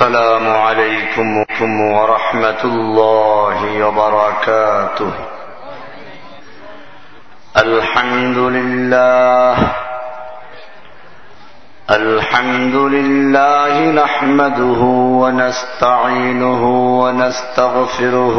السلام عليكم ورحمة الله وبركاته. الحمد لله. الحمد لله نحمده ونستعينه ونستغفره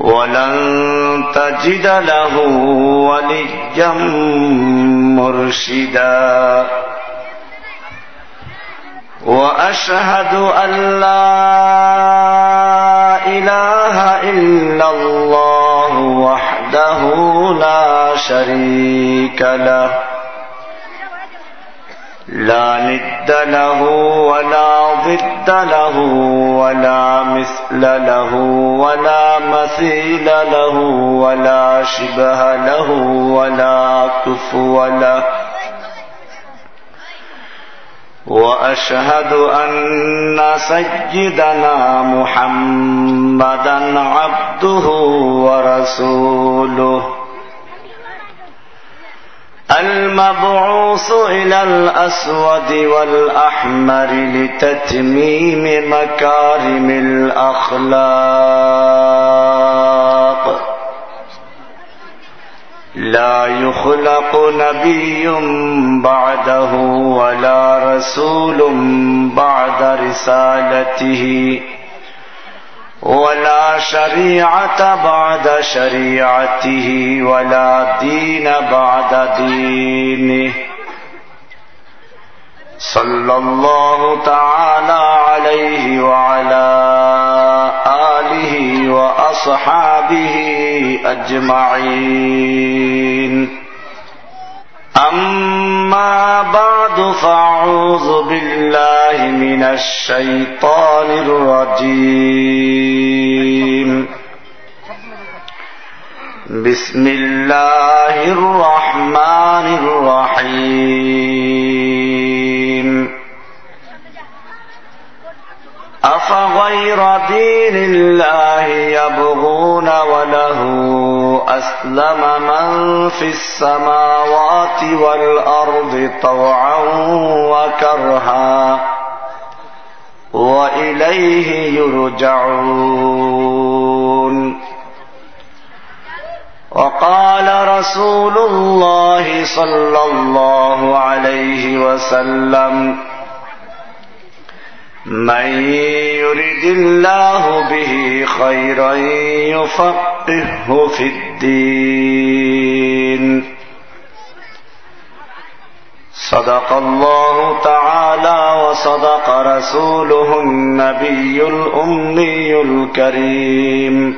ولن تجد له وليا مرشدا. وأشهد أن لا إله إلا الله وحده لا شريك له. لا ند له ولا ضد له ولا مثل له ولا مثيل له ولا شبه له ولا كفو له. وأشهد أن سيدنا محمدا عبده ورسوله. المبعوث إلى الأسود والأحمر لتتميم مكارم الأخلاق. لا يخلق نبي بعده ولا رسول بعد رسالته. ولا شريعة بعد شريعته ولا دين بعد دينه. صلى الله تعالى عليه وعلى آله وأصحابه أجمعين. أما بعد فاعوذ بالله من الشيطان الرجيم بسم الله الرحمن الرحيم أفغير دين الله يبغون وله أسلم من في السماوات والأرض طوعا وكرها وإليه يرجعون. وقال رسول الله صلى الله عليه وسلم من يرد الله به خيرا يفقهه في الدين. صدق الله تعالى وصدق رسوله النبي الأمي الكريم.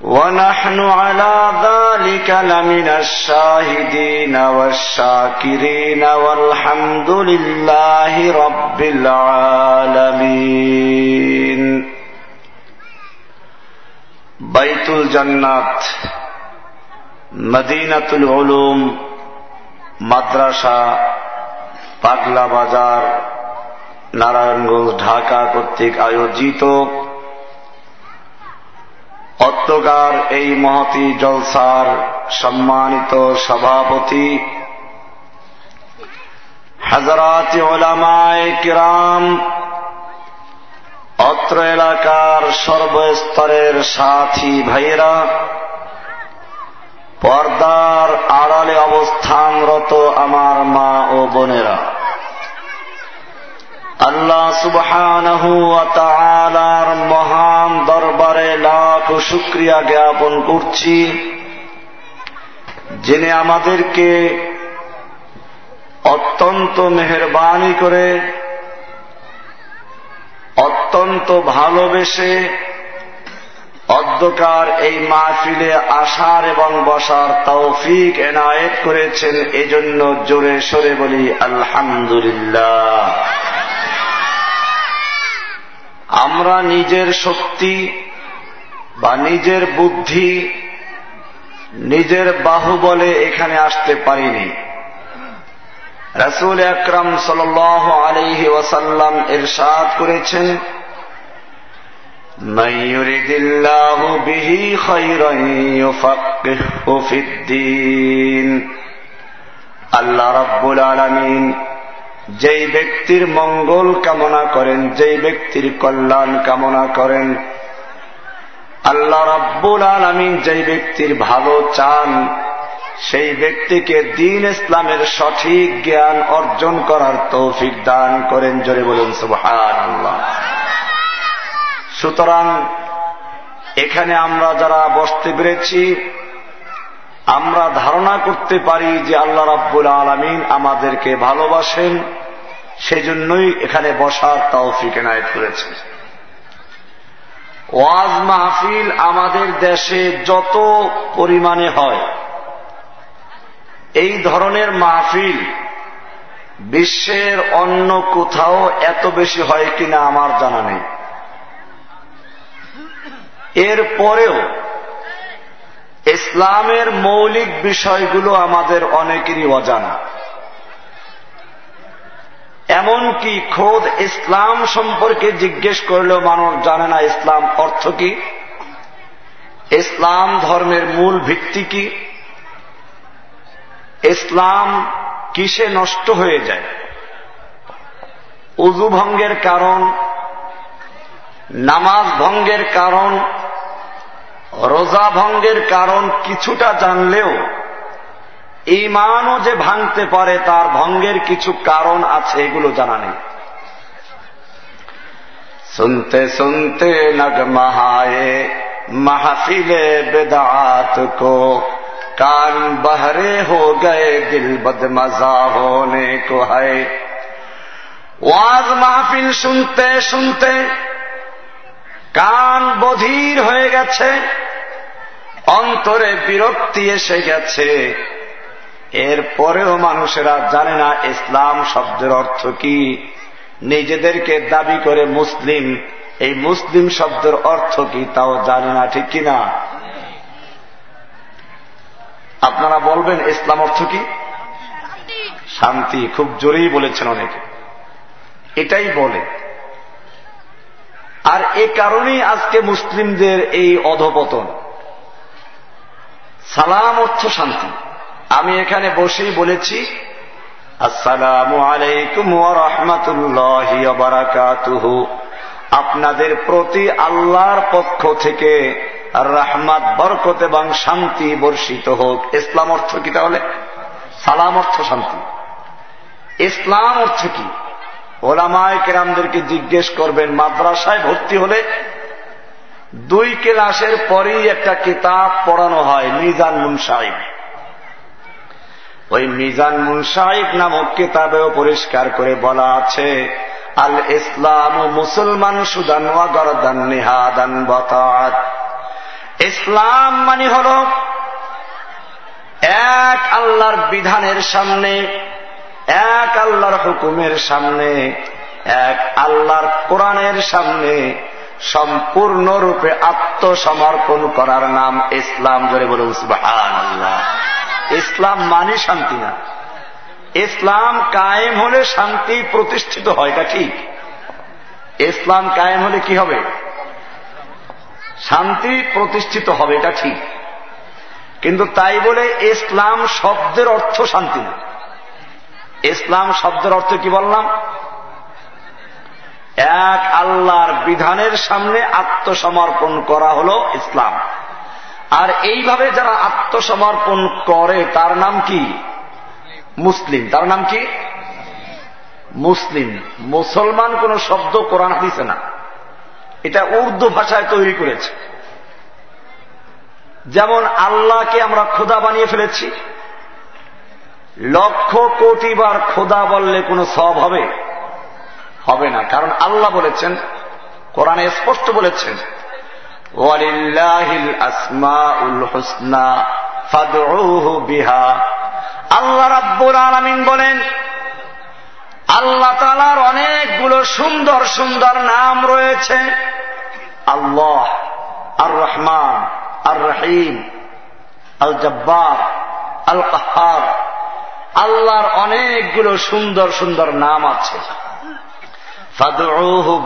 ونحن على ذلك لمن الشاهدين والشاكرين والحمد لله رب العالمين بيت الجنات مدينة العلوم মাদ্রাসা পাগলা বাজার নারায়ণগঞ্জ ঢাকা কর্তৃক আয়োজিত অত্যকার এই মহতি জলসার সম্মানিত সভাপতি। হাজারাত ওলামায় কিরাম, অত্র এলাকার সর্বস্তরের সাথী ভাইয়েরা, পর্দার আড়ালে অবস্থানরত আমার মা ও বোনেরা। আল্লাহ সুবহানাহু দরবারে লাখ শুক্রিয়া জ্ঞাপন করছি। যিনি আমাদেরকে অত্যন্ত মেহরবানি করে, অত্যন্ত ভালোবেসে অধ্যকার এই মাহফিলে আসার এবং বসার তৌফিক এনায়েত করেছেন, এজন্য জোরে সরে বলি, আলহামদুলিল্লাহ। আমরা নিজের শক্তি বা নিজের বুদ্ধি, নিজের বাহুবলে এখানে আসতে পারিনি। রাসুল আকরাম সাল আলহি ওয়াসাল্লাম এরশাদ করেছেন আল্লাহ রব্বুল আলমিন যেই ব্যক্তির মঙ্গল কামনা করেন, যেই ব্যক্তির কল্যাণ কামনা করেন আল্লাহ রব্বুল আলমিন যেই ব্যক্তির ভালো চান, সেই ব্যক্তিকে দিন ইসলামের সঠিক জ্ঞান অর্জন করার তৌফিক দান করেন। জোরে বলুন সুবহান আল্লাহ সুতরাং এখানে আমরা যারা বসতে পেরেছি, আমরা ধারণা করতে পারি যে আল্লাহ রাব্বুল আলমিন আমাদেরকে ভালোবাসেন, সেজন্যই এখানে বসার তৌফিক এনায়ত করেছেন। ওয়াজ মাহফিল আমাদের দেশে যত পরিমাণে হয়। এই ধরনের মাহফিল বিশ্বের অন্য কোথাও এত বেশি হয় কিনা আমার জানা নেই। এর পরেও ইসলামের মৌলিক বিষয়গুলো আমাদের অনেকেরই অজানা। এমনকি খোদ ইসলাম সম্পর্কে জিজ্ঞেস করলেও মানুষ জানে না ইসলাম অর্থ কি। ইসলাম ধর্মের মূল ভিত্তি কি? ইসলাম কিসে নষ্ট হয়ে যায়? উজু ভঙ্গের কারণ, নামাজ ভঙ্গের কারণ, রোজা ভঙ্গের কারণ কিছুটা জানলেও ইমানও যে ভাঙতে পারে তার ভঙ্গের কিছু কারণ আছে, এগুলো জানা নেই। শুনতে শুনতে নগমহায়ে মাহফিলে বেদাত কো কান বহরে হো গয়ে দিল বদ মজা হোনে কো হয়। ওয়াজ মাহফিল শুনতে শুনতে কান বধির হয়ে গেছে, অন্তরে বিরক্তি এসে গেছে। এরপরেও মানুষেরা জানে না ইসলাম শব্দের অর্থ কি। নিজেদেরকে দাবি করে মুসলিম, এই মুসলিম শব্দের অর্থ কি তাও জানে না, ঠিক কিনা আপনারা বলবেন, ইসলাম অর্থ কি? শান্তি, খুব জোরেই বলেছেন অনেকে। এটাই বলে। আর এ কারণেই আজকে মুসলিমদের এই অধপতন। সালাম অর্থ শান্তি। আমি এখানে বসেই বলেছি, আসসালামু আলাইকুম রহমতুল্লাহ বারাকাতুহু। আপনাদের প্রতি আল্লাহর পক্ষ থেকে রাহমাত, বরকত এবং শান্তি বর্ষিত হোক। ইসলাম অর্থ কি তাহলে? সালাম অর্থ শান্তি। ইসলাম অর্থ কি? ওলামায় কেরামদেরকে জিজ্ঞেস করবেন, মাদ্রাসায় ভর্তি হলে দুই ক্লাসের পরেই একটা কিতাব পড়ানো হয় মিজান মুন সাহেব। ওই মিজান মুন সাহেব নামক কিতাবেও পরিষ্কার করে বলা আছে, আল ইসলাম মুসলমান সুদান গরদান নিহাদান বতাত ইসলাম মানে হল এক আল্লাহর বিধানের সামনে, এক আল্লাহর হুকুমের সামনে, এক আল্লাহর কোরআনের সামনে সম্পূর্ণরূপে আত্মসমর্পণ করার নাম ইসলাম ধরে বলুন আল্লাহ ইসলাম মানে শান্তি না। ইসলাম কায়েম হলে শান্তি প্রতিষ্ঠিত হয়, এটা ঠিক। ইসলাম কায়েম হলে কি হবে? শান্তি প্রতিষ্ঠিত হবে, এটা ঠিক। কিন্তু তাই বলে ইসলাম শব্দের অর্থ শান্তি না। ইসলাম শব্দের অর্থ কি বললাম? এক আল্লাহর বিধানের সামনে আত্মসমর্পণ করা হল ইসলাম। আর এইভাবে যারা আত্মসমর্পণ করে, তার নাম কি? মুসলিম। তার নাম কি? মুসলিম। মুসলমান কোন শব্দ কোরআন দিছে না। এটা উর্দু ভাষায় তৈরি করেছে। যেমন আল্লাহকে আমরা খোদা বানিয়ে ফেলেছি। লক্ষ কোটি বার খোদা বললে কোনো সব হবে? হবে না। কারণ আল্লাহ বলেছেন, কোরআনে স্পষ্ট বলেছেন আল্লাহ রাব্বুর আলমিন বলেন, আল্লাহ তালার অনেকগুলো সুন্দর সুন্দর নাম রয়েছে। আল্লাহ আর রহমান আর রহিম আল জব্বার আল কাহার আল্লাহর অনেকগুলো সুন্দর সুন্দর নাম আছে।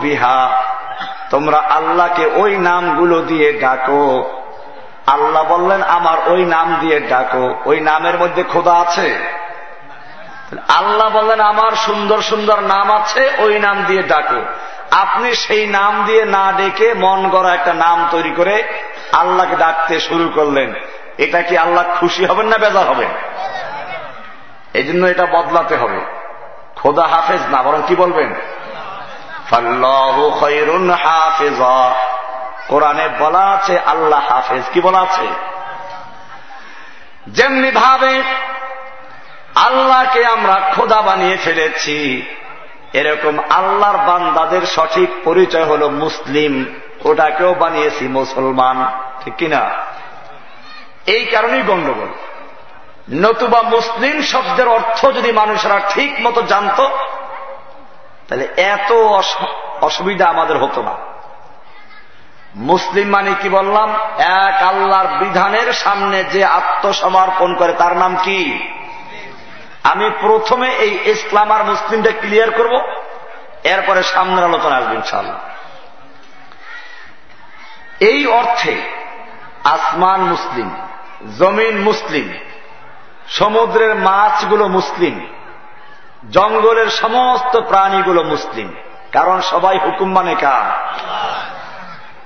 বিহা। তোমরা আল্লাহকে ওই নামগুলো দিয়ে ডাকো। আল্লাহ বললেন, আমার ওই নাম দিয়ে ডাকো। ওই নামের মধ্যে খোদা আছে? আল্লাহ বললেন, আমার সুন্দর সুন্দর নাম আছে, ওই নাম দিয়ে ডাকো। আপনি সেই নাম দিয়ে না ডেকে মন গড়া একটা নাম তৈরি করে আল্লাহকে ডাকতে শুরু করলেন। এটা কি আল্লাহ খুশি হবেন না বেজার হবেন? এই জন্য এটা বদলাতে হবে। খোদা হাফেজ না, বরং কি বলবেন? কোরআনে বলা আছে, আল্লাহ হাফেজ। কি বলা আছে? যেমনি ভাবে আল্লাহকে আমরা খোদা বানিয়ে ফেলেছি, এরকম আল্লাহর বান্দাদের সঠিক পরিচয় হল মুসলিম। ওটাকেও বানিয়েছি মুসলমান। ঠিক কিনা এই কারণেই গণ্ডগোল। নতুবা মুসলিম শব্দের অর্থ যদি মানুষরা ঠিক মতো জানত তাহলে এত অসুবিধা আমাদের হতো না। মুসলিম মানে কি বললাম? এক আল্লাহর বিধানের সামনে যে আত্মসমর্পণ করে, তার নাম কি? আমি প্রথমে এই ইসলাম আর মুসলিমটা ক্লিয়ার করব, এরপরে সামনের আলোচনা আসবে ইনশাল্লাহ এই অর্থে আসমান মুসলিম, জমিন মুসলিম, সমুদ্রের মাছগুলো মুসলিম জঙ্গলের সমস্ত প্রাণীগুলো মুসলিম। কারণ সবাই হুকুম মানে কার?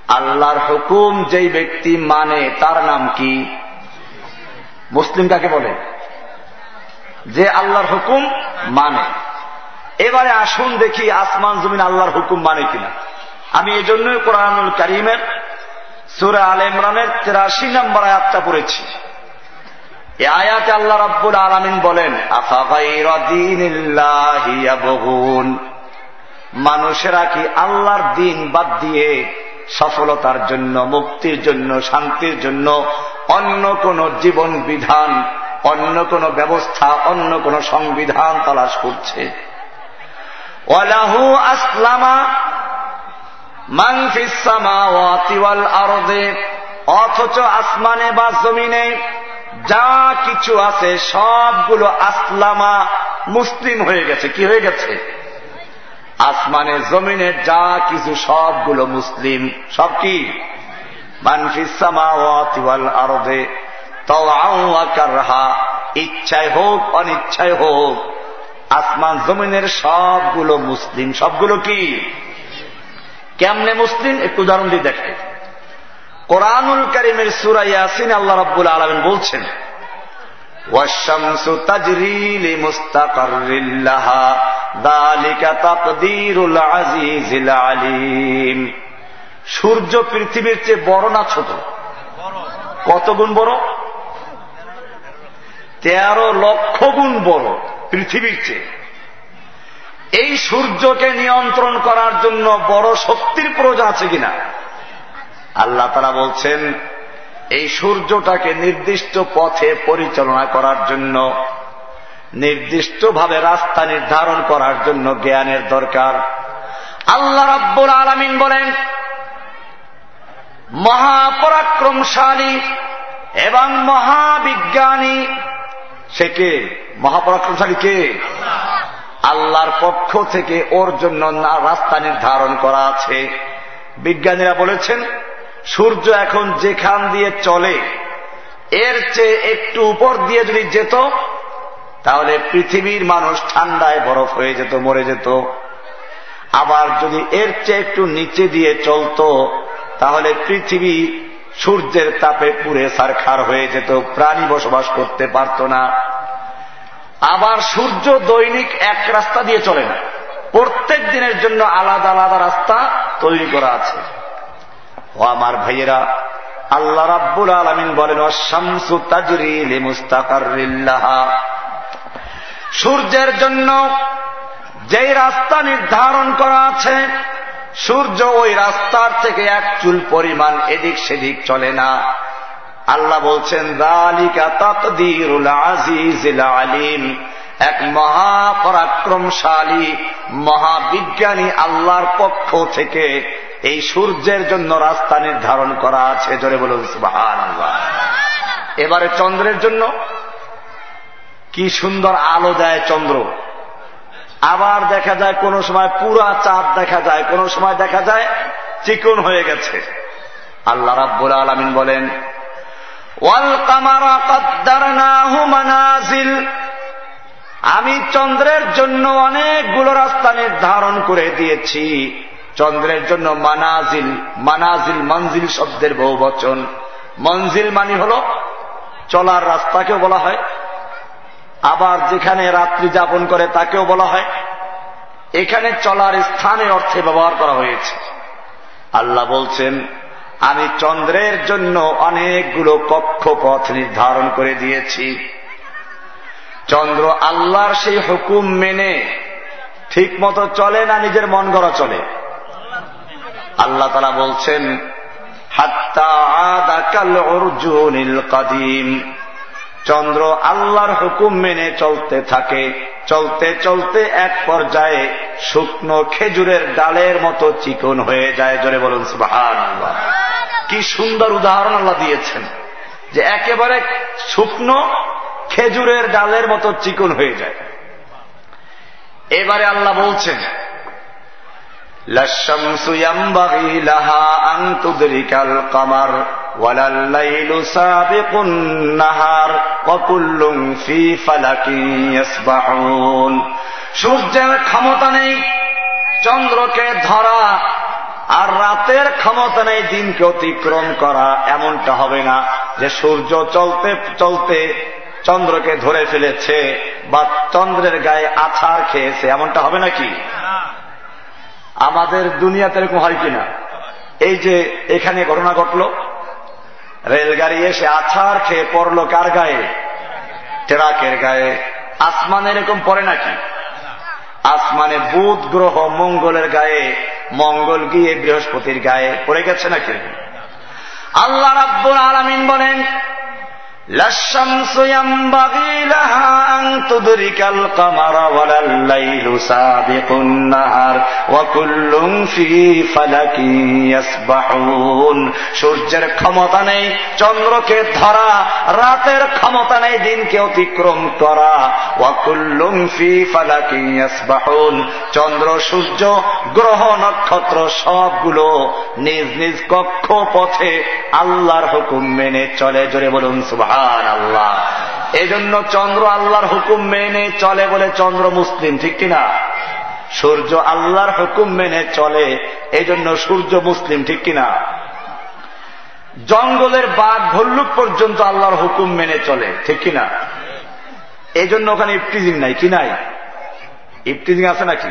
আল্লাহর হুকুম যেই ব্যক্তি মানে তার নাম কি? মুসলিম কাকে বলে? যে আল্লাহর হুকুম মানে। এবারে আসুন দেখি আসমান, জমিন আল্লাহর হুকুম মানে কিনা। আমি এই জন্যই কোরআনুল করিমের, সুরা আল ইমরানের তেরাশি নম্বর আয়াতটা পড়েছি। এ আয়াতে আল্লাহ রাব্বুল আলমিন বলেন মানুষেরা কি আল্লাহর দিন বাদ দিয়ে সফলতার জন্য, মুক্তির জন্য, শান্তির জন্য অন্য কোন জীবন বিধান, অন্য কোন ব্যবস্থা, অন্য কোন সংবিধান তালাশ করছে? ওয়ালাহু অথচ আসমানে বা জমিনে যা কিছু আছে সবগুলো আসলামা মুসলিম হয়ে গেছে। কি হয়ে গেছে? আসমানে, জমিনে যা কিছু সবগুলো মুসলিম। সব কি? আরদে ইচ্ছায় হোক, অনিচ্ছায় হোক, আসমান, জমিনের সবগুলো মুসলিম। সবগুলো কি? কেমনে মুসলিম? একটু উদাহরণ দিয়ে দেখে কোরআনুল করিমের সুরা ইয়াসিন আল্লাহ রব্বুল আলমিন বলছেন সূর্য পৃথিবীর চেয়ে বড় না ছোট? কত গুণ বড়? তেরো লক্ষ গুণ বড় পৃথিবীর চেয়ে। এই সূর্যকে নিয়ন্ত্রণ করার জন্য বড় শক্তির প্রয়োজন আছে কিনা? আল্লাহ তারা বলছেন, এই সূর্যটাকে নির্দিষ্ট পথে পরিচালনা করার জন্য, নির্দিষ্টভাবে রাস্তা নির্ধারণ করার জন্য জ্ঞানের দরকার। আল্লাহ রাব্বুল আলমিন বলেন, মহাপরাক্রমশালী এবং মহাবিজ্ঞানী সে কে? মহাপরাক্রমশালী কে? আল্লাহর পক্ষ থেকে ওর জন্য রাস্তা নির্ধারণ করা আছে। বিজ্ঞানীরা বলেছেন সূর্য এখন যেখান দিয়ে চলে, এর চেয়ে একটু উপর দিয়ে যদি যেত, তাহলে পৃথিবীর মানুষ ঠান্ডায় বরফ হয়ে যেত, মরে যেত। আবার যদি এর চেয়ে একটু নিচে দিয়ে চলত, তাহলে পৃথিবী সূর্যের তাপে পুড়ে সারখার হয়ে যেত, প্রাণী বসবাস করতে পারত না। আবার সূর্য দৈনিক এক রাস্তা দিয়ে চলে না, প্রত্যেক দিনের জন্য আলাদা আলাদা রাস্তা তৈরি করা আছে। ও আমার ভাইয়েরা, আল্লাহ রাব্বুল আলমিন বলেন অশামসু তাজরিল মুস্তাকারিল্লাহা সূর্যের জন্য যেই রাস্তা নির্ধারণ করা আছে, সূর্য ওই রাস্তার থেকে এক চুল পরিমাণ এদিক সেদিক চলে না। আল্লাহ বলছেন আলিম। এক মহাপরাক্রমশালী, মহাবিজ্ঞানী আল্লাহর পক্ষ থেকে এই সূর্যের জন্য রাস্তা নির্ধারণ করা আছে, জোরে সুবাহান এবারে চন্দ্রের জন্য কি সুন্দর আলো দেয় চন্দ্র। আবার দেখা যায় কোন সময় পুরা চাঁদ দেখা যায়, কোন সময় দেখা যায় চিকন হয়ে গেছে। আল্লাহ রাব্বুল আলমিন বলেন, ওয়াল কামারা কদ্দারনাহু মানাজিল। আমি চন্দ্রের জন্য অনেকগুলো রাস্তা নির্ধারণ করে দিয়েছি। চন্দ্রের জন্য মানাজিল মানাজিল মঞ্জিল শব্দের বহু বচন। মঞ্জিল মানি হল চলার রাস্তাকেও বলা হয়। আবার যেখানে রাত্রি যাপন করে তাকেও বলা হয়। এখানে চলার স্থানে অর্থে ব্যবহার করা হয়েছে। আল্লাহ বলছেন, আমি চন্দ্রের জন্য অনেকগুলো কক্ষপথ নির্ধারণ করে দিয়েছি। চন্দ্র আল্লাহর সেই হুকুম মেনে ঠিক মতো চলে না নিজের মন গড়া চলে? আল্লাহ তারা বলছেন কাদিম। চন্দ্র আল্লাহর হুকুম মেনে চলতে থাকে, চলতে চলতে এক পর্যায়ে শুকনো খেজুরের ডালের মতো চিকন হয়ে যায়। জোরে বলুন কি সুন্দর উদাহরণ আল্লাহ দিয়েছেন, যে একেবারে শুকনো খেজুরের ডালের মতো চিকন হয়ে যায়। এবারে আল্লাহ বলছেন সূর্যের ক্ষমতা নেই, চন্দ্রকে ধরা, আর রাতের ক্ষমতা নেই দিনকে অতিক্রম করা, এমনটা হবে না যে সূর্য চলতে চলতে চন্দ্রকে ধরে ফেলেছে বা চন্দ্রের গায়ে আছাড় খেয়েছে, এমনটা হবে নাকি? আমাদের দুনিয়াতে এরকম হয় কিনা? এই যে এখানে ঘটনা ঘটল, রেলগাড়ি এসে আছাড় খেয়ে পড়ল কার গায়ে? ট্রাকের গায়ে। আসমান এরকম পড়ে নাকি? আসমানে বুধ গ্রহ মঙ্গলের গায়ে, মঙ্গল গিয়ে বৃহস্পতির গায়ে পড়ে গেছে নাকি? আল্লাহ রাব্বুল আলমিন বলেন সূর্যের ক্ষমতা নেই, চন্দ্রকে ধরা, রাতের ক্ষমতা নেই, দিনকে অতিক্রম করা। ওয়াকুল্লুম ফি ফালাকিয়াসবাহুন চন্দ্র, সূর্য, গ্রহ, নক্ষত্র সবগুলো নিজ নিজ কক্ষ পথে আল্লাহর হুকুম মেনে চলে। জোরে বলুন আল্লাহ এজন্য চন্দ্র আল্লাহর হুকুম মেনে চলে বলে চন্দ্র মুসলিম, ঠিক কিনা? সূর্য আল্লাহর হুকুম মেনে চলে এই জন্য সূর্য মুসলিম, ঠিক কিনা? জঙ্গলের বাঘ ভল্লুক পর্যন্ত আল্লাহর হুকুম মেনে চলে, ঠিক কিনা? এই জন্য ওখানে ইফটিজিং নাই, কি নাই? ইফটিজিং আছে নাকি?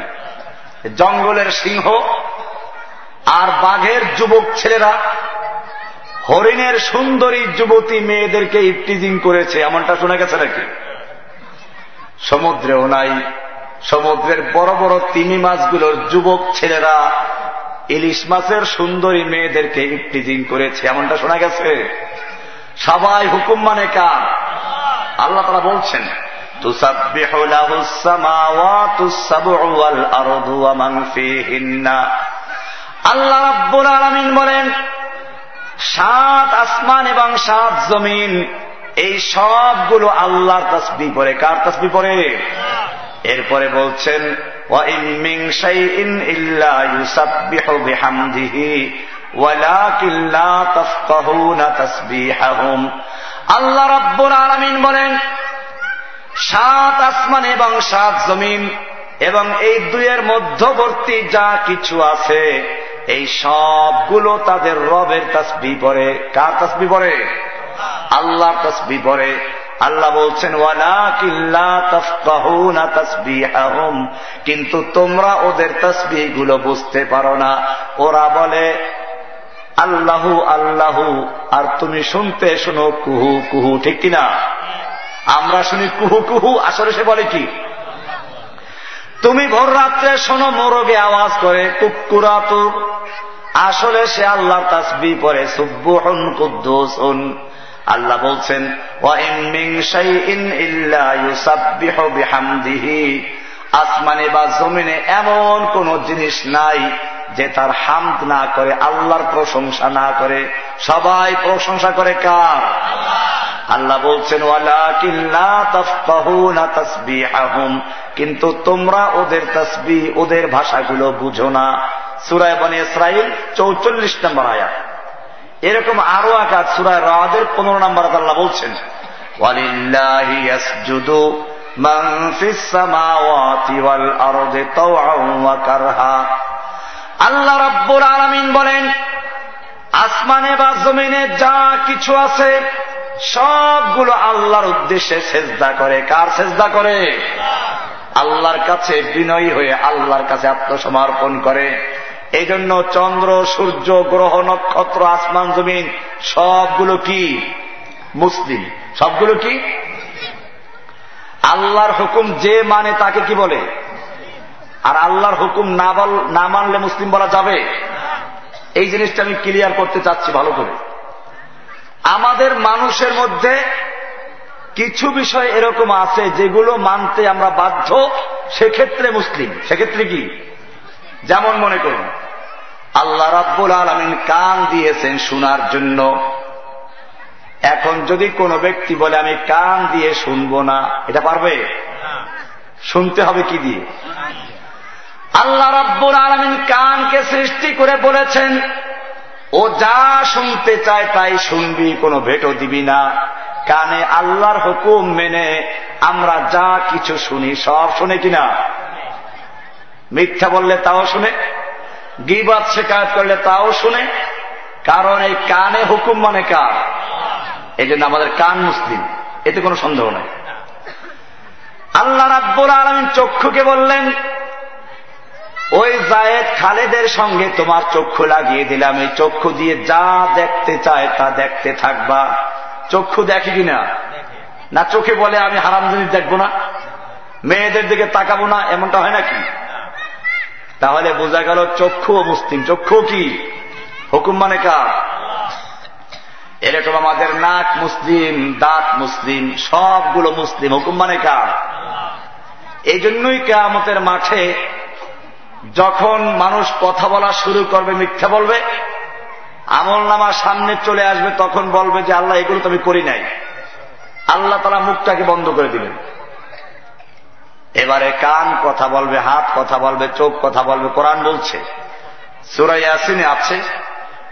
জঙ্গলের সিংহ আর বাঘের যুবক ছেলেরা হরিণের সুন্দরী যুবতী মেয়েদেরকে ইফটিজিং করেছে, এমনটা শোনা গেছে নাকি? সমুদ্রেও নাই। সমুদ্রের বড় বড় তিমি মাছগুলোর যুবক ছেলেরা ইলিশ মাছের সুন্দরী মেয়েদেরকে ইফটিজিং করেছে, এমনটা শোনা গেছে? সবাই হুকুম মানে কার? আল্লাহ তারা বলছেন আল্লাহ রাব্বুল আলমিন বলেন সাত আসমান এবং সাত জমিন, এই সবগুলো আল্লাহর তসবি পরে কার তসবি পরে এরপরে বলছেন আল্লাহ রব্বুল আলমিন বলেন, সাত আসমান এবং সাত জমিন, এবং এই দুইয়ের মধ্যবর্তী যা কিছু আছে এই সবগুলো তাদের রবের তসবি পরে কার তসবি পরে আল্লাহ তসবি পরে আল্লাহ বলছেন কিন্তু তোমরা ওদের তসবি গুলো বুঝতে পারো না। ওরা বলে, আল্লাহু আল্লাহু। আর তুমি শুনতে শোনো, কুহু কুহু। ঠিক কিনা? আমরা শুনি, কুহু কুহু। আসলে সে বলে কি? তুমি ভোর রাত্রে শোনো মোরগে আওয়াজ করে কুকুরাতুর আসলে সে আল্লাহ তাসবি পরে সুব্বুহন কুদ্দুসুন। আল্লাহ বলছেন আসমানে বা জমিনে এমন কোন জিনিস নাই যে তার হামদ না করে, আল্লাহর প্রশংসা না করে। সবাই প্রশংসা করে কার? আল্লাহ বলছেন কিন্তু তোমরা ওদের তসবি ওদের ভাষাগুলো বুঝো না। সুরায় বনে ইসরাইল চৌচল্লিশ নম্বর আয়া এরকম আরও আকাশ সুরায় রাদের পনেরো নম্বর আল্লাহ বলছেন আল্লাহ রব্বুর আলমিন বলেন, আসমানে বা জমিনে যা কিছু আছে সবগুলো আল্লাহর উদ্দেশ্যে সেজদা করে। কার সেজদা করে? আল্লাহর কাছে বিনয়ী হয়ে আল্লাহর কাছে আত্মসমর্পণ করে। এই জন্য চন্দ্র, সূর্য, গ্রহ, নক্ষত্র, আসমান, জমিন, সবগুলো কি? মুসলিম। সবগুলো কি? আল্লাহর হুকুম যে মানে তাকে কি বলে? আর আল্লাহর হুকুম না মানলে মুসলিম বলা যাবে? এই জিনিসটা আমি ক্লিয়ার করতে চাচ্ছি ভালো করে। আমাদের মানুষের মধ্যে কিছু বিষয় এরকম আছে যেগুলো মানতে আমরা বাধ্য। সেক্ষেত্রে মুসলিম। সেক্ষেত্রে কি? যেমন মনে করুন, আল্লাহ রাব্বুল আলমিন কান দিয়েছেন শোনার জন্য। এখন যদি কোনো ব্যক্তি বলে, আমি কান দিয়ে শুনব না, এটা পারবে? শুনতে হবে কি দিয়ে? আল্লাহ রাব্বুল আলমিন কানকে সৃষ্টি করে বলেছেন ও যা শুনতে চায় তাই শুনবি, কোনো ভেটো দিবি না। কানে আল্লাহর হুকুম মেনে আমরা যা কিছু শুনি সব শুনে কিনা? মিথ্যা বললে তাও শুনে গিবাদ শেখায়ত করলে তাও শুনে, কারণ এই কানে হুকুম মানে কার? এই জন্য আমাদের কান মুসলিম, এতে কোনো সন্দেহ নাই। আল্লাহ রাব্বুল আলমিন চক্ষুকে বললেন ওই জায়েদ খালেদের সঙ্গে তোমার চক্ষু লাগিয়ে দিলাম। এই চক্ষু দিয়ে যা দেখতে চায় তা দেখতে থাকবা। চক্ষু দেখে কিনা? না চোখে বলে আমি হারাম জিনিস দেখব না? মেয়েদের দিকে তাকাবো না, এমনটা হয় নাকি? তাহলে বোঝা গেল চক্ষু মুসলিম। চক্ষু কি? হুকুম মানে কার? এরকম আমাদের নাক মুসলিম, দাঁত মুসলিম, সবগুলো মুসলিম। হুকুম মানে কার? এই জন্যই কেয়ামতের মাঠে যখন মানুষ কথা বলা শুরু করবে, মিথ্যা বলবে, আমল নামা সামনে চলে আসবে, তখন বলবে যে, আল্লাহ, এগুলো তো আমি করি নাই। আল্লাহ তারা মুখটাকে বন্ধ করে দিলেন। এবারে কান কথা বলবে, হাত কথা বলবে, চোখ কথা বলবে, কোরআন বলছে। সুরাই আসিনে আছে।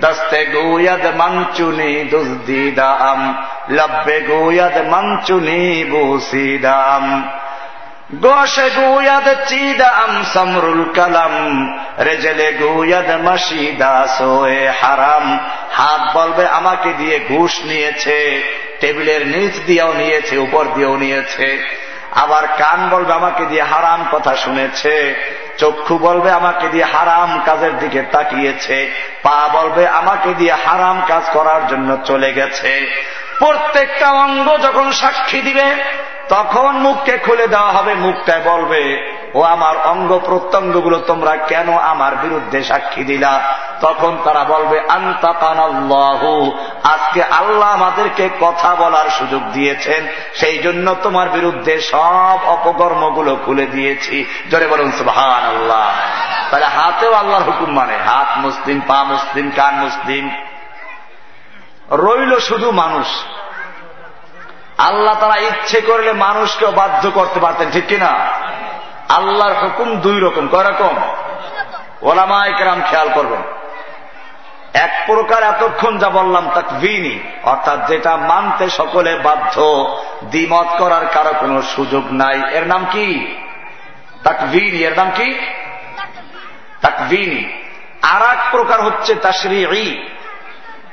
দস্তে গুয়াদ মঞ্চুনি দুসদিদাম লব্বে গুয়াদ মঞ্চুনি বুসিদাম। গোশে গুয়াদ চিদাম সমরুল কলম, রেজলে গুয়াদ মশিদা সোয়ে হারাম। হাত বলবে আমাকে দিয়ে ঘুষ নিয়েছে, টেবিলের নিচ দিয়েও নিয়েছে, উপর দিয়েও নিয়েছে। আবার কান বলবে আমাকে দিয়ে হারাম কথা শুনেছে। চক্ষু বলবে আমাকে দিয়ে হারাম কাজের দিকে তাকিয়েছে, পা বলবে আমাকে দিয়ে হারাম কাজ করার জন্য চলে গেছে। প্রত্যেকটা অঙ্গ যখন সাক্ষী দিবে, তখন মুখকে খুলে দেওয়া হবে মুখটায় বলবে, ও আমার অঙ্গ প্রত্যঙ্গগুলো তোমরা কেন আমার বিরুদ্ধে সাক্ষী দিলা? তখন তারা বলবে আজকে আল্লাহ আমাদেরকে কথা বলার সুযোগ দিয়েছেন, সেই জন্য তোমার বিরুদ্ধে সব অপকর্মগুলো খুলে দিয়েছি। জোরে বলুন সুহান আল্লাহ তাহলে হাতেও আল্লাহর হুকুম মানে হাত মুসলিম, পা মুসলিম, কান মুসলিম। রইল শুধু মানুষ। আল্লাহ তারা ইচ্ছে করলে মানুষকেও বাধ্য করতে পারতেন, ঠিক কিনা? আল্লাহর হুকুম দুই রকম, কয় রকম? ওলামা একরাম খেয়াল করবেন। এক প্রকার এতক্ষণ যা বললাম তাকভিনি অর্থাৎ যেটা মানতে সকলে বাধ্য, দ্বিমত করার কারও কোনো সুযোগ নাই। এর নাম কি? তাকভিনি এর নাম কি? তাকভিনি আর এক প্রকার হচ্ছে তাশরি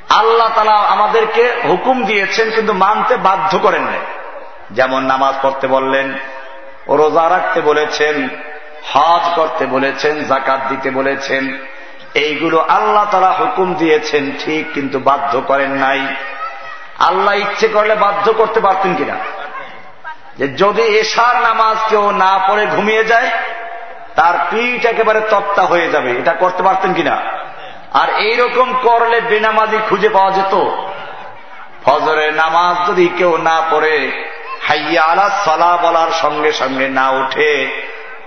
আল্লাহ তালা আমাদেরকে হুকুম দিয়েছেন, কিন্তু মানতে বাধ্য করেন নাই। যেমন নামাজ পড়তে বললেন রোজা রাখতে বলেছেন, হজ করতে বলেছেন জাকাত দিতে বলেছেন, এইগুলো আল্লাহ তারা হুকুম দিয়েছেন, ঠিক কিন্তু বাধ্য করেন নাই। আল্লাহ ইচ্ছে করলে বাধ্য করতে পারতেন কিনা? যে যদি এশার নামাজ কেউ না পড়ে ঘুমিয়ে যায়, তার পিঠ একেবারে তত্তা হয়ে যাবে। এটা করতে পারতেন কিনা? আর এইরকম করলে বেনামাজি খুঁজে পাওয়া যেত। ফজরের নামাজ যদি কেউ না পড়ে, হাইয়া আলা সলা বলার সঙ্গে সঙ্গে না উঠে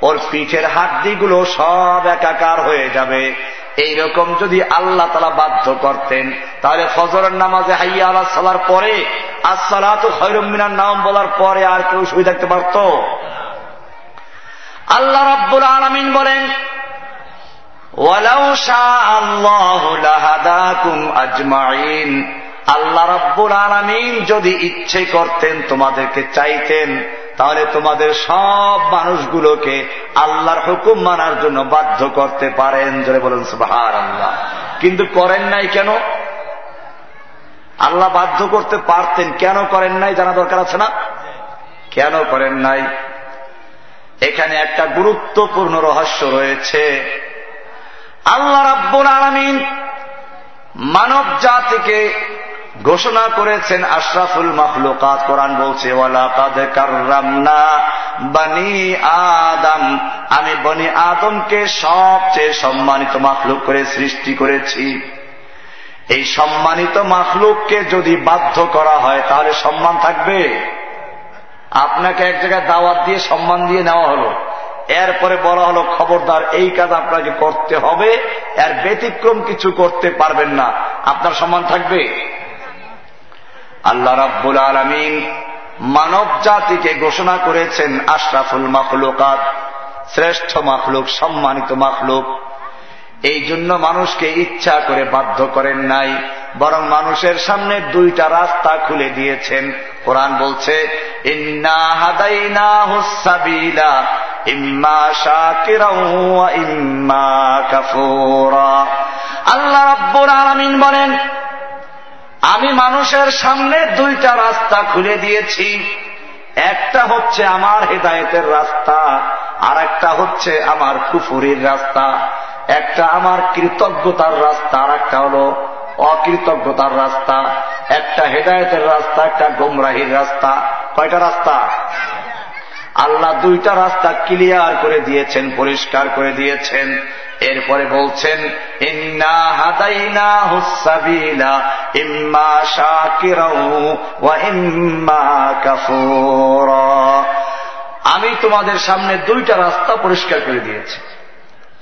ওর পিঠের হাড্ডিগুলো সব একাকার হয়ে যাবে। এইরকম যদি আল্লাহ তালা বাধ্য করতেন, তাহলে ফজরের নামাজে হাইয়া আলা সালার পরে আসসালা তো খৈরমিনার নাম বলার পরে আর কেউ শুয়ে থাকতে পারত? আল্লাহ রব্বুল আলমিন বলেন আল্লাহ রব্বুল আলমিন যদি ইচ্ছে করতেন তোমাদেরকে চাইতেন, তাহলে তোমাদের সব মানুষগুলোকে আল্লাহর হুকুম মানার জন্য বাধ্য করতে পারেন ধরে বলেন সুবাহার আল্লাহ কিন্তু করেন নাই কেন? আল্লাহ বাধ্য করতে পারতেন, কেন করেন নাই জানা দরকার আছে না? কেন করেন নাই? এখানে একটা গুরুত্বপূর্ণ রহস্য রয়েছে। আল্লাহ রাব্বুল আলমিন মানব জাতিকে ঘোষণা করেছেন আশরাফুল মাহলুকাত কোরআন বলছে বানি আদম। আমি বনি আদমকে সবচেয়ে সম্মানিত মাখলুক করে সৃষ্টি করেছি। এই সম্মানিত মাখলুককে যদি বাধ্য করা হয়, তাহলে সম্মান থাকবে। আপনাকে এক জায়গায় দাওয়াত দিয়ে সম্মান দিয়ে নেওয়া হলো। এরপরে বলা হলো, খবরদার, এই কাজ আপনাকে করতে হবে। এর ব্যতিক্রম কিছু করতে পারবেন না। আপনার সম্মান থাকবে? আল্লাহ রাব্বুল আলমিন মানব জাতিকে ঘোষণা করেছেন, আশরাফুল মাখলুকাত, শ্রেষ্ঠ মাখলুক, সম্মানিত মাখলুক। এই জন্য মানুষকে ইচ্ছা করে বাধ্য করেন নাই, বরং মানুষের সামনে দুইটা রাস্তা খুলে দিয়েছেন। কোরআন বলছে আল্লাহ বলেন, আমি মানুষের সামনে দুইটা রাস্তা খুলে দিয়েছি। একটা হচ্ছে আমার হেদায়েতের রাস্তা আর একটা হচ্ছে আমার কুফুরির রাস্তা। একটা আমার কৃতজ্ঞতার রাস্তা আর একটা হল অকৃতজ্ঞতার রাস্তা, একটা হেদায়তের রাস্তা, একটা গোমরাহির রাস্তা। কয়টা রাস্তা? আল্লাহ দুইটা রাস্তা ক্লিয়ার করে দিয়েছেন, পরিষ্কার করে দিয়েছেন। এরপরে বলছেন, ইন্না হাদাইনা হুসাবিলা ইম্মা শাকিরাউ ওয়া ইম্মা কাফুরা। আমি তোমাদের সামনে দুইটা রাস্তা পরিষ্কার করে দিয়েছি।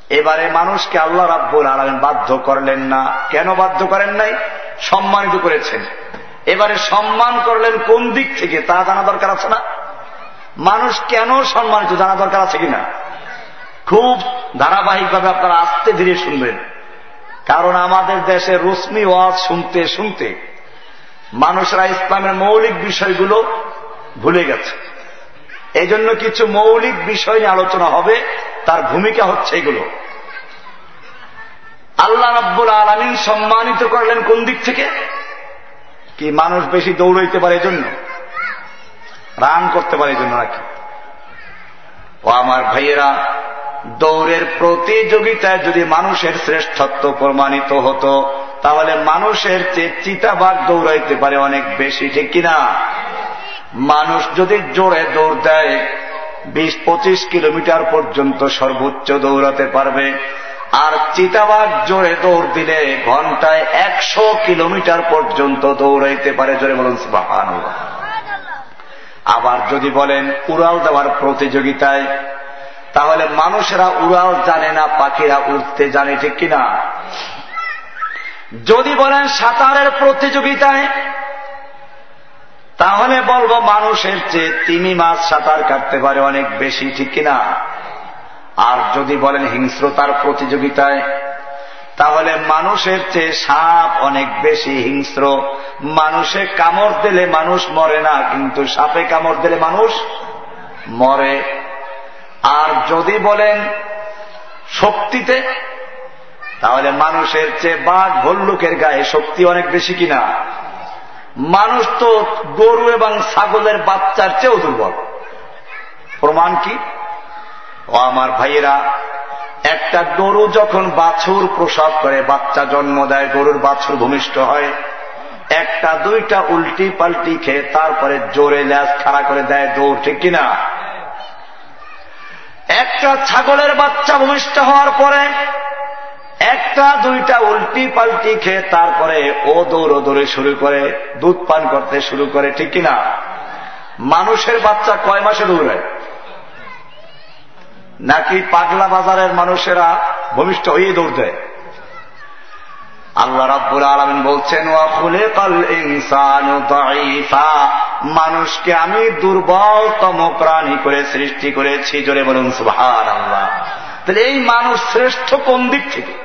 এবারে মানুষকে আল্লাহ রাব্বুল আলমিন বাধ্য করলেন না। কেন বাধ্য করেন নাই? সম্মানিত করেছেন। এবারে সম্মান করলেন কোন দিক থেকে? তা জানা দরকার আছে না? মানুষ কেন সম্মানিত? জানা দরকার আছে কিনা? খুব ধারাবাহিকভাবে আপনারা আস্তে ধীরে শুনবেন। কারণ আমাদের দেশে রশ্মি ওয়াজ শুনতে শুনতে মানুষরা ইসলামের মৌলিক বিষয়গুলো ভুলে গেছে। এই জন্য কিছু মৌলিক বিষয় নিয়ে আলোচনা হবে, তার ভূমিকা হচ্ছে এগুলো। আল্লাহ রাব্বুল আলমিন সম্মানিত করলেন কোন দিক থেকে? কি মানুষ বেশি দৌড়াইতে পারে জন্য রান করতে পারে জন্য নাকি? ও আমার ভাইয়েরা, দৌড়ের প্রতিযোগিতায় যদি মানুষের শ্রেষ্ঠত্ব প্রমাণিত হতো, তাহলে মানুষের চেয়ে চিতাবাগ দৌড়াইতে পারে অনেক বেশি, ঠিক কিনা? মানুষ যদি জোরে দৌড় দেয় বিশ পঁচিশ কিলোমিটার পর্যন্ত সর্বোচ্চ দৌড়াতে পারবে। আর চিতাবাগ জোরে দৌড় দিলে ঘন্টায় একশো কিলোমিটার পর্যন্ত দৌড়াইতে পারে। জোরে বলুন সুবাহান আবার যদি বলেন, উড়াল দেওয়ার প্রতিযোগিতায়, তাহলে মানুষেরা উড়াল জানে না, পাখিরা উঠতে জানে, ঠিক কিনা? যদি বলেন সাঁতারের প্রতিযোগিতায় তাহলে বলব মানুষের চেয়ে তিমি মাছ সাঁতার কাটতে পারে অনেক বেশি, ঠিক কিনা? আর যদি বলেন হিংস্রতার প্রতিযোগিতায়, তাহলে মানুষের চেয়ে সাপ অনেক বেশি হিংস্র। মানুষে কামড় দিলে মানুষ মরে না, কিন্তু সাপে কামড় দিলে মানুষ মরে। আর যদি বলেন শক্তিতে, তাহলে মানুষের চেয়ে বাঘ, ভল্লুকের গায়ে শক্তি অনেক বেশি কিনা? মানুষ তো গরু এবং ছাগলের বাচ্চার চেয়েও দুর্বল। প্রমাণ কি? ও আমার ভাইয়েরা, একটা গরু যখন বাছুর প্রসব করে, বাচ্চা জন্ম দেয়, গরুর বাছুর ভূমিষ্ঠ হয়, একটা, দুইটা উল্টি পাল্টি খেয়ে তারপরে জোরে ল্যাস খাড়া করে দেয়, দৌড়, ঠিক কিনা? একটা ছাগলের বাচ্চা ভূমিষ্ঠ হওয়ার পরে একটা, দুইটা উল্টি পাল্টি খেয়ে তারপরে ও দৌড়ো দৌড়ে শুরু করে, দুধ পান করতে শুরু করে, ঠিক কিনা? মানুষের বাচ্চা কয় মাসে দৌড়ায় নাকি পাগলা বাজারের মানুষেরা ভূমিষ্ঠ হয়ে দৌড় দেয়? আল্লাহ রাব্বুল আলমিন বলছেন ওয়াফুলে কাল ইনসান মানুষকে আমি দুর্বলতম প্রাণী করে সৃষ্টি করেছি, জোরে বলুন সুহান আল্লাহ তাহলে এই মানুষ শ্রেষ্ঠ কোন দিক থেকে?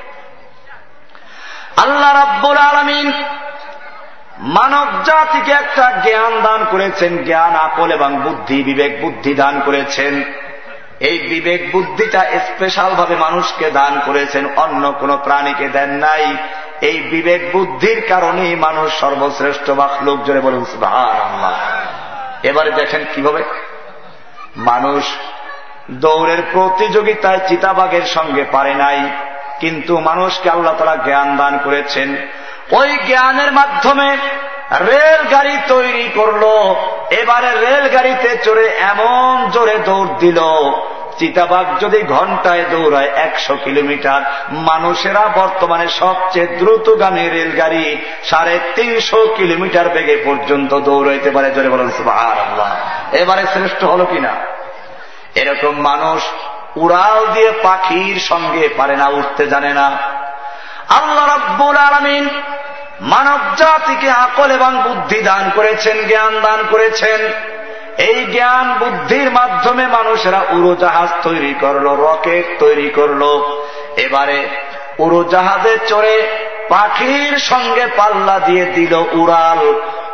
আল্লাহ রাব্বুল আলমিন মানব জাতিকে একটা জ্ঞান দান করেছেন, জ্ঞান, আকল এবং বুদ্ধি, বিবেক বুদ্ধি দান করেছেন। এই বিবেক বুদ্ধিটা স্পেশাল ভাবে মানুষকে দান করেছেন, অন্য কোন প্রাণীকে দেন নাই। এই বিবেক বুদ্ধির কারণেই মানুষ সর্বশ্রেষ্ঠ বা লোক জোরে বলুন এবারে দেখেন কীভাবে মানুষ দৌড়ের প্রতিযোগিতায় চিতাবাগের সঙ্গে পারে নাই। কিন্তু মানুষকে আল্লাহ তারা জ্ঞান দান করেছেন। ওই জ্ঞানের মাধ্যমে রেলগাড়ি তৈরি করল। এবারে রেলগাড়িতে চড়ে এমন জোরে দৌড় দিল। চিতাবাগ যদি ঘন্টায় দৌড়ায় একশো কিলোমিটার, মানুষেরা বর্তমানে সবচেয়ে দ্রুতগামী রেলগাড়ি সাড়ে তিনশো কিলোমিটার বেগে পর্যন্ত দৌড়াইতে পারে। জোরে বলেন আল্লাহ এবারে শ্রেষ্ঠ হল কিনা? এরকম মানুষ উড়াল দিয়ে পাখির সঙ্গে পারে না, উঠতে জানে না। আল্লাহ রব্বুল আলমিন মানব জাতিকে আকল এবং বুদ্ধি দান করেছেন, জ্ঞান দান করেছেন। এই জ্ঞান বুদ্ধির মাধ্যমে মানুষেরা উড়োজাহাজ তৈরি করল, রকেট তৈরি করল। এবারে উড়োজাহাজে চড়ে পাখির সঙ্গে পাল্লা দিয়ে দিল উড়াল।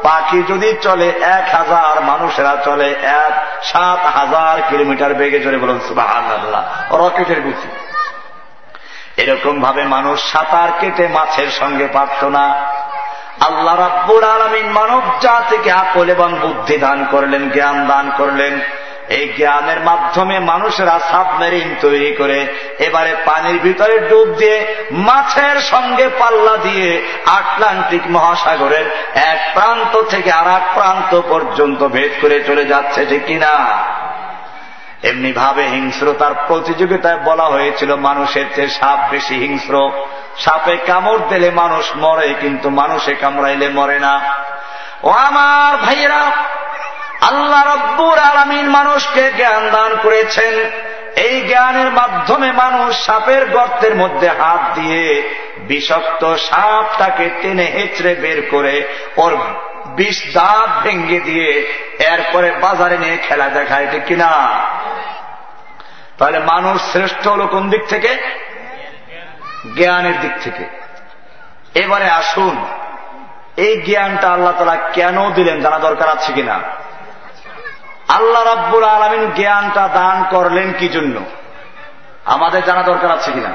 পাখি যদি চলে, এক হাজার মানুষেরা চলে, এক সাত হাজার কিলোমিটার বেগে চলে বলুন সুবাহ রকেটের গুছি এরকম ভাবে মানুষ সাঁতার কেটে মাছের সঙ্গে পারত না। আল্লাহ রাব্বুর আলমিন মানব জাতিকে আকল এবং বুদ্ধি দান করলেন, জ্ঞান দান করলেন। এই জ্ঞানের মাধ্যমে মানুষেরা সাবমেরিন তৈরি করে এবারে পানির ভিতরে ডুব দিয়ে মাছের সঙ্গে পাল্লা দিয়ে আটলান্টিক মহাসাগরের এক প্রান্ত থেকে আর এক প্রান্ত পর্যন্ত ভেদ করে চলে যাচ্ছে, ঠিক কিনা? এমনি ভাবে হিংস্রতার প্রতিযোগিতায় বলা হয়েছিল, মানুষের চেয়ে সাপ বেশি হিংস্র। সাপে কামড় দিলে মানুষ মরে, কিন্তু মানুষে কামড়াইলে মরে না। ও আমার ভাইয়েরা আল্লাহ রব্বুর আলমিন মানুষকে জ্ঞান দান করেছেন। এই জ্ঞানের মাধ্যমে মানুষ সাপের গর্তের মধ্যে হাত দিয়ে বিষাক্ত সাপটাকে টেনে হেঁচড়ে বের করে ওর বিষ দাঁত ভেঙ্গে দিয়ে এরপরে বাজারে নিয়ে খেলা দেখায়, ঠিক কিনা? তাহলে মানুষ শ্রেষ্ঠ হল কোন দিক থেকে? জ্ঞানের দিক থেকে। এবারে আসুন, এই জ্ঞানটা আল্লাহ তালা কেন দিলেন জানা দরকার আছে কিনা? আল্লাহ রাব্বুল আলমিন জ্ঞানটা দান করলেন কি জন্য? আমাদের জানা দরকার আছে কিনা?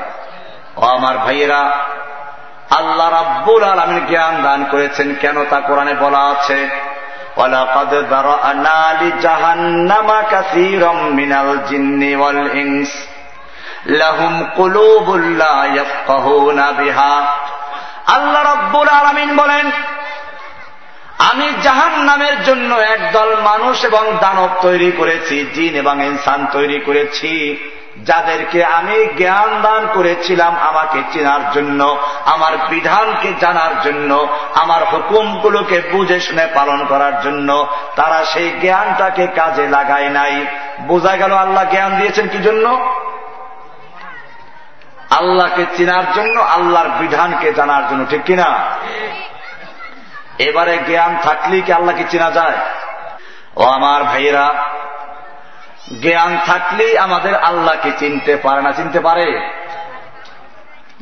ও আমার ভাইয়েরা, আল্লাহ রাব্বুল আলমিন জ্ঞান দান করেছেন কেন তা কোরআনে বলা আছে? লাহুম আল্লাহ রব্বুল আলমিন বলেন আমি জাহান নামের জন্য একদল মানুষ এবং দানব তৈরি করেছি, জিন এবং ইনসান তৈরি করেছি। যাদেরকে আমি জ্ঞান দান করেছিলাম আমাকে চেনার জন্য, আমার বিধানকে জানার জন্য, আমার হুকুমগুলোকে বুঝে শুনে পালন করার জন্য। তারা সেই জ্ঞানটাকে কাজে লাগায় নাই। বোঝা গেল আল্লাহ জ্ঞান দিয়েছেন কি জন্য? আল্লাহকে চেনার জন্য, আল্লাহর বিধানকে জানার জন্য, ঠিক কিনা? এবারে জ্ঞান থাকলেই কি আল্লাহকে চেনা যায়? ও আমার ভাইয়েরা, জ্ঞান থাকলেই আমাদের আল্লাহকে চিনতে পারে না চিনতে পারে।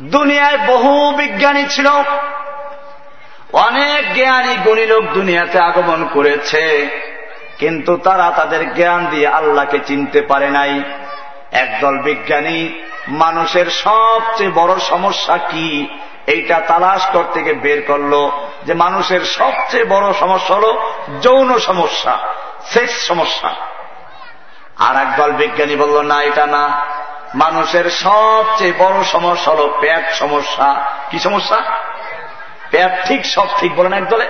দুনিয়ায় বহু বিজ্ঞানী ছিল। অনেক জ্ঞানী গুণী লোক দুনিয়াতে আগমন করেছে। কিন্তু তারা তাদের জ্ঞান দিয়ে আল্লাহকে চিনতে পারে নাই। একদল বিজ্ঞানী, মানুষের সবচেয়ে বড় সমস্যা কি? এইটা তালাশ করতে গিয়ে বের করল যে মানুষের সবচেয়ে বড় সমস্যা হল যৌন সমস্যা সেক্স সমস্যা। আর একদল বিজ্ঞানী বলল, না, এটা না। মানুষের সবচেয়ে বড় সমস্যা হল পেট সমস্যা। কি সমস্যা? পেট ঠিক, সব ঠিক বলেন একদলে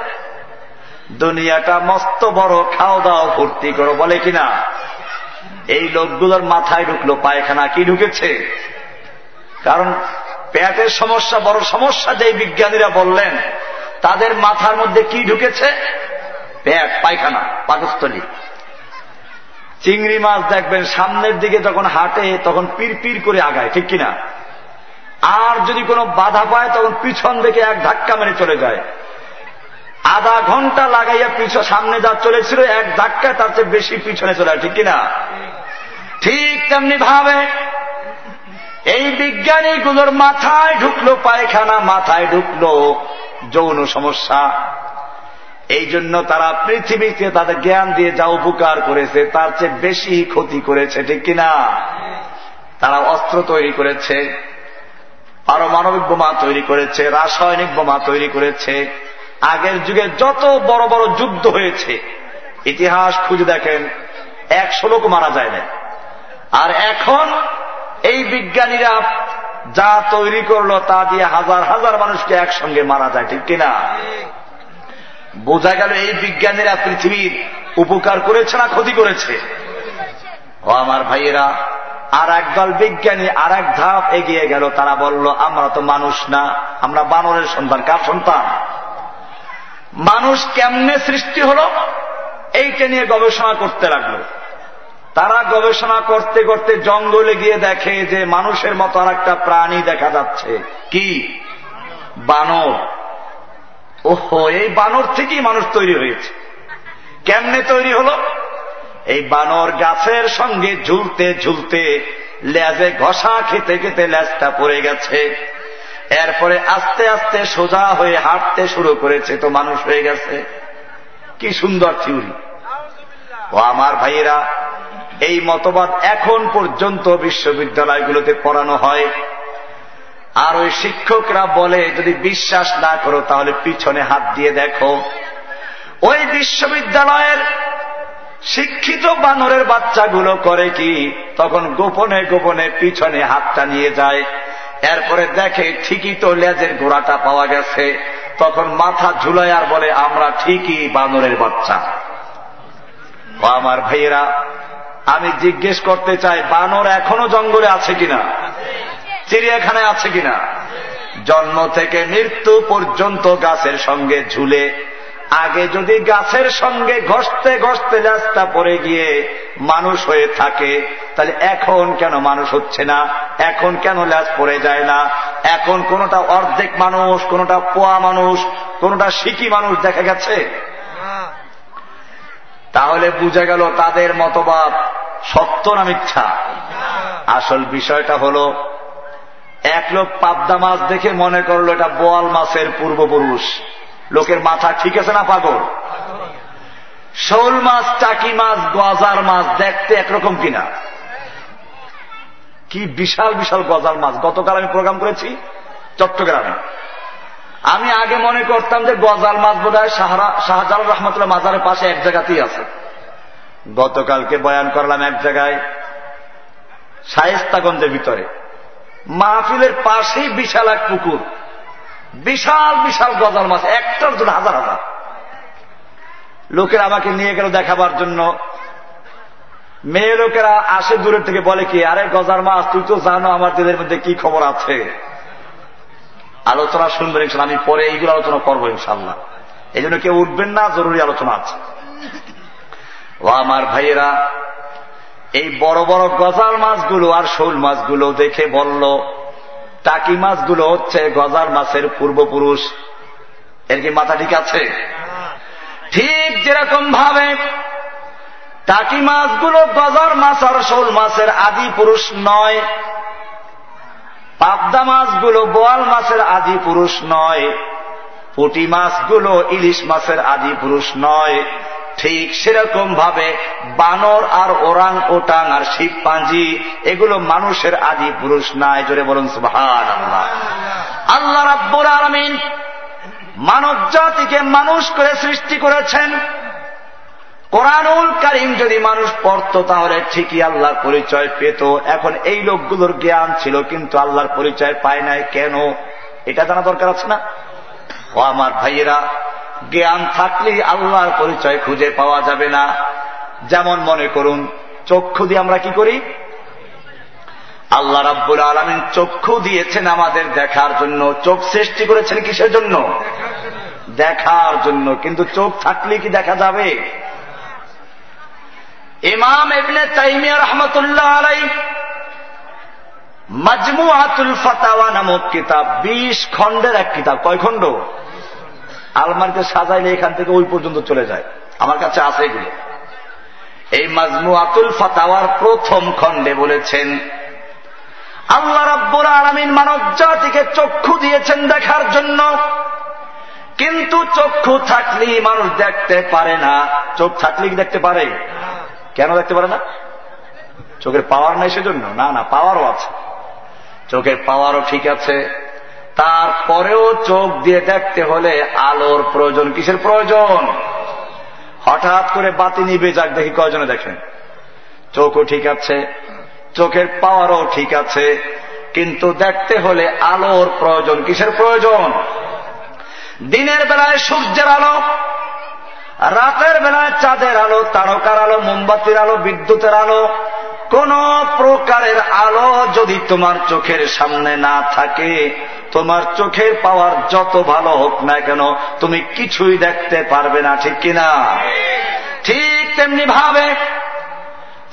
দুনিয়াটা মস্ত বড় খাওয়া দাওয়া ভর্তি করো, বলে কিনা এই লোকগুলোর মাথায় ঢুকলো, পায়খানা কি ঢুকেছে? কারণ পেটের সমস্যা, বড় সমস্যা যে বিজ্ঞানীরা বললেন, তাদের মাথার মধ্যে কি ঢুকেছে? পেট, পায়খানা, পাকস্থলী। চিংড়ি মাছ দেখবেন, সামনের দিকে যখন হাঁটে, তখন পির করে আগায়, ঠিক কিনা? আর যদি কোনো বাধা পায়, তখন পিছন দিকে এক ধাক্কা মেরে চলে যায়। আধা ঘণ্টা লাগাইয়া পিছন সামনে যা চলেছিল, এক ধাক্কা তার চেয়ে বেশি পিছনে চলে ঠিক কিনা? ঠিক তেমনি ভাবে এই বিজ্ঞানীগুলোর মাথায় ঢুকলো পায়খানা, মাথায় ঢুকলো যৌন সমস্যা। এই জন্য তারা পৃথিবীতে তাদের জ্ঞান দিয়ে যা উপকার করেছে, তার চেয়ে বেশি ক্ষতি করেছে, ঠিক কিনা? তারা অস্ত্র তৈরি করেছে, পারমাণবিক বোমা তৈরি করেছে, রাসায়নিক বোমা তৈরি করেছে। আগের যুগে যত বড় বড় যুদ্ধ হয়েছে, ইতিহাস খুঁজে দেখেন, একশো লোক মারা যায় না আর এখন এই বিজ্ঞানীরা যা তৈরি করল তা দিয়ে হাজার হাজার মানুষকে একসঙ্গে মারা যায়, ঠিক কিনা? বোঝা গেল এই বিজ্ঞানীরা পৃথিবীর উপকার করেছে না ক্ষতি করেছে? ও আমার ভাইয়েরা, আর একদল বিজ্ঞানী আর এক ধাপ এগিয়ে গেল, তারা বলল, আমরা তো মানুষ না, আমরা বানরের সন্তান, কার সন্তান? মানুষ কেমনে সৃষ্টি হল, এইটা নিয়ে গবেষণা করতে লাগল। তারা গবেষণা করতে করতে জঙ্গলে গিয়ে দেখে যে মানুষের মতো আর একটা প্রাণী দেখা যাচ্ছে। কি? বানর। ওহো, এই বানর থেকেই মানুষ তৈরি হয়েছে। কেমনে তৈরি হল? এই বানর গাছের সঙ্গে ঝুলতে ঝুলতে লেজে ঘষা খেতে খেতে লেজটা পড়ে গেছে। এরপরে আস্তে আস্তে সোজা হয়ে হাঁটতে শুরু করেছে তো মানুষ হয়ে গেছে। কি সুন্দর থিউরি ও আমার ভাইয়েরা এই মতবাদ এখন পর্যন্ত বিশ্ববিদ্যালয়গুলোতে পড়ানো হয়। আর ওই শিক্ষকরা বলে, যদি বিশ্বাস না করো, তাহলে পিছনে হাত দিয়ে দেখো। ওই বিশ্ববিদ্যালয়ের শিক্ষিত বানরের বাচ্চাগুলো করে কি, তখন গোপনে গোপনে পিছনে হাতটা নিয়ে যায়। এরপরে দেখে ঠিকই তো লেজের গোড়াটা পাওয়া গেছে। তখন মাথা ঝুলাই আর বলে, আমরা ঠিকই বানরের বাচ্চা। আমার ভাইয়েরা আমি জিজ্ঞেস করতে চাই, বানর এখনও জঙ্গলে আছে কিনা? চিড়িয়াখানায় আছে কিনা? জন্ম থেকে মৃত্যু পর্যন্ত গাছের সঙ্গে ঝুলে, আগে যদি গাছের সঙ্গে ঘষতে ঘষতে লেজটা পড়ে গিয়ে মানুষ হয়ে থাকে, তাহলে এখন কেন মানুষ হচ্ছে না? এখন কেন ল্যাস পড়ে যায় না? এখন কোনটা অর্ধেক মানুষ, কোনটা পোয়া মানুষ, কোনটা শিকি মানুষ দেখা গেছে? তাহলে বুঝে গেল তাদের মতবাদ সত্য না মিথ্যা? আসল বিষয়টা হল, এক লোক পাবদা মাছ দেখে মনে করল এটা বোয়াল মাছের পূর্বপুরুষ। লোকের মাথা ঠিক আছে না পাগল? শোল মাছ চাকি মাছ, গজার মাছ দেখতে একরকম কিনা? কি বিশাল বিশাল গজার মাছ? গতকাল আমি প্রোগ্রাম করেছি, চট্টগ্রামে। আমি আগে মনে করতাম যে গজাল মাছ বোধ হয় শাহজাল রহমতুল্লাহ মাজারের পাশে এক জায়গাতেই আছে। গতকালকে বয়ান করলাম এক জায়গায়, শায়েস্তাগঞ্জের ভিতরে। মাহফিলের পাশেই বিশাল এক পুকুর। বিশাল বিশাল গজাল মাছ, একটার জন্য হাজার হাজার। লোকেরা আমাকে নিয়ে গেল দেখাবার জন্য। মেয়ে লোকেরা আসে দূরের থেকে বলে কি, আরে গজার মাছ, তুই তো জানো আমার দিনের মধ্যে কি খবর আছে? আলোচনা শুনবেন ইনশাল আমি পরে এইগুলো আলোচনা করব ইনশাল্লাহ। এই জন্য কেউ উঠবেন না, জরুরি আলোচনা আছে। ও আমার ভাইয়েরা, এই বড় বড় গজাল মাছগুলো আর শোল মাছগুলো দেখে বলল, টাকি মাছগুলো হচ্ছে গজাল মাছের পূর্বপুরুষ। এর কি মাথা ঠিক আছে? ঠিক যেরকম ভাবে টাকি মাছগুলো গজার মাছ আর শোল মাছের আদি পুরুষ নয় পাবদা মাছগুলো বোয়াল মাছের আদি পুরুষ নয়, পুটি মাছগুলো ইলিশ মাছের আদি পুরুষ নয়। ঠিক সেরকম ভাবে বানর আর ওরাং ওটাং আর শিব পাঞ্জি এগুলো মানুষের আদি পুরুষ নাই। জোরে বলুন আল্লাহ আল্লাহ রাব্বুর আলমিন মানব জাতিকে মানুষ করে সৃষ্টি করেছেন। কোরআনুল কারিম যদি মানুষ পড়ত, তাহলে ঠিকই আল্লাহর পরিচয় পেত। এখন এই লোকগুলোর জ্ঞান ছিল, কিন্তু আল্লাহর পরিচয় পায় নাই। কেন? এটা জানা দরকার আছে না? ও আমার ভাইয়েরা, জ্ঞান থাকলেই আল্লাহর পরিচয় খুঁজে পাওয়া যাবে না। যেমন মনে করুন, চক্ষু দিয়ে আমরা কি করি? আল্লাহ রাব্বুল আলমিন চক্ষু দিয়েছেন আমাদের দেখার জন্য। চোখ সৃষ্টি করেছেন কিসের জন্য? দেখার জন্য। কিন্তু চোখ থাকলে কি দেখা যাবে? ইমাম এবনে তাইমিয়া রহমতুল্লাহ আলাই মাজমু আতুল ফাতাওয়া নামক কিতাব, বিশ খণ্ডের এক কিতাব। কয় খণ্ড? আলমারিতে সাজাইলে এখান থেকে ওই পর্যন্ত চলে যায়। আমার কাছে আছে এগুলো। এই মাজমু আতুল ফাতাওয়ার প্রথম খণ্ডে বলেছেন, আল্লাহ রাব্বুর আলমিন মানব জাতিকে চক্ষু দিয়েছেন দেখার জন্য। কিন্তু চক্ষু থাকলেই মানুষ দেখতে পারে না। চোখ থাকলে কি দেখতে পারে? কেন দেখতে পারে না? চোখের পাওয়ার নাই সেজন্য? না না পাওয়ারও আছে। চোখের পাওয়ারও ঠিক আছে। তারপরেও চোখ দিয়ে দেখতে হলে আলোর প্রয়োজন কিসের প্রয়োজন? হঠাৎ করে বাতি নিবে যাক, দেখি কয়জনে দেখেন। চোখও ঠিক আছে, চোখের পাওয়ারও ঠিক আছে, কিন্তু দেখতে হলে আলোর প্রয়োজন কিসের প্রয়োজন? দিনের বেলায় সূর্যের আলো রাতের বেলায় চাঁদের আলো, তারকার আলো, মোমবাতির আলো, বিদ্যুতের আলো, কোন প্রকারের আলো যদি তোমার চোখের সামনে না থাকে, তোমার চোখের পাওয়ার যত ভালো হোক না কেন, তুমি কিছুই দেখতে পারবে না, ঠিক কিনা? ঠিক তেমনি ভাবে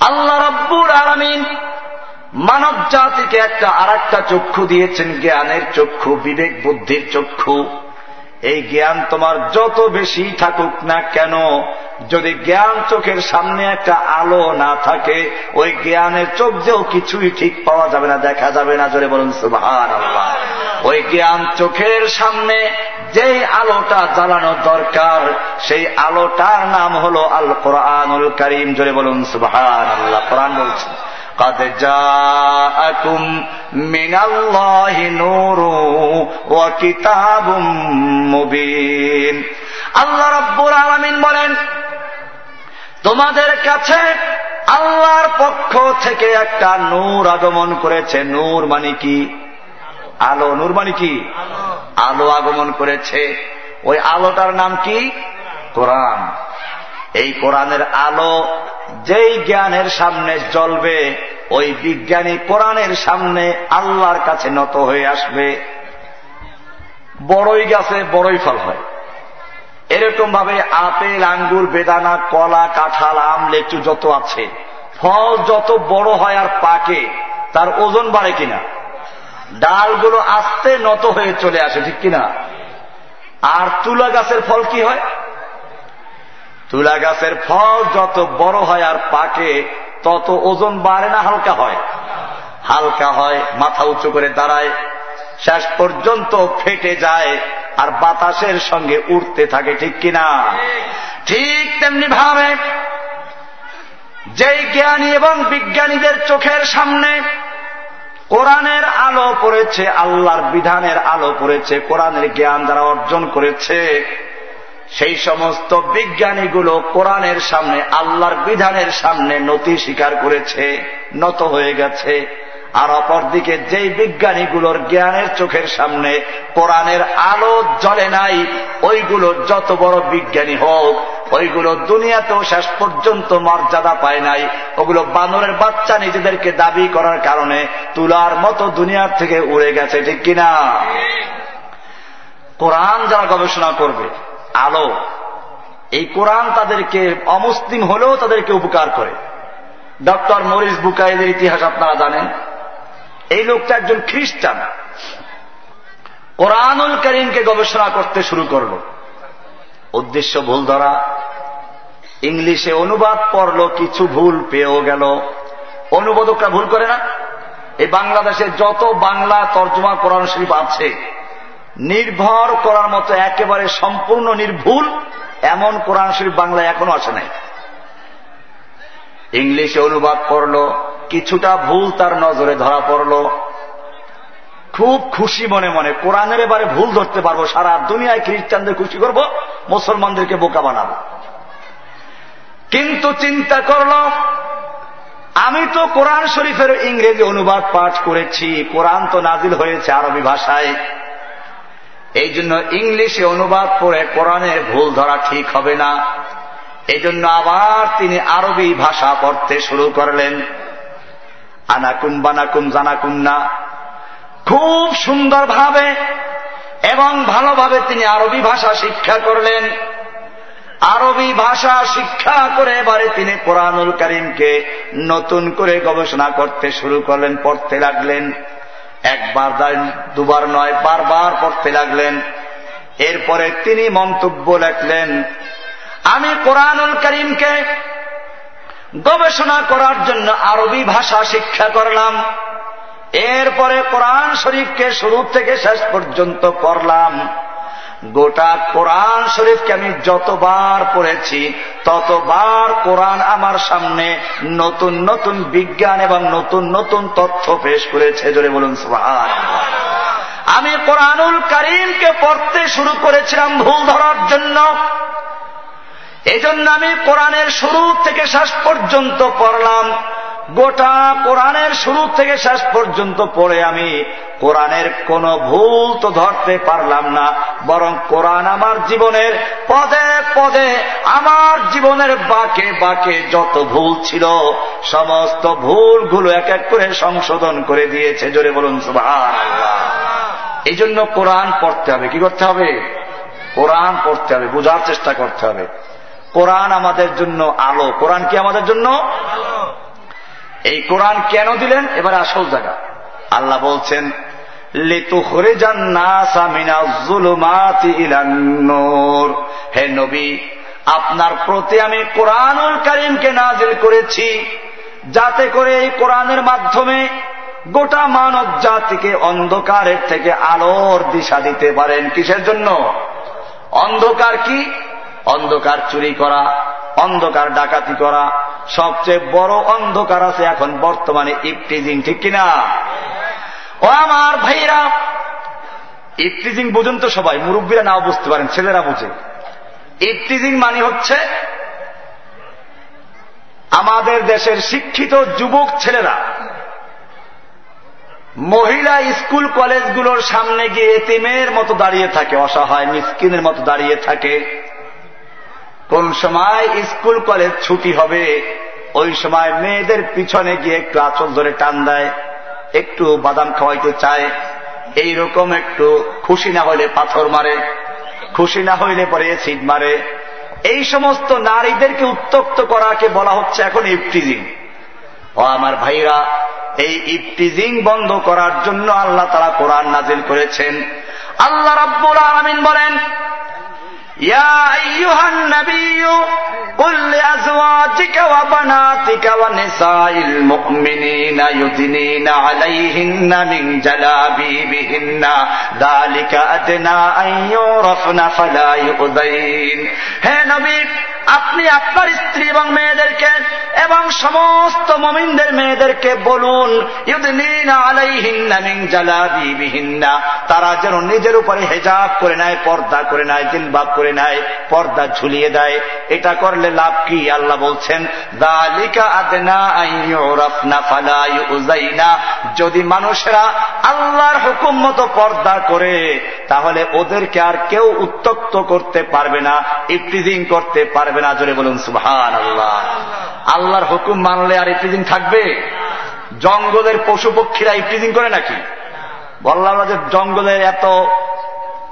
আল্লাহ রব্বুর আলমিন মানব জাতিকে একটা আর চক্ষু দিয়েছেন, জ্ঞানের চক্ষু, বিবেক, বুদ্ধির চক্ষু। এই জ্ঞান তোমার যত বেশি থাকুক না কেন, যদি জ্ঞান চোখের সামনে একটা আলো না থাকে, ওই জ্ঞানের চোখ দিয়েও কিছুই ঠিক পাওয়া যাবে না, দেখা যাবে না, জোরে বলুন সুভার ওই জ্ঞান চোখের সামনে যেই আলোটা জ্বালানো দরকার, সেই আলোটার নাম হল আল কোরআনুল করিম, জোরে বলুন সুভার আল্লাহ কোরআন বলছেন قد جاءكم من الله نور وكتاب مبين আল্লাহ রব্বুর আলমিন বলেন তোমাদের কাছে আল্লাহর পক্ষ থেকে একটা নূর আগমন করেছে নূর মানে কি আলো নূর মানে কি আলো আগমন করেছে ওই আলোটার নাম কি কোরআন এই কোরআনের আলো যেই জ্ঞানের সামনে জ্বলবে, ওই বিজ্ঞানী কোরআনের সামনে আল্লাহর কাছে নত হয়ে আসবে। বড়ই গাছে বড়ই ফল হয়। এরকম ভাবে আপেল, আঙ্গুর, বেদানা, কলা, কাঁঠাল, আম, লেচু যত আছে, ফল যত বড় হয় আর পাকে, তার ওজন বাড়ে কিনা? ডালগুলো আস্তে নত হয়ে চলে আসে, ঠিক কিনা? আর তুলা গাছের ফল কি হয়? তুলা গাছের ফল যত বড় হয় আর পাকে, তত ওজন বাড়ে না, হালকা হয়। হালকা হয়, মাথা উঁচু করে দাঁড়ায়, শেষ পর্যন্ত ফেটে যায় আর বাতাসের সঙ্গে উঠতে থাকে, ঠিক কিনা? ঠিক তেমনি ভাবে যেই জ্ঞানী এবং বিজ্ঞানীদের চোখের সামনে কোরআনের আলো পড়েছে, আল্লাহর বিধানের আলো পড়েছে, কোরআনের জ্ঞান যারা অর্জন করেছে সেই সমস্ত বিজ্ঞানীগুলো কোরআনের সামনে, আল্লাহর বিধানের সামনে নতি স্বীকার করেছে, নত হয়ে গেছে। আর অপরদিকে যেই বিজ্ঞানীগুলোর জ্ঞানের চোখের সামনে কোরআনের আলো জ্বলে নাই, ওইগুলো যত বড় বিজ্ঞানী হোক, ওইগুলো দুনিয়াতেও শেষ পর্যন্ত মর্যাদা পায় নাই। ওগুলো বানরের বাচ্চা নিজেদেরকে দাবি করার কারণে তুলার মতো দুনিয়ার থেকে উড়ে গেছে, ঠিক কিনা? কোরআন যারা গবেষণা করবে আলো। এই কোরআন তাদেরকে অমুসলিম হলেও তাদেরকে উপকার করে। ডক্টর মরিস বুকাইদের ইতিহাস আপনারা জানেন। এই লোকটা একজন খ্রিস্টান। কোরআনুল করিমকে গবেষণা করতে শুরু করল। উদ্দেশ্য ভুল ধরা। ইংলিশে অনুবাদ পড়ল, কিছু ভুল পেয়েও গেল। অনুবাদকরা ভুল করে না। এই বাংলাদেশে যত বাংলা তর্জমা কোরআন শরীফ আছে নির্ভর করার মতো একেবারে সম্পূর্ণ নির্ভুল এমন কোরআন শরীফ বাংলায় এখনও আসে নাই। ইংলিশে অনুবাদ করল, কিছুটা ভুল তার নজরে ধরা পড়ল। খুব খুশি মনে মনে, কোরআনের এবারে ভুল ধরতে পারব, সারা দুনিয়ায় খ্রিস্টানদের খুশি করব, মুসলমানদেরকে বোকা বানাবো। কিন্তু চিন্তা করল, আমি তো কোরআন শরীফের ইংরেজি অনুবাদ পাঠ করেছি, কোরআন তো নাজিল হয়েছে আরবি ভাষায়। এই জন্য ইংলিশে অনুবাদ পড়ে কোরআনের ভুল ধরা ঠিক হবে না। এই জন্য আবার তিনি আরবি ভাষা পড়তে শুরু করলেন। আনাকুম বানাকুম জানাকুম না। খুব সুন্দরভাবে এবং ভালোভাবে তিনি আরবি ভাষা শিক্ষা করলেন। আরবি ভাষা শিক্ষা করে এবারে তিনি কোরআনুল করিমকে নতুন করে গবেষণা করতে শুরু করলেন, পড়তে লাগলেন। একবার দুবার নয়, বারবার পড়তে লাগলেন। এরপরে তিনি মন্তব্য লেখলেন, আমি কোরআনুল করিমকে গবেষণা করার জন্য আরবি ভাষা শিক্ষা করলাম। এরপরে কোরআন শরীফকে শুরু থেকে শেষ পর্যন্ত পড়লাম। গোটা কোরআন শরীফকে আমি যতবার পড়েছি, ততবার কোরআন আমার সামনে নতুন নতুন বিজ্ঞান এবং নতুন নতুন তথ্য পেশ করেছে। জোরে বলুন সুহান আমি কোরআনুল করিমকে পড়তে শুরু করেছিলাম ভুল ধরার জন্য। এই জন্য আমি কোরআনের শুরু থেকে শেষ পর্যন্ত পড়লাম। গোটা কোরআনের শুরু থেকে শেষ পর্যন্ত পড়ে আমি কোরআনের কোন ভুল তো ধরতে পারলাম না, বরং কোরআন আমার জীবনের পদে পদে আমার জীবনের বাকে বাকে যত ভুল ছিল, সমস্ত ভুলগুলো এক এক করে সংশোধন করে দিয়েছে। জোরে বলুন এই জন্য কোরআন পড়তে হবে। কি করতে হবে? কোরআন পড়তে হবে। বোঝার চেষ্টা করতে হবে। কোরআন আমাদের জন্য আলো। কোরআন কি আমাদের জন্য? এই কোরআন কেন দিলেন? এবার আসল জায়গা। আল্লাহ বলছেন হে নবী, আপনার প্রতি আমি কোরআনুল করিমকে নাজিল করেছি, যাতে করে এই কোরআনের মাধ্যমে গোটা মানব জাতিকে অন্ধকারের থেকে আলোর দিশা দিতে পারেন। কিসের জন্য? অন্ধকার কি? অন্ধকার চুরি করা, অন্ধকার ডাকাতি করা সবচেয়ে বড় অন্ধকার আছে এখন বর্তমানে ইফটিজিং ঠিক কিনা? ও আমার ভাইরা ইফটিজিং বুঝুন তো সবাই, মুরব্বীরা নাও বুঝতে পারেন, ছেলেরা বুঝে। ইফটিজিং মানে হচ্ছে আমাদের দেশের শিক্ষিত যুবক ছেলেরা মহিলা স্কুল কলেজগুলোর সামনে গিয়ে এতিমের মতো দাঁড়িয়ে থাকে, অসহায়, মিসকিনের মতো দাঁড়িয়ে থাকে। কোন সময় স্কুল কলেজ ছুটি হবে, ওই সময় মেয়েদের পিছনে গিয়ে একটু আচল ধরে টান দেয়, একটু বাদাম খাওয়াইতে চায়। এই রকম একটু খুশি না হইলে পাথর মারে, খুশি না হইলে পরে সিট মারে। এই সমস্ত নারীদেরকে উত্তক্ত করাকে বলা হচ্ছে এখন ইফটিজিং। ও আমার ভাইরা, এই ইফটিজিং বন্ধ করার জন্য আল্লাহ তারা কোরআন নাজিল করেছেন। আল্লাহ রাব্বুল আলমিন বলেন يا أيها النبي قل لأزواجك وبناتك ونساء المؤمنين يدنين عليهن من جلابيبهن ذلك أدنى أن يعرفن فلا يؤذين হে নবী আপনি আপনার স্ত্রী এবং মেয়েদেরকে এবং সমস্ত মমিনদের মেয়েদেরকে বলুন তারা যেন নিজের উপরে হেজাব করে নেয় পর্দা করে নেয় জিলবাব করে নেয়, পর্দা ঝুলিয়ে দেয়। এটা করলে লাভ কি? আল্লাহ বলছেন যদি মানুষেরা আল্লাহর হুকুম মতো পর্দা করে, তাহলে ওদেরকে আর কেউ উত্তক্ত করতে পারবে না ইফটিজিং করতে পারবে না। জোরে বলুন সুহান আল্লাহ আল্লাহর হুকুম মানলে আর ইফটিজিং থাকবে? জঙ্গলের পশু পক্ষীরা ইফটিজিং করে নাকি? বললাম যে জঙ্গলের এত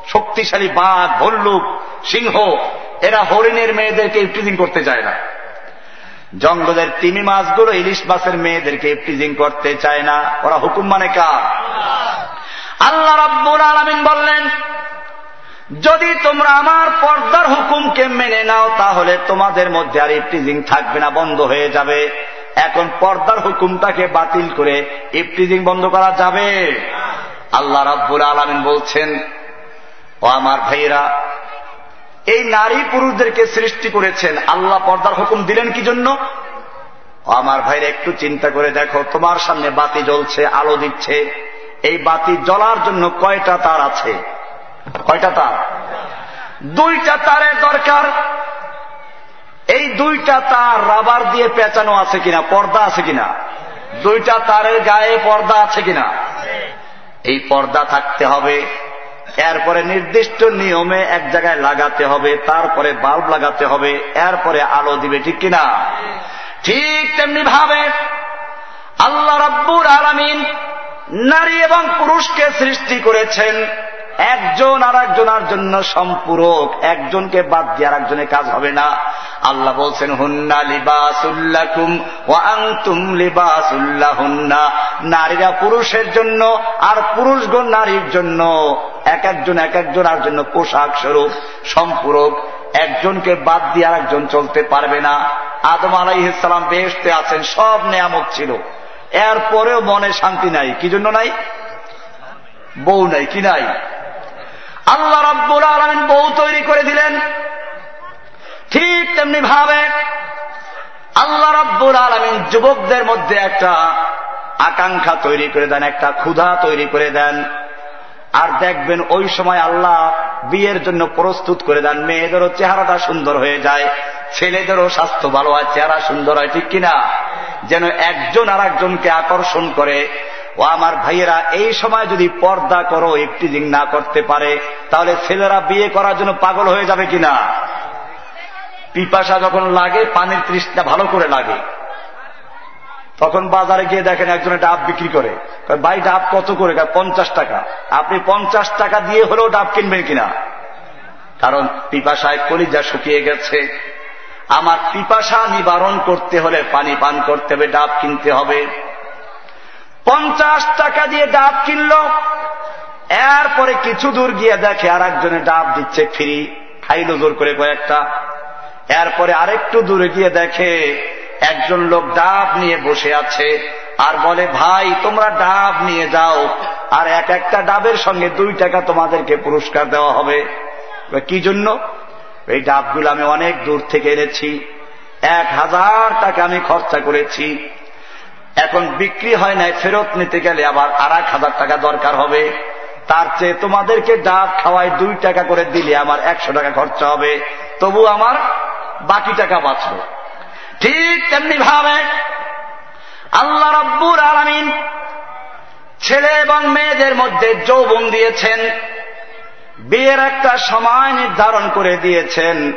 শক্তিশালী বাঘ, ভল্লুক, সিংহ, এরা হরিণের মেয়েদেরকে ইফটিজিং করতে চায় না। জঙ্গলের তিমি মাছগুলো ইলিশ মাছের মেয়েদেরকে ইফটিজিং করতে চায় না। ওরা হুকুম মানে কার? আল্লাহ রব্বুল আলমিন বললেন, যদি তোমরা আমার পর্দার হুকুমকে মেনে নাও, তাহলে তোমাদের মধ্যে আর ইফটিজিং থাকবে না, বন্ধ হয়ে যাবে। এখন পর্দার হুকুমটাকে বাতিল করে ইফটিজিং বন্ধ করা যাবে। আল্লাহ রাব্বুল আলমিন বলছেন ও আমার ভাইয়েরা, এই নারী পুরুষদেরকে সৃষ্টি করেছেন, আল্লাহ পর্দার হুকুম দিলেন কি জন্য? আমার ভাইরা একটু চিন্তা করে দেখো, তোমার সামনে বাতি জ্বলছে, আলো দিচ্ছে, এই বাতি জ্বলার জন্য কয়টা তার আছে? কয়টা তার? দুইটা তারের দরকার। এই দুইটা তার রাবার দিয়ে পেঁচানো আছে কিনা, পর্দা আছে কিনা? দুইটা তারের গায়ে পর্দা আছে কিনা? এই পর্দা থাকতে হবে এরপরে নির্দিষ্ট নিয়মে এক জায়গায় লাগাতে হবে, তারপরে বাল্ব লাগাতে হবে, এরপরে আলো দিবে, ঠিক কিনা? ঠিক তেমনি ভাবে আল্লাহ রব্বুর আলমিন নারী এবং পুরুষকে সৃষ্টি করেছেন। একজন আর জন্য সম্পূরক। একজনকে বাদ দিয়ে আর একজনের কাজ হবে না। আল্লাহ বলছেন, হুন্না লিবাসুল্লাকুম ও আংতুম লিবাসুল্লাহ হুন্না নারীরা পুরুষের জন্য আর পুরুষগণ নারীর জন্য। এক একজন এক একজন আর জন্য পোশাক স্বরূপ, সম্পূরক। একজনকে বাদ দিয়ে আর একজন চলতে পারবে না। আদম আলাইসালাম বেহতে আছেন, সব নেয়ামত ছিল। এরপরেও মনে শান্তি নাই। কি জন্য নাই? বউ নাই, কি নাই? আল্লাহ রব্বুল আলমিন বউ তৈরি করে দিলেন। ঠিক তেমনি ভাবে আল্লাহ রব্বুল আলমিন যুবকদের মধ্যে একটা আকাঙ্ক্ষা তৈরি করে দেন, একটা ক্ষুধা তৈরি করে দেন। আর দেখবেন ওই সময় আল্লাহ বিয়ের জন্য প্রস্তুত করে দেন। মেয়েদেরও চেহারাটা সুন্দর হয়ে যায়, ছেলেদেরও স্বাস্থ্য ভালো হয়, চেহারা সুন্দর হয়, ঠিক কিনা? যেন একজন আর একজনকে আকর্ষণ করে ও আমার ভাইয়েরা, এই সময় যদি পর্দা করো, একটি দিন না করতে পারে, তাহলে ছেলেরা বিয়ে করার জন্য পাগল হয়ে যাবে কিনা? পিপাসা যখন লাগে, পানির তৃষ্ণা ভালো করে লাগে। তখন বাজারে গিয়ে দেখেন একজনে ডাব বিক্রি করে। ভাই ডাব কত করে? পঞ্চাশ টাকা। আপনি পঞ্চাশ টাকা দিয়ে হলেও ডাব কিনবেন কিনা? কারণ পিপাসায় কলিজা শুকিয়ে গেছে। আমার পিপাসা নিবারণ করতে হলে পানি পান করতে হবে ডাব কিনতে হবে। পঞ্চাশ টাকা দিয়ে ডাব কিনল। এরপরে কিছু দূর গিয়ে দেখে আর একজনে ডাব দিচ্ছে ফ্রি খাইল জোর করে কয়েকটা। এরপরে আরেকটু দূরে গিয়ে দেখে একজন লোক ডাব নিয়ে বসে আছে আর বলে, ভাই, তোমরা ডাব নিয়ে যাও আর এক একটা ডাবের সঙ্গে দুই টাকা তোমাদেরকে পুরস্কার দেওয়া হবে। কি জন্য? এই ডাবগুলো আমি অনেক দূর থেকে এনেছি। এক হাজার টাকা আমি খরচা করেছি। এখন বিক্রি হয় নাই, ফেরত নিতে গেলে আবার আর হাজার টাকা দরকার হবে। তার চেয়ে তোমাদেরকে ডাব খাওয়াই দুই টাকা করে দিলে আমার একশো টাকা খরচা হবে। তবু আমার বাকি টাকা বাঁচবে। ঠিক তেমনি ভাবে আল্লাহ রব্বুর আলমিন ছেলে এবং মেয়েদের মধ্যে যৌবন দিয়েছেন, বিয়ের একটা সময় নির্ধারণ করে দিয়েছেন।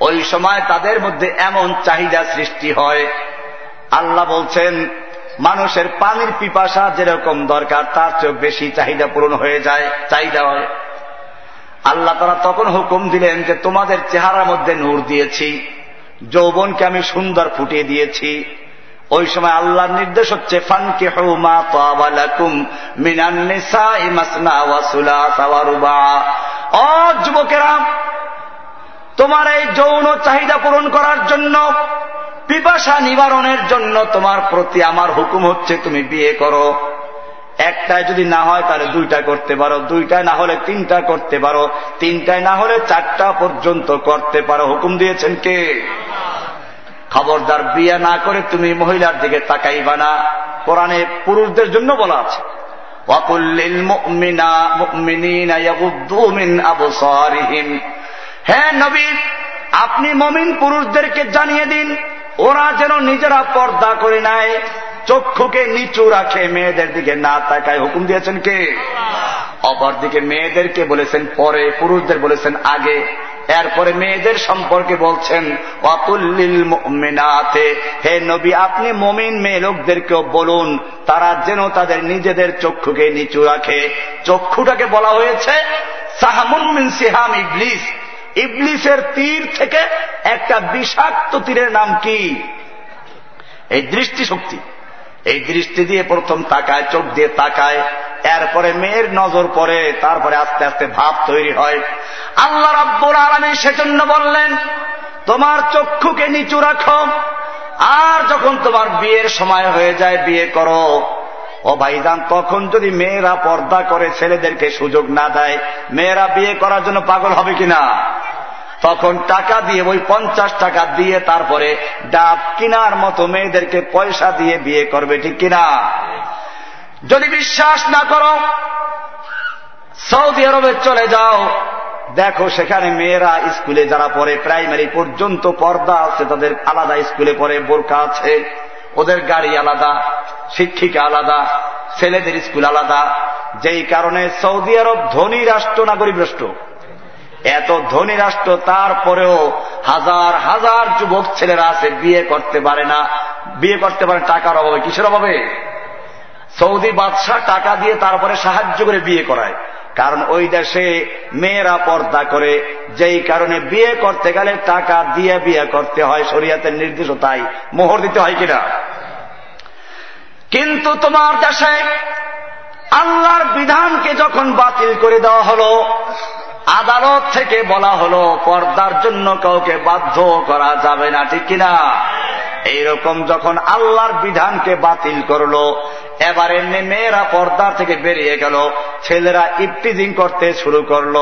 ওই সময় তাদের মধ্যে এমন চাহিদা সৃষ্টি হয়। আল্লাহ বলছেন মানুষের পানির পিপাসা যেরকম দরকার, তার চেয়ে বেশি চাহিদা পূরণ হয়ে যায়, চাহিদা হয়। আল্লাহ তারা তখন হুকুম দিলেন যে, তোমাদের চেহারার মধ্যে নূর দিয়েছি, যৌবনকে আমি সুন্দর ফুটিয়ে দিয়েছি। ওই সময় আল্লাহর নির্দেশ হচ্ছে ফানকে অ যুবকেরা তোমার এই যৌন চাহিদা পূরণ করার জন্য, পিপাসা নিবারণের জন্য তোমার প্রতি আমার হুকুম হচ্ছে তুমি বিয়ে করো। একটায় যদি না হয় তাহলে দুইটা করতে পারো, দুইটায় না হলে তিনটা করতে পারো, তিনটায় না হলে চারটা পর্যন্ত করতে পারো। হুকুম দিয়েছেন কে? খবরদার বিয়ে না করে তুমি মহিলার দিকে তাকাইবা না। কোরআনে পুরুষদের জন্য বলা আছে হ্যাঁ নবী আপনি মমিন পুরুষদেরকে জানিয়ে দিন ওরা যেন নিজেরা পর্দা করে নেয় চক্ষুকে নিচু রাখে মেয়েদের দিকে না তাকায়। হুকুম দিয়েছেন কে? অপরদিকে মেয়েদেরকে বলেছেন পরে পুরুষদের বলেছেন আগে। এরপরে মেয়েদের সম্পর্কে বলছেন অতুল্লিল মেনাতে হে নবী আপনি মমিন মেয়ে লোকদেরকেও বলুন তারা যেন তাদের নিজেদের চক্ষুকে নিচু রাখে। চক্ষুটাকে বলা হয়েছে সাহামুন মিন সিহাম ইবলিস। ইবলিসের তীর থেকে একটা বিষাক্ত তীরের নাম কি? এই দৃষ্টিশক্তি। এই দৃষ্টি দিয়ে প্রথম তাকায়, চোখ দিয়ে তাকায়, এরপরে মেয়ের নজর পড়ে, তারপরে আস্তে আস্তে ভাব তৈরি হয়। আল্লাহ রাব্বুল আলমী সেজন্য বললেন, তোমার চক্ষুকে নিচু রাখো, আর যখন তোমার বিয়ের সময় হয়ে যায়, বিয়ে করো। ও ভাইজান, তখন যদি মেয়েরা পর্দা করে ছেলেদেরকে সুযোগ না দেয়, মেয়েরা বিয়ে করার জন্য পাগল হবে কিনা? তখন টাকা দিয়ে, ওই পঞ্চাশ টাকা দিয়ে তারপরে ডাব কিনার মতো মেয়েদেরকে পয়সা দিয়ে বিয়ে করবে, ঠিক কিনা? যদি বিশ্বাস না করো, সৌদি আরবে চলে যাও। দেখো, সেখানে মেয়েরা স্কুলে যারা পড়ে, প্রাইমারি পর্যন্ত পর্দা আছে, তাদের আলাদা স্কুলে পড়ে বোরকা আছে। ওদের গাড়ি আলাদা, শিক্ষিকা আলাদা, ছেলেদের স্কুল আলাদা। যেই কারণে সৌদি আরব ধনী রাষ্ট্র না গরিব রাষ্ট্র। এত ধনী রাষ্ট্র, তারপরেও হাজার হাজার যুবক ছেলেরা আছে, বিয়ে করতে পারে না। বিয়ে করতে পারে, টাকার অভাবে। কিসের অভাবে? সৌদি বাদশাহ টাকা দিয়ে তারপরে সাহায্য করে বিয়ে করায়। কারণ ওই দেশে মেয়েরা পর্দা করে, যেই কারণে বিয়ে করতে গেলে টাকা দিয়ে বিয়ে করতে হয়, শরিয়াতের নির্দেশ তাই মোহর দিতে হয় কিনা? কিন্তু তোমার দেশে আল্লাহর বিধানকে যখন বাতিল করে দেওয়া হলো আদালত থেকে বলা হলো, পর্দার জন্য কাউকে বাধ্য করা যাবে না, ঠিক কিনা? এইরকম যখন আল্লাহর বিধানকে বাতিল করল, এবারে মেয়েরা পর্দার থেকে বেরিয়ে গেল, ছেলেরা ইফটিজিং করতে শুরু করল।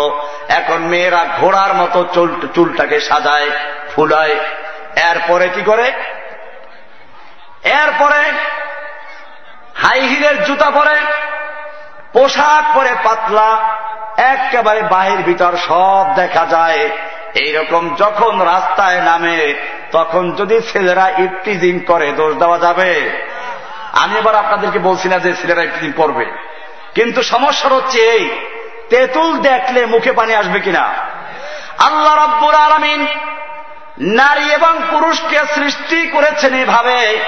এখন মেয়েরা ঘোড়ার মতো চুলটাকে সাজায়, ফুলায়। এরপরে কি করে? এরপরে হাই হিলের জুতা পরে, পোশাক পরে পাতলা একেবারে বাহির ভিতর সব দেখা যায়। এইরকম যখন রাস্তায় নামে, তখন যদি ছেলেরা ইফটিজিং করে, দোষ দেওয়া যাবে? আমি এবার আপনাদেরকে বলছি না যে ছেলেরা ইফটিজিং করবে। কিন্তু সমস্যা হচ্ছে এই, তেঁতুল দেখলে মুখে পানি আসবে কিনা? আল্লাহ রব্বুর আলমিন নারী এবং পুরুষকে সৃষ্টি করেছেন এভাবে।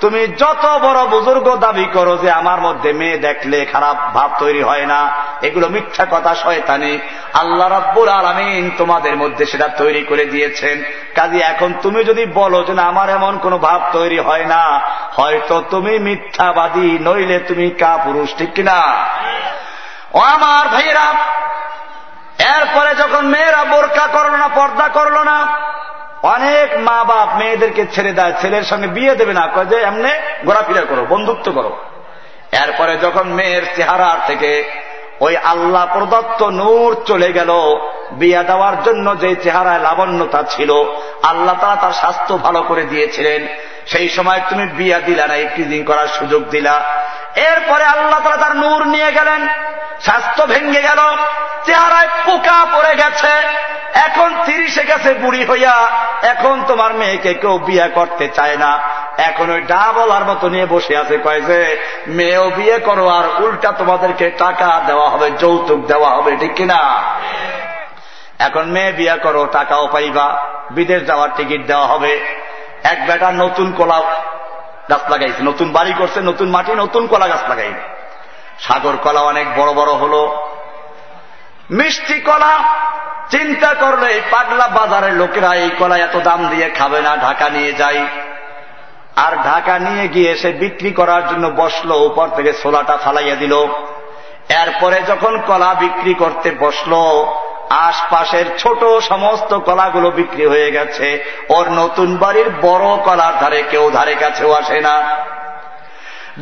তুমি যত বড় বুজুর্গ দাবি করো যে আমার মধ্যে মেয়ে দেখলে খারাপ ভাব তৈরি হয় না এগুলো মিথ্যা কথা শয়তানি। আল্লাহ রব্বুর আলমিন তোমাদের মধ্যে সেটা তৈরি করে দিয়েছেন। কাজে এখন তুমি যদি বলো যে না, আমার এমন কোন ভাব তৈরি হয় না, হয়তো তুমি মিথ্যাবাদী, নইলে তুমি কা পুরুষ ঠিক কিনা ও আমার ভাইয়েরা, এরপরে যখন মেয়েরা বোরকা করল না, পর্দা করল না, অনেক মা বাপ মেয়েদেরকে ছেড়ে দেয়, ছেলের সঙ্গে বিয়ে দেবে না, কয়ে যে, এমনি ঘোরাফেরা করো, বন্ধুত্ব করো। এরপরে যখন মেয়ের চেহারা থেকে ওই আল্লাহ প্রদত্ত নূর চলে গেল। বিয়া দেওয়ার জন্য যে চেহারায় লাবণ্যতা ছিল, আল্লাহ তারা তার স্বাস্থ্য ভালো করে দিয়েছিলেন। সেই সময় তুমি বিয়া দিলা না ইফটিজিং করার সুযোগ দিলা। এরপরে আল্লাহ তারা তার নূর নিয়ে গেলেন, স্বাস্থ্য ভেঙে গেল, চেহারায় পোকা পড়ে গেছে। এখন তিরিশে গেছে বুড়ি হইয়া, এখন তোমার মেয়েকে কেউ বিয়ে করতে চায় না। এখন ওই ডা বলার মতো নিয়ে বসে আছে, কয় যে, মেয়েও বিয়ে করো আর উল্টা তোমাদেরকে টাকা দেওয়া হবে, যৌতুক দেওয়া হবে, ঠিক কিনা? এখন মেয়ে বিয়ে করো, টাকাও পাইবা, বিদেশ যাওয়ার টিকিট দেওয়া হবে। এক বেটা নতুন কলা গাছ লাগাইছে, নতুন বাড়ি করছে, নতুন মাটি, নতুন কলা গাছ লাগাইবে। সাগর কলা অনেক বড় বড় হলো। মিষ্টি কলা, চিন্তা করলে পাগলা বাজারের লোকেরা এই কলা এত দাম দিয়ে খাবে না, ঢাকা নিয়ে যায়। আর ঢাকা নিয়ে গিয়ে সে বিক্রি করার জন্য বসল, উপর থেকে সোলাটা ফালাইয়া দিল। এরপরে যখন কলা বিক্রি করতে বসল আশপাশের ছোট সমস্ত কলাগুলো বিক্রি হয়ে গেছে। ওর নতুন বাড়ির বড় কলার ধারে কেউ ধারে কাছেও আসে না।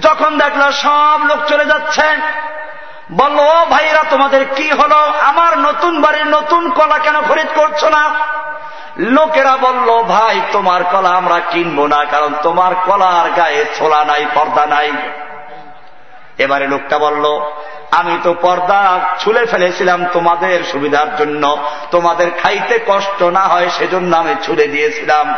যখন দেখল সব লোক চলে যাচ্ছে, বলল, ও ভাইরা, তোমাদের কি হলো? আমার নতুন বাড়ির নতুন কলা কেন খরিদ করছ না? লোকেরা বলল, ভাই, তোমার কলা আমরা কিনবো না, কারণ তোমার কলার গায়ে ছোলা নাই, পর্দা নাই। এবারে লোকটা বলল, আমি তো পর্দা ছুলে ফেলেছিলাম তোমাদের সুবিধার জন্য। তোমাদের খাইতে কষ্ট না হয়, সেজন্য আমি ছুলে দিয়েছিলাম।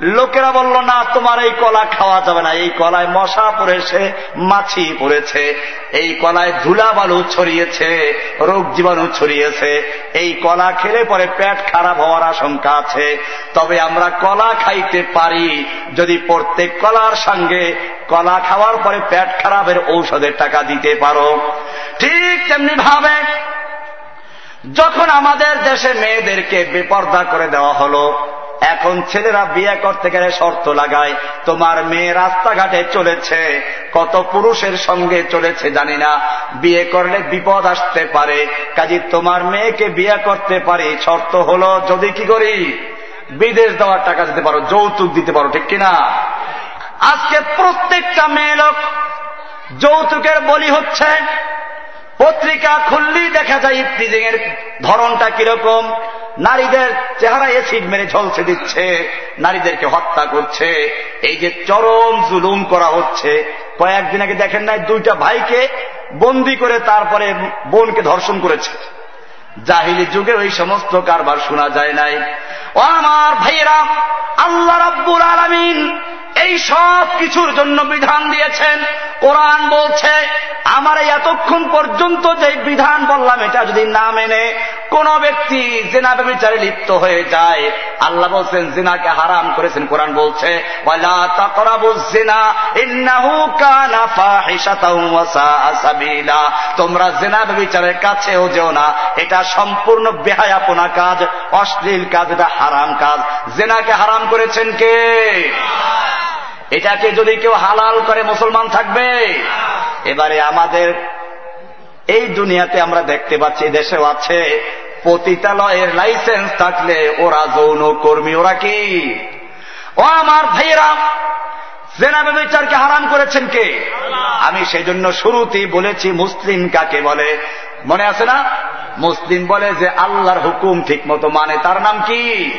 লোকেরা বলল, না, তোমার এই কলা খাওয়া যাবে না। এই কলায় মশা পড়েছে, মাছি পড়েছে, এই কলায় ধুলা বালু ছড়িয়েছে, রোগ জীবাণু ছড়িয়েছে। এই কলা খেলে পরে পেট খারাপ হওয়ার আশঙ্কা আছে। তবে আমরা কলা খাইতে পারি। যদি প্রত্যেক কলার সঙ্গে কলা খাওয়ার পরে পেট খারাপের ঔষধের টাকা দিতে পারো। ঠিক তেমনি ভাবে যখন আমাদের দেশে মেয়েদেরকে বেপর্দা করে দেওয়া হলো এখন ছেলেরা বিয়ে করতে গেলে শর্ত লাগায়, তোমার মেয়ে রাস্তাঘাটে চলেছে, কত পুরুষের সঙ্গে চলেছে জানি না, বিয়ে করলে বিপদ আসতে পারে, কাজী তোমার মেয়েকে বিয়ে করতে পারি, শর্ত হলো যদি কি করি, বিদেশ দেওয়ার টাকা দিতে পারো, যৌতুক দিতে পারো, ঠিক কিনা? আজকে প্রত্যেকটা মেয়ে লোক যৌতুকের বলি হচ্ছে পত্রিকা খুললেই দেখা যায় ইফতিজিং এর ধরনটা কীরকম। নারীদের চেহারা এসিড মেরে ঝলসে দিচ্ছে, নারীদেরকে হত্যা করছে, এই যে চরম জুলুম করা হচ্ছে। কয়েকদিন আগে দেখেন নাই, দুইটা ভাইকে বন্দি করে তারপরে বোনকে ধর্ষণ করেছে। জাহিলি যুগে ওই সমস্ত কারবার শোনা যায় নাই। ও আমার ভাইয়েরা, আল্লাহ রাব্বুল আলমিন এই সব কিছুর জন্য বিধান দিয়েছেন। কোরআন বলছে, আমার এতক্ষণ পর্যন্ত যে বিধান বললাম, এটা যদি না মেনে কোন ব্যক্তি জেনা বিচারে লিপ্ত হয়ে যায়, আল্লাহ বলছেন, জিনাকে হারাম করেছেন, কোরআন বলছে তোমরা জেনা বিচারের কাছেও যেও না, এটা সম্পূর্ণ বেহায়াপনা কাজ, অশ্লীল কাজ, এটা হারাম কাজ। জেনাকে হারাম করেছেন কে? এটাকে যদি কেউ হালাল করে মুসলমান থাকবে, এবারে আমাদের এই দুনিয়াতে আমরা দেখতে পাচ্ছি দেশেও আছে, পতিতালয়ের লাইসেন্স থাকলে ওরা যৌন কর্মী, ওরা কি? ও আমার ভাইয়েরা, জেনা বিচারকে হারাম করেছেন কে? আমি সেই জন্য শুরুতেই বলেছি, মুসলিম কাকে বলে? মনে আছে না? মুসলিম বলে যে আল্লাহর হুকুম ঠিক মতো মানে তার নাম কি?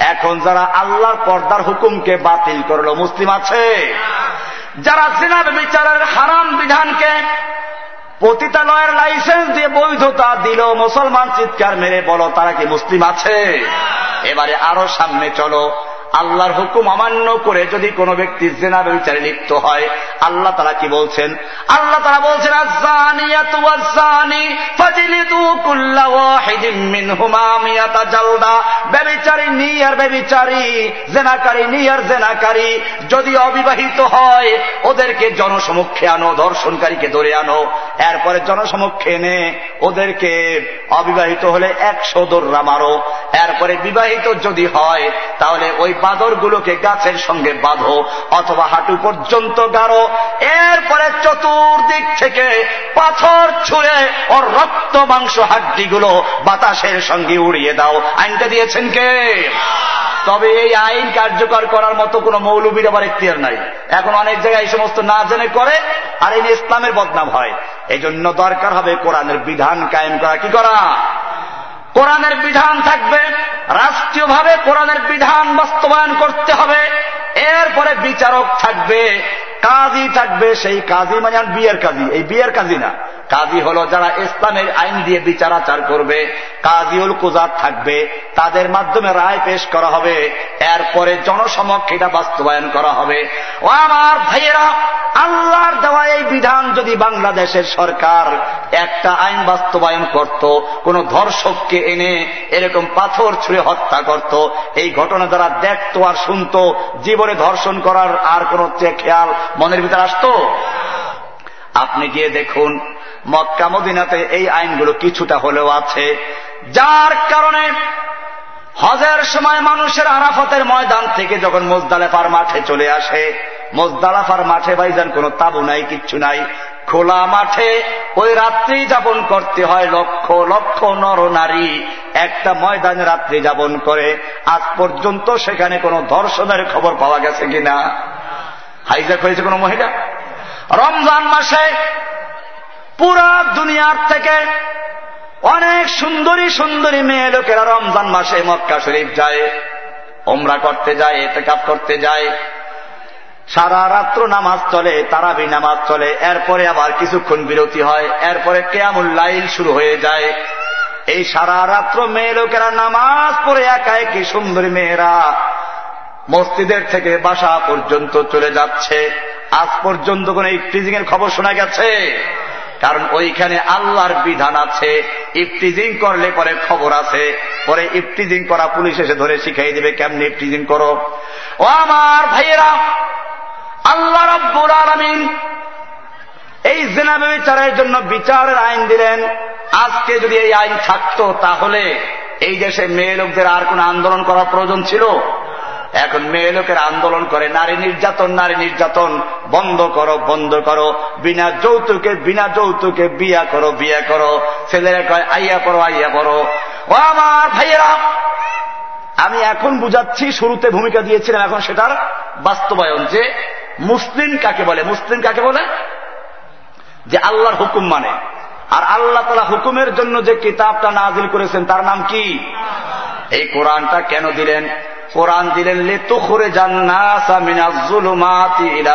এখন যারা আল্লাহর পর্দার হুকুমকে বাতিল করল, মুসলিম আছে? যারা জেনাব বিচারের হারাম বিধানকে পতিতালয়ের লাইসেন্স দিয়ে বৈধতা দিল, মুসলমান চিৎকার মেরে বলো, তারা কি মুসলিম আছে? এবারে আরও সামনে চলো। আল্লাহর হুকুম অমান্য করে যদি কোনো ব্যক্তি জেনা বিচারে লিপ্ত হয়, আল্লাহ তারা কি বলছেন? আল্লাহ তারা বলছেন যদি অবিবাহিত হয়, ওদেরকে জনসমক্ষে আনো ধর্ষণকারীকে ধরে আনো। এরপরে জনসমক্ষে এনে ওদেরকে অবিবাহিত হলে একশো দোররা মারো। এরপরে বিবাহিত যদি হয়, তাহলে ওই বাদরগুলোকে গাছের সঙ্গে বাঁধো অথবা হাঁটু পর্যন্ত গাড়ো এরপরে চতুর্দিক থেকে পাথর ছুঁড়ে ওর রক্ত মাংস হাড্ডিগুলো বাতাসের সঙ্গে উড়িয়ে দাও। আইনটা দিয়েছেন কে? তবে এই আইন কার্যকর করার মতো কোন মৌলবীর আবার এখতিয়ার নাই। এখন অনেক জায়গায় এই সমস্ত না জেনে করে আর এই ইসলামের বদনাম হয়। এই দরকার হবে কোরআনের বিধান কায়েম করা। কি করা? কোরআনের বিধান থাকবে, রাষ্ট্রীয়ভাবে কোরআনের বিধান বাস্তবায়ন করতে হবে, এরপরে বিচারক থাকবে, কাজী থাকবে, সেই কাজী মানে বিয়ের কাজী, এই বিয়ের কাজী না। কাজী হল যারা ইসলামের আইন দিয়ে বিচারাচার করবে, কাজীউল কুজাত থাকবে, তাদের মাধ্যমে রায় পেশ করা হবে, এরপরে জনসমক্ষে এটা বাস্তবায়ন করা হবে। ও আমার ভাইয়েরা, আল্লাহর দেওয়া এই বিধান যদি বাংলাদেশের সরকার একটা আইন বাস্তবায়ন করত, কোন ধর্ষককে এনে এরকম পাথর ছুঁড়ে হত্যা করত, এই ঘটনা যারা দেখত আর শুনত, জীবনে ধর্ষণ করার আর কোন খেয়াল মনের ভিতরে আসতো? আপনি গিয়ে দেখুন মক্কা মদিনাতে এই আইনগুলো কিছুটা হলেও আছে। যার কারণে হজের সময় মানুষের আরাফতের ময়দান থেকে যখন মোজদালেফার মাঠে চলে আসে, মোজদালাফার মাঠে ভাইজান কোনো তাবু নাই, কিচ্ছু নাই। খোলা মাঠে ওই রাত্রি যাপন করতে হয় লক্ষ লক্ষ নর নারী। একটা ময়দানে রাত্রি যাপন করে। আজ পর্যন্ত সেখানে কোনো ধর্ষণের খবর পাওয়া গেছে কিনা? হাইজাক হয়েছে কোন মহিলা? রমজান মাসে পুরা দুনিয়ার থেকে অনেক সুন্দরী সুন্দরী মেয়ে লোকেরা রমজান মাসে মক্কা শরীফ যায় ওমরা করতে যায় এতে কাপ করতে যায়। সারা রাত্র নামাজ চলে, তারাবি নামাজ চলে, এরপরে আবার কিছুক্ষণ বিরতি হয়, এরপরে কেয়ামুল লাইল শুরু হয়ে যায়। এই সারা রাত্র মেয়ে লোকেরা নামাজ পড়ে একা একই সুন্দরী মেয়েরা মসজিদের থেকে বাসা পর্যন্ত চলে যাচ্ছে। আজ পর্যন্ত কোন ইফটিজিং এর খবর শোনা গেছে? কারণ ওইখানে আল্লাহর বিধান আছে ইফটিজিং করলে পরে খবর আছে, পরে ইফটিজিং করা পুলিশ এসে ধরে শিখাই দেবে, কেমনি ইফটিজিং করো? ও আমার ভাইয়েরা, আল্লাহ রব্বুর আলমিন এই জেনা বিচারের জন্য বিচারের আইন দিলেন। আজকে যদি এই আইন থাকতো, তাহলে এই দেশে মেয়ে লোকদের আর কোন আন্দোলন করার প্রয়োজন ছিল? এখন মেয়ে লোকের আন্দোলন করে, নারী নির্যাতন নারী নির্যাতন, বন্ধ করো বন্ধ করো, বিনা যৌতুকে বিনা যৌতুকে বিয়া করো বিয়া করো। ছেলেরা কয়, আইয়া করো আইয়া করো ও আমার ভাইয়েরা, আমি এখন বুঝাচ্ছি, শুরুতে ভূমিকা দিয়েছিলাম, এখন সেটার বাস্তবায়ন যে মুসলিম কাকে বলে? মুসলিম কাকে বলে? যে আল্লাহর হুকুম মানে। আর আল্লাহ তালা হুকুমের জন্য যে কিতাবটা নাজিল করেছেন, তার নাম কি? এই কোরআনটা কেন দিলেন? কোরআন দিলেন লেতুখরে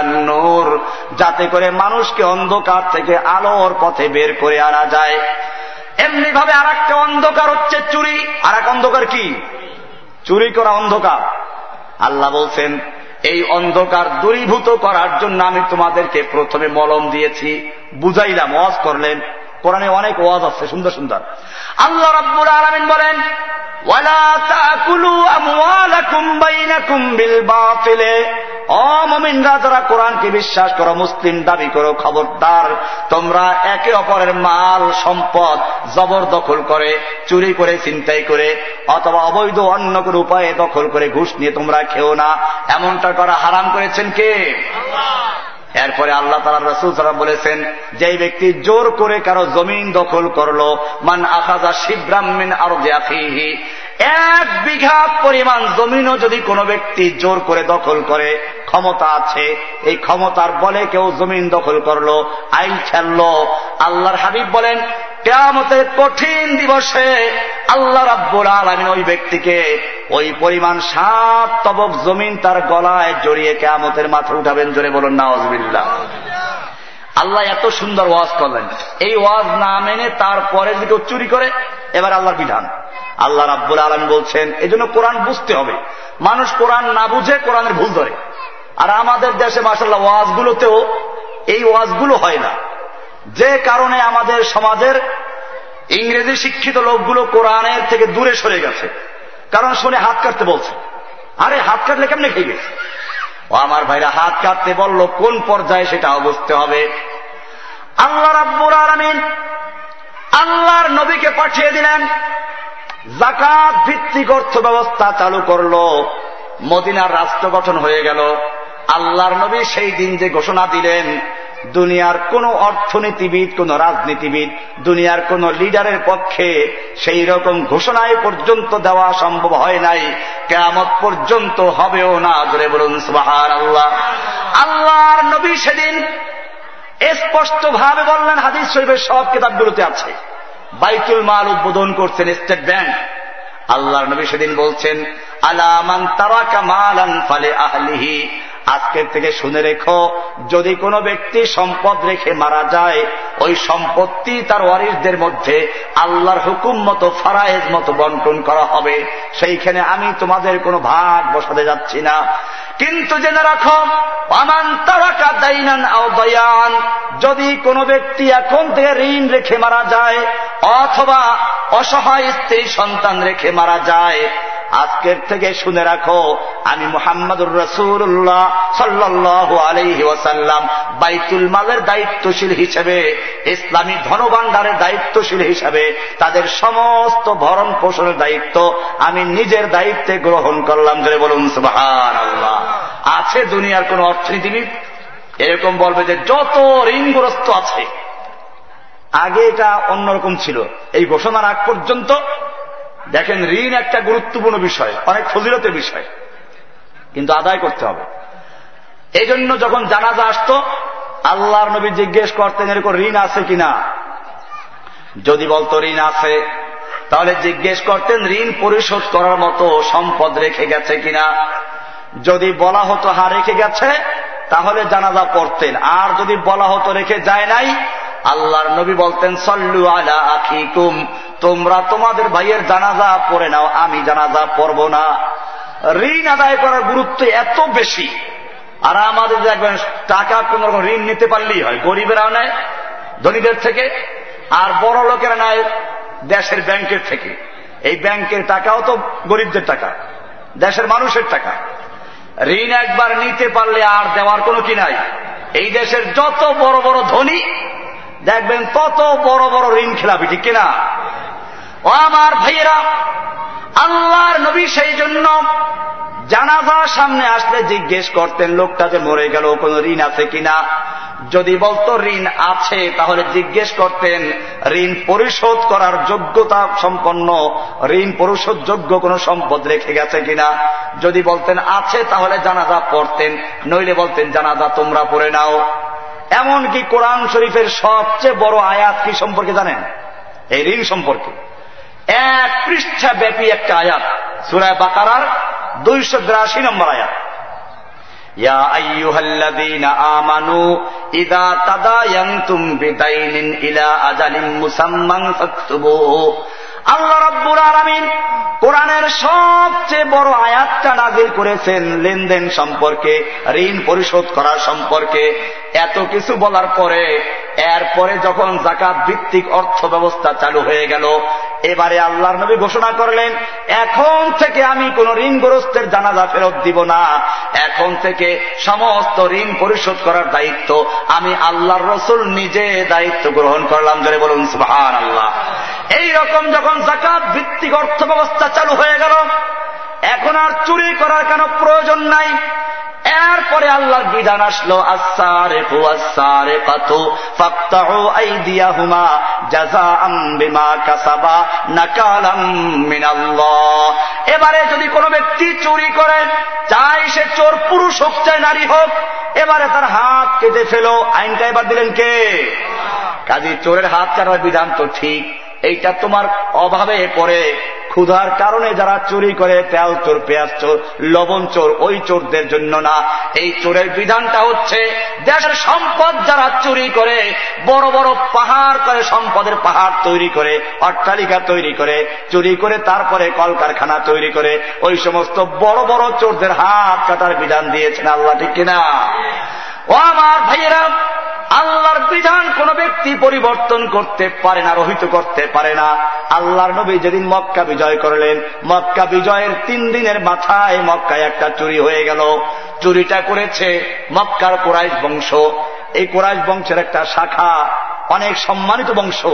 নূর যাতে করে মানুষকে অন্ধকার থেকে আলোর পথে বের করে আনা যায়। এমনি ভাবে আর একটা অন্ধকার হচ্ছে চুরি। আর এক অন্ধকার কি? চুরি করা অন্ধকার। আল্লাহ বলছেন, এই অন্ধকার দূরীভূত করার জন্য আমি তোমাদেরকে প্রথমে মলম দিয়েছি। বুঝাইলাম, ওয়াজ করলেন কোরআনে অনেক ওয়াজ আছে, সুন্দর সুন্দর। আল্লাহ রাব্বুল আলমিন বলেন যারা কোরআনকে বিশ্বাস করো, মুসলিম দাবি করো, খবরদার, তোমরা একে অপরের মাল, সম্পদ জবরদখল করে, চুরি করে চিন্তাই করে, অথবা অবৈধ অন্য কোনো উপায়ে দখল করে, ঘুষ নিয়ে তোমরা খেও না। এমনটা করা হারাম করেছেন কে? এরপরে আল্লাহ তালা রসুল সালাম বলেছেন যে ব্যক্তি জোর করে কারও জমিন দখল করল, মান আখাজা শিব্রাহ্মিন আরও জাফিহি এক বিঘা পরিমাণ জমিনও যদি কোনো ব্যক্তি জোর করে দখল করে, ক্ষমতা আছে, এই ক্ষমতার বলে কেউ জমিন দখল করল, আইন খেললো আল্লাহর হাবিব বলেন কেয়ামতের কঠিন দিবসে আল্লাহ রাব্বুল আলমিন ওই ব্যক্তিকে ওই পরিমাণ সাত তবক জমিন তার গলায় জড়িয়ে কেয়ামতের মাথা উঠাবেন। জোরে বলুন নওয়াজবিল্লা আল্লাহ এত সুন্দর ওয়াজ করলেন। এই ওয়াজ না মেনে তারপরে যদি চুরি করে, এবার আল্লাহর বিধান। আল্লাহ রাব্বুল আলম বলছেন এই জন্য কোরআন বুঝতে হবে। মানুষ কোরআন না বুঝে কোরআনের ভুল ধরে। আর আমাদের দেশে মাসাল্লাহ ওয়াজগুলোতেও এই ওয়াজগুলো হয় না। যে কারণে আমাদের সমাজের ইংরেজি শিক্ষিত লোকগুলো কোরআনের থেকে দূরে সরে গেছে। কারণ শুনে হাত কাটতে বলছে। আরে হাত কাটলে কেমনে খেয়ে ও আমার ভাইরা, হাত কাটতে বলল, কোন পর্যায়ে সেটা বুঝতে হবে? আল্লাহ রাব্বুর আলমিন আল্লাহর নবীকে পাঠিয়ে দিলেন জাকাত ভিত্তিক অর্থ ব্যবস্থা চালু করল, মদিনার রাষ্ট্র গঠন হয়ে গেল। আল্লাহর নবী সেই দিন যে ঘোষণা দিলেন দুনিয়ার কোন অর্থনীতিবিদ, কোন রাজনীতিবিদ, দুনিয়ার কোন লিডারের পক্ষে সেই রকম ঘোষণায় পর্যন্ত দেওয়া সম্ভব হয় নাই। কেমত পর্যন্ত হবেও না ধরে বলুন আল্লাহ আল্লাহর নবী সেদিন স্পষ্ট ভাবে বললেন, হাদিস শরীফের সব কিতাবগুলোতে আছে। বাইতুল মাল উদ্বোধন করছেন স্টেট ব্যাংক। আল্লাহর নবী সেদিন বলছেন আলামান তারাকা মালান ফালে আহলিহি। আজকের থেকে শুনে রেখো, যদি কোনো ব্যক্তি সম্পদ রেখে মারা যায়, ওই সম্পত্তি তার ওয়ারিসদের মধ্যে আল্লাহর হুকুম মতো, ফারায়েজ মতো বন্টন করা হবে। সেইখানে আমি তোমাদের কোনো ভাগ বসাতে যাচ্ছি না। কিন্তু জেনে রাখো আমান তারাকা দাইনান দয়ান, যদি কোনো ব্যক্তি এখন থেকে ঋণ রেখে মারা যায়, অথবা অসহায় স্ত্রী সন্তান রেখে মারা যায় আজকের থেকে শুনে রাখো, আমি মোহাম্মদুর রসুল্লাহ সাল্লাহ আলহি ওসাল্লাম বাইতুল মালের দায়িত্বশীল হিসেবে, ইসলামী ধনভাণ্ডারের দায়িত্বশীল হিসেবে তাদের সমস্ত ভরণ পোষণের দায়িত্ব আমি নিজের দায়িত্বে গ্রহণ করলাম। ধরে বলুন আল্লাহ আছে দুনিয়ার কোন অর্থনীতিবিদ? এরকম বলবে যে যত ঋণগ্রস্ত আছে। আগে এটা অন্যরকম ছিল। এই ঘোষণার আগ পর্যন্ত দেখেন ঋণ একটা গুরুত্বপূর্ণ বিষয়, অনেক ফজিলতের বিষয়, কিন্তু আদায় করতে হবে। এই জন্য যখন জানাজা আসত, আল্লাহর নবী জিজ্ঞেস করতেন, এরকম ঋণ আছে কিনা? যদি বলতো, ঋণ আছে। তাহলে জিজ্ঞেস করতেন, ঋণ পরিশোধ করার মতো সম্পদ রেখে গেছে কিনা? যদি বলা হতো হা রেখে গেছে, তাহলে জানাজা পড়তেন। আর যদি বলা হতো, রেখে যায় নাই, আল্লাহর নবী বলতেন, সল্লু আলা আখিকুম। তোমরা তোমাদের ভাইয়ের জানাজা পড়ে নাও, আমি জানাজা পড়ব না। ঋণ আদায় করার গুরুত্ব এত বেশি। আর আমাদের দেখবেন টাকা কোন রকম ঋণ নিতে পারলেই হয়, গরিবেরাও নেয়, ধনীদের থেকে, আর বড় লোকেরা নেয় দেশের ব্যাংকের থেকে। এই ব্যাংকের টাকাও তো গরিবদের টাকা, দেশের মানুষের টাকা। ঋণ একবার নিতে পারলে আর দেওয়ার কোনো কি নাই। এই দেশের যত বড় বড় ধনী, দেখবেন তত বড় বড় ঋণ খেলাপি, ঠিক কিনা? ও আমার ভাইয়েরা, আল্লাহর নবী সেই জন্য জানাজা সামনে আসলে জিজ্ঞেস করতেন, লোকটা যে মরে গেল, কোন ঋণ আছে কিনা? যদি বলতো ঋণ আছে, তাহলে জিজ্ঞেস করতেন, ঋণ পরিশোধ করার যোগ্যতা সম্পন্ন, ঋণ পরিশোধ যোগ্য কোন সম্পদ রেখে গেছে কিনা? যদি বলতেন আছে, তাহলে জানাজা পড়তেন, নইলে বলতেন, জানাজা তোমরা পড়ে নাও। এমনকি কোরআন শরীফের সবচেয়ে বড় আয়াত কি সম্পর্কে জানেন? এই ঋণ সম্পর্কে। এক পৃষ্ঠা ব্যাপী একটা আয়াত সুরায় বাকারার দুইশো বিরাশি নম্বর আয়াত يا أيها الذين آمنوا إذا تداينتم بدين إلى أجل مسمى فاكتبوه আল্লাহ রব্বুর আলমিন কোরআনের সবচেয়ে বড় আয়াতটা নাজিল করেছেন লেনদেন সম্পর্কে, ঋণ পরিশোধ করার সম্পর্কে। এত কিছু বলার পরে, এরপরে যখন জাকাত ভিত্তিক অর্থ ব্যবস্থা চালু হয়ে গেল, এবারে আল্লাহর নবী ঘোষণা করলেন, এখন থেকে আমি কোন ঋণগ্রস্তের জানাজা ফেরত দিব না। এখন থেকে সমস্ত ঋণ পরিশোধ করার দায়িত্ব আমি আল্লাহর রসুল নিজে দায়িত্ব গ্রহণ করলাম। যারা বলুন সুহান আল্লাহ এই রকম যখন জাকাত ভিত্তিক অর্থ ব্যবস্থা চালু হয়ে গেল। এখন আর চুরি করার কেন প্রয়োজন নাই। এরপরে আল্লাহর বিধান আসলো আসারে হু আসারে পাতো ফাক্তাহু আইদিয়াহুমা জাযাআম বিমা কাসাবা নাকালাম মিনাল্লাহ। এবারে যদি কোনো ব্যক্তি চুরি করে, চাই সে চোর পুরুষ হোক, চাই নারী হোক, এবারে তার হাত কেটে ফেলো। আইনটা এবার দিলেন কে? কাজী চোরের হাত কাটার বিধান তো ঠিক। এইটা তোমার অভাবে পড়ে। ক্ষুধার কারণে যারা চুরি করে, তেল চোর, পেঁয়াজ চোর, লবণ চোর, ওই চোরদের জন্য না। এই চোরের বিধানটা হচ্ছে, দেশের সম্পদ যারা চুরি করে, বড় বড় পাহাড় করে সম্পদের পাহাড় তৈরি করে, অট্টালিকা তৈরি করে, চুরি করে তারপরে কলকারখানা তৈরি করে, ওই সমস্ত বড় বড় চোরদের হাত কাটার বিধান দিয়েছেন আল্লাহ, ঠিক কিনা? ও আমার ভাইয়েরা, আল্লাহর বিধান কোন ব্যক্তি পরিবর্তন করতে পারে না, রহিত করতে পারে না। আল্লাহর নবী যেদিন মক্কা বিজয় করলেন, মক্কা বিজয়ের তিন দিনের মাথায় মক্কায় একটা চুরি হয়ে গেল। চুরিটা করেছে মক্কার কোরাইশ বংশ। এই কোরাইশ বংশের একটা শাখা, অনেক সম্মানিত বংশ,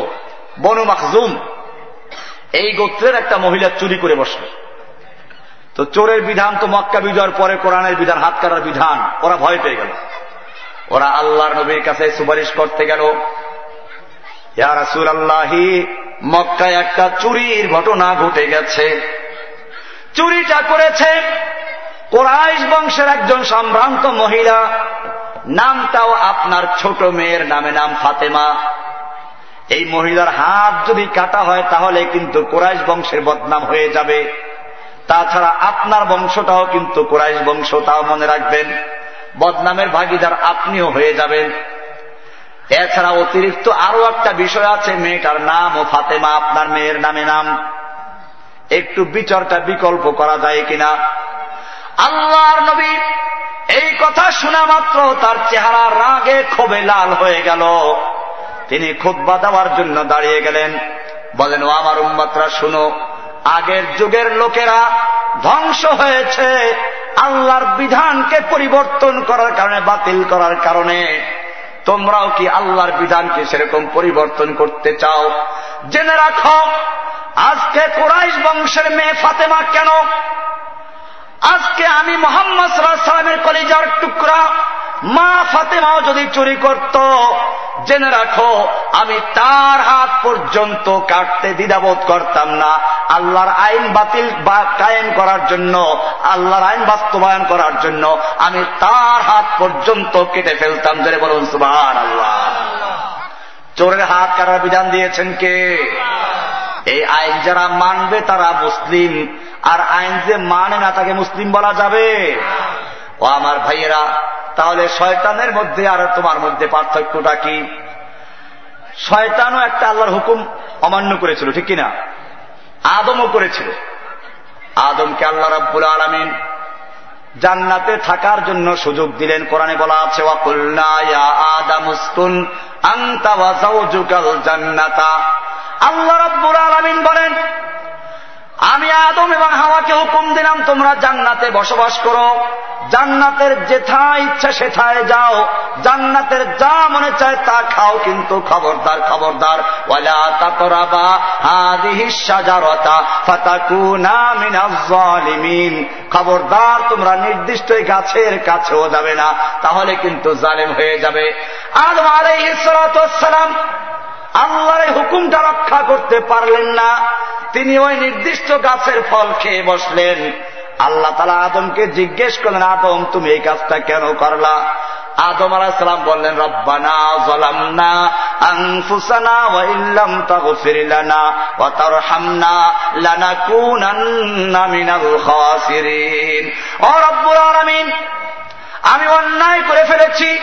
বনু মাকজুম এই গোত্রের একটা মহিলা চুরি করে বসল। তো চোরের বিধান তো মক্কা বিজয়ের পরে কোরআনের বিধান, হাত কাটার বিধান, ওরা ভয় পেয়ে গেল। ওরা আল্লাহর নবীর কাছে সুপারিশ করতে গেল। রাসুল আল্লাহি মক্কায় একটা চুরির ঘটনা ঘটে গেছে। চুরিটা করেছে কোরাইশ বংশের একজন সম্ভ্রান্ত মহিলা। নামটাও আপনার ছোট মেয়ের নামে, নাম ফাতেমা। এই মহিলার হাত যদি কাটা হয়, তাহলে কিন্তু কোরাইশ বংশের বদনাম হয়ে যাবে। তাছাড়া আপনার বংশটাও কিন্তু কোরাইশ বংশ, তাও মনে রাখবেন। বদনামের ভাগিদার আপনিও হয়ে যাবেন। এছাড়া অতিরিক্ত আরও একটা বিষয় আছে, মেয়েটার নাম ও ফাতেমা আপনার মেয়ের নামে নাম। একটু বিচারটা বিকল্প করা যায় কিনা? আল্লাহর নবী এই কথা শোনা মাত্র তার চেহারা রাগে ক্ষোভে লাল হয়ে গেল। তিনি খুদ্া দেওয়ার জন্য দাঁড়িয়ে গেলেন। বলেন, ও আমার উম্মাত্রা, শুনো আগের যুগের লোকেরা ধ্বংস হয়েছে আল্লাহর বিধানকে পরিবর্তন করার কারণে, বাতিল করার কারণে। তোমরাও কি আল্লাহর বিধানকে সেরকম পরিবর্তন করতে চাও? জেনে রাখো, আজকে কোরাইশ বংশের মেয়ে ফাতেমা কেন আজকে আমি মোহাম্মদ সাল্লামের কলিজার টুকরা মা ফাতেমাও যদি চুরি করত, জেনে রাখো, আমি তার হাত পর্যন্ত কাটতে দ্বিধাবোধ করতাম না। আল্লাহর আইন বাতিল বা কায়েম করার জন্য, আল্লাহর আইন বাস্তবায়ন করার জন্য আমি তার হাত পর্যন্ত কেটে ফেলতাম। জেনে বলুন সুবাহ আল্লাহ চোরের হাত কাটার বিধান দিয়েছেন কে? এই আইন যারা মানবে তারা মুসলিম। আর আইন যে মানে না তাকে মুসলিম বলা যাবে। ও আমার ভাইয়েরা, তাহলে শয়তানের মধ্যে আর তোমার মধ্যে পার্থক্যটা কি? শয়তানও একটা আল্লাহর হুকুম অমান্য করেছিল, ঠিক কিনা? আদমও করেছিল। আদমকে আল্লাহ রাব্বুল আলমিন জান্নাতে থাকার জন্য সুযোগ দিলেন। কোরআনে বলা আছে আল্লাহ রাব্বুল আলমিন বলেন আমি আদম এবং হাওয়াকে হুকুম দিলাম, তোমরা জান্নাতে বসবাস করো। জান্নাতের যেথায় ইচ্ছা সেথায় যাও। জান্নাতের যা মনে চায় তা খাও, কিন্তু খবরদার খবরদার। খবরদার, তোমরা নির্দিষ্ট গাছের কাছেও যাবে না, তাহলে কিন্তু জালেম হয়ে যাবে। আদম আলাইহিস সালাম আল্লাহর এই হুকুমটা রক্ষা করতে পারলেন না। তিনি ওই নির্দিষ্ট গাছের ফল খেয়ে বসলেন। আল্লাহ তালা আদমকে জিজ্ঞেস করলেন, আদম, তুমি এই কাজটা কেন করলা? আদম আলাহিসাম বললেন, রব্বানা জলামনা আনফুসানা ওয়া ইল্লাম তাগফির লানা ওয়া তারহামনা লানাকুনান্না মিনাল খাসিরিন। ও রব্বুল আলামিন, আমি অন্যায় করে ফেলেছি।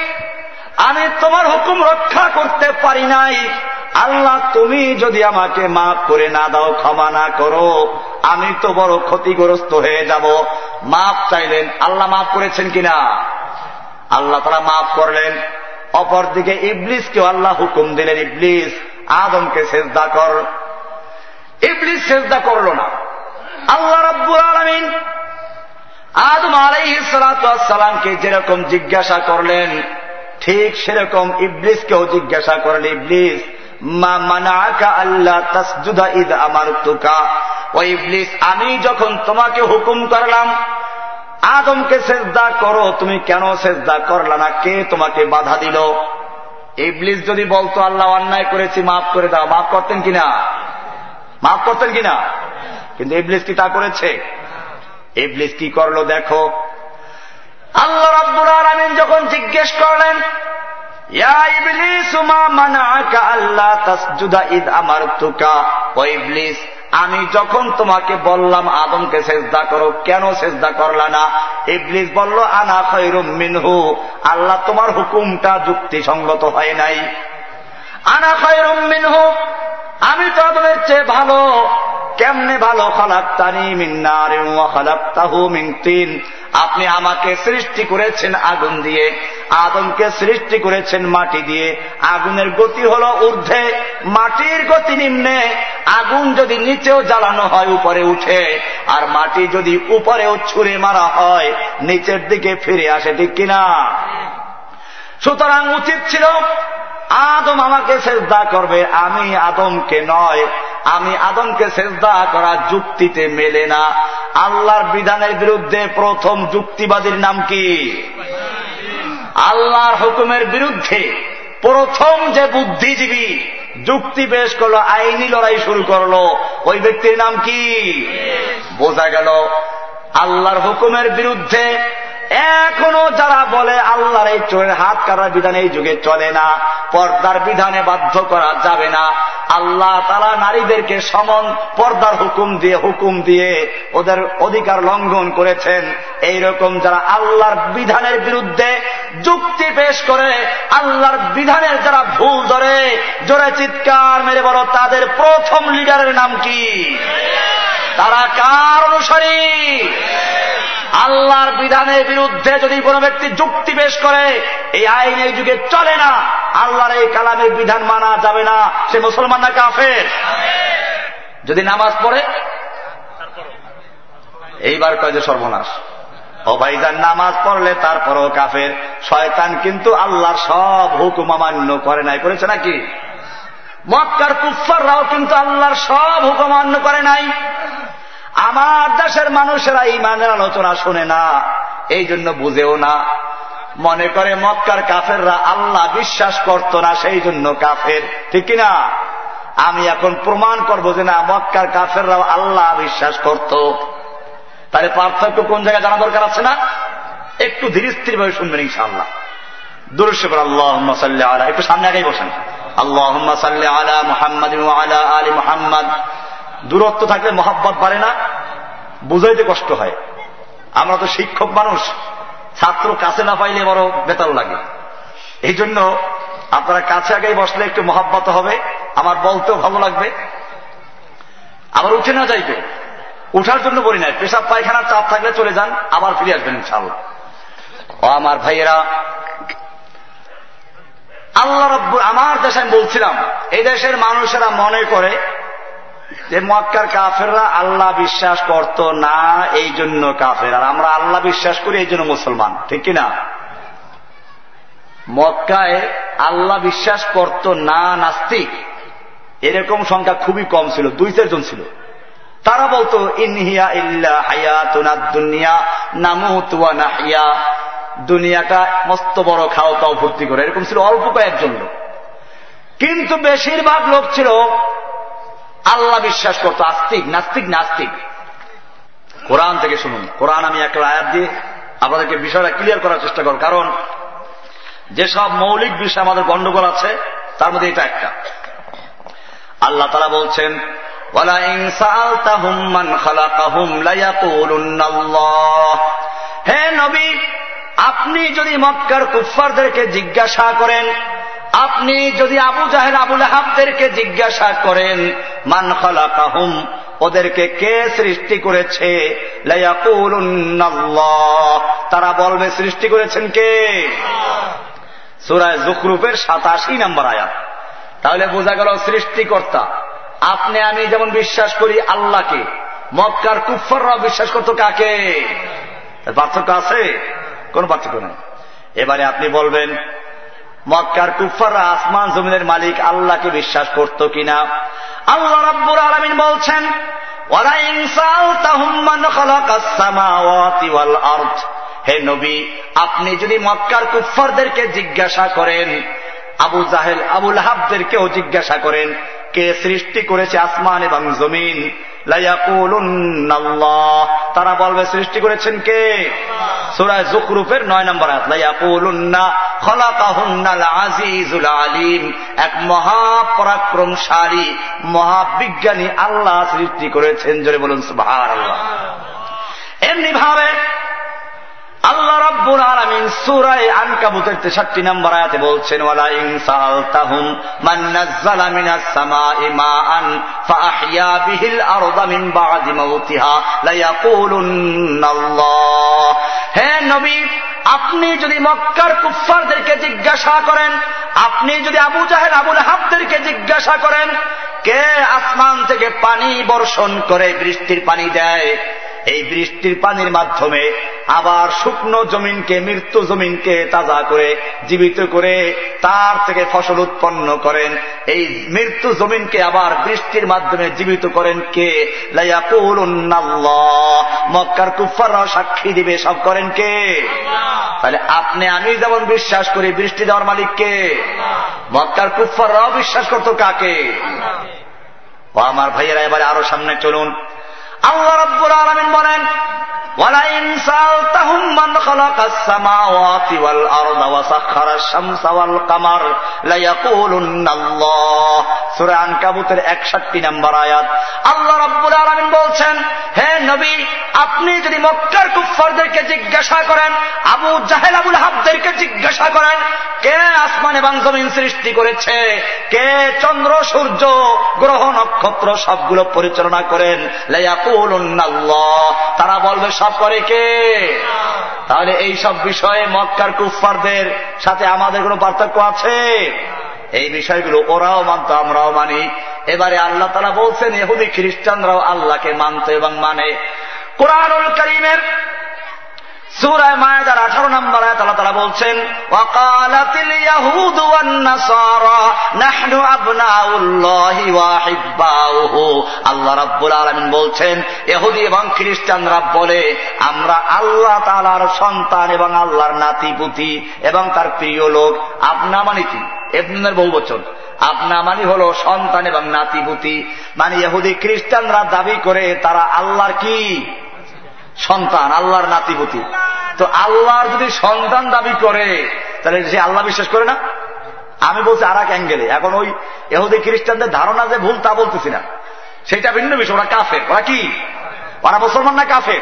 আমি তোমার হুকুম রক্ষা করতে পারি নাই। আল্লাহ, তুমি যদি আমাকে মাফ করে না দাও, ক্ষমা না করো, আমি তো বড় ক্ষতিগ্রস্ত হয়ে যাব। মাফ চাইলেন, আল্লাহ মাফ করেছেন কিনা? আল্লাহ তারা মাফ করলেন। অপরদিকে ইবলিসকেও আল্লাহ হুকুম দিলেন, ইবলিস, আদমকে সেজদা কর। ইবলিস সেজদা করল না। আল্লাহ রব্বুল আলমিন আদম আলাইসালামকে যেরকম জিজ্ঞাসা করলেন ঠিক সেরকম ইবলিসকেও জিজ্ঞাসা করলেন ইবলিস, মা মানাকা আল্লাহ তাসজুদা ঈদ আমার তুকা ও ইবলিস, আমি যখন তোমাকে হুকুম করলাম, আদমকে সেজদা করো, তুমি কেন সেজদা করলা না? কে তোমাকে বাধা দিল? ইবলিস যদি বলতো, আল্লাহ অন্যায় করেছি, মাফ করে দাও। মাফ করতেন কিনা? মাফ করতেন কিনা? কিন্তু ইবলিস কি তা করেছে? ইবলিস কি করল দেখো আল্লাহ রব্বুল আলমিন যখন জিজ্ঞেস করলেন আমি যখন তোমাকে বললাম, আদমকে চেষ্টা করো, কেন চেষ্টা করলা না? ইবলিস বলল, আনা মিনহু, আল্লাহ তোমার হুকুমটা যুক্তিসঙ্গত হয় নাই। আনা খৈরুম মিনহু। আমি তো আদমের চেয়ে ভালো। কেমনে ভালো? মিন তিন। আপনি আমাকে সৃষ্টি করেছেন আগুন দিয়ে। আদমকে সৃষ্টি করেছেন মাটি দিয়ে। আগুনের গতি হল ঊর্ধ্বে। মাটির গতি নিম্নে। আগুন যদি নিচেও জ্বালানো হয়, উপরে উঠে। আর মাটি যদি উপরেও ছুঁড়ে মারা হয়, নিচের দিকে ফিরে আসে ঠিক কিনা? সুতরাং উচিত ছিল আদম আমাকে সেজদা করবে আমি আদমকে নয় আমি আদমকে সেজদা করা যুক্তিতে মেলে না। আল্লাহর বিধানের বিরুদ্ধে প্রথম যুক্তিবাদীর নাম কি? আল্লাহর হুকুমের বিরুদ্ধে। প্রথম যে বুদ্ধিজীবী যুক্তি পেশ করল আইনি লড়াই শুরু করল ওই ব্যক্তির নাম কি? বোঝা গেল আল্লাহর হুকুমের বিরুদ্ধে এখনও যারা বলে আল্লাহর এই চোরের হাত কাটার বিধান এই যুগে চলে না, পর্দার বিধানে বাধ্য করা যাবে না। আল্লাহ তারা নারীদেরকে সমন, পর্দার হুকুম দিয়ে হুকুম দিয়ে ওদের অধিকার লঙ্ঘন করেছেন। এই রকম যারা আল্লাহর বিধানের বিরুদ্ধে যুক্তি পেশ করে, আল্লাহর বিধানের যারা ভুল ধরে, জোরে চিৎকার মেরে বলো, তাদের প্রথম লিডারের নাম কি? তারা কার অনুসারী? আল্লাহর বিধানের বিরুদ্ধে যদি কোনো ব্যক্তি যুক্তি পেশ করে, এই আইন এই যুগে চলে না। আল্লাহর এই কালামের বিধান মানা যাবে না। সে মুসলমান না কাফের? যদি নামাজ পড়ে, এইবার কয় যে সর্বনাশ। ও ভাইজান, নামাজ পড়লে তারপরও কাফের। শয়তান কিন্তু আল্লাহর সব হুকুম অমান্য করে নাই। করেছে নাকি? মক্কার কুফাররাও কিন্তু আল্লাহর সব হুকুম অমান্য করে নাই। আমার দেশের মানুষেরা ইমানের আলোচনা শোনে না, এই জন্য বুঝেও না। মনে করে মক্কার কাফেররা আল্লাহ বিশ্বাস করত না, সেই জন্য কাফের। ঠিক কিনা? আমি এখন প্রমাণ করব যে না, মক্কার কাফেররাও আল্লাহ বিশ্বাস করত। তাহলে পার্থক্য কোন জায়গায় জানা দরকার আছে না? একটু ধীর স্থির ভাবে শুনবেন ইনশাআল্লাহ। দুরুশেফর আল্লাহ সাল্লাহ একটু সামনে আগেই বসেন। আল্লাহ আলা মোহাম্মদ আলা আলী মোহাম্মদ। দূরত্ব থাকলে মহাব্বত বাড়ে না, বুঝাইতে কষ্ট হয়। আমরা তো শিক্ষক মানুষ, ছাত্র কাছে না পাইলে বড় বেতাল লাগে। এই জন্য আপনারা কাছে আগেই বসলে একটু মহাব্বত হবে, আমার বলতেও ভালো লাগবে। আবার উঠে না যাইবে উঠার জন্য বলি নাই, পেশাব পায়খানার চাপ থাকলে চলে যান, আবার ফিরে আসবেন ইনশাল্লাহ ও আমার ভাইয়েরা, আল্লাহ রব্বুর আমার দেশে আমি বলছিলাম, এই দেশের মানুষেরা মনে করে যে মক্কার কাফেররা আল্লাহ বিশ্বাস করত না, এই জন্য কাফের। আর আমরা আল্লাহ বিশ্বাস করি, এই জন্য মুসলমান। ঠিক কিনা? মক্কায় আল্লাহ বিশ্বাস করত না নাস্তিক। এরকম সংখ্যা খুবই কম ছিল, দুই চারজন ছিল। তারা বলতো ইনহিয়া ইল্লা হায়াতুনা দুনিয়া নামুতুয়া নাহিয়া। দুনিয়াটা মস্ত বড়, খাও তাও ভর্তি করে। এরকম ছিল অল্প কয়েকজন লোক। কিন্তু বেশিরভাগ লোক ছিল আল্লাহ বিশ্বাস করতো, আস্তিক, নাস্তিক নাস্তিক। কোরআন থেকে শুনুন। কোরআন আমি একটা আয়াত দিয়ে আপনাদেরকে বিষয়টা ক্লিয়ার করার চেষ্টা করব কারণ যেসব মৌলিক বিষয় আমাদের গন্ডগোল আছে, তার মধ্যে এটা একটা। আল্লাহ তারা বলছেন হে নবী, আপনি যদি মক্কার কুফারদেরকে জিজ্ঞাসা করেন আপনি যদি আবু জাহেদ আবুল হাবদেরকে জিজ্ঞাসা করেন, মান খালাকাহুম, ওদেরকে কে সৃষ্টি করেছে? তারা বলবে, সৃষ্টি করেছেন কে? সুরায় জুকরুপের সাতাশি নম্বর আয়াত। তাহলে বোঝা গেল সৃষ্টিকর্তা। আপনি, আমি যেমন বিশ্বাস করি আল্লাহকে, মক্কার কুফাররাও বিশ্বাস করত কাকে? পার্থক্য আছে? কোন পার্থক্য নেই। এবারে আপনি বলবেন মক্কার কুফাররা আসমান জমিনের মালিক আল্লাহকে বিশ্বাস করত কিনা? আল্লাহ রাব্বুর আলমিন বলছেন হে নবী, আপনি যদি মক্কার কুফারদেরকে জিজ্ঞাসা করেন, আবু জাহেল, আবুল হাবদেরকেও জিজ্ঞাসা করেন, কে সৃষ্টি করেছে আসমান এবং জমিন? তারা বলবে, সৃষ্টি করেছেন কে? সুরায় জুকরুফের নয় নম্বর আজিজুল আলিম। এক মহাপরাক্রমশালী, মহাবিজ্ঞানী আল্লাহ সৃষ্টি করেছেন, জোরে বলুন সুবাহ এমনি ভাবে আল্লাহ রব্বুল আলমিন সুরায় আনকাবুতের তেষট্টি নম্বর আয়াতে বলছেন, ওয়ালা ইনসাল তাহুম মান নাজ্জালা মিনাস সামাই মাআন ফাআহইয়া বিহিল আরদা মিন বাদি মাউতিহা লায়াকুলুন্নাল্লাহ। হে নবী, আপনি যদি মক্কার কুফফারদেরকে জিজ্ঞাসা করেন, আপনি যদি আবু জাহেল, আবুল হাবদেরকে জিজ্ঞাসা করেন, কে আসমান থেকে পানি বর্ষণ করে বৃষ্টির পানি দেয়? এই বৃষ্টির পানির মাধ্যমে আবার শুকনো জমিনকে মৃত্যু জমিনকে তাজা করে জীবিত করে তার থেকে ফসল উৎপন্ন করেন। এই মৃত্যু জমিনকে আবার বৃষ্টির মাধ্যমে জীবিত করেন কে? মক্কার কুফাররাও সাক্ষী দিবে সব করেন কে? তাহলে আপনি আমি যেমন বিশ্বাস করি বৃষ্টি দেওয়ার মালিককে মক্কার কুফাররাও বিশ্বাস করতো কাকে? ও আমার ভাইয়েরা এবারে আরও সামনে চলুন। আল্লাহ রব্বুর আলমিন বলেন বলছেন, হে নবী, আপনি যদি মক্কার কুফারদেরকে জিজ্ঞাসা করেন, আবু জাহেল, আবুল হাবদেরকে জিজ্ঞাসা করেন, কে আসমান এবং জমিন সৃষ্টি করেছে, কে চন্দ্র, সূর্য, গ্রহ, নক্ষত্র সবগুলো পরিচালনা করেন লায়াকু তারা বলবে, সব করে কে? তাহলে এই সব বিষয়ে মক্কার কুফফারদের সাথে আমাদের কোনো পার্থক্য আছে? এই বিষয়গুলো ওরাও মানত, আমরাও মানি। এবারে আল্লাহ তারা বলছেন এহুদি খ্রিস্টানরাও আল্লাহকে মানত এবং মানে। কোরআনুল করিমের সুরায় মায়াদার আঠারো নম্বর আয়াত আল্লাহ তারা বলছেন, ওয়াকালাতিল নাহনু আল্লাহ রাব্বুল আলামিন বলছেন, ইহুদি এবং খ্রিস্টানরা বলে, আমরা আল্লাহ তাআলার সন্তান এবং আল্লাহর নাতিপুতি এবং তার প্রিয় লোক আপনা মানে কি? এবনের বহু বচন আপনা মানে হল সন্তান এবং নাতিপুতি। মানে ইহুদি খ্রিস্টানরা দাবি করে তারা আল্লাহর কি? সন্তান, আল্লাহর নাতিপুতি। তো আল্লাহর যদি সন্তান দাবি করে, তাহলে সে আল্লাহ বিশ্বাস করে না? আমি বলছি আর এক অ্যাঙ্গেলে। এখন ওই এহুদি খ্রিস্টানদের ধারণা যে ভুল তা বলতেছি না। সেটা ভিন্ন বিষয়, ওরা কাফের। ওরা কি? ওরা মুসলমান না কাফের?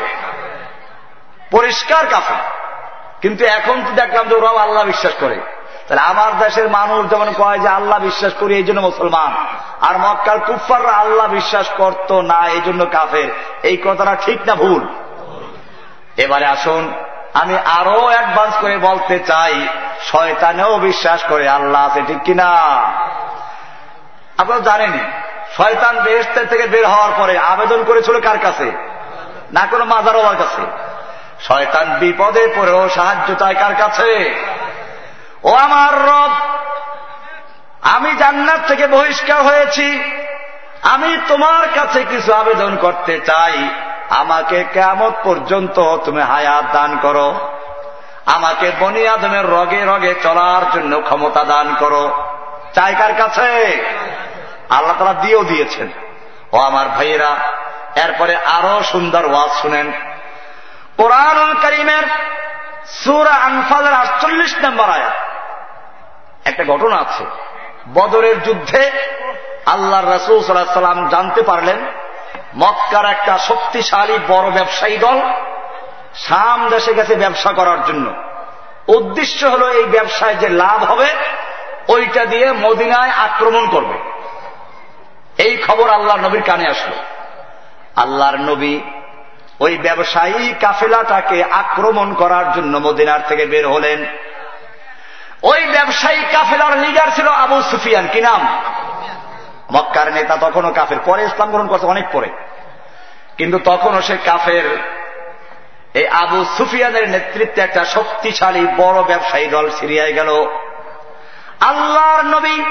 পরিষ্কার কাফের। কিন্তু এখন তো দেখলাম যে ওরাও আল্লাহ বিশ্বাস করে, তাহলে আমার দেশের মানুষ যেমন কয় যে আল্লাহ বিশ্বাস করি, এই জন্য মুসলমান। আর মক্কার কুফাররা আল্লাহ বিশ্বাস করত না, এই জন্য কাফের। এই কথাটা ঠিক না, ভুল। এবারে আসুন, আমি আরও অ্যাডভান্স করে বলতে চাই, শয়তানেও বিশ্বাস করে আল্লাহ আছে, ঠিক কিনা? আপনারা জানেনি শয়তান বেহেস্তের থেকে বের হওয়ার পরে আবেদন করেছিল কার কাছে? না কোনো মাজার হওয়ার কাছে। শয়তান বিপদে পড়েও সাহায্য চায় কার কাছে? ও আমার রব, আমি জান্নাত থেকে বহিষ্কার হয়েছি, আমি তোমার কাছে কিছু আবেদন করতে চাই। আমাকে কেমত পর্যন্ত তুমি হায়াত দান করো। আমাকে বনি আদমের রগে রগে চলার জন্য ক্ষমতা দান করো। চাই কার কাছে? আল্লাহ তারা দিয়েও দিয়েছেন। ও আমার ভাইয়েরা, এরপরে আরও সুন্দর ওয়াজ শুনেন। কোরআন করিমের সুরা আনফালের আটচল্লিশ নম্বর আয়াত। একটা ঘটনা আছে। বদরের যুদ্ধে আল্লাহ রসুল সাল্লাহ সাল্লাম জানতে পারলেন মক্কার একটা শক্তিশালী বড় ব্যবসায়ী দল সাম দেশে গেছে ব্যবসা করার জন্য। উদ্দেশ্য হল এই ব্যবসায় যে লাভ হবে, ওইটা দিয়ে মদিনায় আক্রমণ করবে। এই খবর আল্লাহ নবীর কানে আসলো। আল্লাহর নবী ওই ব্যবসায়ী কাফেলাটাকে আক্রমণ করার জন্য মদিনার থেকে বের হলেন। ওই ব্যবসায়ী কাফেলার লিডার ছিল আবু সুফিয়ান। কি নাম? মক্কার নেতা তখনও কাফের। পরে ইসলাম গ্রহণ করছে অনেক পরে। কিন্তু তখনও সে কাফের। এই আবু সুফিয়ানের নেতৃত্বে একটা শক্তিশালী বড় ব্যবসায়ী দল সিরিয়ায় গেল। আল্লাহর নবী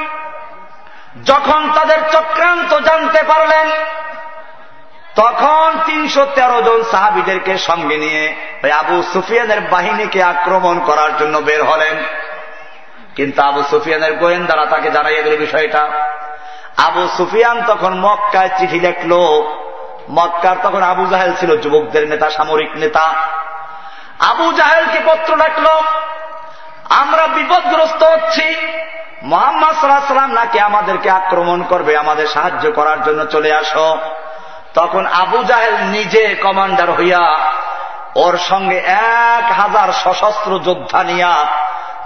যখন তাদের চক্রান্ত জানতে পারলেন, তখন তিনশো তেরো জন সাহাবিদেরকে সঙ্গে নিয়ে ওই আবু সুফিয়ানের বাহিনীকে আক্রমণ করার জন্য বের হলেন। কিন্তু আবু সুফিয়ানের গোয়েন্দারা তাকে জানাইয়ে দিল বিষয়টা। আবু সুফিয়ান তখন মক্কায় চিঠি লেখল। মক্কার তখন আবু জাহেল ছিল যুবকদের নেতা, সামরিক নেতা। আবু জাহেলকে পত্র লেখল? আমরা বিপদগ্রস্ত হচ্ছি। মোহাম্মদ সাল্লাহ সাল্লাম নাকি আমাদেরকে আক্রমণ করবে, আমাদের সাহায্য করার জন্য চলে আসো। তখন আবু জাহেল নিজে কমান্ডার হইয়া ওর সঙ্গে এক হাজার সশস্ত্র যোদ্ধা নিয়া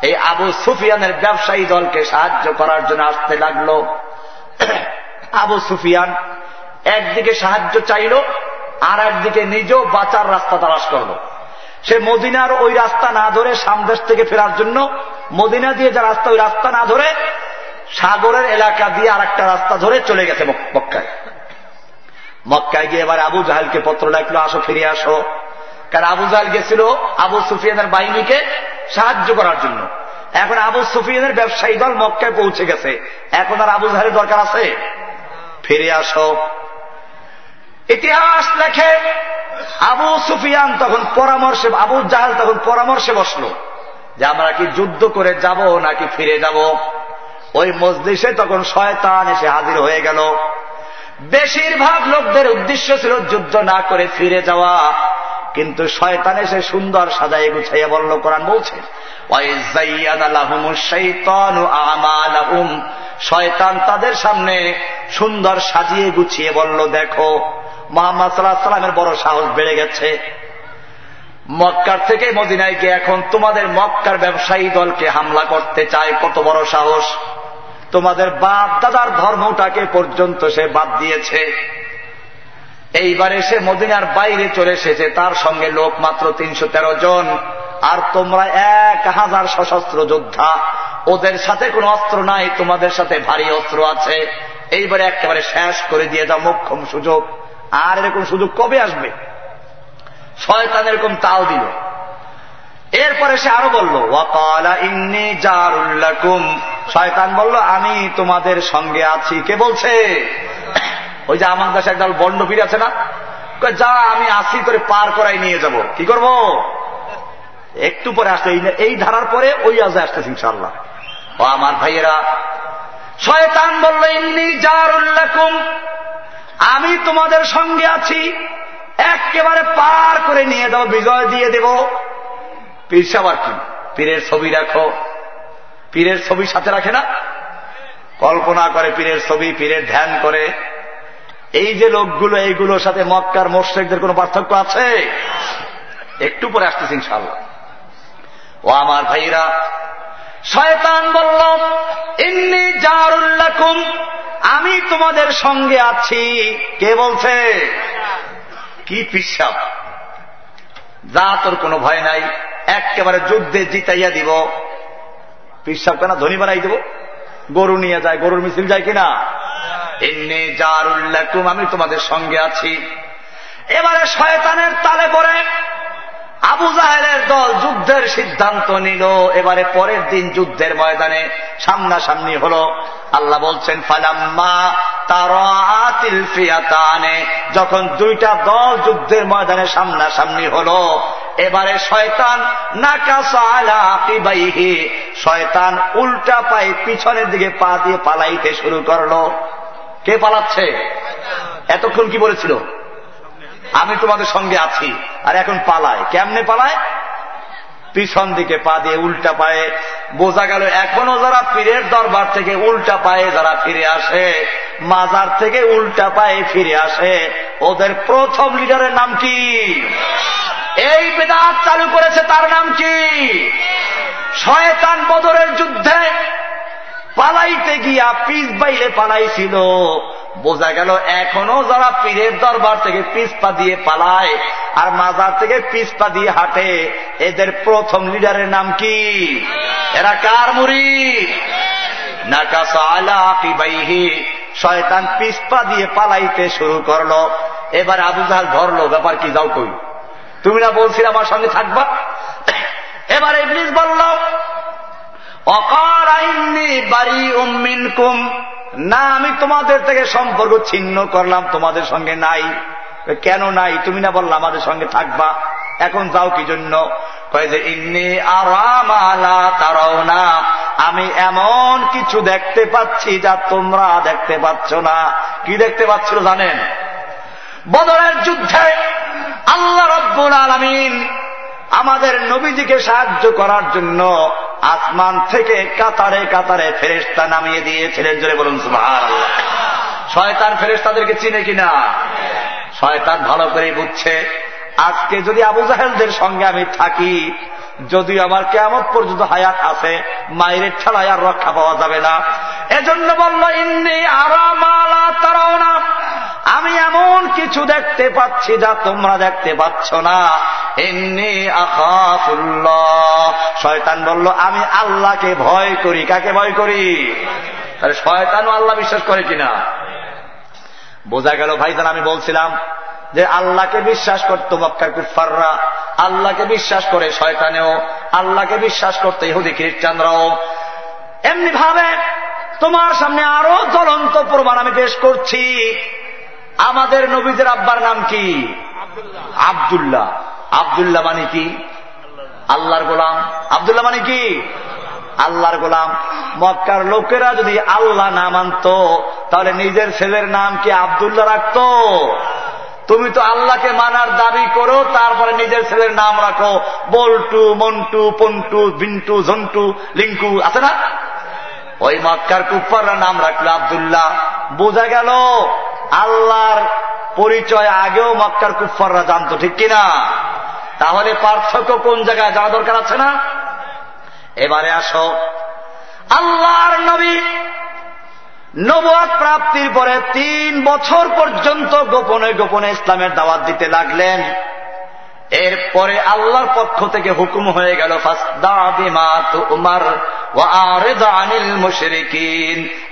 এই আবু সুফিয়ানের ব্যবসায়ী দলকে সাহায্য করার জন্য আসতে লাগল। আবু সুফিয়ান একদিকে সাহায্য চাইল আর একদিকে নিজেও বাঁচার রাস্তা তালাশ করল। সে মদিনার ওই রাস্তা না ধরে সামদেশ থেকে ফেরার জন্য মদিনা দিয়ে যে রাস্তা, ওই রাস্তা না ধরে সাগরের এলাকা দিয়ে আর একটা রাস্তা ধরে চলে গেছে মক্কায়। মক্কায় গিয়ে এবার আবু জাহালকে পত্র লাগল আসো, ফিরে আসো। কারণ আবু জাহাল গেছিল আবু সুফিয়ানের বাহিনীকে সাহায্য করার জন্য। এখন আবু সুফিয়ানের ব্যবসায়ী দল মক্কায় পৌঁছে গেছে। এখন আর আবু জাহালের দরকার আছে? ফিরে আসো। ইতিহাস লেখে, আবু সুফিয়ান তখন পরামর্শে, আবু জাহাল তখন পরামর্শে বসল যে, আমরা কি যুদ্ধ করে যাব নাকি ফিরে যাব? ওই মজলিসে তখন শয়তান এসে হাজির হয়ে গেল। বেশিরভাগ লোকদের উদ্দেশ্য ছিল যুদ্ধ না করে ফিরে যাওয়া। কিন্তু শয়তানে সে সুন্দর সাজাই গুছাইয়া বলল, কোরআন বলছে শয়তান তাদের সামনে সুন্দর সাজিয়ে গুছিয়ে বলল, দেখো, মোহাম্মদ সাল্লাহ সাল্লামের বড় সাহস বেড়ে গেছে। মক্কার থেকে মদিনায় গিয়ে এখন তোমাদের মক্কার ব্যবসায়ী দলকে হামলা করতে চায়, কত বড় সাহস। তোমাদের বাপ দাদার ধর্মটাকে পর্যন্ত সে বাদ দিয়েছে। এইবারে সে মদিনার বাইরে চলে এসেছে, তার সঙ্গে লোক মাত্র তিনশো তেরো জন। আর তোমরা এক হাজার সশস্ত্র যোদ্ধা। ওদের সাথে কোনো অস্ত্র নাই, তোমাদের সাথে ভারী অস্ত্র আছে। এইবারে একেবারে শেষ করে দিয়ে যাও, মোক্ষম সুযোগ। আর এরকম সুযোগ কবে আসবে? শয়তান এরকম তাও দিল। এরপরে সে আরও বলল, ওয়াকালা ইন্নি জারুল্লাকুম শয়তান বলল, আমি তোমাদের সঙ্গে আছি। কে বলছে? ওই যে আমার দেশে একদল বন্ড পীর আছে না? যা, আমি আসি করে পার করাই নিয়ে যাব। কি করব? একটু পরে আসতে এই ধারার পরে ওই আজে আসতেছে ইনশাল্লাহ ও আমার ভাইয়েরা, শয়তান বলল, ইন্নি জারুল্লাকুম আমি তোমাদের সঙ্গে আছি। একেবারে পার করে নিয়ে দেবো বিজয় দিয়ে দেব। পীর সাবার কি? পীরের ছবি রাখো। পীরের ছবি সাথে রাখে না? কল্পনা করে পীরের ছবি, পীরের ধ্যান করে। এই যে লোকগুলো, এইগুলোর সাথে মক্কার মোর্শেকদের কোন পার্থক্য আছে? একটু পরে আসতেছি ইনশাল্লাহ ও আমার ভাইরা শয়তান বলল, ইন্নি জারুল্লাকুম আমি তোমাদের সঙ্গে আছি। কে বলছে? কি পিসাব যা তোর কোনো ভয় নাই। একেবারে যুদ্ধে জিতাইয়া দিব। পিসাব কেনা ধনী বানাই দেব। গরু নিয়ে যায়, গরুর মিছিল যায় কিনা? এমনি জারুল্লাকুম আমি তোমাদের সঙ্গে আছি। এবারে শয়তানের তালে পড়ে আবু জাহেলের দল যুদ্ধের সিদ্ধান্ত নিল। এবারে পরের দিন যুদ্ধের ময়দানে সামনাসামনি হল। আল্লাহ বলছেন, ফালাম্মা ফিয়াতানে যখন দুইটা দল যুদ্ধের ময়দানে সামনাসামনি হল এবারে শয়তান নাকাসালাহি শয়তান উল্টা পায়ে পিছনের দিকে পা দিয়ে পালাইতে শুরু করল। কে পালাচ্ছে? এতক্ষণ কি বলেছিল? আমি তোমাদের সঙ্গে আছি, আর এখন পালায়। কেমনে পালায়? পিছন দিকে পা দিয়ে উল্টা পায়ে বোঝা গেল এখনও যারা পীরের দরবার থেকে উল্টা পায়ে যারা ফিরে আসে, মাজার থেকে উল্টা পায়ে ফিরে আসে, ওদের প্রথম লিডারের নাম কি? এই বেদাত চালু করেছে তার নাম কি? শয়তান বদরের যুদ্ধে পালাইতে গিয়া পিস বাইলে পালাইছিল। বোঝা গেল, এখনও যারা পীরের দরবার থেকে পিসপা দিয়ে পালায় আর মাজার থেকে পিসপা দিয়ে হাঁটে, এদের প্রথম লিডারের নাম কি? এরা কার মুড়ি শয়তান পিসপা দিয়ে পালাইতে শুরু করল। এবার আবু জাহাল ধরলো, ব্যাপার কি, যাও কই? তুমি না বলছিলে আমার সঙ্গে থাকবা? এবার ইবলিস বলল, অকার আইনি বাড়ি উম্মিনকুম না, আমি তোমাদের থেকে সম্পর্ক ছিন্ন করলাম, তোমাদের সঙ্গে নাই। কেন নাই? তুমি না বললাম আমাদের সঙ্গে থাকবা। এখন যাও কি জন্য? আমি এমন কিছু দেখতে পাচ্ছি যা তোমরা দেখতে পাচ্ছ না। কি দেখতে পাচ্ছিল জানেন? বদরের যুদ্ধে আল্লাহ রব্বুল আলমিন আমাদের নবীজিকে সাহায্য করার জন্য আসমান থেকে কাতারে কাতারে ফেরেস্তা নামিয়ে দিয়েছিলেন। জোরে বলুন শয়তান ফেরেস্তাদেরকে চিনে কিনা? শয়তান ভালো করে বুঝছে। আজকে যদি আবু জাহেলদের সঙ্গে আমি থাকি যদিও আমার কেমন পর্যন্ত হায়াত আছে মায়ের ঠেলায় আর রক্ষা পাওয়া যাবে না। এজন্য বলল, ইন্নি আরামালা তারাও না আমি এমন কিছু দেখতে পাচ্ছি যা তোমরা দেখতে পাচ্ছ না। এমনি আকাফুল্লাহ শয়তান বলল, আমি আল্লাহকে ভয় করি। কাকে ভয় করি? তাহলে শয়তানও আল্লাহ বিশ্বাস করে কিনা? বোঝা গেল ভাইজান, আমি বলছিলাম যে আল্লাহকে বিশ্বাস করত মক্কার কুফাররা আল্লাহকে বিশ্বাস করে শয়তানেও। আল্লাহকে বিশ্বাস করতে ইহুদি খ্রিস্টানরাও। এমনি ভাবে তোমার সামনে আরও জ্বলন্ত প্রমাণ আমি পেশ করছি। আমাদের নবীদের আব্বার নাম কি? আবদুল্লাহ। আবদুল্লাহ মানে কি? আল্লাহর গোলাম। আবদুল্লাহ মানে কি? আল্লাহর গোলাম। মক্কার লোকেরা যদি আল্লাহ না মানত, তাহলে নিজের ছেলের নাম কি আবদুল্লাহ রাখত? তুমি তো আল্লাহকে মানার দাবি করো, তারপরে নিজের ছেলের নাম রাখো। বল্টু, মন্টু, পন্টু, বিন্টু, ঝন্টু, লিঙ্কু, আছে না? ওই মক্কার কুপ্পাররা নাম রাখল আবদুল্লাহ। বোঝা গেল আল্লাহর পরিচয় আগেও মক্কার কুফাররা জানতো, ঠিক কিনা? তাহলে পার্থক্য কোন জায়গায় যাওয়া দরকার আছে না? এবারে আসো। আল্লাহর নবী নবাদ প্রাপ্তির পরে তিন বছর পর্যন্ত গোপনে গোপনে ইসলামের দাওয়াত দিতে লাগলেন। এরপরে আল্লাহর পক্ষ থেকে হুকুম হয়ে গেল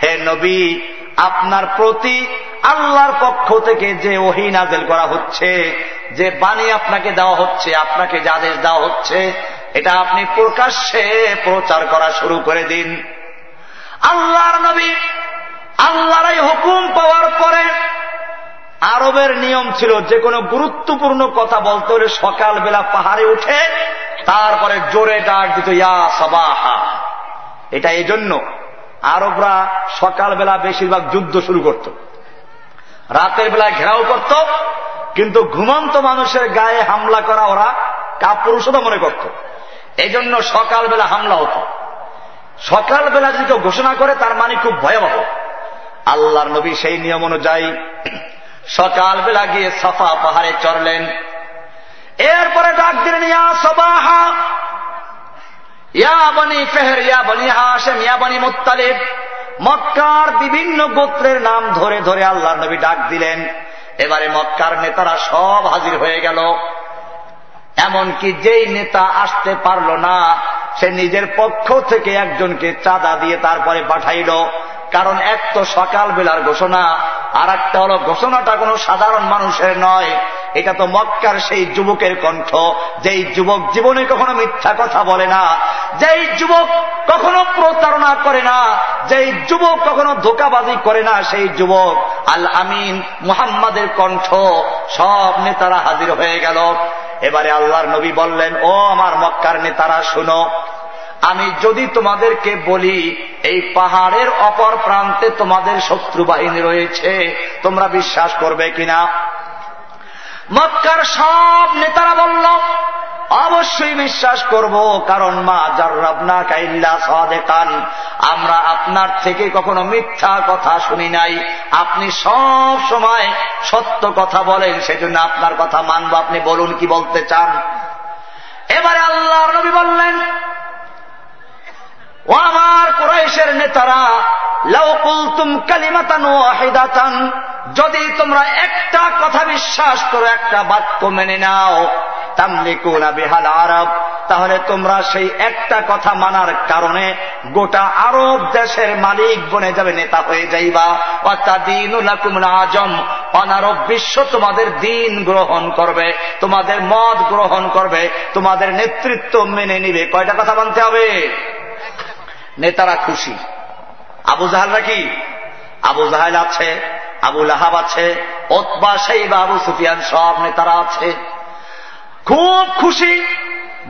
হে নবী আপনার প্রতি আল্লাহর পক্ষ থেকে যে ওহি নাজেল করা হচ্ছে, যে বাণী আপনাকে দেওয়া হচ্ছে, আপনাকে যে আদেশ দেওয়া হচ্ছে, এটা আপনি প্রকাশ্যে প্রচার করা শুরু করে দিন। আল্লাহর নবী আল্লাহর এই হুকুম পাওয়ার পরে আরবের নিয়ম ছিল যে কোনো গুরুত্বপূর্ণ কথা বলতে হলে সকালবেলা পাহাড়ে উঠে তারপরে জোরে ডাক দিত, ইয়া সবাহা। এটা এই জন্য আরবরা সকালবেলা বেশিরভাগ যুদ্ধ শুরু করত। রাতের বেলায় ঘেরাও করত, কিন্তু ঘুমন্ত মানুষের গায়ে হামলা করা ওরা কাপুরুষতা মনে করত। এই জন্য সকালবেলা হামলা হতো। সকালবেলা যদি কেউ ঘোষণা করে, তার মানে খুব ভয়াবহ। আল্লাহর নবী সেই নিয়ম অনুযায়ী সকালবেলা গিয়ে সাফা পাহাড়ে চড়লেন। এরপরে ডাক দিলেন, ইয়া সবাহা! মক্কার বিভিন্ন গোত্রের নাম ধরে ধরে আল্লাহ নবী ডাক দিলেন। এবারে মক্কার নেতারা সব হাজির হয়ে গেল। এমনকি যেই নেতা আসতে পারল না, সে নিজের পক্ষ থেকে একজনকে চাঁদা দিয়ে তারপরে পাঠাইল। কারণ এক তো সকাল বেলার ঘোষণা আর একটা হলো ঘোষণাটা কোনো সাধারণ মানুষের নয়। এটা তো মক্কার সেই যুবকের কণ্ঠ। যেই যুবক জীবনে কখনো মিথ্যা কথা বলে না, যেই যুবক কখনো প্রতারণা করে না, যেই যুবক কখনো ধোকাবাজি করে না, সেই যুবক আল আমিন মুহাম্মাদের কণ্ঠ। সব নেতারা হাজির হয়ে গেল। এবারে আল্লাহর নবী বললেন, ও আমার মক্কার নেতারা, শুনো, আমি যদি তোমাদেরকে বলি, এই পাহাড়ের অপর প্রান্তে তোমাদের শত্রু বাহিনী রয়েছে, তোমরা বিশ্বাস করবে কিনা? মক্কার সব নেতারা বলল, অবশ্যই বিশ্বাস করব, কারণ মা জার্রাবনা কাইল্লা আমরা আপনার থেকে কখনো মিথ্যা কথা শুনি নাই। আপনি সব সময় সত্য কথা বলেন, সেজন্য আপনার কথা মানব। আপনি বলুন কি বলতে চান? এবারে আল্লাহ নবী বললেন ও আমার কুরাইশের নেতারা লাউকুলতুম কালিমাতান ওয়াহিদাতান, যদি তোমরা একটা কথা বিশ্বাস করো, একটা বাক্য মেনে নাও, তামলিকুনা বিহাল আরব, তাহলে তোমরা সেই একটা কথা মানার কারণে গোটা আরব দেশের মালিক বনে যাবে, নেতা হয়ে যাইবা। আজম, অনারব বিশ্ব তোমাদের দিন গ্রহণ করবে, তোমাদের মত গ্রহণ করবে, তোমাদের নেতৃত্ব মেনে নিবে। কয়টা কথা মানতে হবে? নেতারা খুশি। আবু জাহালরা কি? আবু জাহাল আছে, আবু লাহাব আছে, ওতবা সেই আবু সুফিয়ান সব নেতারা আছে। খুব খুশি,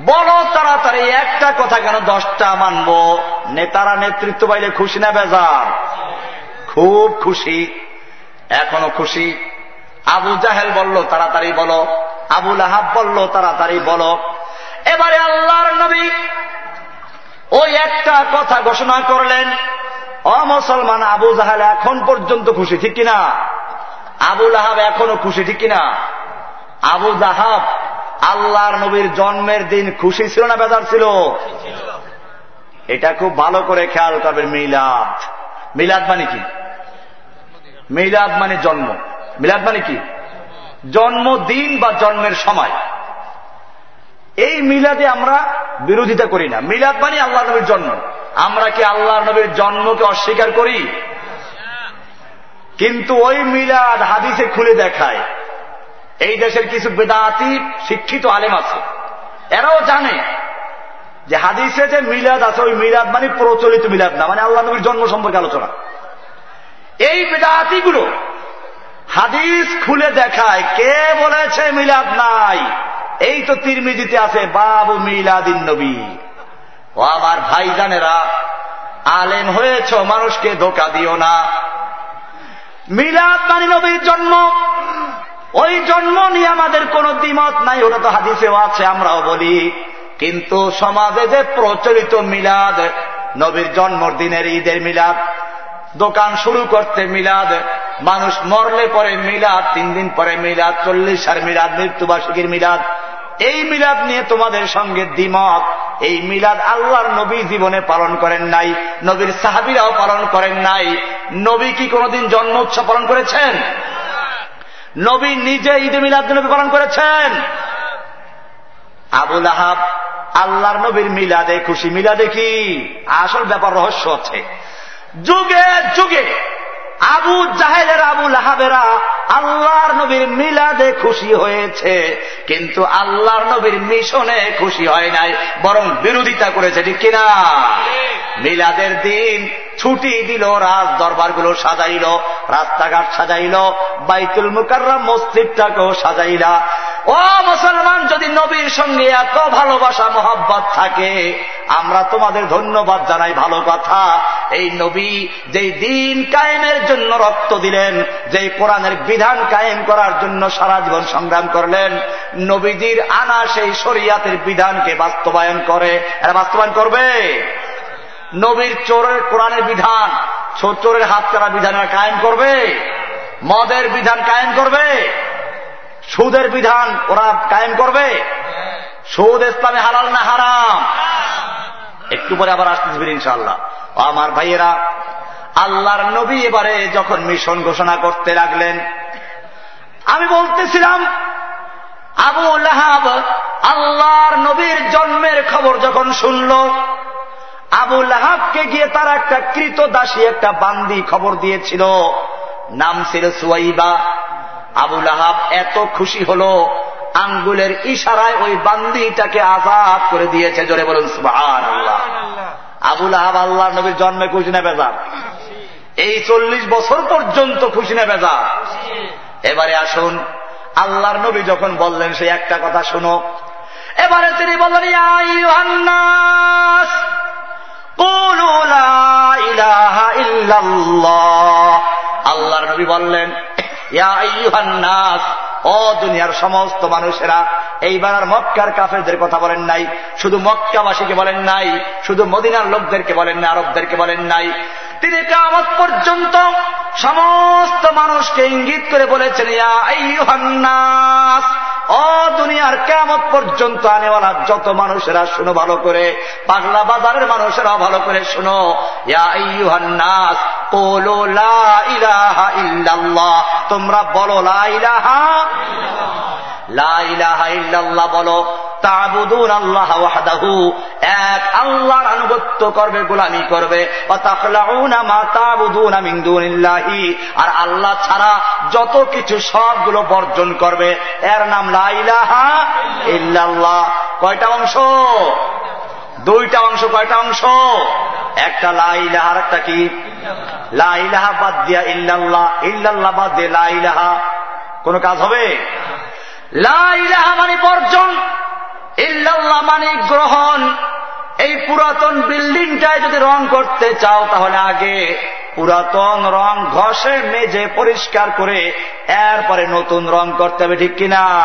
বড় তাড়াতাড়ি একটা কথা কেন দশটা মানব? নেতারা নেতৃত্ব পাইলে খুশি না বেজার? খুব খুশি, এখনও খুশি। আবু জাহেল বলল, তাড়াতাড়ি বলো। আবু লাহাব বলল, তাড়াতাড়ি বলো। এবারে আল্লাহর নবী ওই একটা কথা ঘোষণা করলেন, অ মুসলমান, আবু জাহাল এখন পর্যন্ত খুশি, ঠিক কিনা? আবু আহাব এখনও খুশি, ঠিক কিনা? আবু জাহাব আল্লাহর নবীর জন্মের দিন খুশি ছিল না বেজার ছিল? এটা খুব ভালো করে খেয়াল করবেন, মিলাদ। মিলাদ মানে কি? মিলাদ মানে জন্ম। মিলাদ মানে কি? জন্মদিন বা জন্মের সময়। এই মিলাদে আমরা বিরোধিতা করি না। মিলাদ মানে আল্লাহ নবীর জন্ম। আমরা কি আল্লাহ নবীর জন্মকে অস্বীকার করি? কিন্তু ওই মিলাদ হাদিসে খুলে দেখায়, এই দেশের কিছু বেদাতি শিক্ষিত আলেম আছে। এরাও জানে যে হাদিসে যে মিলাদ আছে, ওই মিলাদ মানে প্রচলিত মিলাদ না মানে আল্লাহ নবীর জন্ম সম্পর্কে আলোচনা। এই বেদাতিগুলো হাদিস খুলে দেখায়, কে বলেছে মিলাদ নাই? এই তো তিরমিজিতে আছে, বাবু মিলাদিন নবী। ও আমার ভাইজানেরা, আলেম হয়েছ, মানুষকে ধোকা দিও না। মিলাদ মানে নবীর জন্ম, ওই জন্ম নিয়ে আমাদের কোন দ্বিমত নাই, ওটা তো হাদিসেও আছে, আমরাও বলি। কিন্তু সমাজে যে প্রচলিত মিলাদ, নবীর জন্মদিনের ঈদের মিলাদ দোকান শুরু করতে মিলাদ, মানুষ মরলে পরে মিলাদ, তিন দিন পরে মিলাদ চল্লিশ আর মিলাদ, মৃত্যুবার্ষিকীর মিলাদ। এই মিলাদ নিয়ে তোমাদের সঙ্গে দ্বিমত। এই মিলাদ আল্লাহর নবী জীবনে পালন করেন নাই, নবীর সাহাবিরাও পালন করেন নাই। নবী কি কোনদিন জন্ম উৎসব পালন করেছেন? নবী নিজে ঈদে মিলাদ নবী পালন করেছেন? আবুল আহাব, আল্লাহর নবীর মিলাদে খুশি। মিলাদে কি? আসল ব্যাপার রহস্য আছে যুগে যুগে আবু জাহেলের আবু লাহাবেরা আল্লাহর নবীর মিলাদে খুশি হয়েছে। কিন্তু আল্লাহর নবীর মিশনে খুশি হয় নাই বরং বিরোধিতা করেছে ঠিক কিনা? মিলাদের দিন ছুটি দিল, রাজ দরবারগুলো সাজাইল, রাস্তাঘাট সাজাইল, বাইতুল মুকাররাম মসজিদটাকেও সাজাইলা। ও মুসলমান, যদি নবীর সঙ্গে এত ভালোবাসা, মোহাব্বত থাকে, আমরা তোমাদের ধন্যবাদ জানাই, ভালো কথা। এই নবী যেই দিন কায়েমের জন্য রক্ত দিলেন, যেই কোরআনের বিধান কায়েম করার জন্য সারা জীবন সংগ্রাম করলেন, নবীজির আনা সেই শরিয়াতের বিধানকে বাস্তবায়ন করে। এরা বাস্তবায়ন করবে? নবীর চোরের কোরআনের বিধান। চোরের হাত করা বিধান কায়েম করবে? মদের বিধান কায়েম করবে? সুদের বিধান ওরা কায়েম করবে? সুদ ইসলামে হালাল না হারাম? একটু পরে আবার আসতেছি ইনশাল্লাহ আমার ভাইয়েরা, আল্লাহর নবী এবারে যখন মিশন ঘোষণা করতে লাগলেন, আমি বলতেছিলাম, আবু লাহাব আল্লাহর নবীর জন্মের খবর যখন শুনল আবু লাহাবকে গিয়ে তার একটা কৃত দাসী একটা বান্দি খবর দিয়েছিল। নাম ছিল সুয়াইবা। আবু লাহাব এত খুশি হল আঙ্গুলের ইশারায় ওই বান্দিটাকে আজাদ করে দিয়েছে। জোরে বলুন সুবাহান আল্লাহ আবুল আহাব আল্লাহ নবীর জন্মে খুশি না বেজার? এই চল্লিশ বছর পর্যন্ত খুশি না বেজার? এবারে আসুন আল্লাহর নবী যখন বললেন সেই একটা কথা শুনো। এবারে তিনি বললেন আল্লাহর নবী বললেন নাস, ও দুনিয়ার সমস্ত মানুষেরা এইবার আর মক্কার কাফেরদের কথা বলেন নাই, শুধু মক্কাবাসীকে বলেন নাই, শুধু মদিনার লোকদেরকে বলেন না আরবদেরকে বলেন নাই। তিনি কামত পর্যন্ত সমস্ত মানুষকে ইঙ্গিত করে বলেছেন ও দুনিয়ার কেমত পর্যন্ত আনেওয়ালা যত মানুষেরা শুনো ভালো করে, পাগলা বাজারের মানুষেরা ভালো করে শুনো। নাস তোমরা বলো লাইলাহা লাইলাহা ইল্লাল্লাহ বলো। এক আল্লাহর আনুগত্য করবে, গোলামি করবে। আর আল্লাহ ছাড়া যত কিছু সবগুলো বর্জন করবে। এর নাম লাইলাহা ইল্লাল্লাহ। কয়টা অংশ? দুইটা অংশ, কয়টা অংশ? একটা লাইলাহা আর একটা কি? লাইলাহা বাদ দিয়া ইল্লাল্লাহ। ইল্লাল্লাহ বাদ দিয়ে লাইলাহা কোন কাজ হবে? লাইলাহা মানে বর্জন। ইল্লাল্লাহ মানে গ্রহণ। এই পুরাতন বিল্ডিংটায় যদি রং করতে চাও, তাহলে আগে পুরাতন রং ঘষে, মেজে, পরিষ্কার করে এরপরে নতুন রং করতে হবে, ঠিক কিনা?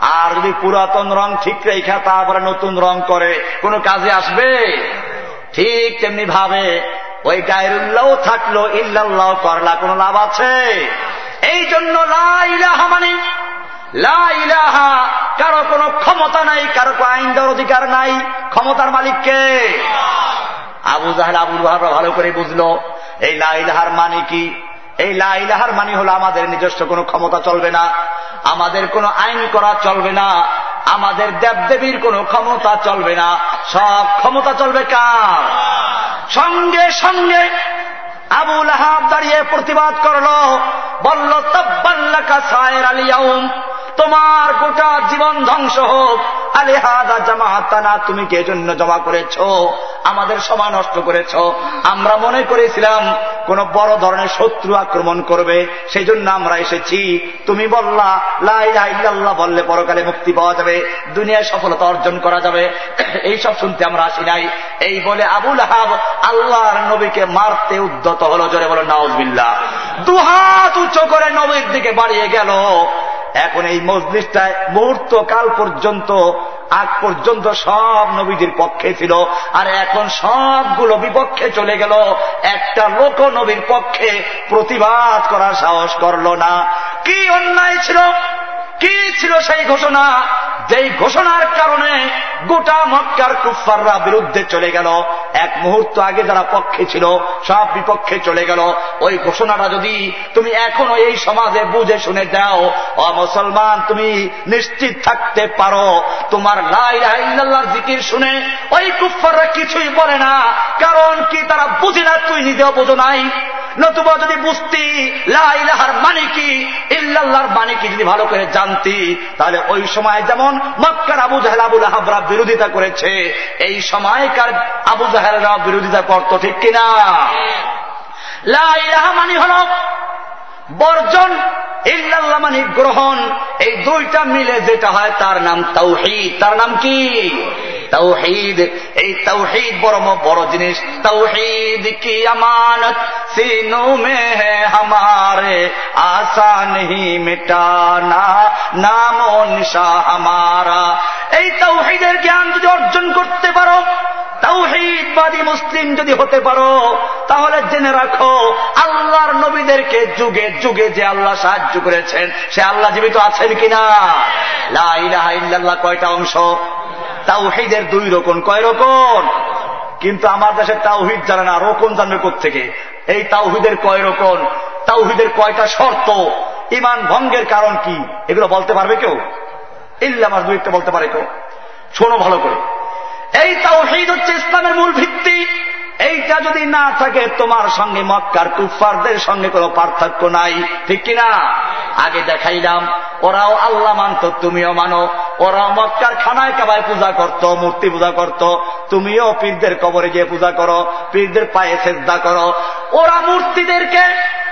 আর যদি পুরাতন রং ঠিক রেখা, তারপরে নতুন রং করে, কোনো কাজে আসবে? ঠিক তেমনি ভাবে ওই গায়রুল্লাহ থাকল ইল্লাল্লাহ করলা, কোনো লাভ আছে? এই জন্য লাইলাহা মানে লাইলাহা কারও কোনো ক্ষমতা নাই, কারও আইন দেওয়ার অধিকার নাই। ক্ষমতার মালিককে আবু জাহেল আবুল বাহারা ভালো করে বুঝলো। এই লাইলাহার মানে কি? এই লাইলাহার মানে হলো আমাদের নিজস্ব কোনো ক্ষমতা চলবে না, আমাদের কোনো আইন করা চলবে না, আমাদের দেবদেবীর কোনো ক্ষমতা চলবে না। সব ক্ষমতা চলবে কার? সঙ্গে সঙ্গে আবুল আহাব দাঁড়িয়ে প্রতিবাদ করল, বলল তব্বাল্লাকা সায়ের আলিয়াউম তোমার গোটা জীবন ধ্বংস হোক। আলে হাদা জামাতানা, তুমি কে জন্য জমা করেছ? আমাদের সময় নষ্ট করেছ। আমরা মনে করেছিলাম, কোন বড় ধরনের শত্রু আক্রমণ করবে। সেই জন্য আমরা এসেছি। তুমি বললা লাইল্লাহ বললে পরকালে মুক্তি পাওয়া যাবে। দুনিয়ায় সফলতা অর্জন করা যাবে। এই সব শুনতে আমরা আসি নাই। এই বলে আবুল আহাব আল্লাহর নবীকে মারতে উদ্যত হলো। জোরে বলো নাউজবিল্লা দুহাত উচ্চ করে নবীর দিকে বাড়িয়ে গেল। এখন এই মজলিসটায় মুহূর্ত কাল পর্যন্ত, আগ পর্যন্ত সব নবীদের পক্ষে ছিল। আর এখন সবগুলো বিপক্ষে চলে গেল। একটা লোক নবীর পক্ষে প্রতিবাদ করার সাহস করল না। কি অন্যায় ছিল? কি ছিল সেই ঘোষণা? যেই ঘোষণার কারণে গোটা মক্কার কুফাররা বিরুদ্ধে চলে গেল। এক মুহূর্ত আগে যারা পক্ষে ছিল, সব বিপক্ষে চলে গেল। ওই ঘোষণাটা যদি তুমি এখনও এই সমাজে বুঝে শুনে দাও, ও মুসলমান, তুমি নিশ্চিত থাকতে পারো। তোমার লাইল্লাহ জিকির শুনে ওই কুফাররা কিছুই বলে না। কারণ কি তারা বুঝে না, তুই নিজেও বোঝো নাই। নতুবা যদি বুঝতি লাইলাহার মানে কি? ইল্লাল্লাহর মানে কি? যদি ভালো করে জানতি তাহলে ওই সময় যেমন মক্কার আবু জাহেল আবুল আহাবরা বিরোধিতা করেছে, এই সময়কার আবু জাহেলরা বিরোধিতা করত ঠিক কিনা? মানে হল বর্জন, ইল্লাল্লাহ মানি গ্রহণ। এই দুইটা মিলে যেটা হয় তার নাম তাওহি তার নাম কি? তৌহিদ এই তৌহিদ বড় বড় জিনিস। তৌহিদ কি আমানত সিনু মে হামারে আশা নেই মেটানা, নাম নিশা হামারা। এই তৌহিদের জ্ঞান যদি অর্জন করতে পারো, তাওহিদবাদী মুসলিম যদি হতে পারো, তাহলে জেনে রাখো, আল্লাহর নবীদেরকে যুগে যুগে যে আল্লাহ সাহায্য করেছেন, সে আল্লাহ জীবিত আছেন কিনা? লাহ কয়টা অংশ? তাওহিদের দুই রকম। কয় রকম? কিন্তু আমার দেশে তাওহিদ জানে না, রোকন জানবে থেকে এই তাওহিদের কয় রকম? তাওহিদের কয়টা শর্ত? ইমান ভঙ্গের কারণ কি? এগুলো বলতে পারবে কেউ? ইল্লা দুই দুইটা বলতে পারে কেউ। শোনো ভালো করে। এই তাওহিদ হচ্ছে ইসলামের মূল ভিত্তি। এইটা যদি না থাকে, তোমার সঙ্গে মক্কার কুফারদের সঙ্গে কোনো পার্থক্য নাই। ঠিক কিনা? আগে দেখাইলাম, ওরাও আল্লাহ মানত, তুমিও মানো। ওরাও মক্কার খানায় কাবায় পূজা করত, মূর্তি পূজা করত। তুমিও পীরদের কবরে গিয়ে পূজা করো, পীরদের পায়ে চেষ্টা করো। ওরা মূর্তিদেরকে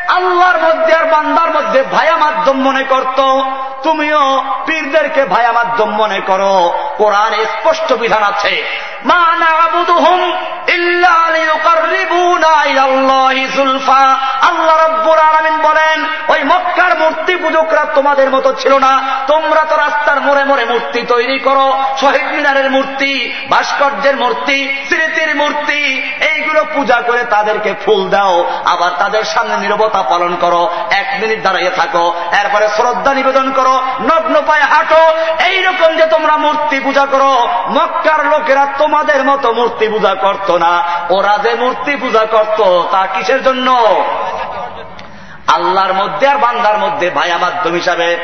আল্লাহর মধ্যে আর বান্দার মধ্যে ভায়া মাধ্যম মনে করত। তুমিও পীরদেরকে ভায়া মাধ্যম মনে করো। কোরআন স্পষ্ট বিধান আছে আল্লাহ রাব্বুল আলামিন বলেন, ওই মক্কার মূর্তি পূজকরা তোমাদের মতো ছিল না। তোমরা তো রাস্তার মোড়ে মোড়ে মূর্তি তৈরি করো। শহীদ মিনারের মূর্তি, ভাস্কর্যের মূর্তি, স্মৃতির মূর্তি, এইগুলো পূজা করে তাদেরকে ফুল দাও। আবার তাদের সামনে নিরবতা পালন করো। এক মিনিট দাঁড়িয়ে থাকো। এরপরে শ্রদ্ধা নিবেদন করো। নগ্ন পায়ে হাঁটো। এইরকম যে তোমরা মূর্তি পূজা করো। মক্কার লোকেরা তোমাদের মতো মূর্তি পূজা করত না। ওরা যে মূর্তি পূজা করত তা কিসের জন্য? আল্লাহর মধ্যে আর বান্দার মধ্যে ভায়া মাধ্যম হিসাবে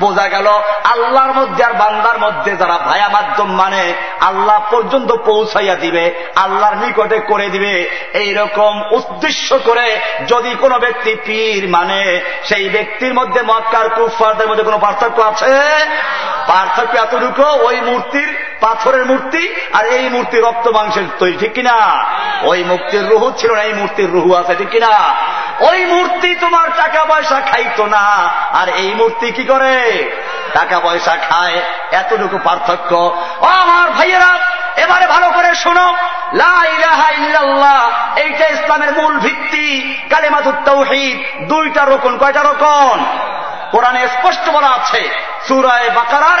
বোঝা গেল, আল্লাহর মধ্যে আর বান্দার মধ্যে যারা ভায়া মাধ্যম মানে আল্লাহ পর্যন্ত পৌঁছাইয়া দিবে, আল্লাহর নিকটে করে দিবে। এই রকম উদ্দেশ্য করে যদি কোনো ব্যক্তি পীর মানে সেই ব্যক্তির মধ্যে মক্কার কুফারদের মধ্যে কোনো পার্থক্য আছে? পার্থক্য এতটুকু, ওই মূর্তির পাথরের মূর্তি আর এই মূর্তি রক্ত মাংসের তৈরি, ঠিক কিনা? ওই মূর্তির রুহু ছিল না, এই মূর্তির রুহু আছে, ঠিক কিনা? ওই মূর্তি তোমার টাকা পয়সা খাইতো না, আর এই মূর্তি কি করে? টাকা পয়সা খায়, এতটুকু পার্থক্য। ও আমার ভাইয়েরা, এবারে ভালো করে শোনো। এইটা ইসলামের মূল ভিত্তি, কালেমাতুত তৌহিদ দুইটা রোকন, কয়টা রোকন? কোরআনে স্পষ্ট বলা আছে সুরায় বাকারার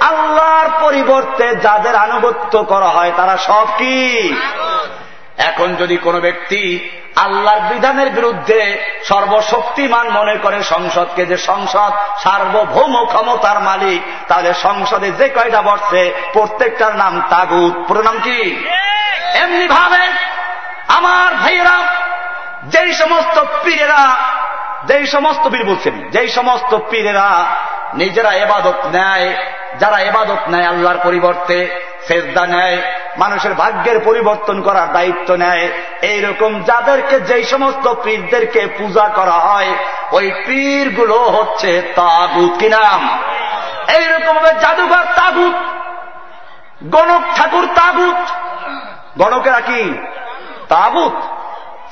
আল্লাহর পরিবর্তে যাদের আনুগত্য করা হয়, তারা সব কি? এখন যদি কোনো ব্যক্তি আল্লাহর বিধানের বিরুদ্ধে সর্বশক্তিমান মনে করে সংসদকে যে সংসদ সার্বভৌম ক্ষমতার মালিক, তাহলে সংসদে যে কয়টা বসছে, প্রত্যেকটার নাম তাগুত। পুরো নাম কি? এমনি ভাবে আমার ভাইয়েরা, যেই সমস্ত পীরেরা যেই সমস্ত পীর বলছেন, যেই সমস্ত পীরেরা নিজেরা এবাদত নেয়, যারা এবাদত নেয় আল্লাহর পরিবর্তে, সেজদা নেয়, মানুষের ভাগ্যের পরিবর্তন করার দায়িত্ব নেয়, এইরকম যাদেরকে যেই সমস্ত পীরদেরকে পূজা করা হয়, ওই পীরগুলো হচ্ছে তাগুত কি নাম? এইরকম ভাবে জাদুঘর তাগুত, গণক ঠাকুর তাগুত। গণকেরা কি? তাগুত।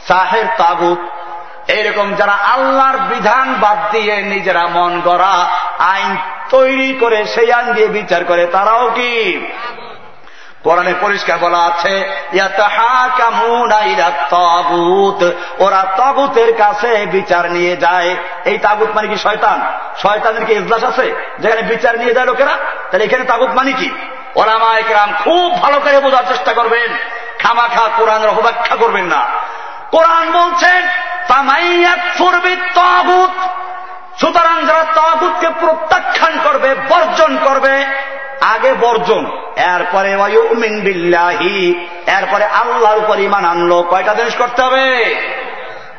সাহের তাগুত। এইরকম যারা আল্লাহর বিধান বাদ দিয়ে নিজেরা মন গড়া, আইন তৈরি করে সেই আইন দিয়ে বিচার করে, তারাও কি? কোরআনে পরিষ্কার বলা আছে ওরা তগুতের কাছে বিচার নিয়ে যায়। এই তাগুত মানে কি শয়তান? শয়তানের কি ইজলাস আছে? যেখানে বিচার নিয়ে যায় লোকেরা, তাহলে এখানে তাগুত মানে কি? ওলামা একরাম খুব ভালো করে বোঝার চেষ্টা করবেন। খামাখা কোরআনের অপব্যাখ্যা করবেন না। কোরআন বলছেন সুতরাং যারা তাগুতকে প্রত্যাখ্যান করবে, বর্জন করবে, আগে বর্জন। এরপরে বিল্লাহি, এরপরে আল্লাহর উপর ইমান আনলো। কয়টা জিনিস করতে হবে?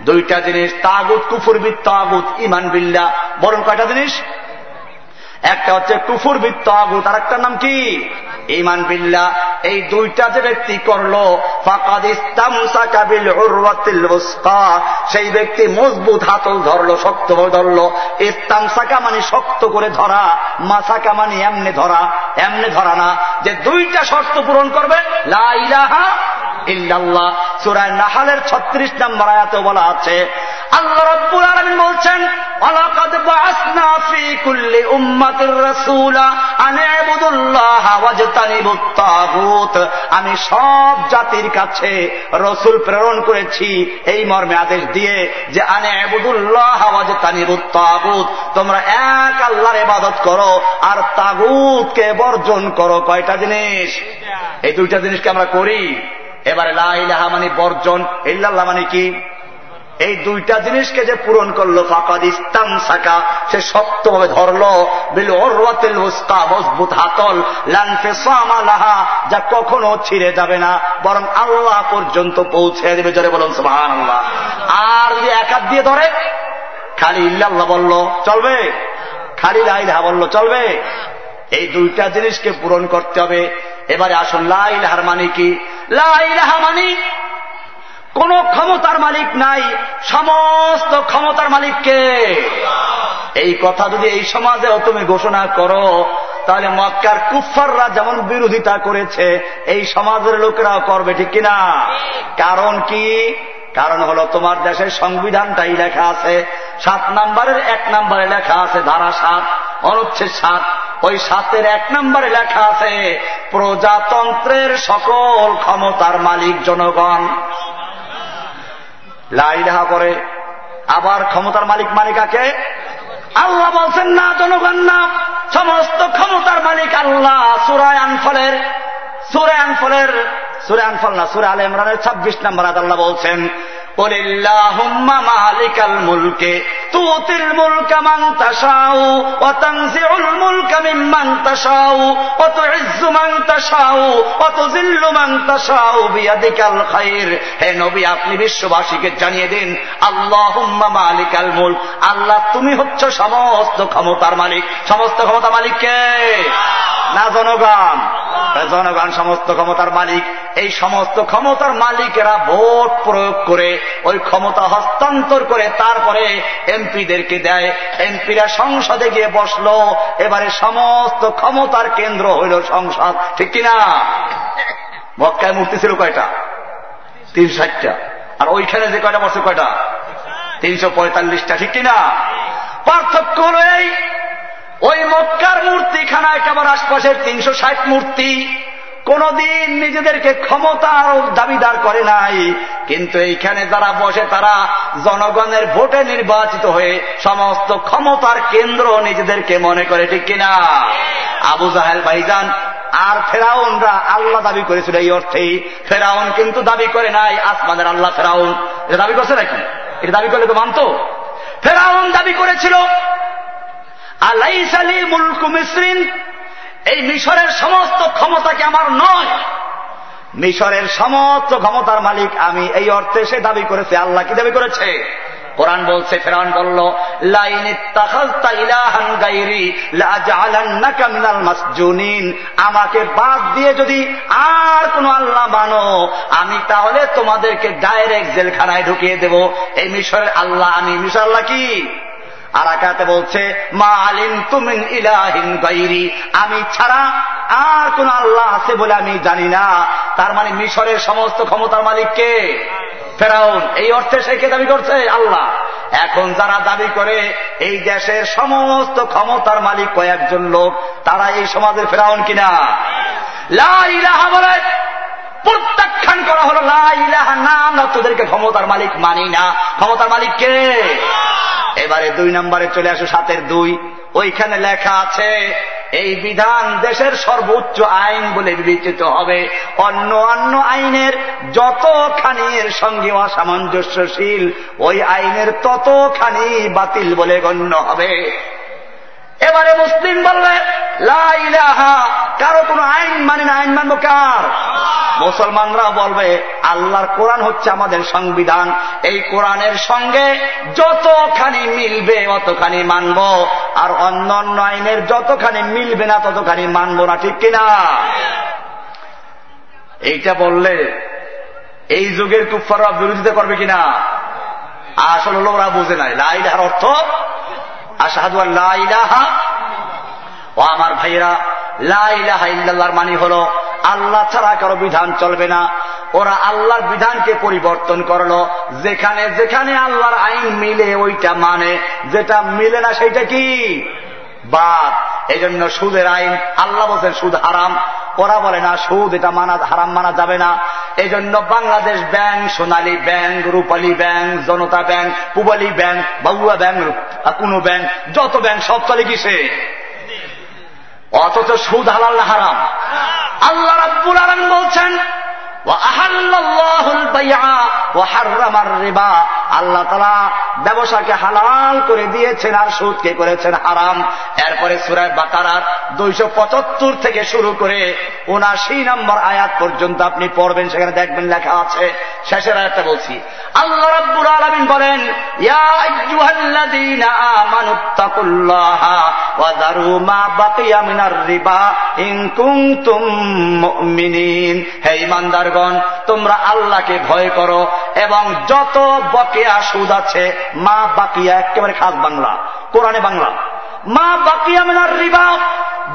দুইটা জিনিস, তাগুত কুফুরবিদ তাগুত ইমান বিল্লা বরং কয়টা জিনিস? একটা হচ্ছে কুফুর বৃত্ত আগুত আর একটার নাম কি? ইমান বিল্লা এই দুইটা যে ব্যক্তি করল সেই ব্যক্তি মজবুত হাতল ধরলো, শক্ত ধরলো। ইস্তাম সাকা মানে শক্ত করে ধরা, মাসাকা মানে এমনি ধরা। এমনি ধরা না। যে দুইটা শর্ত পূরণ করবে, লা ইলাহা ইল্লাল্লাহ। সুরায় নাহালের ছত্রিশ নম্বর আয়াতে বলা আছে, আল্লাহ রব্বুল আলমিন বলছেন, ওয়ালাকাদ বাআসনা ফি কুল্লি উম্মাতির রাসূলা আন ইবুদুল্লাহ ওয়াজতানিবুত তাগুত আমি সব জাতির কাছে রসুল প্রেরণ করেছি এই মর্মে আদেশ দিয়ে যে, আনে আবুদুল্লাহ ইবুদুল্লাহ ওয়াজতানিবুত তাগুত তোমরা এক আল্লাহর ইবাদত করো আর তাগুতকে বর্জন করো। কয়টা জিনিস? এই দুইটা জিনিসকে আমরা করি। এবারে লাহা মানে বর্জন, ইল্লাল্লাহ মানে কি? এই দুইটা জিনিসকে যে পূরণ করল, ফাকাদ ইস্তাম সাকা সে শক্তভাবে ধরলো মজবুত হাতল লাহা, যা কখনো ছিঁড়ে যাবে না, বরং আল্লাহ পর্যন্ত পৌঁছে দেবে। জোরে বলুন সুবহান আল্লাহ আর যদি এক হাত দিয়ে ধরে, খালি ইল্লাল্লাহ বলল, চলবে? খালি লাইলাহা বলল, চলবে? এই দুইটা জিনিসকে পূরণ করতে হবে। এবারে আসুন লাইলাহার মানে কি? মানে কোন ক্ষমতার মালিক নাই, সমস্ত ক্ষমতার মালিককে। এই কথা যদি এই সমাজেও তুমি ঘোষণা করো, তাহলে মক্কার কুফাররা যেমন বিরোধিতা করেছে, এই সমাজের লোকেরাও করবে, ঠিক কিনা? কারণ কি? কারণ হলো তোমার দেশের সংবিধানটাই লেখা আছে, সাত নাম্বারের এক নাম্বারে লেখা আছে, ধারা সাত, অনুচ্ছেদ সাত। ওই সাতের এক নম্বরে লেখা আছে, প্রজাতন্ত্রের সকল ক্ষমতার মালিক জনগণ। লাই লাইলাহা করে, আবার ক্ষমতার মালিক মালিকাকে আল্লাহ বলছেন, না জনগণ, না। সমস্ত ক্ষমতার মালিক আল্লাহ। সুরায় আনফলের সুরায় আনফলের, সুরে আনফল না, সুরে আল ইমরানের ছাব্বিশ নম্বর আল্লাহ বলছেন আপনি বিশ্ববাসীকে জানিয়ে দিন আল্লাহ হুম্মা মালিকাল মুল আল্লাহ, তুমি হচ্ছ সমস্ত ক্ষমতার মালিক। সমস্ত ক্ষমতা মালিককে না জনগণ। জনগণ, সমস্ত ক্ষমতার মালিক। এই সমস্ত ক্ষমতার মালিকেরা ভোট প্রয়োগ করে ওই ক্ষমতা হস্তান্তর করে তারপরে এমপিদেরকে দেয়। এমপিরা সংসদে গিয়ে বসল, এবারে সমস্ত ক্ষমতার কেন্দ্র হইল সংসদ, ঠিক কিনা? মক্কায় মূর্তি ছিল কয়টা? তিন ষাটটা। আর ওইখানে যে কয়টা বসে, কয়টা? তিনশো পঁয়তাল্লিশটা, ঠিক কিনা? পার্থক্য হল এই, ওই মক্কার মূর্তিখানা একেবারে আশপাশের তিনশো ষাট মূর্তি। কোনদিন নিজেদেরকে ক্ষমতার দাবিদার করে নাই। কিন্তু এইখানে যারা বসে, তারা জনগণের ভোটে নির্বাচিত হয়ে সমস্ত ক্ষমতার কেন্দ্র নিজেদেরকে মনে করে, ঠিক কিনা? আবু জাহেল ভাইজান, আর ফেরাউনরা আল্লাহ দাবি করেছিল এই অর্থেই। ফেরাউন কিন্তু দাবি করে নাই, আসমানের আল্লাহ ফেরাউন। এটা দাবি করছে নাকি? এটা দাবি করলে তো মানত। ফেরাউন দাবি করেছিল আলাইসালি মুলকু মিসরিন এই মিশরের সমস্ত ক্ষমতা কি আমার নয়? মিশরের সমস্ত ক্ষমতার মালিক আমি। এই অর্থে সে দাবি করেছে, আল্লাহ কি দাবি করেছে? কোরআন বলছে ফেরান বলল আমাকে বাদ দিয়ে যদি আর কোন আল্লাহ মানো আমি তাহলে তোমাদেরকে ডাইরেক্ট জেলখানায় ঢুকিয়ে দেব। এই মিশরের আল্লাহ, আমি মিশর আল্লাহ কি? আর আকাতে বলছে, মা আলিম তুমিন ইলাহিন গাইরি। আমি ছাড়া আর কোন আল্লাহ আছে বলে আমি জানি না। তার মানে মিশরের সমস্ত ক্ষমতার মালিককে ফেরাউন। এই অর্থে সে কে দাবি করছে? আল্লাহ। এখন যারা দাবি করে, এই দেশের সমস্ত ক্ষমতার মালিক কয়েকজন লোক, তারা এই সমাজের ফেরাউন কিনা? লাহা বলে প্রত্যাখ্যান করা হলো লাহা না, আমরা তোদেরকে ক্ষমতার মালিক মানি না। ক্ষমতার মালিক কে? এবারে দুই নম্বরে চলে আসো সাতের দুই। ওইখানে লেখা আছে, এই বিধান দেশের সর্বোচ্চ আইন বলে বিবেচিত হবে। অন্য অন্য আইনের যতখানির সঙ্গে অসামঞ্জস্যশীল, ওই আইনের ততখানি বাতিল বলে গণ্য হবে। এবারে মুসলিম বললে লাইলাহা কারও কোনো আইন মানে না, আইন মানবো কার? মুসলমানরা বলবে, আল্লাহর কোরআন হচ্ছে আমাদের সংবিধান। এই কোরআনের সঙ্গে যতখানি মিলবে অতখানি মানব, আর অন্য অন্য আইনের যতখানি মিলবে না ততখানি মানব না, ঠিক কিনা? এইটা বললে এই যুগের কুফাররা বিরোধিতা করবে কিনা? আসলে ওরা বুঝে নাই। লাইলাহার অর্থ, আশাহাদু লাইলাহা ও আমার ভাইয়েরা ইল্লাল্লাহর মানি হল, আল্লাহ ছাড়া কারও বিধান চলবে না। ওরা আল্লাহর বিধানকে পরিবর্তন করল। যেখানে যেখানে আল্লাহর আইন মিলে ওইটা মানে যেটা মিলে না সেইটা কি? বাদ। এই জন্য সুদের আইন, আল্লাহ বলছেন সুদ হারাম। ওরা বলে না, সুদ এটা মানা, হারাম মানা যাবে না। এই জন্য Bangladesh bank, Sonali bank, Rupali bank, Janata bank, Pubali bank বাবুয়া ব্যাংক কোনো ব্যাংক, যত ব্যাংক, সব চলে কিসে? অথচ সুদ হালাল হারাম। আল্লাহ রাব্বুল আলম বলছেন আল্লাহ তালা ব্যবসাকে হালাল করে দিয়েছেন আর সুদকে করেছেন হারাম। এরপরে সুরায় বাকারার দুইশো পঁচাত্তর থেকে শুরু করে উনাশি নম্বর আয়াত পর্যন্ত আপনি পড়বেন, সেখানে দেখবেন লেখা আছে। শেষের আয়াতটা বলছি। আল্লাহ রাব্বুল আলামিন বলেন তোমরা আল্লাহকে ভয় করো এবং যত বকেয়া সুদ আছে মা বাকিয়া একেবারে খাস বাংলা, কোরআনে বাংলা। মা বাকিয়া মেলার রিবা,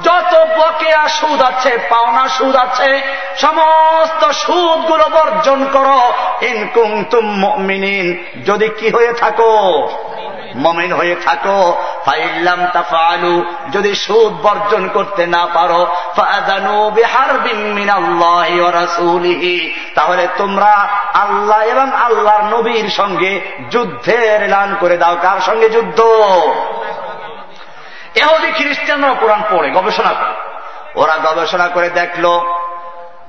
যত বকেয়া সুদ আছে, পাওনা সুদ আছে, সমস্ত সুদগুলো বর্জন করো। ইনকুম তুম যদি কি হয়ে থাকো? মমিন হয়ে থাকো। ফাইল্লাম তাফালু যদি সুদ বর্জন করতে না পারো তাহলে তোমরা আল্লাহ এবং আল্লাহর নবীর সঙ্গে যুদ্ধের এলান করে দাও। কার সঙ্গে যুদ্ধ? এহদি খ্রিস্টানরা কোরআন পড়ে, গবেষণা করে। ওরা গবেষণা করে দেখল,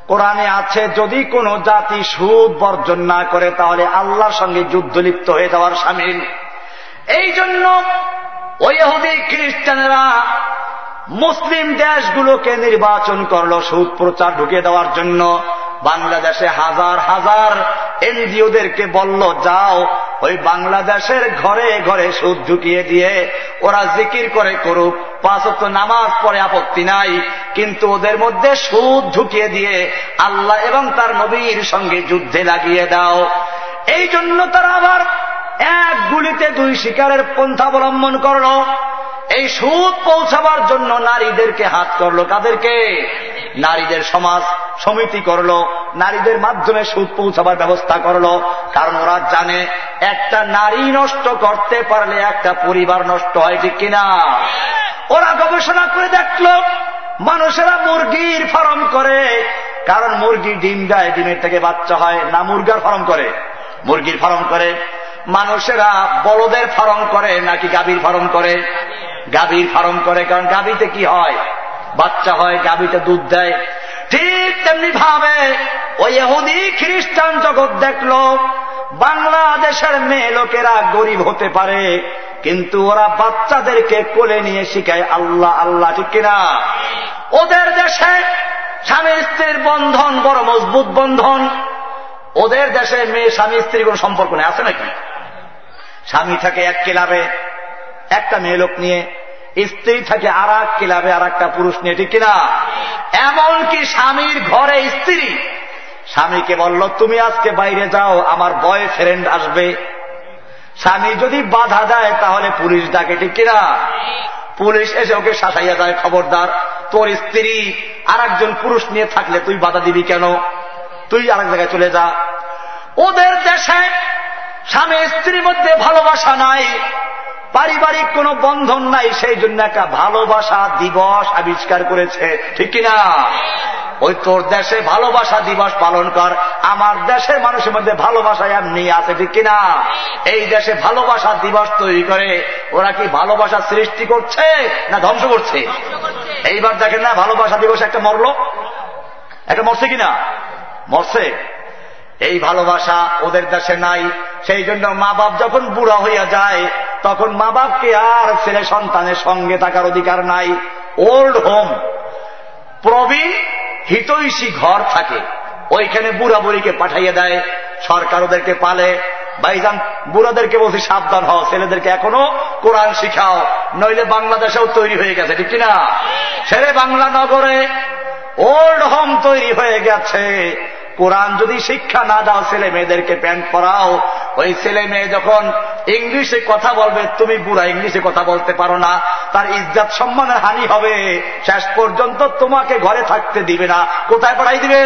কোরআনে আছে, যদি কোনো জাতি সুদ বর্জন না করে, তাহলে আল্লাহর সঙ্গে যুদ্ধ লিপ্ত হয়ে যাওয়ার সামিল এই জন্য ওই এহুদি খ্রিস্টানেরা মুসলিম দেশগুলোকে নির্বাচন করল সুদ প্রচার ঢুকে দেওয়ার জন্য। বাংলাদেশে হাজার হাজার এনজিওদেরকে বলল, যাও, ওই বাংলাদেশের ঘরে ঘরে সুদ ঢুকিয়ে দিয়ে ওরা জিকির করে করুক। পাঁচত্ব নামাজ পড়ে আপত্তি নাই, কিন্তু ওদের মধ্যে সুদ ঢুকিয়ে দিয়ে আল্লাহ এবং তার নবীর সঙ্গে যুদ্ধে লাগিয়ে দাও। এই জন্য তারা আবার এক গুলিতে দুই শিকারের পন্থা অবলম্বন করল। এই সুদ পৌঁছাবার জন্য নারীদেরকে হাত করল কাদেরকে? নারীদের সমাজ সমিতি করল, নারীদের মাধ্যমে সুদ পৌঁছাবার ব্যবস্থা করল। কারণ ওরা জানে একটা নারী নষ্ট করতে পারলে একটা পরিবার নষ্ট হয়, ঠিক কিনা? ওরা গবেষণা করে দেখল, মানুষেরা মুরগির ফার্ম করে। কারণ মুরগি ডিম দেয়, ডিমের থেকে বাচ্চা হয়, না মুরগার ফার্ম করে। মুরগির ফার্ম করে মানুষেরা বড়দের ফার্ম করে নাকি গাভীর ফার্ম করে? গাভীর ফার্ম করে, কারণ গাভীতে কি হয়? বাচ্চা হয়, গাভীতে দুধ দেয়। ঠিক তেমনি ভাবে ওই এহুদি খ্রিস্টান জগৎ দেখল, বাংলাদেশের মেয়ে লোকেরা গরিব হতে পারে, কিন্তু ওরা বাচ্চাদেরকে কোলে নিয়ে শিখায় আল্লাহ আল্লাহ, ঠিক কিনা? ওদের দেশে স্বামী স্ত্রীর বন্ধন বড় মজবুত বন্ধন। ওদের দেশে মেয়ে স্বামী স্ত্রীর কোন সম্পর্ক নেই, আছে নাকি? স্বামী থাকে এক ক্লাবে, একটা মেয়ে লোক নিয়ে, স্ত্রী থাকে আর এক ক্লাবে আর একটা পুরুষ নিয়ে, ঠিক কিনা? এমনকি স্বামীর ঘরে স্ত্রী। স্বামীকে বলল, তুমি আজকে বাইরে যাও, আমার বয় ফ্রেন্ড আসবে। স্বামী যদি বাধা দেয়, তাহলে পুলিশ ডাকে, ঠিক কিনা? পুলিশ এসে ওকে শাসাইয়া যায়, খবরদার। তোর স্ত্রী আর একজন পুরুষ নিয়ে থাকলে তুই বাধা দিবি কেন? তুই আরেক জায়গায় চলে যা। ওদের দেশে স্বামী স্ত্রীর মধ্যে ভালোবাসা নাই, পারিবারিক কোনো বন্ধন নাই, সেই জন্য একটা ভালোবাসা দিবস আবিষ্কার করেছে। ঠিক কিনা? ওই তোর দেশে ভালোবাসা দিবস পালন কর, আমার দেশের মানুষের মধ্যে ভালোবাসা এমনি আছে, ঠিক কিনা? এই দেশে ভালোবাসা দিবস তৈরি করে, ওরা কি ভালোবাসা সৃষ্টি করছে না ধ্বংস করছে? এইবার দেখেন না, ভালোবাসা দিবস একটা মরল? একটা মরছে কিনা? মরছে। এই ভালোবাসা ওদের দেশে নাই। সেই জন্য মা বাপ যখন বুড়া হইয়া যায় তখন মা বাপকে আর ছেলে সন্তানের সঙ্গে থাকার অধিকার নাই। Old home. প্রবীণ হিতৈষী ঘর থাকে। ওইখানে বুড়া বুড়িকে পাঠাইয়া দেয়। সরকার ওদেরকে পালে। ভাইজান বুড়াদেরকে বলছি সাবধান হও ছেলেদেরকে এখনও কোরআন শিখাও। নইলে বাংলাদেশেও তৈরি হয়ে গেছে ঠিক কিনা? ছেলে বাংলা নগরে ওল্ড হোম তৈরি হয়ে গেছে। কোরআন যদি শিক্ষা না দাও ছেলে মেয়েদেরকে প্যান্ট পরাও, ওই ছেলে মেয়ে যখন ইংলিশে কথা বলবে, তুমি বুড়া ইংলিশে কথা বলতে পারো না, তার ইজ্জাত সম্মানের হানি হবে। শেষ পর্যন্ত তোমাকে ঘরে থাকতে দিবে না। কোথায় পড়াই দিবে?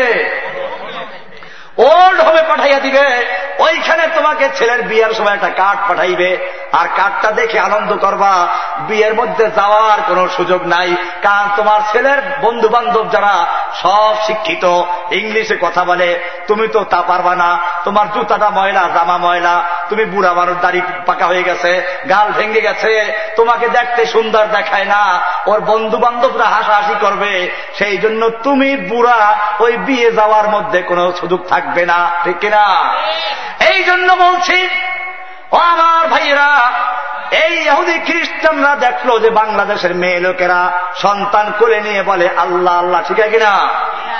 ওল্ড হবে পাঠাইয়া দিবে। ওইখানে তোমাকে ছেলের বিয়ের সময় একটা কার্ড পাঠাইবে। আর কার্ডটা দেখে আনন্দ করবা, বিয়ের মধ্যে যাওয়ার কোনো সুযোগ নাই। কারণ তোমার ছেলের বন্ধু বান্ধব যারা সব শিক্ষিত, ইংলিশে কথা বলে, তুমি তো তা পারবা না। তোমার জুতাটা ময়লা, জামা ময়লা, তুমি বুড়া মানুষ, দাড়ি পাকা হয়ে গেছে, গাল ভেঙে গেছে, তোমাকে দেখতে সুন্দর দেখায় না। ওর বন্ধু বান্ধবরা হাসাহাসি করবে। সেই জন্য তুমি বুড়া ওই বিয়ে যাওয়ার মধ্যে কোনো সুযোগ থাকবে না, ঠিক কিনা? এই জন্য বলছি, ও আমার ভাইয়েরা, এই ইহুদি খ্রিস্টানরা দেখল যে বাংলাদেশের মেয়ে লোকেরা সন্তান করে নিয়ে বলে, আল্লাহ আল্লাহ ঠিক আছে কিনা?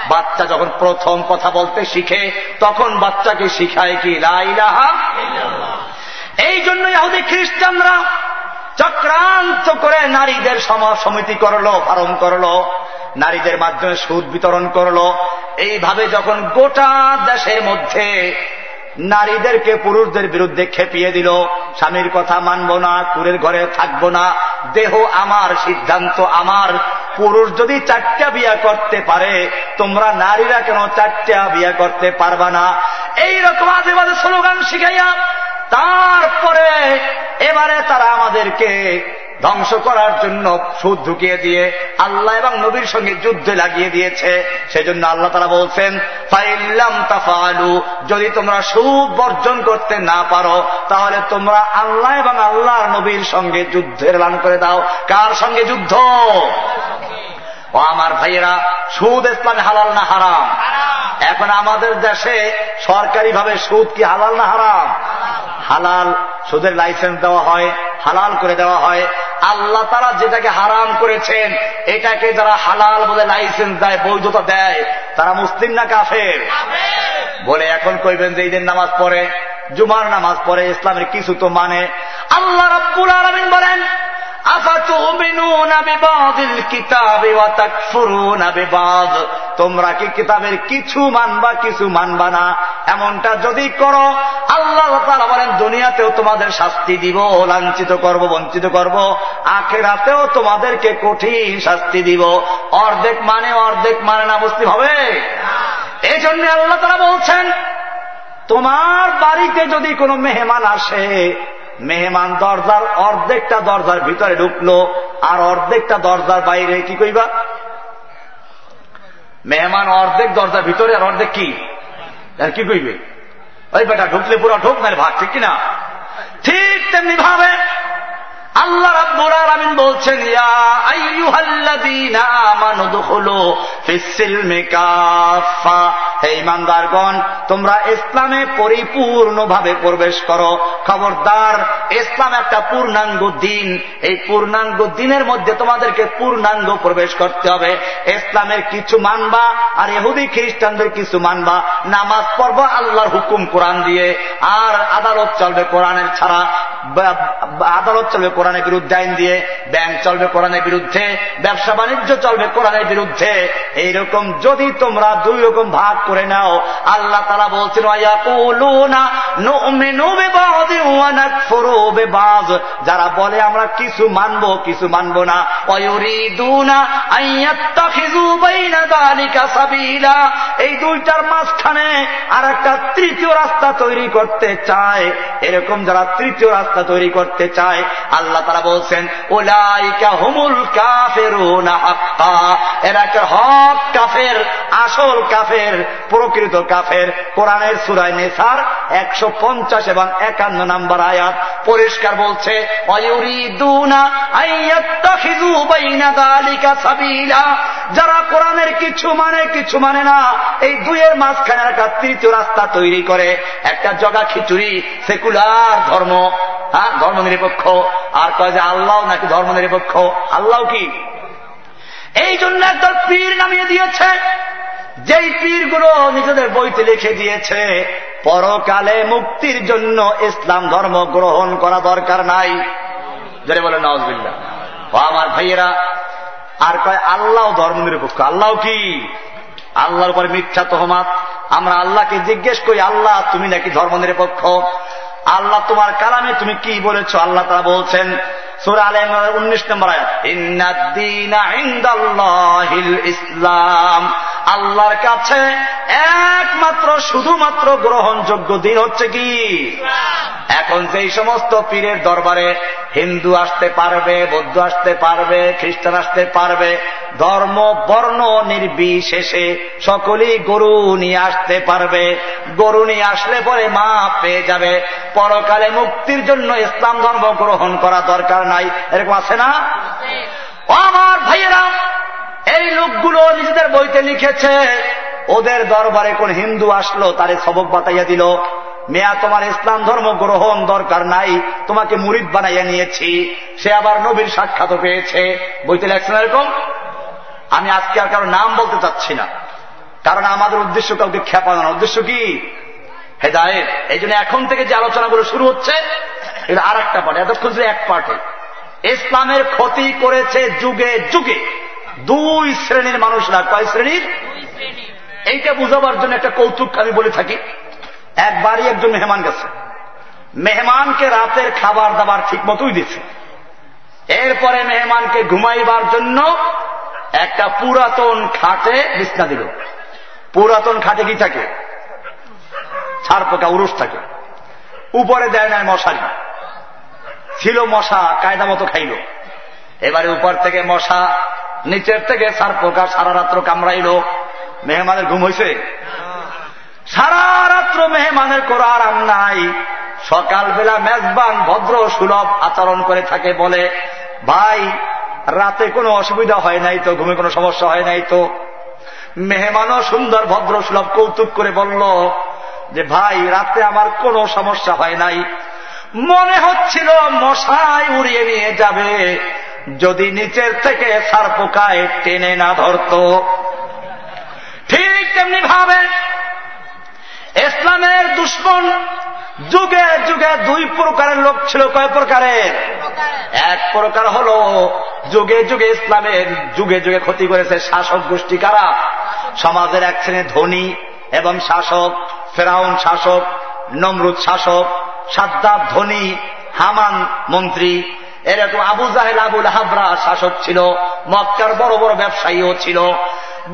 বাচ্চা যখন প্রথম কথা বলতে শিখে, তখন বাচ্চাকে শিখায় কি? লাইলাহা এই জন্য ইহুদি খ্রিস্টানরা চক্রান্ত করে নারীদের সমাজ সমিতি করল ফারম করল। নারীদের মাধ্যমে সুদ বিতরণ করল। এইভাবে যখন গোটা দেশের মধ্যে নারীদেরকে পুরুষদের বিরুদ্ধে খেপিয়ে দিল, স্বামীর কথা মানব না, কুরের ঘরে থাকব না, দেহ আমার, সিদ্ধান্ত আমার। পুরুষ যদি চারটা বিয়া করতে পারে, তোমরা নারীরা কেন চারটা বিয়া করতে পারবা না? এইরকম আজে বাজে স্লোগান শিখাইয়া তারপরে এবারে তারা আমাদেরকে ধ্বংস করার জন্য সুদ ঢুকিয়ে দিয়ে আল্লাহ এবং নবীর সঙ্গে যুদ্ধে লাগিয়ে দিয়েছে। সেজন্য আল্লাহ তারা বলছেন, ফাইল্লাম তাফালু যদি তোমরা সুদ বর্জন করতে না পারো, তাহলে তোমরা আল্লাহ এবং আল্লাহর নবীর সঙ্গে যুদ্ধের লান করে দাও। কার সঙ্গে যুদ্ধ? ও আমার ভাইয়েরা, সুদ ইসলামে হালাল না হারাম? এখন আমাদের দেশে সরকারিভাবে সুদ কি হালাল না হারাম? হালাল, সুদের লাইসেন্স দেওয়া হয়, হালাল করে দেওয়া হয়। আল্লাহ তারা যেটাকে হারাম করেছেন এটাকে যারা হালাল বলে লাইসেন্স দেয় বৈধতা দেয় তারা মুসলিম না কাফের? বলে এখন কইবেন যে ঈদের নামাজ পড়ে জুমার নামাজ পড়ে ইসলামের কিছু তো মানে। আল্লাহ রব্বুল আলমিন বলেন তোমরা কি কিতাবের কিছু মানবা কিছু মানবা না? এমনটা যদি করো, আল্লাহ তারা বলেন, দুনিয়াতেও তোমাদের শাস্তি দিব, লাঞ্ছিত করব, বঞ্চিত করব। আখেরাতেও তোমাদেরকে কঠিন শাস্তি দিব। অর্ধেক মানে অর্ধেক মানে না, মুসলিম হবে? এই জন্য আল্লাহ তারা বলছেন, তোমার বাড়িতে যদি কোনো মেহমান আসে মেহমান দরজার অর্ধেকটা দরজার ভিতরে ঢুকলো, আর অর্ধেকটা দরজার বাইরে কি কইবা? মেহমান অর্ধেক দরজার ভিতরে, আর অর্ধেক কি? আর কি কইবে? ওই বেটা ঢুকলে পুরো ঢুক না ভাগ, ঠিক কিনা? ঠিক তেমনি ভাবে আল্লাহ রাব্বুল আলামিন বলছেন, ইয়া আইয়ুহাল্লাযীনা আমানু দুখুলু ফিস-সিলমি কাফা হে ইমানদারগণ, তোমরা ইসলামে পরিপূর্ণভাবে প্রবেশ করো। খবরদার, ইসলাম একটা পূর্ণাঙ্গ দিন। এই পূর্ণাঙ্গ দিনের মধ্যে তোমাদেরকে পূর্ণাঙ্গ প্রবেশ করতে হবে। ইসলামের কিছু মানবা আর ইহুদি খ্রিস্টানদের কিছু মানবা। নামাজ পড়ব আল্লাহর হুকুম কোরআন দিয়ে। আর আদালত চলবে কোরআনের ছাড়া। আদালত চলবে কোরআনের বিরুদ্ধে আইন দিয়ে। ব্যাংক চলবে কোরআনের বিরুদ্ধে। ব্যবসা বাণিজ্য চলবে কোরআনের বিরুদ্ধে। এইরকম যদি তোমরা দুই রকম ভাগ করে নাও। আল্লাহ তারা বলছেন যারা বলে, আমরা কিছু মানবো কিছু মানবো না। এই দুইটার মাঝখানে আর একটা তৃতীয় রাস্তা তৈরি করতে চায়। এরকম যারা তৃতীয় রাস্তা তৈরি করতে চায়, আল্লাহ তারা বলছেন ওলাইকা হুমুল কাফের এরা হক কাফের, আসল কাফের। প্রকৃত কাফের। কোরআনের সুরায় নেসার একশো পঞ্চাশ এবং একান্ন নাম্বার আয়াত পরিষ্কার বলছে যারা কোরআনের কিছু মানে কিছু মানে না, এই দুইয়ের মাঝখানে একটা তৃতীয় রাস্তা তৈরি করে। একটা জগা খিচুড়ি, সেকুলার ধর্ম। হ্যাঁ ধর্ম নিরপেক্ষ। আর কয় যে, আল্লাহ নাকি ধর্ম নিরপেক্ষ? আল্লাহ কি? এই জন্য একদল পীর নামিয়ে দিয়েছে। যেই পীরগুলো নিজেদের বইতে লিখে দিয়েছে, পরকালে মুক্তির জন্য ইসলাম ধর্ম গ্রহণ করা দরকার নাই। যারা বলে নওয়াজ ও আমার ভাইয়েরা, আর কয়, আল্লাহ ধর্ম নিরপেক্ষ আল্লাহ কি? আল্লাহর উপরে মিথ্যা তহমাত। আমরা আল্লাহকে জিজ্ঞেস করি, আল্লাহ, তুমি নাকি ধর্ম নিরপেক্ষ আল্লাহ, তোমার কালামে তুমি কি বলেছ? আল্লাহ তারা বলছেন সুরা আলম উনিশ নম্বর ইসলাম। আল্লাহর কাছে একমাত্র, শুধুমাত্র গ্রহণযোগ্য দিন হচ্ছে কি? এখন যেই সমস্ত পীরের দরবারে হিন্দু আসতে পারবে, বৌদ্ধ আসতে পারবে, খ্রিস্টান আসতে পারবে, ধর্ম, বর্ণ নির্বিশেষে সকলেই গরু নিয়ে আসতে পারবে। গরু নিয়ে আসলে পরে মা পেয়ে যাবে। পরকালে মুক্তির জন্য ইসলাম ধর্ম গ্রহণ করা দরকার নাই এরকম আছে না? আমার ভাইয়েরা, এই লোকগুলো নিজেদের বইতে লিখেছে। ওদের দরবারে কোন হিন্দু আসলো, তারে সবক বাতাইয়া দিল। মেয়া, তোমার ইসলাম ধর্ম গ্রহণ দরকার নাই, তোমাকে মুরিদ বানাইয়া নিয়েছি। সে আবার নবীর সাক্ষাৎ পেয়েছে। বইতে লেখছেন এরকম? আমি আজকে আর কারও নাম বলতে চাচ্ছি না। কারণ আমাদের উদ্দেশ্য কাউকে খেপানোর উদ্দেশ্য কি? হেদায়েত। এই জন্য এখন থেকে যে আলোচনাগুলো শুরু হচ্ছে, এটা আর একটা পার্ট এতক্ষণ ছিল এক পার্টে ইসলামের ক্ষতি করেছে যুগে যুগে। দুই শ্রেণির মানুষরা। কয় শ্রেণির? এইটা বুঝাবার জন্য একটা কৌতুক আমি বলে থাকি। একবারই একজন মেহমান গেছে। মেহমানকে রাতের খাবার দাবার ঠিক মতোই দিচ্ছে এরপরে মেহমানকে ঘুমাইবার জন্য একটা পুরাতন খাটে বিছনা দিল। পুরাতন খাটে কি থাকে? ছাড় পোকা উরুষ থাকে। উপরে দেয় নাই মশারি। ছিল মশা, কায়দা মতো খাইল। এবারে উপর থেকে মশা, নিচের থেকে সার পোকা সারা রাত্র কামড়াইল। মেহমানের ঘুম হয়েছে সারা রাত্র মেহমানের কোনো আরাম নাই। সকালবেলা মেজবান, ভদ্র, সুলভ আচরণ করে থাকে, বলে, ভাই, রাতে কোনো অসুবিধা হয় নাই তো, ঘুমে কোনো সমস্যা হয় নাই তো? মেহমানও সুন্দর, ভদ্র, সুলভ কৌতুক করে বলল যে, ভাই, রাতে আমার কোনো সমস্যা হয় নাই। মনে হচ্ছিল মশাই উড়িয়ে নিয়ে যাবে। যদি নিচের থেকে সার পোকায় টেনে না ধরত। ঠিক তেমনি ভাবে ইসলামের দুশ্মন যুগে যুগে দুই প্রকারের লোক ছিল। কয় প্রকারের এক প্রকার হল যুগে যুগে ইসলামের যুগে যুগে ক্ষতি করেছে শাসক গোষ্ঠী কারা? সমাজের এক শ্রেণি ধনী এবং শাসক, ফেরাউন শাসক, নমরুদ শাসক সাদ্দাব, ধনী, হামান মন্ত্রী। এরকম আবু জাহেল, আবুল হাবরা শাসক ছিল, মক্কার বড় বড় ব্যবসায়ীও ছিল।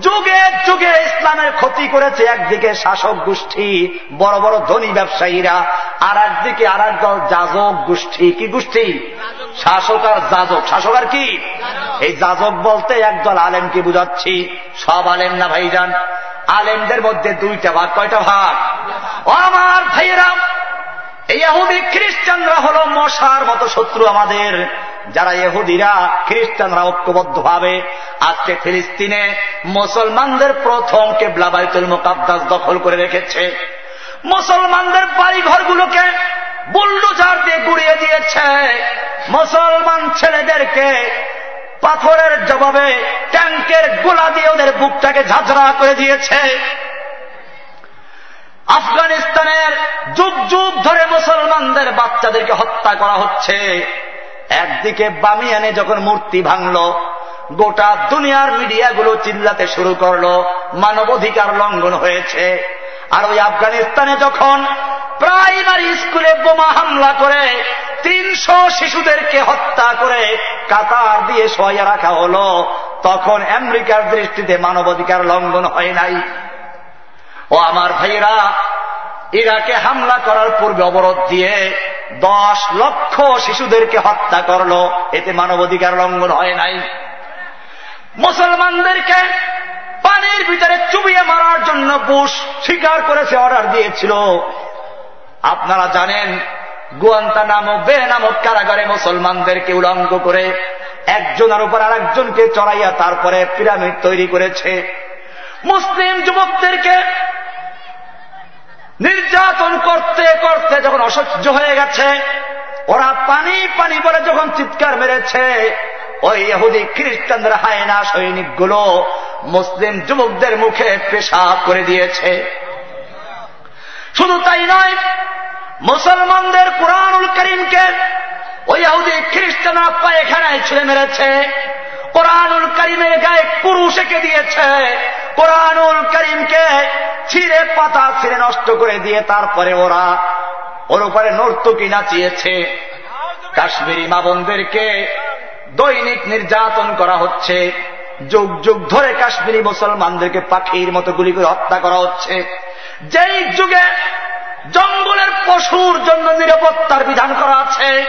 যুগে যুগে ইসলামের ক্ষতি করেছে একদিকে শাসক গোষ্ঠী, বড় বড় ধনী ব্যবসায়ীরা, আর একদিকে আর দল যাজক গোষ্ঠী। কি গোষ্ঠী? শাসক আর যাজক। শাসক আর কি? এই যাজক বলতে একদল আলেমকে বুঝাচ্ছি। সব আলেম না ভাইজান? আলেমদের মধ্যে দুইটা ভাগ, কয়টা ভাগ? আমার ভাইয়েরা এই খ্রিস্টানরা হল মশার মতো শত্রু আমাদের। যারা এহুদিরা, খ্রিস্টানরা ঐক্যবদ্ধ ভাবে আজকে ফিলিস্তিনে মুসলমানদের প্রথম কেবলা বাইতুল মোকাদ্দাস দখল করে রেখেছে। মুসলমানদের বাড়ি ঘরগুলোকে বুল্ডুজার দিয়ে গুড়িয়ে দিয়েছে। মুসলমান ছেলেদেরকে পাথরের জবাবে ট্যাঙ্কের গোলা দিয়ে ওদের বুকটাকে ঝাঁঝরা করে দিয়েছে। আফগানিস্তানের যুগ যুগ ধরে মুসলমানদের বাচ্চাদেরকে হত্যা করা হচ্ছে। একদিকে বামিয়ানে যখন মূর্তি ভাঙল, গোটা দুনিয়ার মিডিয়াগুলো চিল্লাতে শুরু করল, মানবাধিকার লঙ্ঘন হয়েছে। আর ওই আফগানিস্তানে যখন প্রাইমারি স্কুলে বোমা হামলা করে তিনশো শিশুদেরকে হত্যা করে কাতার দিয়ে সয়া রাখা হল, তখন আমেরিকার দৃষ্টিতে মানবাধিকার লঙ্ঘন হয় নাই। ও আমার ভাইয়েরা, ইরাকে হামলা করার পূর্বে অবরোধ দিয়ে দশ লক্ষ শিশুদেরকে হত্যা করল। এতে মানবাধিকার লঙ্ঘন হয় নাই। মুসলমানদেরকে পানির ভিতরে চুবিয়ে মারার জন্য বুশ স্বীকার করেছে, অর্ডার দিয়েছিল। আপনারা জানেন গুয়ান্তা নামক বে নামক কারাগারে মুসলমানদেরকে উলঙ্গ করে একজনের উপর আর একজনকে চড়াইয়া তারপরে পিরামিড তৈরি করেছে। মুসলিম যুবকদেরকে নির্যাতন করতে করতে যখন অসহ্য হয়ে গেছে, ওরা পানি পানি বলে যখন চিৎকার মেরেছে, ওই এহুদি খ্রিস্টানদের হায়না সৈনিকগুলো মুসলিম যুবকদের মুখে পেশাব করে দিয়েছে। শুধু তাই নয়, মুসলমানদের কোরআনুল করিমকে ওই এহুদি খ্রিস্টানরা পায়খানায় ছেড়ে মেরেছে। কোরআনুল করিমের গায়ে পুরুষ এঁকে দিয়েছে। কোরআনুল করিমকে ছিঁড়ে পাতা ছিঁড়ে নষ্ট করে দিয়ে তারপরে ওরা ওর উপরে নর্তকি নাচিয়েছে। কাশ্মীরি মা বোনদেরকে দৈনিক নির্যাতন করা হচ্ছে। যুগ যুগ ধরে কাশ্মীরি মুসলমানদেরকে পাখির মতো গুলি করে হত্যা করা হচ্ছে। যেই যুগে জঙ্গলের পশুর জন্য নিরাপত্তার বিধান করা আছে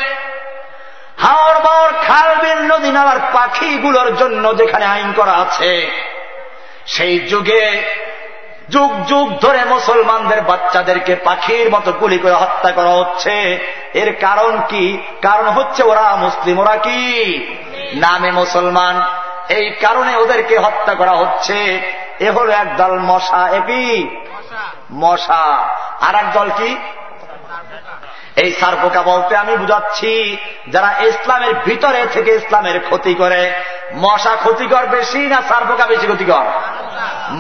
হাওড় বাওড় খাল বিল নদী নালার পাখিগুলোর জন্য যেখানে আইন করা আছে সেই যুগে যুগ যুগ ধরে মুসলমানদের বাচ্চাদেরকে পাখির মতো গুলি করে হত্যা করা হচ্ছে। এর কারণ কি? কারণ হচ্ছে ওরা মুসলিম ওরা কি? নামে মুসলমান। এই কারণে ওদেরকে হত্যা করা হচ্ছে। এ হল একদল মশা একই মশা। আর দল কি? এই সারপোকা বলতে আমি বুঝাচ্ছি, যারা ইসলামের ভিতরে থেকে ইসলামের ক্ষতি করে, মশা ক্ষতিকর বেশি না সারপোকা বেশি ক্ষতিকর?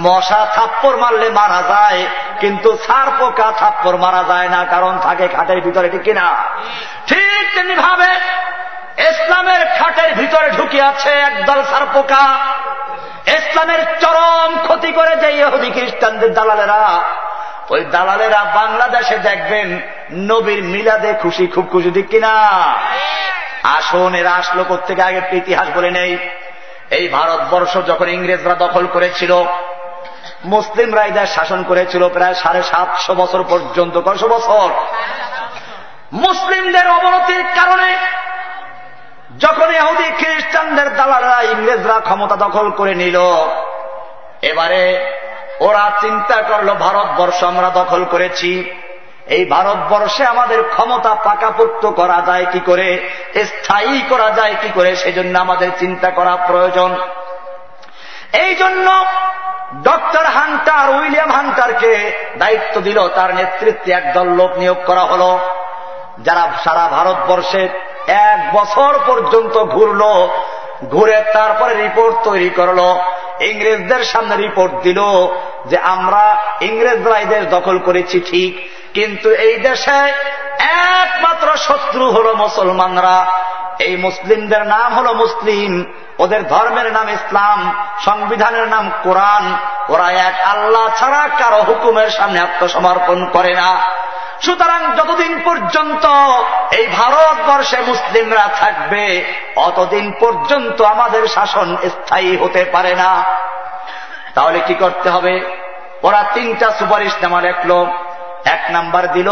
মশা থাপ্পর মারলে মারা যায়, কিন্তু সারপোকা থাপ্পর মারা যায় না, কারণ থাকে খাটের ভিতরে, ঠিক কিনা? ঠিক তেমনি ভাবে ইসলামের খাটের ভিতরে ঢুকে আছে একদল সারপোকা ইসলামের চরম ক্ষতি করে যে ইহুদি খ্রিস্টানদের দালালেরা ওই দালালেরা বাংলাদেশে দেখবেন নবীর মিলাদে খুশি খুব খুশি ঠিক কিনা? আসন এরা আসলো থেকে আগে ইতিহাস বলে নেই। এই ভারতবর্ষ যখন ইংরেজরা দখল করেছিল মুসলিমরা এদের শাসন করেছিল প্রায় সাড়ে সাতশো বছর পর্যন্ত। কয়শো বছর? মুসলিমদের অবনতির কারণে যখন এহুদি খ্রিস্টানদের দালালরা ইংরেজরা ক্ষমতা দখল করে নিল এবারে ওরা চিন্তা করল, ভারতবর্ষ আমরা দখল করেছি। এই ভারতবর্ষে আমাদের ক্ষমতা পাকাপোক্ত করা যায় কি করে? স্থায়ী করা যায় কি করে? সেজন্য আমাদের চিন্তা করা প্রয়োজন। এই জন্য ডক্টর হান্টার, উইলিয়াম হান্টারকে দায়িত্ব দিল, তার নেতৃত্বে একদল লোক নিয়োগ করা হল, যারা সারা ভারতবর্ষে এক বছর পর্যন্ত ঘুরল। ঘুরে তারপরে রিপোর্ট তৈরি করল। ইংরেজদের সামনে রিপোর্ট দিল যে আমরা ইংরেজরা এই দেশ দখল করেছি ঠিক, কিন্তু এই দেশে একমাত্র শত্রু হল মুসলমানরা। এই মুসলিমদের নাম হল মুসলিম, ওদের ধর্মের নাম ইসলাম, সংবিধানের নাম কোরআন। ওরা এক আল্লাহ ছাড়া কারও হুকুমের সামনে আত্মসমর্পণ করে না। সুতরাং যতদিন পর্যন্ত এই ভারতবর্ষে মুসলিমরা থাকবে, অতদিন পর্যন্ত আমাদের শাসন স্থায়ী হতে পারে না। তাহলে কি করতে হবে? ওরা তিনটা সুপারিশ নামা লেখল। এক নাম্বার দিল,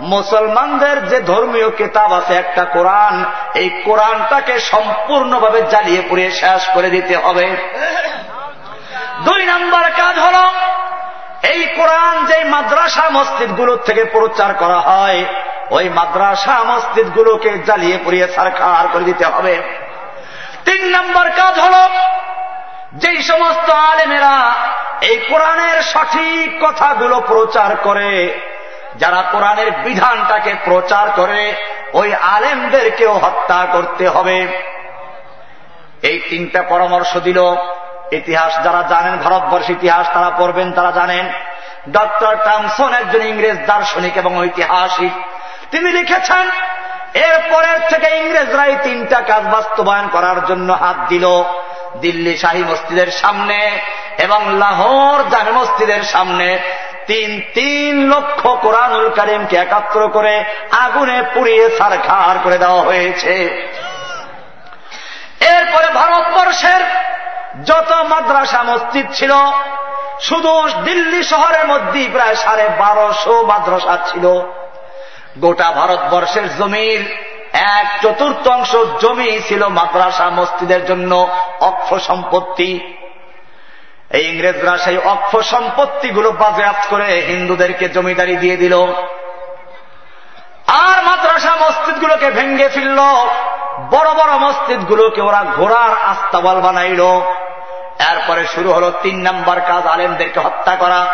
মুসলমানদের যে ধর্মীয় কেতাব আছে, একটা কোরআন, এই কোরআনটাকে সম্পূর্ণভাবে জ্বালিয়ে পুড়িয়ে শেষ করে দিতে হবে। দুই নাম্বার কাজ হল এই কোরআন যে মাদ্রাসা মসজিদগুলোর থেকে প্রচার করা হয়, ওই মাদ্রাসা মসজিদগুলোকে জ্বালিয়ে পুড়িয়ে সারকার করে দিতে হবে। তিন নম্বর কাজ হল, যেই সমস্ত আলেমেরা এই কোরআনের সঠিক কথাগুলো প্রচার করে, যারা কোরআনের বিধানটাকে প্রচার করে, ওই আলেমদেরকেও হত্যা করতে হবে। এই তিনটা পরামর্শ দিল। ইতিহাস যারা জানেন ভারতবর্ষ ইতিহাস তারা পড়বেন, তারা জানেন। ডক্টর টামসন একজন ইংরেজ দার্শনিক এবং ঐতিহাসিক। তিনি লিখেছেন, এরপরের থেকে ইংরেজরা এই তিনটা কাজ বাস্তবায়ন করার জন্য হাত দিল। দিল্লি শাহী মসজিদের সামনে এবং লাহোর জামে মসজিদের সামনে তিন তিন লক্ষ কোরআনুল করিমকে একাত্র করে আগুনে পুড়িয়ে সারখার করে দেওয়া হয়েছে। এরপরে ভারতবর্ষের যত মাদ্রাসা মসজিদ ছিল, শুধু দিল্লি শহরের মধ্যেই প্রায় সাড়ে বারোশো মাদ্রাসা ছিল। গোটা ভারতবর্ষের জমির এক চতুর্থাংশ জমি ছিল মাদ্রাসা মসজিদের জন্য অক্ষ সম্পত্তি। এই ইংরেজরা সেই অক্ষ সম্পত্তিগুলো বাজেয়াত করে হিন্দুদেরকে জমিদারি দিয়ে দিল। আর মাদ্রাসা মসজিদগুলোকে ভেঙ্গে ফেলল। বড় বড় মসজিদগুলোকে ওরা ঘোড়ার আস্তাবল বানাইল। এরপরে শুরু হল তিন নম্বর কাজ, আলেমদেরকে হত্যা করা।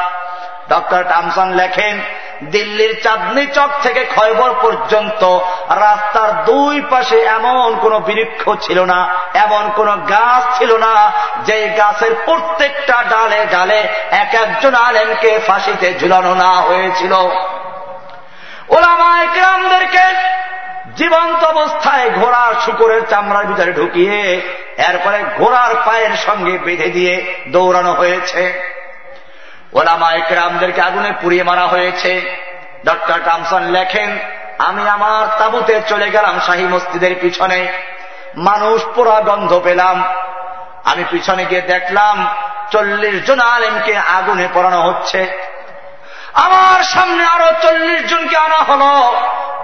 ডক্টর টামসন লেখেন, দিল্লির চাঁদনি চক থেকে খয়বর পর্যন্ত রাস্তার দুই পাশে এমন কোন বৃক্ষ ছিল না, এমন কোন গাছ ছিল না যে গাছের প্রত্যেকটা ডালে ডালে এক একজন আলেমকে ফাঁসিতে ঝুলানো না হয়েছিল। ওলামায় গ্রামদেরকে জীবন্ত অবস্থায় ঘোড়ার শুকুরের চামড়ার ভিতরে ঢুকিয়ে এরপরে ঘোড়ার পায়ের সঙ্গে বেঁধে দিয়ে দৌড়ানো হয়েছে। ওলামা একরামদেরকে আগুনে পুড়িয়ে মারা হয়েছে। ডক্টর টামসন লেখেন, আমি আমার তাবুতে চলে গেলাম শাহী মসজিদের পিছনে। মানুষ পোড়া গন্ধ পেলাম। আমি পিছনে গিয়ে দেখলাম চল্লিশ জন আলেমকে আগুনে পড়ানো হচ্ছে। আমার সামনে আরও চল্লিশ জনকে আনা হল।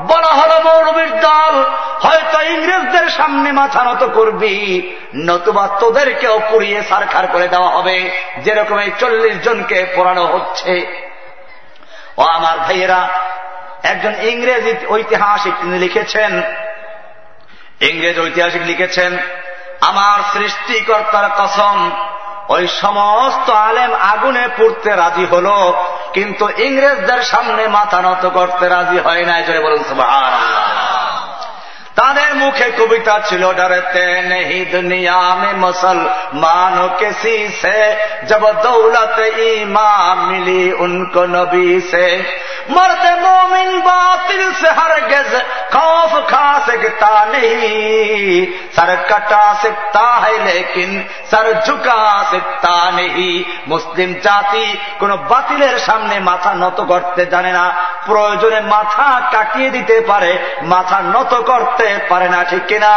বলা হল মৌরবীর দল, হয়তো ইংরেজদের সামনে মাথা নত করবি। নতুবা তোদেরকেও পুড়িয়ে সারখার করে দেওয়া হবে। যেরকম এই চল্লিশ জনকে পড়ানো হচ্ছে। ও আমার ভাইয়েরা, একজন ইংরেজ ঐতিহাসিক তিনি লিখেছেন। ইংরেজ ঐতিহাসিক লিখেছেন, আমার সৃষ্টিকর্তার কসম ওই সমস্ত আলেম আগুনে পড়তে রাজি হল, কিন্তু ইংরেজদের সামনে মাথা নত করতে রাজি হয় নাই জয় বলুন সুভার তাদের মুখে কবিতা ছিল ডরতে নেহি দুনিয়া মে মুসলমান কেসি সে জব দৌলত ইমাম মিলি উনকো নবী সে। মরতে মোমিন বাতিল সে হর গেজ खौफ खा सकता नहीं सर कटा सकता है लेकिन सर झुका सकता नहीं মুসলিম জাতি কোন বাতিলের সামনে মাথা নত করতে জানে না প্রয়োজনে মাথা কাটিয়ে দিতে পারে মাথা নত করতে পারে না ঠিক কিনা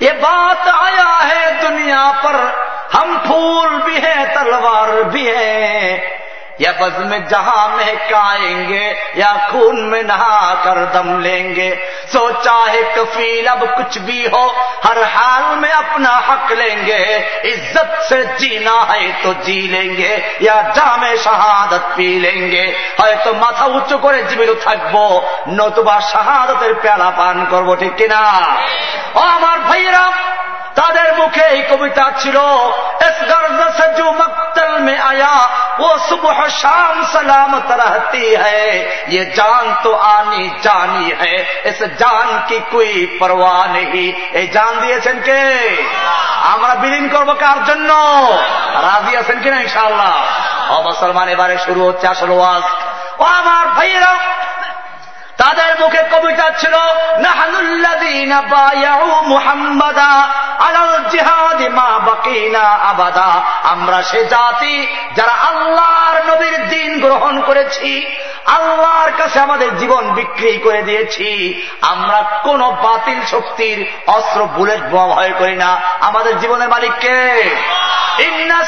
ये बात आया है दुनिया पर हम फूल भी हैं तलवार भी हैं या बज में जहां महकाएंगे या खून में नहा कर दम लेंगे सोचा है कफील अब कुछ भी हो हर हाल में अपना हक लेंगे इज्जत से जीना है तो जी लेंगे या जामे শাহাদত পি লেঙ্গে হয়তো মাথা উঁচু করে জীবিত থাকবো নতুবা শাহাদতের পেয়ালা পান করবো ঠিক কিনা ও আমার ভাইয়েরা তাদের মুখে এই কবিতা ছিল इस गर्ज से जो मक्तल में आया वो सुबह शाम सलामत रहती है ये जान तो आनी जानी है इस जान की कोई परवाह नहीं এই জান দিয়েছেন কে আমরা বিলীন করবো কার জন্য রাজি আছেন কিনা ইনশাআল্লাহ ও মুসলমান এবারে শুরু হচ্ছে আসল ওয়াজ ও আমার ভাইয়েরা তাদের মুখে কবিতা ছিল আবাদা। আমরা সে জাতি যারা আল্লাহর নবীর দিন গ্রহণ করেছি, আল্লাহর কাছে আমাদের জীবন বিক্রি করে দিয়েছি। আমরা কোন বাতিল শক্তির অস্ত্র, বুলেট ভয় করি না। আমাদের জীবনের মালিককে ইন্না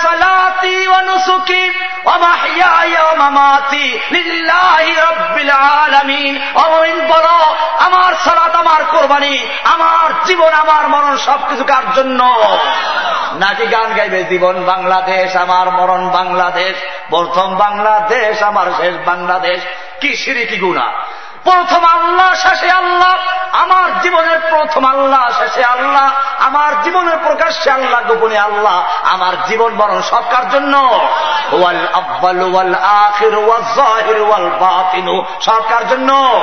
অমিন বলো, আমার সালাত, আমার কোরবানি, আমার জীবন, আমার মরণ সবকিছু কার জন্য? নাকি গান গাইবে জীবন বাংলাদেশ, আমার মরণ বাংলাদেশ, প্রথম বাংলাদেশ, আমার শেষ বাংলাদেশ? কি সিঁড়ি, কি গুণা? প্রথম আল্লাহ, শেষে আল্লাহ। আমার জীবনের প্রথম আল্লাহ, শেষে আল্লাহ। আমার জীবনের প্রকাশ্যে আল্লাহ, গোপনে আল্লাহ। আমার জীবন বরণ সবকার জন্য? ওয়াল আব্বাল ওয়াল আখির ওয়াল জাহির ওয়াল বাতিনু। সবকার জন্য?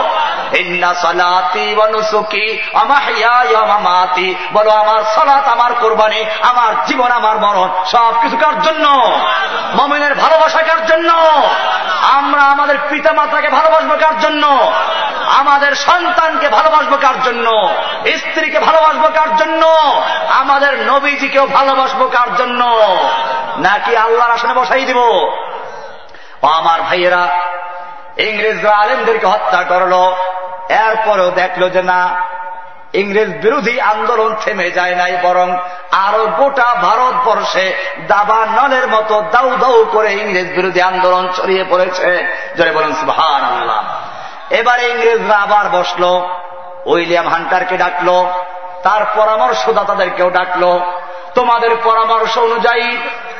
ইন্না সালাতি ওয়া নুসুকি ওয়া মাহইয়ায়া ওয়া মামাতি। বলো, আমার সালাত, আমার কুরবানি, আমার জীবন, আমার মরণ, সব কিছু কার জন্য? মমিনের ভালোবাসা কার জন্য? আমরা আমাদের পিতা মাতাকে ভালোবাসবো কার জন্য? আমাদের সন্তানকে ভালোবাসবো কার জন্য? স্ত্রীকে ভালোবাসবো কার জন্য? আমাদের নবীজিকেও ভালোবাসবো কার জন্য? নাকি আল্লাহর আসনে বসাই দিব? আমার ভাইয়েরা, ইংরেজরা আলেমদেরকে হত্যা করল। এরপরেও দেখল যে না, ইংরেজ বিরোধী আন্দোলন থেমে যায় নাই, বরং আরও গোটা ভারতবর্ষে দাবা নলের মতো দাউ দাউ করে ইংরেজ বিরোধী আন্দোলন ছড়িয়ে পড়েছে। জয় বলেন সুহান আল্লাহ এবারে ইংরেজরা আবার বসল, উইলিয়াম হান্টারকে ডাকলো, তার পরামর্শদাতাদেরকেও ডাকলো, তোমাদের পরামর্শ অনুযায়ী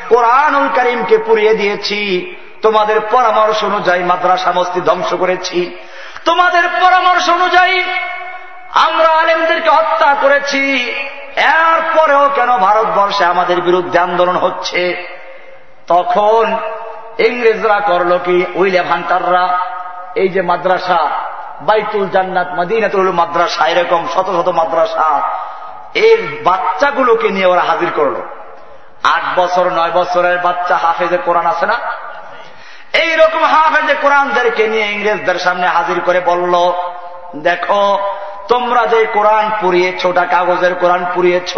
কোরআনুল করিমকে পুড়িয়ে দিয়েছি, তোমাদের পরামর্শ অনুযায়ী মাদ্রাসা মস্তি ধ্বংস করেছি, তোমাদের পরামর্শ অনুযায়ী আমরা আলেমদেরকে হত্যা করেছি, এরপরেও কেন ভারতবর্ষে আমাদের বিরুদ্ধে আন্দোলন হচ্ছে? তখন ইংরেজরা করল কি, উইলিয়াম হান্টাররা এই যে মাদ্রাসা, বাইতুল জান্নাত, মদিনাতুল মাদ্রাসা, এরকম শত শত মাদ্রাসা, এর বাচ্চাগুলোকে নিয়ে ওরা হাজির করল। আট বছর, নয় বছরের বাচ্চা হাফেজে কোরআন আছে না? এইরকম হাফেজে কোরআনদেরকে নিয়ে ইংরেজদের সামনে হাজির করে বলল, দেখো, তোমরা যে কোরআন পুড়িয়েছ, ওটা কাগজের কোরআন পুড়িয়েছ,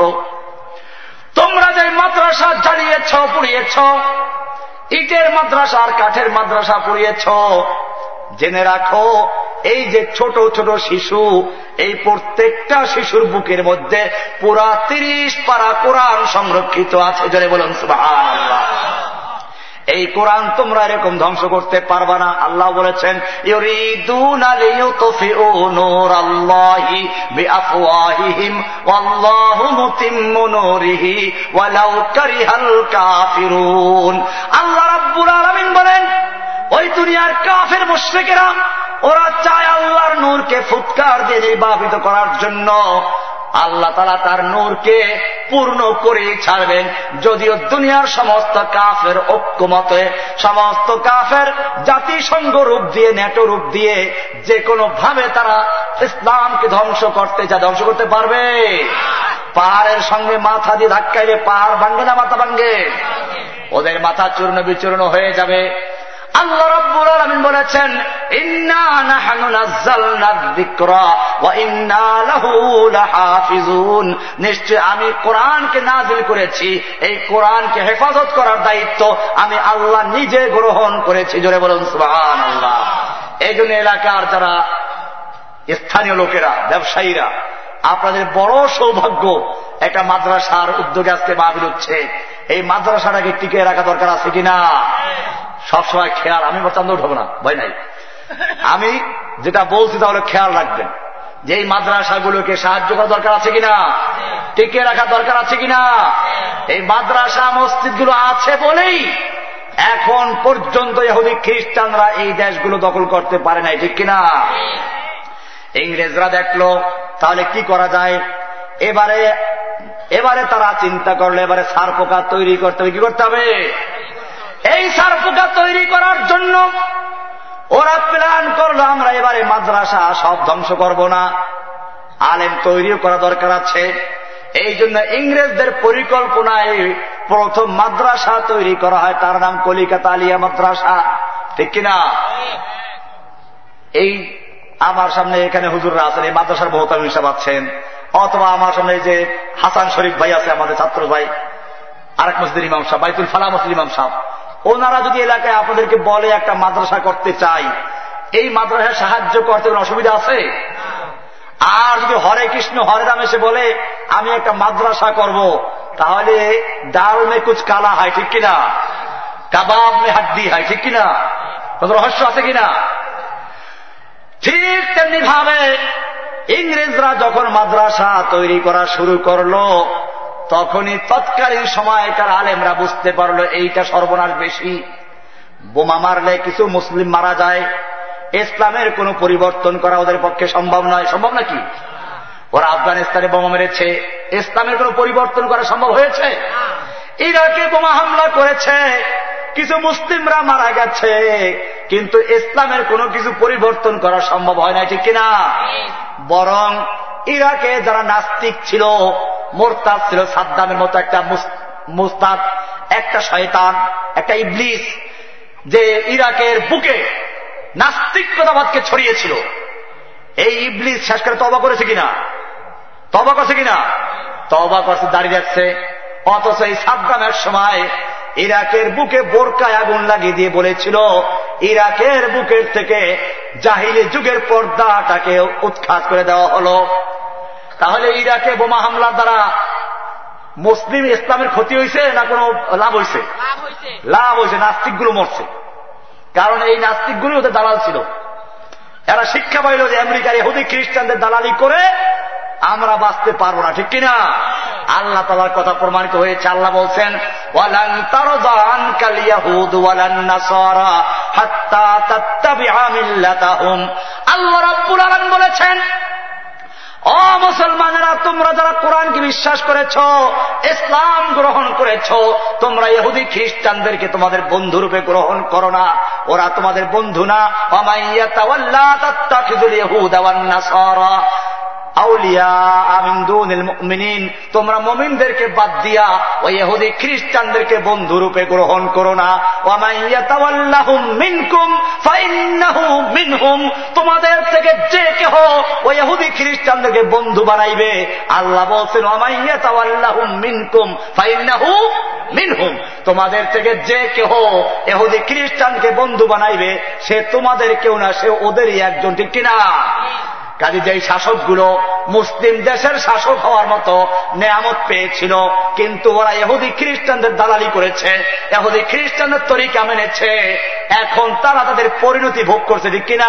তোমরা যে মাদ্রাসা জ্বালিয়েছ, পুড়িয়েছ, ইটের মাদ্রাসা আর কাঠের মাদ্রাসা পুড়িয়েছ জেনে রাখো, এই যে ছোট ছোট শিশু, এই প্রত্যেকটা শিশুর বুকের মধ্যে পুরা তিরিশ পারা কোরআন সংরক্ষিত আছে জনে বলুন এই কোরআন তোমরা এরকম ধ্বংস করতে পারবা না। আল্লাহ বলেছেন আল্লাহ রাব্বুল আলামিন বলেন ওই দুনিয়ার কাফের মুশ্রিকেরা, ওরা চায় আল্লাহর নূরকে ফুৎকার দিয়ে নির্বাপিত করার জন্য। আল্লাহ তালা তার নূরকে পূর্ণ করে ছাড়বেন। যদিও দুনিয়ার সমস্ত কাফের ঐক্যমতে, সমস্ত কাফের জাতিসংঘ রূপ দিয়ে, নেটো রূপ দিয়ে যে কোনো ভাবে তারা ইসলামকে ধ্বংস করতে যা ধ্বংস করতে পারবে। পাহাড়ের সঙ্গে মাথা দিয়ে ধাক্কাইলে পাহাড় ভাঙ্গে না, মাথা ভাঙ্গে ওদের মাথা চূর্ণ বিচূর্ণ হয়ে যাবে। আল্লাহ রব্বুল আলমিন বলেছেন নিশ্চয় আমি কোরআনকে নাজিল করেছি। এই কোরআনকে হেফাজত করার দায়িত্ব আমি আল্লাহ নিজে গ্রহণ করেছি। জোরে বলুন সুবাহান আল্লাহ এই জন্য এলাকার যারা স্থানীয় লোকেরা, ব্যবসায়ীরা, আপনাদের বড় সৌভাগ্য একটা মাদ্রাসার উদ্যোগে আজকে মাহবিল হচ্ছে। এই মাদ্রাসাটাকে টিকে রাখা দরকার আছে কিনা? সবসময় খেয়াল, আমি চান্দ উঠবো না, ভয় নাই। আমি যেটা বলছি তাহলে খেয়াল রাখবেন। যে এই মাদ্রাসাগুলোকে সাহায্য করা দরকার আছে কিনা? টিকে রাখা দরকার আছে কিনা? এই মাদ্রাসা, মসজিদগুলো আছে বলেই এখন পর্যন্ত ইহুদি খ্রিস্টানরা এই দেশগুলো দখল করতে পারে নাই, ঠিক কিনা? ইংরেজরা দেখল, তাহলে কি করা যায়? এবারে এবারে তারা চিন্তা করল, এবারে সার পোকা তৈরি করতে হবে, কি করতে হবে? এই সার পোকা তৈরি করার জন্য ওরা প্ল্যান করল, আমরা এবারে মাদ্রাসা সব ধ্বংস করব না। আলেম তৈরিও করা দরকার আছে। এই জন্য ইংরেজদের পরিকল্পনায় প্রথম মাদ্রাসা তৈরি করা হয়। তার নাম কলিকাতা আলিয়া মাদ্রাসা। ঠিক কিনা? এই আমার সামনে এখানে হুজুররা আছেন, এই মাদ্রাসার বহুতাম হিসাব আছেন। অথবা আমার সামনে যে হাসান শরীফ ভাই আছে, আমাদের ছাত্র ভাই। আরেক মসজিদ ইমাম সাহ বাইতুল ফালা মসজিদ ইমাম সাহ ওনারা যদি এলাকায় আপনাদেরকে বলে একটা মাদ্রাসা করতে চাই, এই মাদ্রাসায় সাহায্য করতে কোনো অসুবিধা আছে? আর যদি হরে কৃষ্ণ, হরে রাম এসে বলে, আমি একটা মাদ্রাসা করব, তাহলে ডাল মে কুচ কালা হয়, ঠিক কিনা? কাবাব মে হাড্ডি হয়, ঠিক কিনা? কোন রহস্য আছে কিনা? ঠিক তেমনি ভাবে ইংরেজরা যখন মাদ্রাসা তৈরি করা শুরু করল তখনই তৎকালীন সময় সময়কার আলেমরা বুঝতে পারল এইটা সর্বনাশ বেশি। বোমা মারলে কিছু মুসলিম মারা যায়। ইসলামের কোনো পরিবর্তন করা ওদের পক্ষে সম্ভব নয়। সম্ভব নাকি? ওরা আফগানিস্তানে বোমা মেরেছে। ইসলামের কোনো পরিবর্তন করা সম্ভব হয়েছে? ইরাকে বোমা হামলা করেছে। কিছু মুসলিমরা মারা গেছে। কিন্তু ইসলামের কোনো কিছু পরিবর্তন করা সম্ভব হয় না ঠিক কিনা? বরং ইরাকে যারা নাস্তিক ছিল মোরতাদ ছিল সাদ্দামের মতো একটা মুস্তাদ, একটা শয়তান, একটা ইবলিস, যে ইরাকের বুকে নাস্তিকতাবাদকে ছড়িয়েছিল। এই ইবলিস শেষ করে তবা করেছে কিনা? তবা করছে কিনা? তবা করছে, দাঁড়িয়ে যাচ্ছে। অথচ এই সাদ্দামের সময় ইরাকের বুকে বোরকায় আগুন লাগিয়ে দিয়ে বলেছিল, ইরাকের বুকের থেকে জাহিলি যুগের পর্দাটাকে উৎখাত করে দেওয়া হল। তাহলে ইরাকে বোমা হামলার দ্বারা মুসলিম ইসলামের ক্ষতি হয়েছে না কোনো লাভ হয়েছে? লাভ হয়েছে। নাস্তিকগুলো মরছে। কারণ এই নাস্তিকগুলো ওদের দালাল ছিল। এরা শিক্ষা পাইল যে আমেরিকার এহুদি খ্রিস্টানদের দালালি করে আমরা বাঁচতে পারব না ঠিক কিনা? আল্লাহ তালার কথা প্রমাণিত হয়েছে। আল্লাহ বলছেন আল্লাহ রাব্বুল আলামিন বলেছেন ও মুসলমানেরা, তোমরা যারা কোরআনকে বিশ্বাস করেছ, ইসলাম গ্রহণ করেছ, তোমরা ইহুদি খ্রিস্টানদেরকে তোমাদের বন্ধু রূপে গ্রহণ করো না। ওরা তোমাদের বন্ধু না। নাসারা তোমরা মমিনদেরকে বাদ দিয়া ওই এহুদি খ্রিস্টানদেরকে বন্ধুরূপে গ্রহণ করো না। মিনহুম, তোমাদের থেকে যে কেহ ওই এহুদি খ্রিস্টানদেরকে বন্ধু বানাইবে, আল্লাহ বলছেন মিনকুম ফাইন্নাহু মিনহুম, তোমাদের থেকে যে কেহ এহুদি খ্রিস্টানকে বন্ধু বানাইবে, সে তোমাদের কেউ না, সে ওদেরই একজন, ঠিক কিনা? কাজে যেই শাসকগুলো মুসলিম দেশের শাসক হওয়ার মতো নেয়ামত পেয়েছিল কিন্তু ওরা এহুদি খ্রিস্টানদের দালালি করেছে এহুদি খ্রিস্টানদের তরিকা মেনেছে এখন তারা তাদের পরিণতি ভোগ করছে ঠিক কিনা?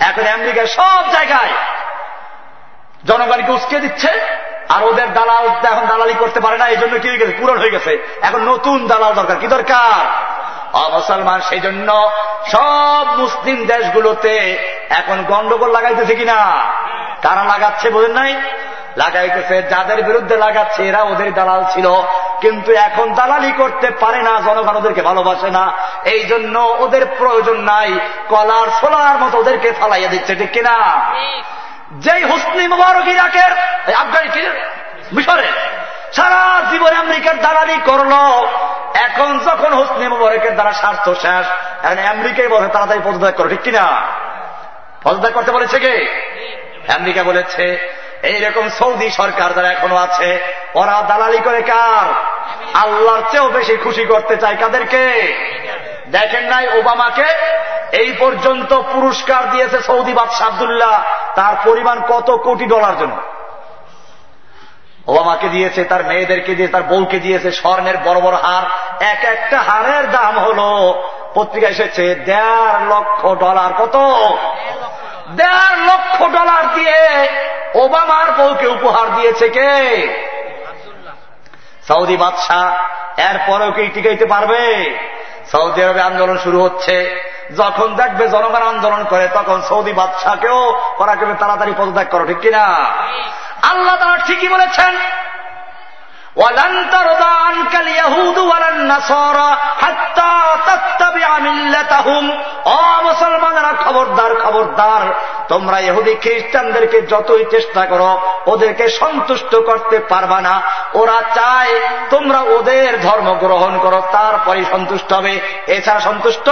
এখন আমেরিকায় সব জায়গায় জনগণকে উস্কে দিচ্ছে আর ওদের দালাল এখন দালালি করতে পারে না এই জন্য কি হয়ে গেছে? পূরণ হয়ে গেছে। এখন নতুন দালাল দরকার। কি দরকার? অমুসলমান সেই জন্য সব মুসলিম দেশগুলোতে এখন গন্ডগোল লাগাইতেছে কিনা? কারা লাগাচ্ছে বোঝেন নাই? লাগাইতেছে, যাদের বিরুদ্ধে লাগাচ্ছে, এরা ওদের দালাল ছিল। কিন্তু এখন দালালি করতে পারে না, জনগণ ওদেরকে ভালোবাসে না। এই জন্য ওদের প্রয়োজন নাই, কলার, সোলার মতো ওদেরকে ফালাইয়া দিচ্ছে, ঠিক কিনা? যেই হুসনি মুবারক ইরাকের আফগানি মিশরে। সারা জীবনে আমেরিকার দালালি করল। এখন যখন হুসনি মুবারকের দ্বারা স্বার্থ শেষ, এখন আমেরিকাই বলে তাড়াতাড়ি পদত্যাগ করো, ঠিক কিনা পদত্যাগ করতে বলেছে কে? আমেরিকা বলেছে, এইরকম সৌদি সরকার যারা এখনও আছে, ওরা দালালি করে কার? আল্লাহর চেয়েও বেশি খুশি করতে চায় কাদেরকে? দেখেন নাই ওবামাকে? এই পর্যন্ত পুরস্কার দিয়েছে সৌদি বাদশাহ আবদুল্লাহ। তার পরিমাণ কত কোটি ডলার জন্য? ওবামাকে দিয়েছে, তার মেয়েদেরকে দিয়ে তার বউকে দিয়েছে, স্বর্ণের বড় বড় হার। এক একটা হারের দাম হল পত্রিকা এসেছে, দেড় লক্ষ ডলার। কত? দেড় লক্ষ ডলার দিয়ে ওবামার বউকে উপহার দিয়েছে কে? সৌদি বাদশাহ। এরপরেও কি টিকাইতে পারবে? সৌদি আরবে আন্দোলন শুরু হচ্ছে। যখন দেখবে জনগণ আন্দোলন করে তখন সৌদি বাদশাহকেও ওরা কেবে তাড়াতাড়ি পদত্যাগ করো ঠিক কিনা? আল্লাহ তারা ঠিকই বলেছেন। খবরদার খবরদার, তোমরা ইহুদি খ্রিস্টানদেরকে যতই চেষ্টা করো, ওদেরকে সন্তুষ্ট করতে পারবা না। ওরা চায় তোমরা ওদের ধর্ম গ্রহণ করো তারপরে সন্তুষ্ট হবে। এছাড়া সন্তুষ্ট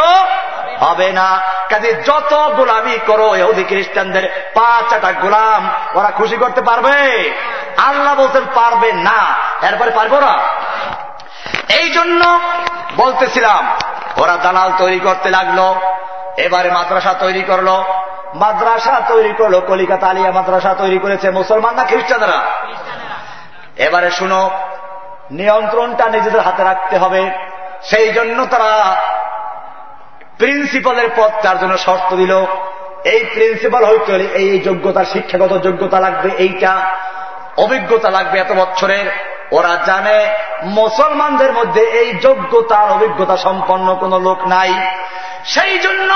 হবে না। কাজে যত গোলামি করো এহুদি খ্রিস্টানদের পাঁচ আটা গোলাম ওরা খুশি করতে পারবে? আল্লাহ বলতেন পারবে না। এরপরে পারব না এই জন্য বলতেছিলাম, ওরা দালাল তৈরি করতে লাগল, এবারে মাদ্রাসা তৈরি করল। মাদ্রাসা তৈরি করল, কলিকাতা আলিয়া মাদ্রাসা তৈরি করেছে মুসলমান না খ্রিস্টানরা? এবারে শুনো, নিয়ন্ত্রণটা নিজেদের হাতে রাখতে হবে। সেই জন্য তারা প্রিন্সিপালের পদ তার জন্য শর্ত দিল, এই প্রিন্সিপাল হইতে হলে এই যোগ্যতা, শিক্ষাগত যোগ্যতা লাগবে এইটা, অভিজ্ঞতা লাগবে এত বছরের ওরা জানে, মুসলমানদের মধ্যে এই যোগ্যতার অভিজ্ঞতা সম্পন্ন কোন লোক নাই। সেই জন্য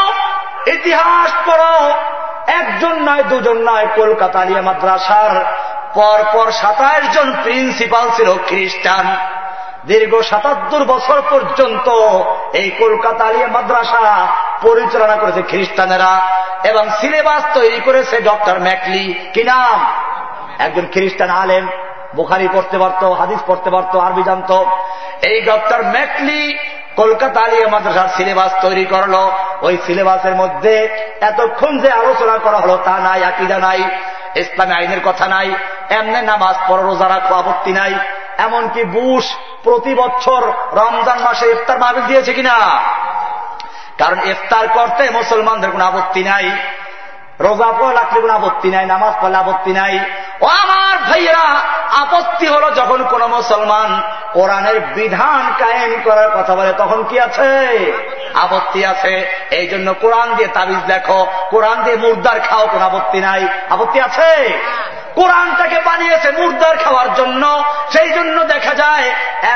ইতিহাস পড়ো, একজন নয়, দুজন নয়, কলকাতা আলিয়া মাদ্রাসার পরপর সাতাইশ জন প্রিন্সিপাল ছিল খ্রিস্টান। দীর্ঘ সাতাত্তর বছর পর্যন্ত এই কলকাতা আলিয়া মাদ্রাসা পরিচালনা করেছে খ্রিস্টানেরা এবং সিলেবাস তৈরি করেছে ডক্টর ম্যাকলি। কি নাম? একজন খ্রিস্টান আলেম। বুখারি পড়তে পারত, হাদিস পড়তে পারত, আরবি জানত। এই ডক্টর ম্যাকলি কলকাতা আলিয়া মাদ্রাসার সিলেবাস তৈরি করল। ওই সিলেবাসের মধ্যে এতক্ষণ যে আলোচনা করা হলো তা নাই, আকিদা নাই, ইসলামী আইনের কথা নাই, এমনি নামাজ পর রোজা রাখো, আপত্তি নাই। এমনকি বুশ প্রতি বছর রমজান মাসে ইফতার মাহবিল দিয়েছে কিনা? কারণ ইফতার করতে মুসলমানদের কোন আপত্তি নাই, রোজা পড়ে রাখলে কোন আপত্তি নাই, নামাজ পড়লে আপত্তি নাই। ও আমার ভাইয়েরা, আপত্তি হলো যখন কোন মুসলমান কোরআনের বিধান কায়েম করার কথা বলে, তখন কি আছে? আপত্তি আছে। এই জন্য কোরআন দিয়ে তাবিজ দেখো কোরআন দিয়ে মুর্দার খাও, কোন আপত্তি নাই। আপত্তি আছে? কোরআনটাকে বানিয়েছে মুর্দার খাওয়ার জন্য, সেই জন্য দেখা যায়,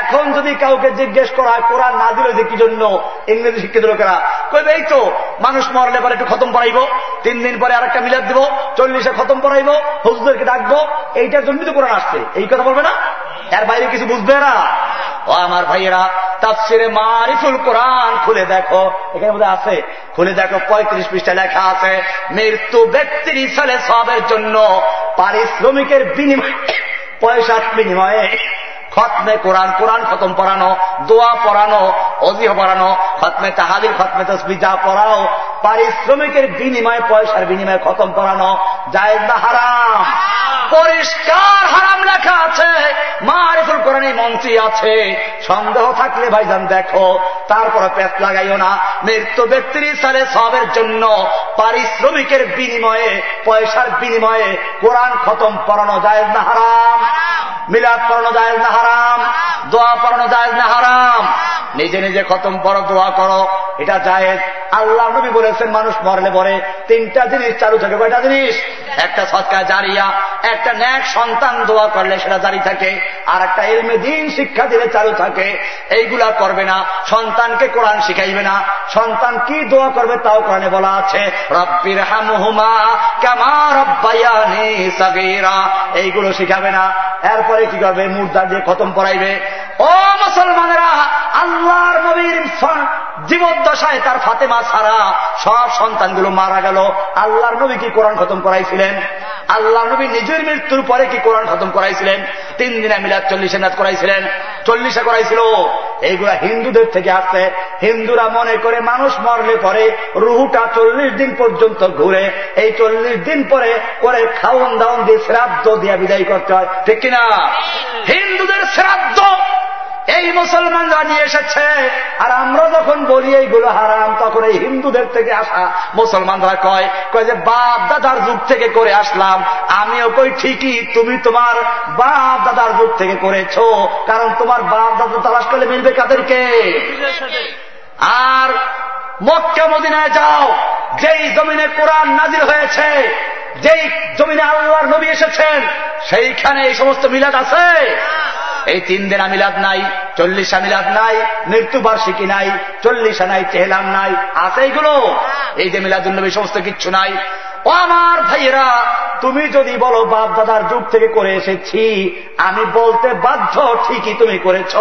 এখন যদি কাউকে জিজ্ঞেস করা হয়, কোরআন না দিল যে কি জন্য? ইংরেজি শিক্ষিত লোকেরা কইবে, এই তো, মানুষ মরলে পরে একটু খতম পড়াইব তিন দিন পরে আর একটা মিলাদ দিব, চল্লিশে খতম পড়াইব হুজুরদেরকে ডাকবো, এইটার জন্যই তো কোরআন আসছে। এই কথা বলবে না? এর বাইরে কিছু বুঝবে না? ও আমার ভাইয়েরা, তাফসিরে মারিফুল কোরআন খুলে দেখো। এখানে বোধহয় আছে, খুলে দেখো, পঁয়ত্রিশ পৃষ্ঠা লেখা আছে, মৃত্যু ব্যক্তির ইসালে সবের জন্য পারিশ্রমিকের বিনিময়, পয়সার বিনিময়ে খতমে কোরআন কোরআন খতম পড়ানো, দোয়া পড়ানো অজিহ পড়ানো, খতমে তাহাদির খতমে তসবি যা পড়াও, পারিশ্রমিকের বিনিময়ে, পয়সার বিনিময়ে খতম পড়ানো জায়েজ না হারাম। পরিষ্কার হারাম লেখা আছে, মারিফুল কোরআনী মন্ত্রী আছে। সন্দেহ থাকলে ভাইজান দেখো তারপরে পেট লাগাইও না। মৃত্যু ব্যক্তির সালে সবের জন্য পারিশ্রমিকের বিনিময়ে পয়সার বিনিময়ে কোরআন খতম পড়ানো যায় না হারাম? মিলাদ পড়ানো যায় না হারাম? দোয়া পড়ানো যায় না হারাম। নিজে নিজে খতম পড়ো দোয়া করো এটা জায়েজ। আল্লাহ নবী বলেছেন, মানুষ মরলে পরে তিনটা জিনিস চালু থাকে। কয়টা জিনিস? একটা সৎকার জারিয়া, একটা ন্যাক সন্তান দোয়া করলে সেটা জারি থাকে, আর একটা এলমে দিন শিক্ষা দিলে চালু থাকে। এইগুলা করবে না, সন্তানকে কোরআন শিখাইবে না। সন্তান কি দোয়া করবে তাও কোরআনে বলা আছে, রব্বির হামহুমা কামা রব্বায়ানি সাগীরা। এইগুলো শিখাবে না। এরপরে কি করবে? মুর্দা দিয়ে খতম পড়াইবে ও মুসলমানেরা, আল্লাহর নবীর জীবদ্দশায় তার ফাতেমা ছাড়া সব সন্তানগুলো মারা গেল। আল্লাহর নবী কি কোরআন খতম করাইছিলেন? আল্লাহ নবী নিজের মৃত্যুর পরে কি কোরআন খতম করাইছিলেন? তিন দিনে মিলাদ চল্লিশে নাচ করাইছিলেন। চল্লিশে করাইছিল। এইগুলা হিন্দুদের থেকে আসছে। হিন্দুরা মনে করে মানুষ মরলে পরে রুহুটা চল্লিশ দিন পর্যন্ত ঘুরে এই চল্লিশ দিন পরে করে খাওয়ন দাওন দিয়ে শ্রাদ্ধ দিয়ে বিদায় করতে হয়। ঠিক কিনা? হিন্দুদের শ্রাদ্ধ এই মুসলমানরা নিয়ে এসেছে। আর আমরা যখন বলি এইগুলো হারাম, তখন এই হিন্দুদের থেকে আসা মুসলমানরা কয় কয় যে বাপ দাদার যুগ থেকে করে আসলাম। আমিও কই, ঠিকই, তুমি তোমার বাপ দাদার যুগ থেকে করেছ। কারণ তোমার বাপ দাদা তালাশ করলে মিলবে কাদেরকে? আর মক্কা মদিনায় যাও, যেই জমিনে কোরআন নাজির হয়েছে যেই জমিনে আল্লাহর নবী এসেছেন, সেইখানে এই সমস্ত মিলাদ আছে। এই তিন দিনা মিলাদ নাই, চল্লিশা মিলাদ নাই, মৃত্যুবার্ষিকী নাই, চল্লিশা নাই, চেহলাম নাই, আছে এইগুলো এই যে মিলাদুল্নবী সমস্ত কিচ্ছু নাই। ও আমার ভাইয়েরা, তুমি যদি বলো বাপ দাদার যুগ থেকে করে এসেছি, আমি বলতে বাধ্য ঠিকই তুমি করেছ,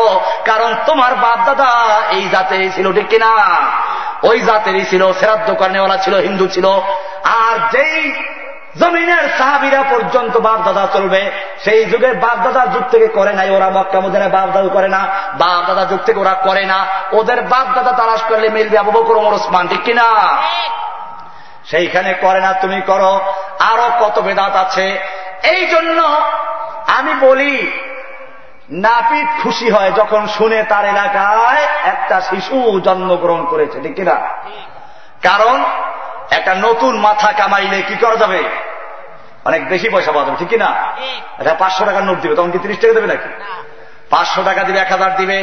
কারণ তোমার বাপ দাদা এই জাতেরই ছিল, ঠিক কিনা? ওই জাতেরই ছিল, শ্রাদ্ধ কর্নেওয়ালা ছিল, হিন্দু ছিল। আর যেই জমিনের সাহাবিরা পর্যন্ত বাপ দাদা চলবে। সেই যুগে বাপ দাদার যুগ থেকে করে নাই, ওরা মক্কা মদিনায় বাপ দাদু করে না বাপ দাদা যুগ থেকে ওরা করে না। ওদের বাপ দাদা তালাশ করলে মিলবে আবু বকর, ওমর, ওসমান, ঠিক কিনা? সেইখানে করে না, তুমি করো। আরও কত বেদাত আছে। এই জন্য আমি বলি, নাপিত খুশি হয় যখন শুনে তার এলাকায় একটা শিশু জন্মগ্রহণ করেছে, ঠিক কিনা? কারণ, একটা নতুন মাথা কামাইলে কি করা যাবে? অনেক বেশি পয়সা পাওয়া যাবে ঠিক কিনা? এটা পাঁচশো টাকার নোট দিবে তখন কি তিরিশ টাকা দেবে নাকি? পাঁচশো টাকা দিবে এক হাজার দিবে।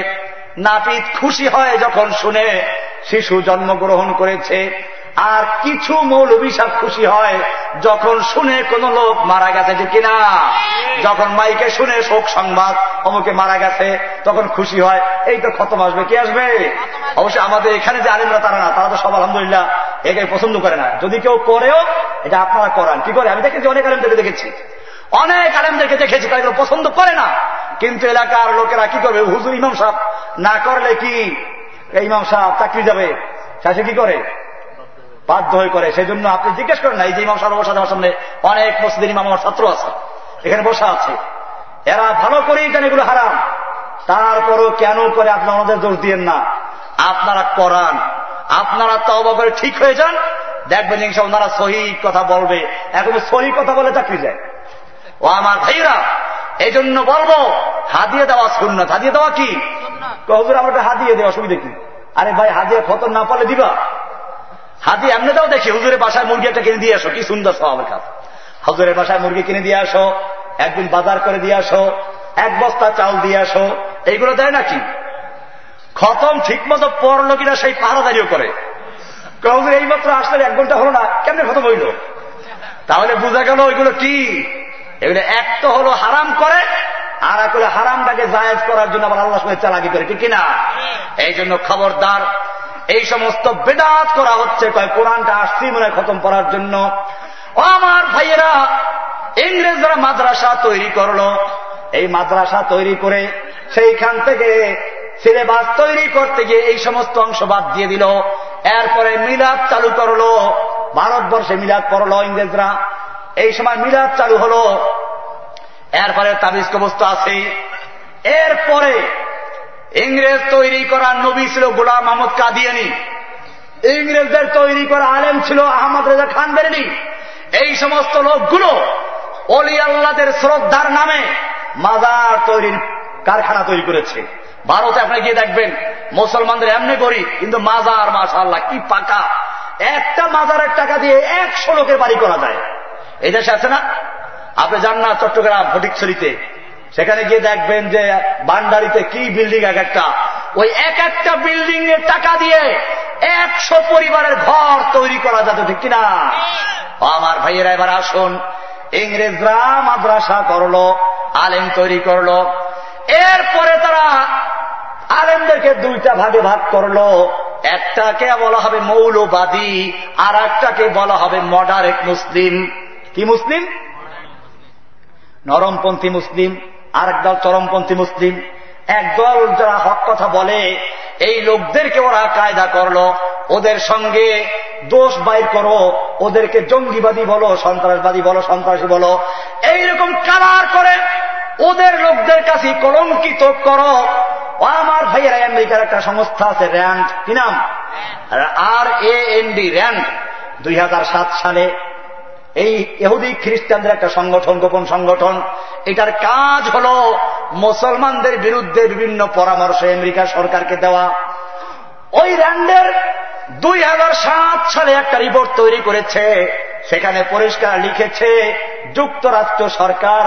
নাপিত খুশি হয় যখন শুনে শিশু জন্মগ্রহণ করেছে আর কিছু মৌলবী সাহ খুশি হয় যখন শুনে কোন লোক মারা গেছে যে কিনা? যখন মাইকে শুনে শোক সংবাদ অমুকে মারা গেছে তখন খুশি হয় এই তো খতম আসবে কি আসবে? অবশ্যই আমাদের এখানে যে আলিমরা তারা না তারা তো সব আলহামদুলিল্লাহ একে পছন্দ করে না। যদি কেউ করেও এটা আপনারা করান। কি করে? আমি দেখেছি অনেক আলিমদেরকে দেখেছি। অনেক আলেমদেরকে দেখেছি তারা এগুলো পছন্দ করে না। কিন্তু এলাকার লোকেরা কি করবে? হুজুর ইমাম সাহ না করলে কি? ইমাম সাহ চাকরি যাবে শেষে কি করে? বাধ্য হয়ে করে সেই জন্য আপনি জিজ্ঞেস করেন না এই যে ইমাম সাহেব বসা আমার সামনে অনেক মসজিদের ইমাম আমার ছাত্র আছে এখানে বসা আছে। এরা ভালো করেই জানে এগুলো হারাম। তারপরও কেন করে আপনারা আমাদের দোষ দিয়েন না? আপনারা করান। আপনারা তবা করে ঠিক হয়ে যান। দেখবেন ইনশা ওনারা সহি কথা বলবে। এখন সহি কথা বলে চাকরি যায় ও আমার ভাইরা এই জন্য বলব হাদিয়ে দেওয়া শূন্য হাদিয়ে দেওয়া কি? হুজুর আমার হাদিয়ে দেওয়া অসুবিধা কি? আরে ভাই হাদিয়ে খতর না পারলে দিবা? হাদি এমনিটাও দেখি হুজুরের বাসায় মুরগি একটা কিনে দিয়ে আসো কি সুন্দর স্বভাবের কাজ হুজুরের বাসায় মুরগি কিনে দিয়ে আসো একদিন বাজার করে দিয়ে আসো এক বস্তা চাল দিয়ে আসো এইগুলো দেয় নাকি খতম ঠিক মতো পড়ল কিনা সেই পাহারাদারিও করে। হুজুর এই মাত্র আসলে এক ঘণ্টা হলো না কেমনে খতম হইল? তাহলে বোঝা গেল ওইগুলো কি? এগুলো এক তো হলো হারাম করে আর এক হলো হারামটাকে জায়েজ করার জন্য আবার আল্লাহ সঙ্গে চালাকি করে ঠিক কিনা? এই জন্য খবরদার এই সমস্ত বেদাত করা হচ্ছে। কয়, কোরআনটা আসছি মনে খতম করার জন্য। আমার ভাইয়েরা, ইংরেজরা মাদ্রাসা তৈরি করল। এই মাদ্রাসা তৈরি করে সেইখান থেকে সিলেবাস তৈরি করতে গিয়ে এই সমস্ত অংশ বাদ দিয়ে দিল। এরপরে মিলাদ চালু করল। ভারতবর্ষে মিলাদ পড়ল ইংরেজরা। এই সময় মিলাদ চালু হলো। এরপরে তাবিজ কবস্ত আছে। এরপরে ইংরেজ তৈরি করা নবী ছিল গোলাম আহমদ কাদিয়ানি। ইংরেজদের তৈরি করা আলেম ছিল আহমদ রেজা খান বেরেনি এই সমস্ত লোকগুলো অলি আল্লাদের শ্রদ্ধার নামে মাজার তৈরির কারখানা তৈরি করেছে। ভারতে আপনি গিয়ে দেখবেন, মুসলমানদের এমনি গরিব, কিন্তু মাজার মাসা আল্লাহ কি পাকা। একটা মাজারের টাকা দিয়ে একশো লোকের বাড়ি করা যায়। এই দেশে আছে না? আপনি যান না চট্টগ্রাম, ফটিকছড়িতে। সেখানে গিয়ে দেখবেন যে বান্ডারিতে কি বিল্ডিং এক একটা। ওই এক একটা বিল্ডিং এর টাকা দিয়ে একশো পরিবারের ঘর তৈরি করা যাবে, ঠিক কিনা? আমার ভাইয়েরা, এবার আসুন। ইংরেজরা মাদ্রাসা করল, আলেম তৈরি করল। এরপরে তারা আলেমদেরকে দুইটা ভাগে ভাগ করল। একটাকে বলা হবে মৌলবাদী আর একটাকে বলা হবে মডারেট মুসলিম। কি মুসলিম? নরমপন্থী মুসলিম। আর একদল চরমপন্থী মুসলিম। একদল যারা হক কথা বলে এই লোকদেরকে ওরা কায়দা করল। ওদের সঙ্গে দোষ বাইর করো ওদেরকে জঙ্গিবাদী বলো সন্ত্রাসবাদী বলো সন্ত্রাসী বলো। এইরকম কালার করে ওদের লোকদের কাছে কলঙ্কিত করো। আমার ভাইয়েরা আমেরিকার একটা সংস্থা আছে র্যান্ড কি নাম? R A N D RAND দুই সালে এই এহুদি খ্রিস্টানদের একটা সংগঠন, গোপন সংগঠন। এটার কাজ হল মুসলমানদের বিরুদ্ধে বিভিন্ন পরামর্শ আমেরিকা সরকারকে দেওয়া। ওই র্যান্ডের দুই হাজার সাত সালে একটা রিপোর্ট তৈরি করেছে। সেখানে পরিষ্কার লিখেছে, যুক্তরাষ্ট্র সরকার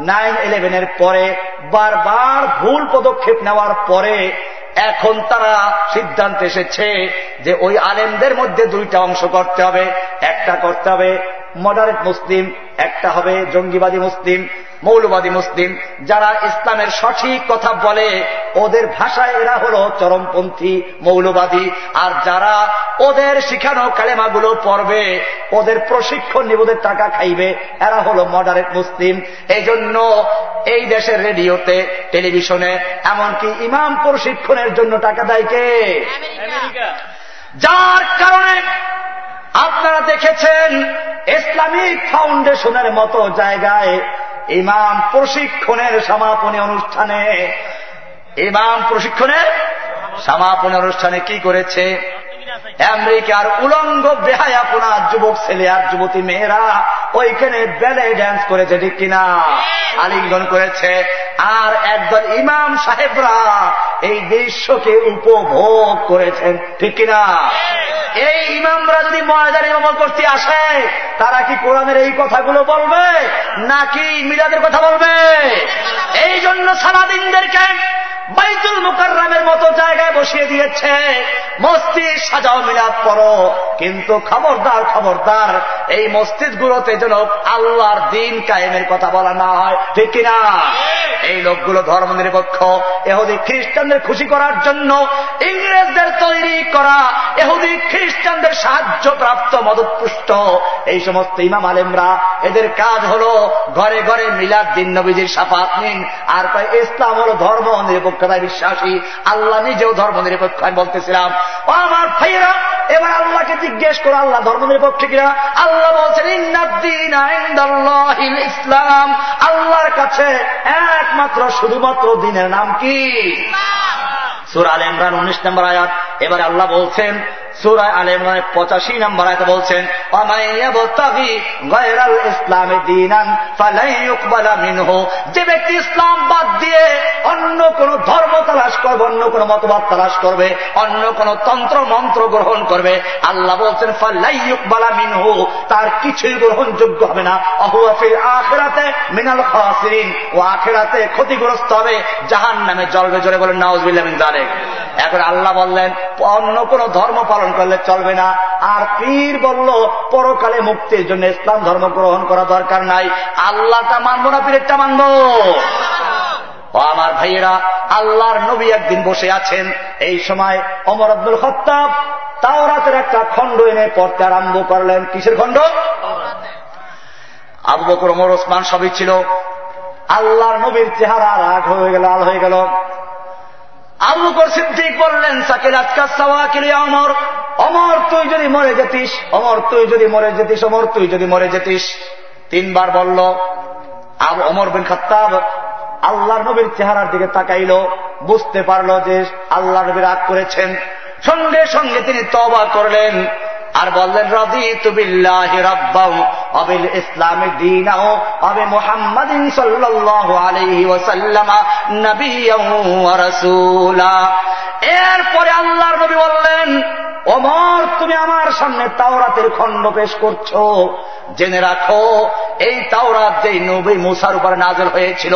নাইন ইলেভেনের পরে বারবার ভুল পদক্ষেপ নেওয়ার পরে এখন তারা সিদ্ধান্ত এসেছে যে ওই আলেমদের মধ্যে দুইটা অংশ করতে হবে, একটা করতে হবে। মডারেট মুসলিম একটা হবে জঙ্গিবাদী মুসলিম মৌলবাদী মুসলিম যারা ইসলামের সঠিক কথা বলে ওদের ভাষায় এরা হল চরমপন্থী মৌলবাদী আর যারা ওদের শিখানো কালেমাগুলো পড়বে ওদের প্রশিক্ষণ নিবোধের টাকা খাইবে এরা হল মডারেট মুসলিম। এই জন্য এই দেশের রেডিওতে টেলিভিশনে এমনকি ইমাম প্রশিক্ষণের জন্য টাকা দেয় কে? যার কারণে আপনারা দেখেছেন ইসলামিক ফাউন্ডেশনের মতো জায়গায় ইমাম প্রশিক্ষণের সমাপনী অনুষ্ঠানে, ইমাম প্রশিক্ষণের সমাপনী অনুষ্ঠানে কি করেছে? আমেরিকার উলঙ্গ বেহায়াপনা যুবক ছেলে আর যুবতী মেয়েরা ওইখানে বেলে ড্যান্স করেছে, ঠিক কিনা? আলিঙ্গন করেছে। আর একদল ইমাম সাহেবরা এই দৃশ্যকে উপভোগ করেছেন ঠিক কিনা? এই ইমামরা যদি ময়দান ইমামত করতে আসে তারা কি কোরআনের এই কথাগুলো বলবে নাকি মিলাদের কথা বলবে? এই জন্য সারাদিনদেরকে বাইতুল মুকাররামের মতো জায়গায় বসিয়ে দিয়েছে। মসজিদ সাজাও মিলাদ পড়ো কিন্তু খবরদার খবরদার এই মসজিদ গুলোতে যেন আল্লাহর দিন কায়েমের কথা বলা না হয়। ঠিক কিনা? এই লোকগুলো ধর্ম নিরপেক্ষ। এহুদি খ্রিস্টানদের খুশি করার জন্য ইংরেজদের তৈরি করা এহুদি খ্রিস্টানদের সাহায্য প্রাপ্ত মদতপুষ্ট। এই সমস্ত ইমাম আলেমরা এদের কাজ হল ঘরে ঘরে মিলাদ দিন নবীজির সাফাত নিন। আর ইসলাম হল ধর্ম নিরপেক্ষতায় বিশ্বাসী। আল্লাহ নিজেও ধর্ম নিরপেক্ষ। আমি বলতেছিলাম ও আমার ভাইয়েরা এবার আল্লাহকে জিজ্ঞেস করো আল্লাহ ধর্ম নিরপেক্ষ কিনা? আল্লাহ বলছেন ইসলাম। আল্লাহর কাছে একমাত্র শুধুমাত্র দিনের নাম কি? সুর আল ইমরান উনিশ নম্বর আয়াত। এবার আল্লাহ বলছেন সুরায় আল ইমরানের পঁচাশি নম্বর আয়াত বলছেন যে ব্যক্তি ইসলাম বাদ দিয়ে অন্য কোন ধর্ম তালাশ করবে, অন্য কোন মতবাদ তালাশ করবে, অন্য কোন তন্ত্র মন্ত্র গ্রহণ করবে, আল্লাহ বলছেন ফাল্লাইবালা মিনহু। তার কিছুই গ্রহণযোগ্য হবে না। অহুয়াফির আখেরাতে মিনাল খাসিরিন। ও আখেরাতে ক্ষতিগ্রস্ত হবে জাহান নামে জলবে জলে বলেন, নাউজবিল্লাহ মিন জালেক এখন আল্লাহ বললেন, অন্য কোন ধর্ম পালন করলে চলবে না। আর পীর বলল, পরকালে মুক্তির জন্য ইসলাম ধর্ম গ্রহণ করা দরকার নাই। আল্লাহটা মানবো না, পীরেরটা মানব। আমার ভাইয়েরা, আল্লাহর নবী একদিন বসে আছেন। এই সময় অমর আব্দুল খত্তাব তাওরাতের একটা খণ্ড এনে পড়তে আরম্ভ করলেন। কিসের খণ্ড? আবু বকর, ওমর, ওসমান সবই ছিল। আল্লাহর নবীর চেহারা রাগ হয়ে গেল আল হয়ে গেল। আবু বকর সিদ্দিক বললেন সাকির সাওয়া সাওয়াকিলি অমর। অমর, তুই যদি মরে যেতিস, অমর, তুই যদি মরে যেতিস, অমর, তুই যদি মরে যেতিস। তিনবার বলল, আবু অমর বিন খাত্তাব আল্লাহ নবীর চেহারার দিকে তাকাইল, বুঝতে পারল যে আল্লাহ নবীর রাগ করেছেন। সঙ্গে সঙ্গে তিনি তবা করলেন। আর বললেন রবি তুবিল্লাহ রব্বাউ অবিল ইসলামী দিন অবে মোহাম্মদিন সাল্লাহ আলহি ওসাল্লামা নবী রসুলা। এরপরে আল্লাহর নবী বললেন ওমর তুমি আমার সামনে তাওরাতের খণ্ড পেশ করছ। জেনে রাখো, এই তাওরাত যেই নবী মুসার উপরে নাজল হয়েছিল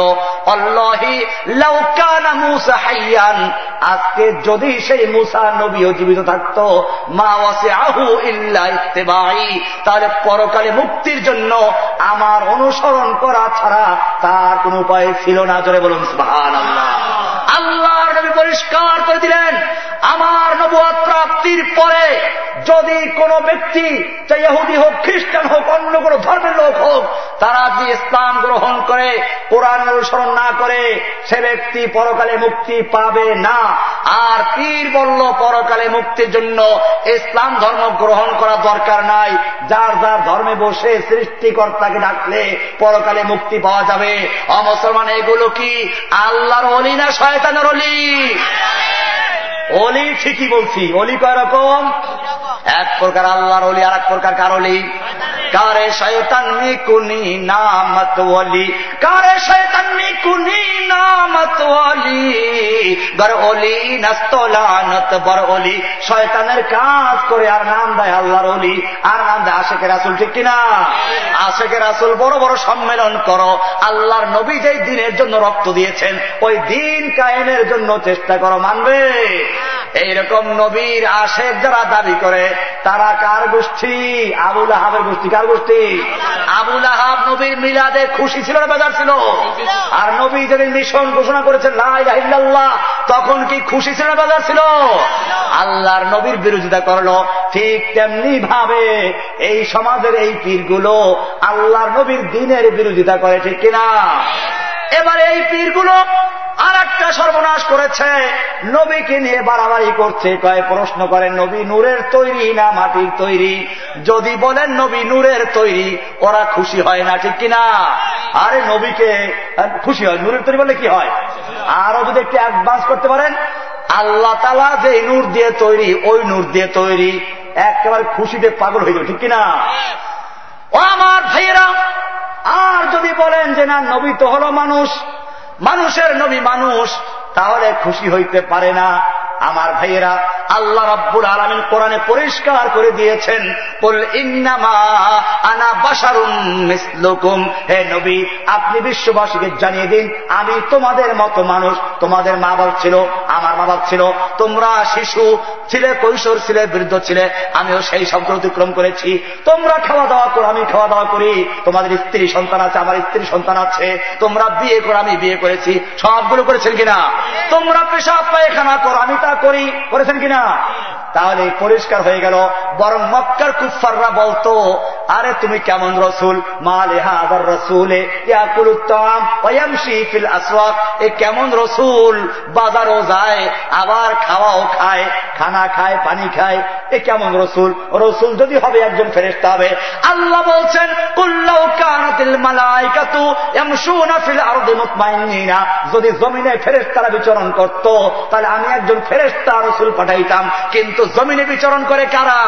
আজকে যদি সেই মুসা নবীও জীবিত থাকত, মা ওয়াসে আহু ইল্লা ইত্তেবাই তাহলে পরকালে মুক্তির জন্য আমার অনুসরণ করা ছাড়া তার কোন উপায় ছিল না। জোরে বলুন আল্লাহ আল্লাহর নবী পরিষ্কার করে দিলেন। আমার নবুয়াদ প্রাপ্তির পরে যদি কোনো ব্যক্তি চাই ইহুদি হোক খ্রিস্টান হোক অন্য কোনো ধর্মের লোক হোক তারা যদি ইসলাম গ্রহণ করে কোরআন অনুসরণ না করে সে ব্যক্তি পরকালে মুক্তি পাবে না। আর পীর বলল পরকালে মুক্তির জন্য ইসলাম ধর্ম গ্রহণ করা দরকার নাই। যার যার ধর্মে বসে সৃষ্টিকর্তাকে ডাকলে পরকালে মুক্তি পাওয়া যাবে। অমুসলমান এগুলো কি আল্লাহর অলি না শয়তানের অলি? অলি ঠিকই বলছি, অলি কয় রকম? এক প্রকার আল্লাহর অলি আর এক প্রকার কার অলি? কারে শয়তান কুনি নামত অলি? কারে শয়তান কুনি নামত অলি? বর অলি নস্তলানত বর অলি শয়তানের কাজ করে আর নাম দেয় আল্লাহর অলি। আর নাম দেয় আশেকের আসল ঠিক কিনা? আশেকের আসল বড় বড় সম্মেলন করো, আল্লাহর নবী যেই দিনের জন্য রক্ত দিয়েছেন, ওই দিন কায়েমের জন্য চেষ্টা করো, মানবে? এইরকম নবীর আশেক যারা দাবি করে, তারা কার গোষ্ঠী? আবুল আহাবের গোষ্ঠী, কার গোষ্ঠী? আবুল আহাব নবীর মিলাদে খুশি ছিল না বেজার ছিল? আর নবী যেদিন মিশন ঘোষণা করেছেন লাইল্লাহ তখন কি খুশি ছিল না বেজার ছিল? আল্লাহর নবীর বিরোধিতা করল। ঠিক তেমনি ভাবে এই সমাজের এই পীরগুলো আল্লাহর নবীর দিনের বিরোধিতা করে, ঠিক কিনা? এবার এই পীরগুলো আর একটা সর্বনাশ করেছে। নবীকে নিয়ে বাড়াবাড়ি করছে। কয়ে প্রশ্ন করেন নবী নূরের তৈরি না মাটির তৈরি? যদি বলেন নবী নূরের তৈরি, ওরা খুশি হয় না, ঠিক কিনা? আরে নবীকে খুশি হয়। নূরের তৈরি বলে কি হয়? আরও যদি একটু অ্যাডভান্স করতে পারেন, আল্লাহ তালা যে নূর দিয়ে তৈরি, ওই নূর দিয়ে তৈরি। একেবারে খুশিতে পাগল হয়ে যাবে, ঠিক কিনা? ও আমার ভাইয়েরা, আর যদি বলেন যে না, নবী তো হল মানুষ, মানুষের নবী মানুষ, তাহলে খুশি হইতে পারে না। আমার ভাইয়েরা, আল্লাহ রাব্বুল আলমিন কোরআনে পরিষ্কার করে দিয়েছেন ইন্নামা আনা বাসারুম হে নবী, আপনি বিশ্ববাসীকে জানিয়ে দিন, আমি তোমাদের মতো মানুষ, তোমাদের মা বাপ ছিল, আমার মা বাপ ছিল, তোমরা শিশু ছিলে, কৈশোর ছিলে, বৃদ্ধ ছিলে, আমিও সেই শব্দ অতিক্রম করেছি। তোমরা খাওয়া দাওয়া করো, আমি খাওয়া দাওয়া করি। তোমাদের স্ত্রী সন্তান আছে, আমার স্ত্রী সন্তান আছে, তোমরা বিয়ে করো, আমি বিয়ে করেছি। সবগুলো করেছেন কিনা? তোমরা পেশাব পায়খানা করো, আমি তা করি করেছেন কিনা? তাহলে পরিষ্কার হয়ে গেল। বরং মক্কার কুফাররা বলতো, আরে তুমি কেমন রসুল? মালে হাজার রসুলে ফিল আসওয়াক। এ কেমন রসুল? বাজারও যায়, আবার খাওয়াও খায়, খানা খায়, পানি খায়। এ কেমন রসুল? রসুল যদি হবে একজন ফেরেস্তা হবে। আল্লাহ বলছেন কুল্লাউ কানাতিল মালাইকাতু ইয়ামশুনা ফিল আরদি মুতমাইন্নিনা। যদি জমিনে ফেরেস্তারা বিচরণ করত, তাহলে আমি একজন ফেরেস্তা রসুল পাঠাইতাম। কিন্তু জমিনে বিচরণ করে কারা?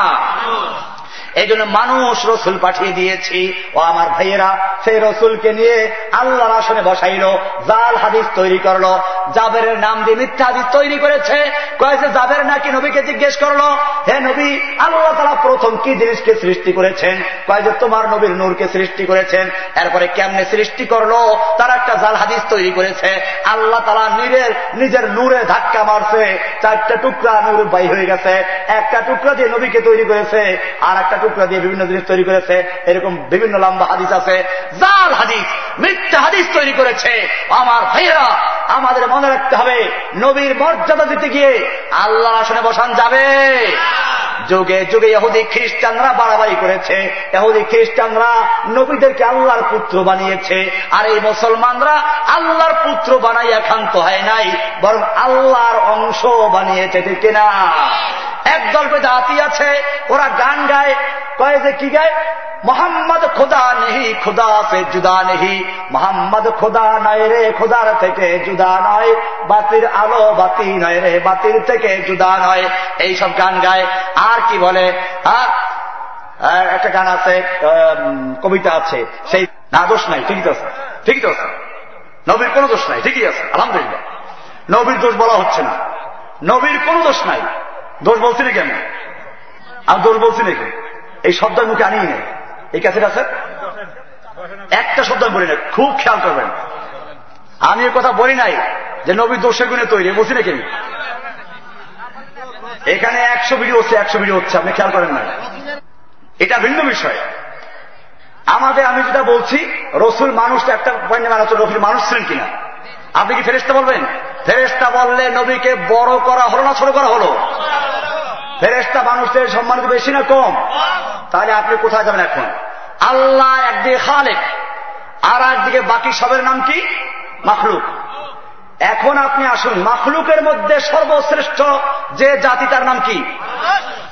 এই জন্য মানুষ রসুল পাঠিয়ে দিয়েছি। ও আমার ভাইয়েরা, সেই রসুলকে নিয়ে আল্লাহর আসনে বসাইল, জাল হাদিস তৈরি করল জাবের নাম দিয়ে মিথ্যা হাদিস তৈরি করেছে। কয়েছে জাবের নাকি নবীকে জিজ্ঞেস করল, হে নবী, আল্লাহ তারা প্রথম কি জিনিসকে সৃষ্টি করেছেন? কয়ে যে, তোমার নবীর নূরকে সৃষ্টি করেছেন। এরপরে কেমনে সৃষ্টি করল, তারা একটা জাল হাদিস তৈরি করেছে। আল্লাহ তারা নিজের নিজের নূরে ধাক্কা মারছে, চারটা টুকরা নূর বাই হয়ে গেছে। একটা টুকরা দিয়ে নবীকে তৈরি করেছে, আর একটা টুকরা দিয়ে বিভিন্ন জিনিস তৈরি করেছে, এরকম বিভিন্ন লম্বা হাদিস আছে, জাল হাদিস, মিথ্যা হাদিস তৈরি করেছে। আমার ভাইয়েরা, আমাদের মনে রাখতে হবে, নবীর মর্যাদা দিতে গিয়ে আল্লাহ আসনে বসান যাবে। যুগে যুগে এহুদি খ্রিস্টানরা বাড়াবাড়ি করেছে। এহুদি খ্রিস্টানরা নবীদেরকে আল্লাহর পুত্র বানিয়েছে। আর এই মুসলমানরা আল্লাহর পুত্র বানাইয়া খান্ত হয় নাই, বরং আল্লাহর অংশ বানিয়েছে, ঠিক না একদল বেদাতি আছে, ওরা গান গায়। কয়ে যে কি গায়? মোহাম্মদ খোদা নেহি, খোদা সে জুদা নেহি। মোহাম্মদ খোদা নয় রে, খোদার থেকে জুদা নয় বাতির আলো বাতি নয় রে, বাতির থেকে জুদা নয় এই সব গান গায়। আর কি বলে? একটা গান আছে কবিতা আছে। সেই, না, দোষ নাই, ঠিকই আছে, ঠিকই তো আছে। নবীর কোন দোষ নাই, ঠিকই আছে, আলহামদুলিল্লাহ। নবীর দোষ বলা হচ্ছে না। নবীর কোন দোষ নাই। দোষ বলছি কেন আমি? দোষ বলছি নাকি? এই শব্দ মুখে আনিয়ে নেই। এই ক্যাসেট আছে? একটা শব্দ আমি বলি না খুব খেয়াল করবেন। আমি কথা বলি নাই যে নবী দোষে গুণে তৈরি বলছি নাকি আমি? এখানে একশো ভিডিও হচ্ছে, একশো ভিডিও হচ্ছে, আপনি খেয়াল করেন না এটা ভিন্ন বিষয়। আমাদের আমি যেটা বলছি, রসুল মানুষটা একটা পয়েন্ট মানা হচ্ছে, রসুল মানুষ ছিলেন কিনা? আপনি কি ফেরেস্তা বলবেন? ফেরেস্তা বললে নবীকে বড় করা হলো না ছোট করা হলো? ফেরেস্তা মানুষদের সম্মানিত বেশি না কম? তাহলে আপনি কোথায় যাবেন এখন? আল্লাহ একদিকে খালেক আর একদিকে বাকি সবের নাম কি? মাখলুক। এখন আপনি আসুন, মাখলুকের মধ্যে সর্বশ্রেষ্ঠ যে জাতি, তার নাম কি?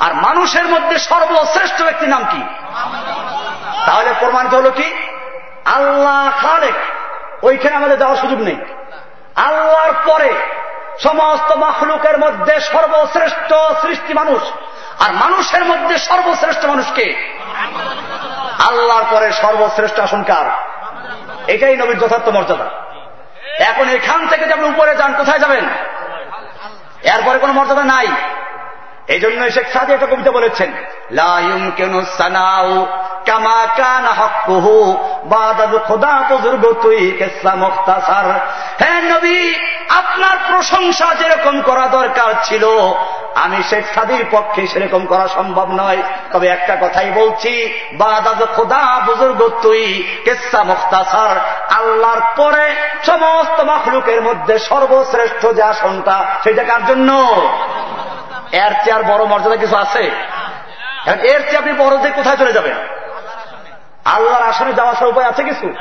আর মানুষের মধ্যে সর্বশ্রেষ্ঠ ব্যক্তির নাম কি? তাহলে প্রমাণিত হল কি? আল্লাহ খালেক, ওইখানে আমাদের যাওয়ার সুযোগ নেই। আল্লাহর পরে সমস্ত মাহলুকের মধ্যে সর্বশ্রেষ্ঠ সৃষ্টি মানুষ। আর মানুষের মধ্যে সর্বশ্রেষ্ঠ মানুষকে আল্লাহর পরে সর্বশ্রেষ্ঠ আসনকার এটাই নবীর যথার্থ মর্যাদা। এখন এখান থেকে যে আপনি উপরে যান, কোথায় যাবেন? এরপরে কোন মর্যাদা নাই। এই জন্য শেখ সাদি একটা কবিতা বলেছেন লাইম কেন সানাও কামা কান হকুহু বাদাদ খোদা বুজুর্গ তুই কেসা মুখতাসার। হ্যাঁ নবী, আপনার প্রশংসা যেরকম করা দরকার ছিল, আমি শেখ সাদির পক্ষে সেরকম করা সম্ভব নয়। তবে একটা কথাই বলছি বাদাদ খোদা বুজুর্গ তুই কেসা মুখতাসার। আল্লাহর পরে সমস্ত মখলুকের মধ্যে সর্বশ্রেষ্ঠ যে আসনটা, সেটা কার জন্য? এর চেয়ে আর বড় মর্যাদা কিছু আছে? এর চেয়ে আপনি বড় দিয়ে কোথায় চলে যাবেন? আল্লাহর আসনে যাওয়া আসার উপায় আছে কিছু?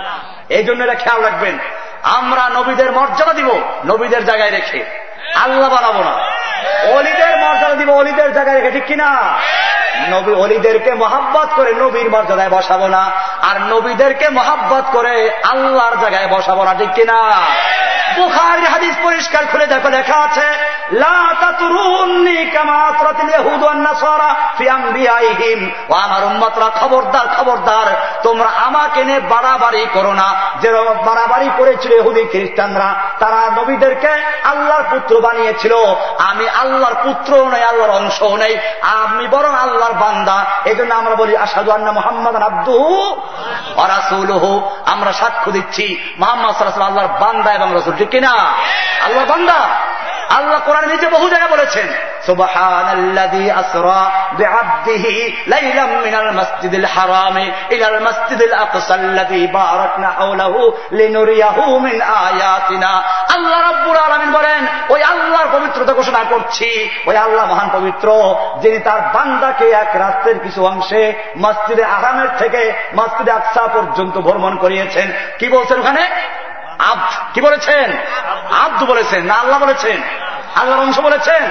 এই জন্য এটা খেয়াল রাখবেন। আমরা নবীদের মর্যাদা দিব, নবীদের জায়গায় রেখে। আল্লাহ বানাবো না। অলিদের মর্যাদা দিব, অলিদের জায়গায় রেখে, ঠিক কিনা? নবী অলিদেরকে মহাব্বত করে নবীর মর্যাদায় বসাবো না। আর নবীদেরকে মহাব্বত করে আল্লাহর জায়গায় বসাবো না, ঠিক কিনা? বুখারি হাদিস পরিষ্কার খুলে দেখো, লেখা আছে খবরদার খবরদার, তোমরা আমাকে নিয়ে বাড়াবাড়ি করো না। যেরকম বাড়াবাড়ি করেছিল হুদি খ্রিস্টানরা, তারা নবীদেরকে আল্লাহর পুত্র বানিয়েছিল। আমি আল্লাহর পুত্র নেই, আল্লাহর অংশ নেই, আমি বরং আল্লাহর বান্দা। এই জন্য আমরা বলি আসাদু আন্না মোহাম্মদ আব্দু অরাসুল আমরা সাক্ষ্য দিচ্ছি, মোহাম্মদ আল্লাহর বান্দা এবং রসুল কিনা? আল্লাহ বান্দা। আল্লাহ কোরআন নিজে বহু জায়গায় বলেছেন ঘোষণা করছি। ওই আল্লাহ মহান পবিত্র, যিনি তার বান্দাকে এক রাত্রের কিছু অংশে মসজিদে আরামের থেকে মসজিদে আকসা পর্যন্ত ভ্রমণ করিয়েছেন। কি বলছেন ওখানে? আব্দ। কি বলেছেন? আব্দু বলেছেন, না আল্লাহ বলেছেন, আল্লাহর অংশ বলেছেন।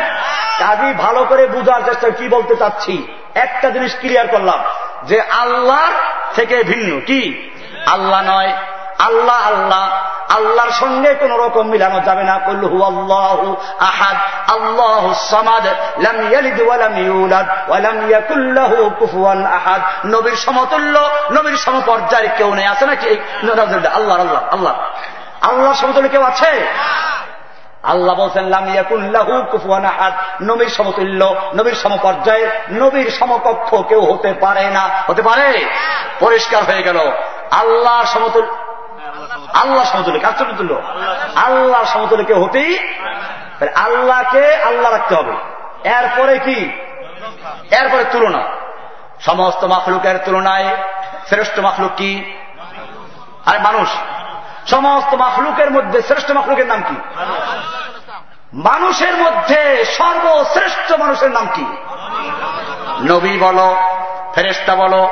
কাজী, ভালো করে বুঝার চেষ্টা, কি বলতে চাচ্ছি? একটা জিনিস ক্লিয়ার করলাম, যে আল্লাহ থেকে ভিন্ন। কি? আল্লাহ নয়, আল্লাহ আল্লাহ। আল্লাহর সঙ্গে কোন রকম মিলানো যাবে না। কল্লু আল্লাহ আহাদ, আল্লাহ সামাদ আহাদ। নবীর সমতুল্য, নবীর সমপর্যায়ের কেউ নেই, আছে নাকি? আল্লাহ আল্লাহ আল্লাহ। আল্লাহর সমতুল্য কেউ আছে? আল্লাহ বলছেন লামিয়াকুল্লাহু কুফুয়ান আহাদ। নবীর সমতুল্য, নবীর সমপর্যায়ের নবীর সমকক্ষ কেউ হতে পারে না। হতে পারে? পরিষ্কার হয়ে গেল। আল্লাহর সমতুল্য আল্লাহ সমতুল্য, কার সমতুল্য? আল্লাহর সমতুল্য কেউ হতেই আল্লাহকে আল্লাহ রাখতে হবে। এরপরে কি? এরপরে তুলনা। সমস্ত মাখলুকের তুলনায় শ্রেষ্ঠ মাখলুক কি? আরে মানুষ। সমস্ত মাখলুকের মধ্যে শ্রেষ্ঠ মাখলুকের নাম কি? মানুষের মধ্যে সর্বশ্রেষ্ঠ মানুষের নাম কি? নবী বলো ফেরেস্তা বলো,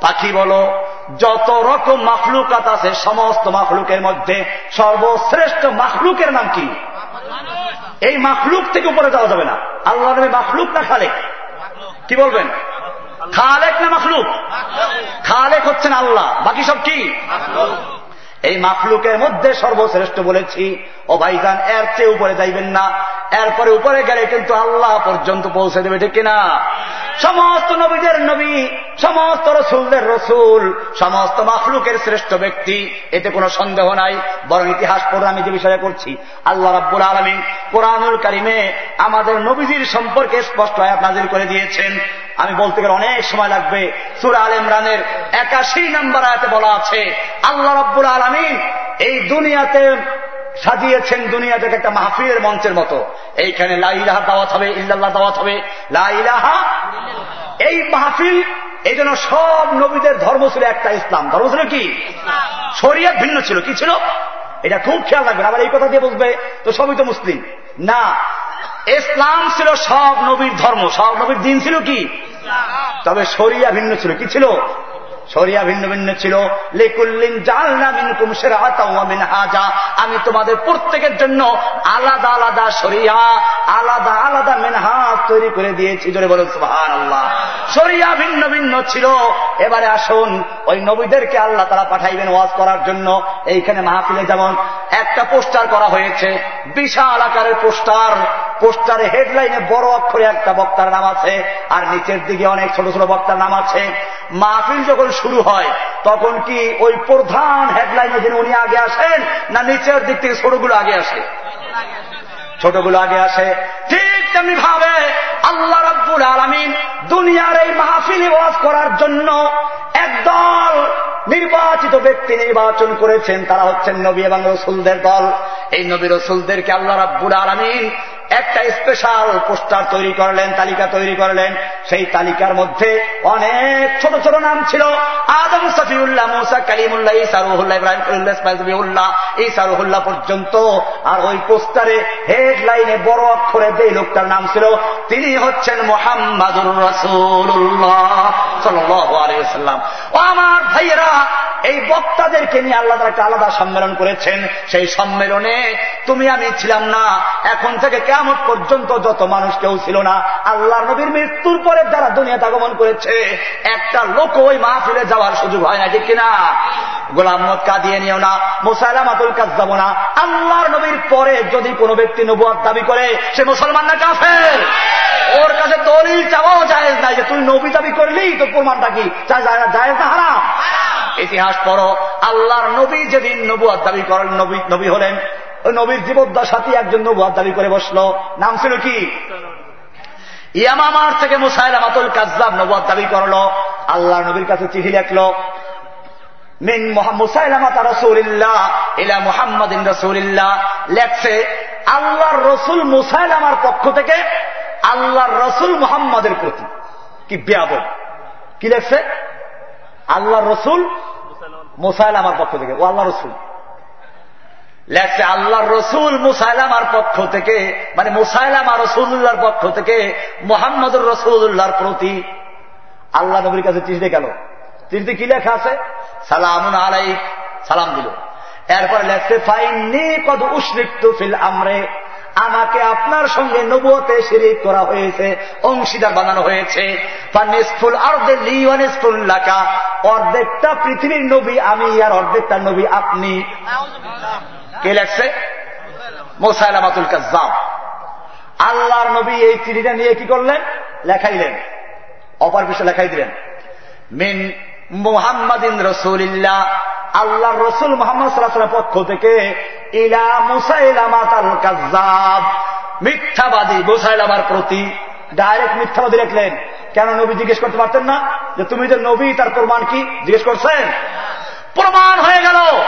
পাখি বলো, যত রকম মাখলুকাত আছে সমস্ত মাখলুকের মধ্যে সর্বশ্রেষ্ঠ মাখলুকের নাম কি? এই মাখলুক থেকে উপরে যাওয়া যাবে না। আল্লাহ নবী মাখলুক না খালেক? কি বলবেন? খালেক না মাখলুক? খালেক হচ্ছেন আল্লাহ। বাকি সব কি? এই মাখলুকের মধ্যে সর্বশ্রেষ্ঠ বলেছি। ও ভাইজান, এর চেয়ে উপরে যাইবেন না। এরপরে উপরে গেলে কিন্তু আল্লাহ পর্যন্ত পৌঁছে দেবে, ঠিক কিনা? সমস্ত নবীদের নবী, সমস্ত রসুলদের রসুল, সমস্ত মাফলুকের শ্রেষ্ঠ ব্যক্তি, এতে কোনো সন্দেহ নাই। বরং ইতিহাস পড়ে আমি যে বিষয়ে করছি আল্লাহ রাব্বুল আলমিন কোরআনুল কারিমে আমাদের নবীজির সম্পর্কে স্পষ্ট আয়াত নাজির করে দিয়েছেন। আমি বলতে গেলে অনেক সময় লাগবে। সুরা আল ইমরানের একাশি নম্বর আয়াতে বলা আছে, আল্লাহ রব্বুল আলমিন এই দুনিয়াতে সাজিয়েছেন দুনিয়াটাকে একটা মাহফিলের মঞ্চের মতো। এইখানে লাইলাহা দাওয়াত হবে, ইল্লাল্লাহ দাওয়াত হবে। লাইলাহা এই মাহফিল, এই জন্য সব নবীদের ধর্ম ছিল একটা ইসলাম। ধর্ম ছিল কি? শরিয়াত ভিন্ন ছিল। কি ছিল? এটা খুব খেয়াল রাখবেন। আবার এই কথা দিয়ে বুঝবে তো সবই তো মুসলিম। না, ইসলাম ছিল সব নবীর ধর্ম। সব নবীর দিন ছিল কি? তবে শরিয়া ভিন্ন ছিল। কি ছিল? শরিয়া ভিন্ন ভিন্ন ছিল। লেকুল্লিন জালনা মিনকুম মিন হাজা আমি তোমাদের প্রত্যেকের জন্য আলাদা আলাদা শরিয়া আলাদা আলাদা মেনহাজ তৈরি করে দিয়েছি। জোরে বলুন সুহান আল্লাহ শরিয়া ভিন্ন ভিন্ন ছিল। এবারে আসুন, ওই নবীদেরকে আল্লাহ তারা পাঠাইবেন ওয়াজ করার জন্য। এইখানে মাহফিলে যেমন একটা পোস্টার করা হয়েছে, বিশাল আকারের পোস্টার। পোস্টারে হেডলাইনে বড় অক্ষরে একটা বক্তার নাম আছে, আর নিচের দিকে অনেক ছোট ছোট বক্তার নাম আছে। মাহফিল যখন শুরু হয়, তখন কি ওই প্রধান হেডলাইনে যিনি উনি আগে আসেন, না নিচের দিক থেকে ছোটগুলো আগে আসে? ছোটগুলো আগে আসে। ঠিক তেমনি ভাবে আল্লাহ রব্বুল আলমিন দুনিয়ার এই মাহফিল ওয়াজ করার জন্য একদল নির্বাচিত ব্যক্তি নির্বাচন করেছেন। তারা হচ্ছেন নবী এবং রসুলদের দল। এই নবী রসুলদেরকে আল্লাহ রাব্বুল আলমিন একটা স্পেশাল পোস্টার তৈরি করলেন, তালিকা তৈরি করলেন। সেই তালিকার মধ্যে অনেক ছোট ছোট নাম ছিল। আদম সফিউল্লাহ মুসা কালিমুল্লাহ ইসারুহুল্লাহ ইব্রাহিম ইসমাইজবিউল্লাহ ইসারুহুল্লাহ পর্যন্ত। আর ওই পোস্টারে হেডলাইনে বড় অক্ষরে যে লোকটার নাম ছিল, তিনি হচ্ছেন মোহাম্মদুর রসুল্লাহ আমার ভাইয়েরা, এই বক্তাদেরকে নিয়ে আল্লাহ একটা আলাদা সম্মেলন করেছেন। সেই সম্মেলনে তুমি আমি ছিলাম না, এখন থেকে কেমন পর্যন্ত যত মানুষ কেউ ছিল না আল্লাহ নবীর মৃত্যুর পরে যারা দুনিয়াতে আগমন করেছে, একটা লোক ওই মাহফিলে যাওয়ার সুযোগ হয় না ঠিক কিনা? মত কাঁদিয়ে নিও না, মুসাইলামাতুল কাজ যাব না। আল্লাহর নবীর পরে যদি কোনো ব্যক্তি নবুয়ার দাবি করে, সে মুসলমান না কাফের? ওর কাছে দলিল চাওয়াও জায়েজ নাই যে তুই নবী দাবি করলি তো প্রমাণটা কি? জায়েজ না হারাম? ইতিহাস পড়ো, আল্লাহর নবী যেদিন নবুয়ার দাবি করেন, নবী নবী হলেন ওই নবীর জীবদ্দশাতি একজন নবুয়ার দাবি করে বসল। নাম ছিল কি? ইয়ামামার থেকে মুসাইলামাতুল কাজাব নবুয়ার দাবি করল। আল্লাহ নবীর কাছে চিঠি লেখলো। মিন মুসাইলামাতা রসুলিল্লাহ ইলা মুহাম্মদিন রসুলিল্লাহ লেখছে, আল্লাহর রসুল মুসাইলামার পক্ষ থেকে আল্লাহর রসুল মুহাম্মদের প্রতি। কি ব্যাব কি লেখছে? আল্লাহ রসুল মুসাইল আমার পক্ষ থেকে। ও আল্লাহ রসুল। লেখছে আল্লাহ রসুল মুসাইলামার পক্ষ থেকে মানে মুসাইলামা রসুল্লাহর পক্ষ থেকে, মোহাম্মদুর রসুল্লাহর প্রতি। আল্লাহ নবীর কাছে চিঠিতে গেল। চিঠিতে কি লেখা আছে? সালাম আলাইক। সালাম দিল। এরপর লেখছে ফাইনি কদ উসৃপ্ত ফিল আমরে। আমাকে আপনার সঙ্গে নবুয়তে শিরিক করা হয়েছে, অংশীদার বানানো হয়েছে। অর্ধেকটা পৃথিবীর নবী আমি আর অর্ধেকটা নবী আপনি। কে লেখছে? মোসাইলামাতুল কাজাম আল্লাহর নবী এই চিঠিটা নিয়ে কি করলেন? লেখাইলেন। অপর বিষয় লেখাই দিলেন। মিন মুহাম্মাদিন রসুলিল্লাহ আল্লাহ রসুল মোহাম্মদ পক্ষ থেকে ইলা মুসাইলামাত আল কাজাব মিথ্যাবাদী মুসাইলামার প্রতি ডাইরেক্ট মিথ্যাবাদী লিখলেন। কেন নবী জিজ্ঞেস করতে পারতেন না? যে তুমি যে নবী, তার প্রমাণ কি? জিজ্ঞেস করছেন? প্রমাণ হয়ে গেল।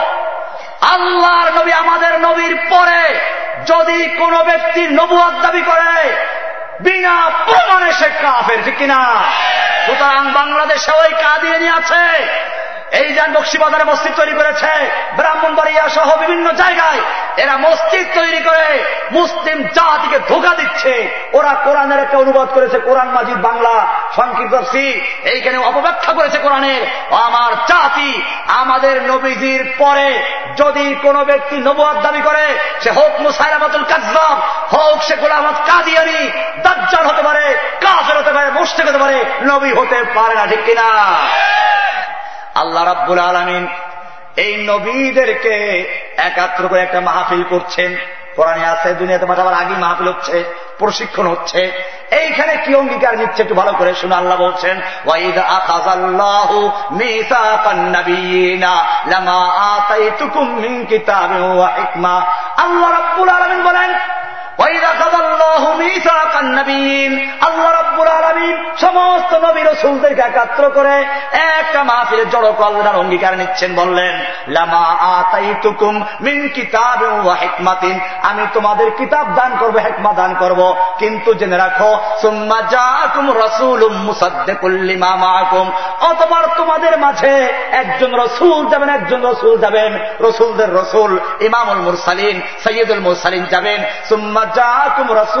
আল্লাহর নবী আমাদের নবীর পরে যদি কোন ব্যক্তির নবুয়াদ দাবি করে, বিনা প্রমাণে সে কাফের, ঠিক কিনা? সুতরাং বাংলাদেশে ওই কাদিয়ে আছে। এই যান বক্সিবাজারে মসজিদ তৈরি করেছে, ব্রাহ্মণবাড়িয়া সহ বিভিন্ন জায়গায় এরা মসজিদ তৈরি করে মুসলিম জাতিকে ধোকা দিচ্ছে। ওরা কোরআনের একটা অনুবাদ করেছে, কোরআন মাজিদ বাংলা সংকীর্ত এইখানে অপব্যাখ্যা করেছে কোরআনের। আমার জাতি আমাদের নবীজির পরে যদি কোন ব্যক্তি নবুয়াদ দাবি করে, সে হোক মুসাইরামাতুল কাজবাব হোক সে গোলামত কাদিয়ানি, দাজ্জাল হতে পারে, কাফের হতে পারে মুস্তেক হতে পারে, নবী হতে পারে না, ঠিক কিনা? আল্লাহ রাব্বুল আলমিন এই নবীদেরকে একাত্র করে একটা মাহফিল করছেন। কোরআনে আছে, দুনিয়াতে মাঠাবার আগে মাহফিল হচ্ছে, প্রশিক্ষণ হচ্ছে। এইখানে কি অঙ্গীকার নিচ্ছে একটু ভালো করে শুনে আল্লাহ বলছেন আল্লাহ রাব্বুল আলামিন বলেন সমস্ত একাত্র করে একটা আল্লাহর অঙ্গীকার নিচ্ছেন, বললেন, লামা মিন কিতাবিন ওয়া হিকমাতিন। আমি তোমাদের কিতাব দান করব হেকমা দান করব। কিন্তু জেনে রাখো, সুম্মা লিমা মাআকুম। অতবার তোমাদের মাঝে একজন রসুল যাবেন, একজন রসুল যাবেন। রসুলদের রসুল ইমামুল মুরসালিন সৈয়দুল মুরসালিন যাবেন। সুম্মা জাআকুম রাসূলুম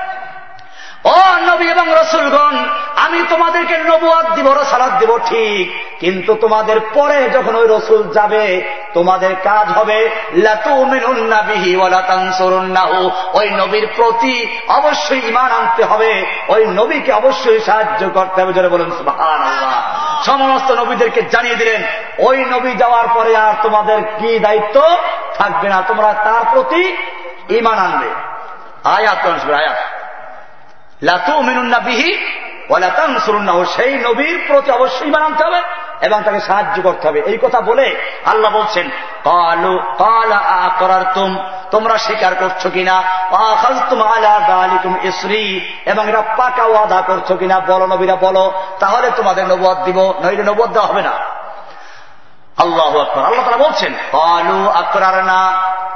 ও নবী এবং রসুলগণ, আমি তোমাদেরকে নবুয়াদ দিব রসালাদ দিব, ঠিক। কিন্তু তোমাদের পরে যখন ওই রসুল যাবে, তোমাদের কাজ হবে ওই নবীর প্রতি অবশ্যই ইমান আনতে হবে। ওই নবীকে অবশ্যই সাহায্য করতে হবে। যারা বলুন সমস্ত নবীদেরকে জানিয়ে দিলেন, ওই নবী যাওয়ার পরে আর তোমাদের কি দায়িত্ব থাকবে না, তোমরা তার প্রতি ইমান আনবে। আয়াত আয়াত। লাতু মিনুন্না বিহি সেই নবীর প্রতি অবশ্যই মানাতে হবে এবং তাকে সাহায্য করতে হবে। এই কথা বলে আল্লাহ বলছেন, কালু, কালা করার তুম তোমরা স্বীকার করছ কিনা? এবং এরা পাকা ওয়াদা করছ কিনা? বলো নবীরা, বলো। তাহলে তোমাদের নবদ দিব, নইলে নবদ দেওয়া হবে না। আল্লাহ আল্লাহ তারা বলছেন, কালু আকরার না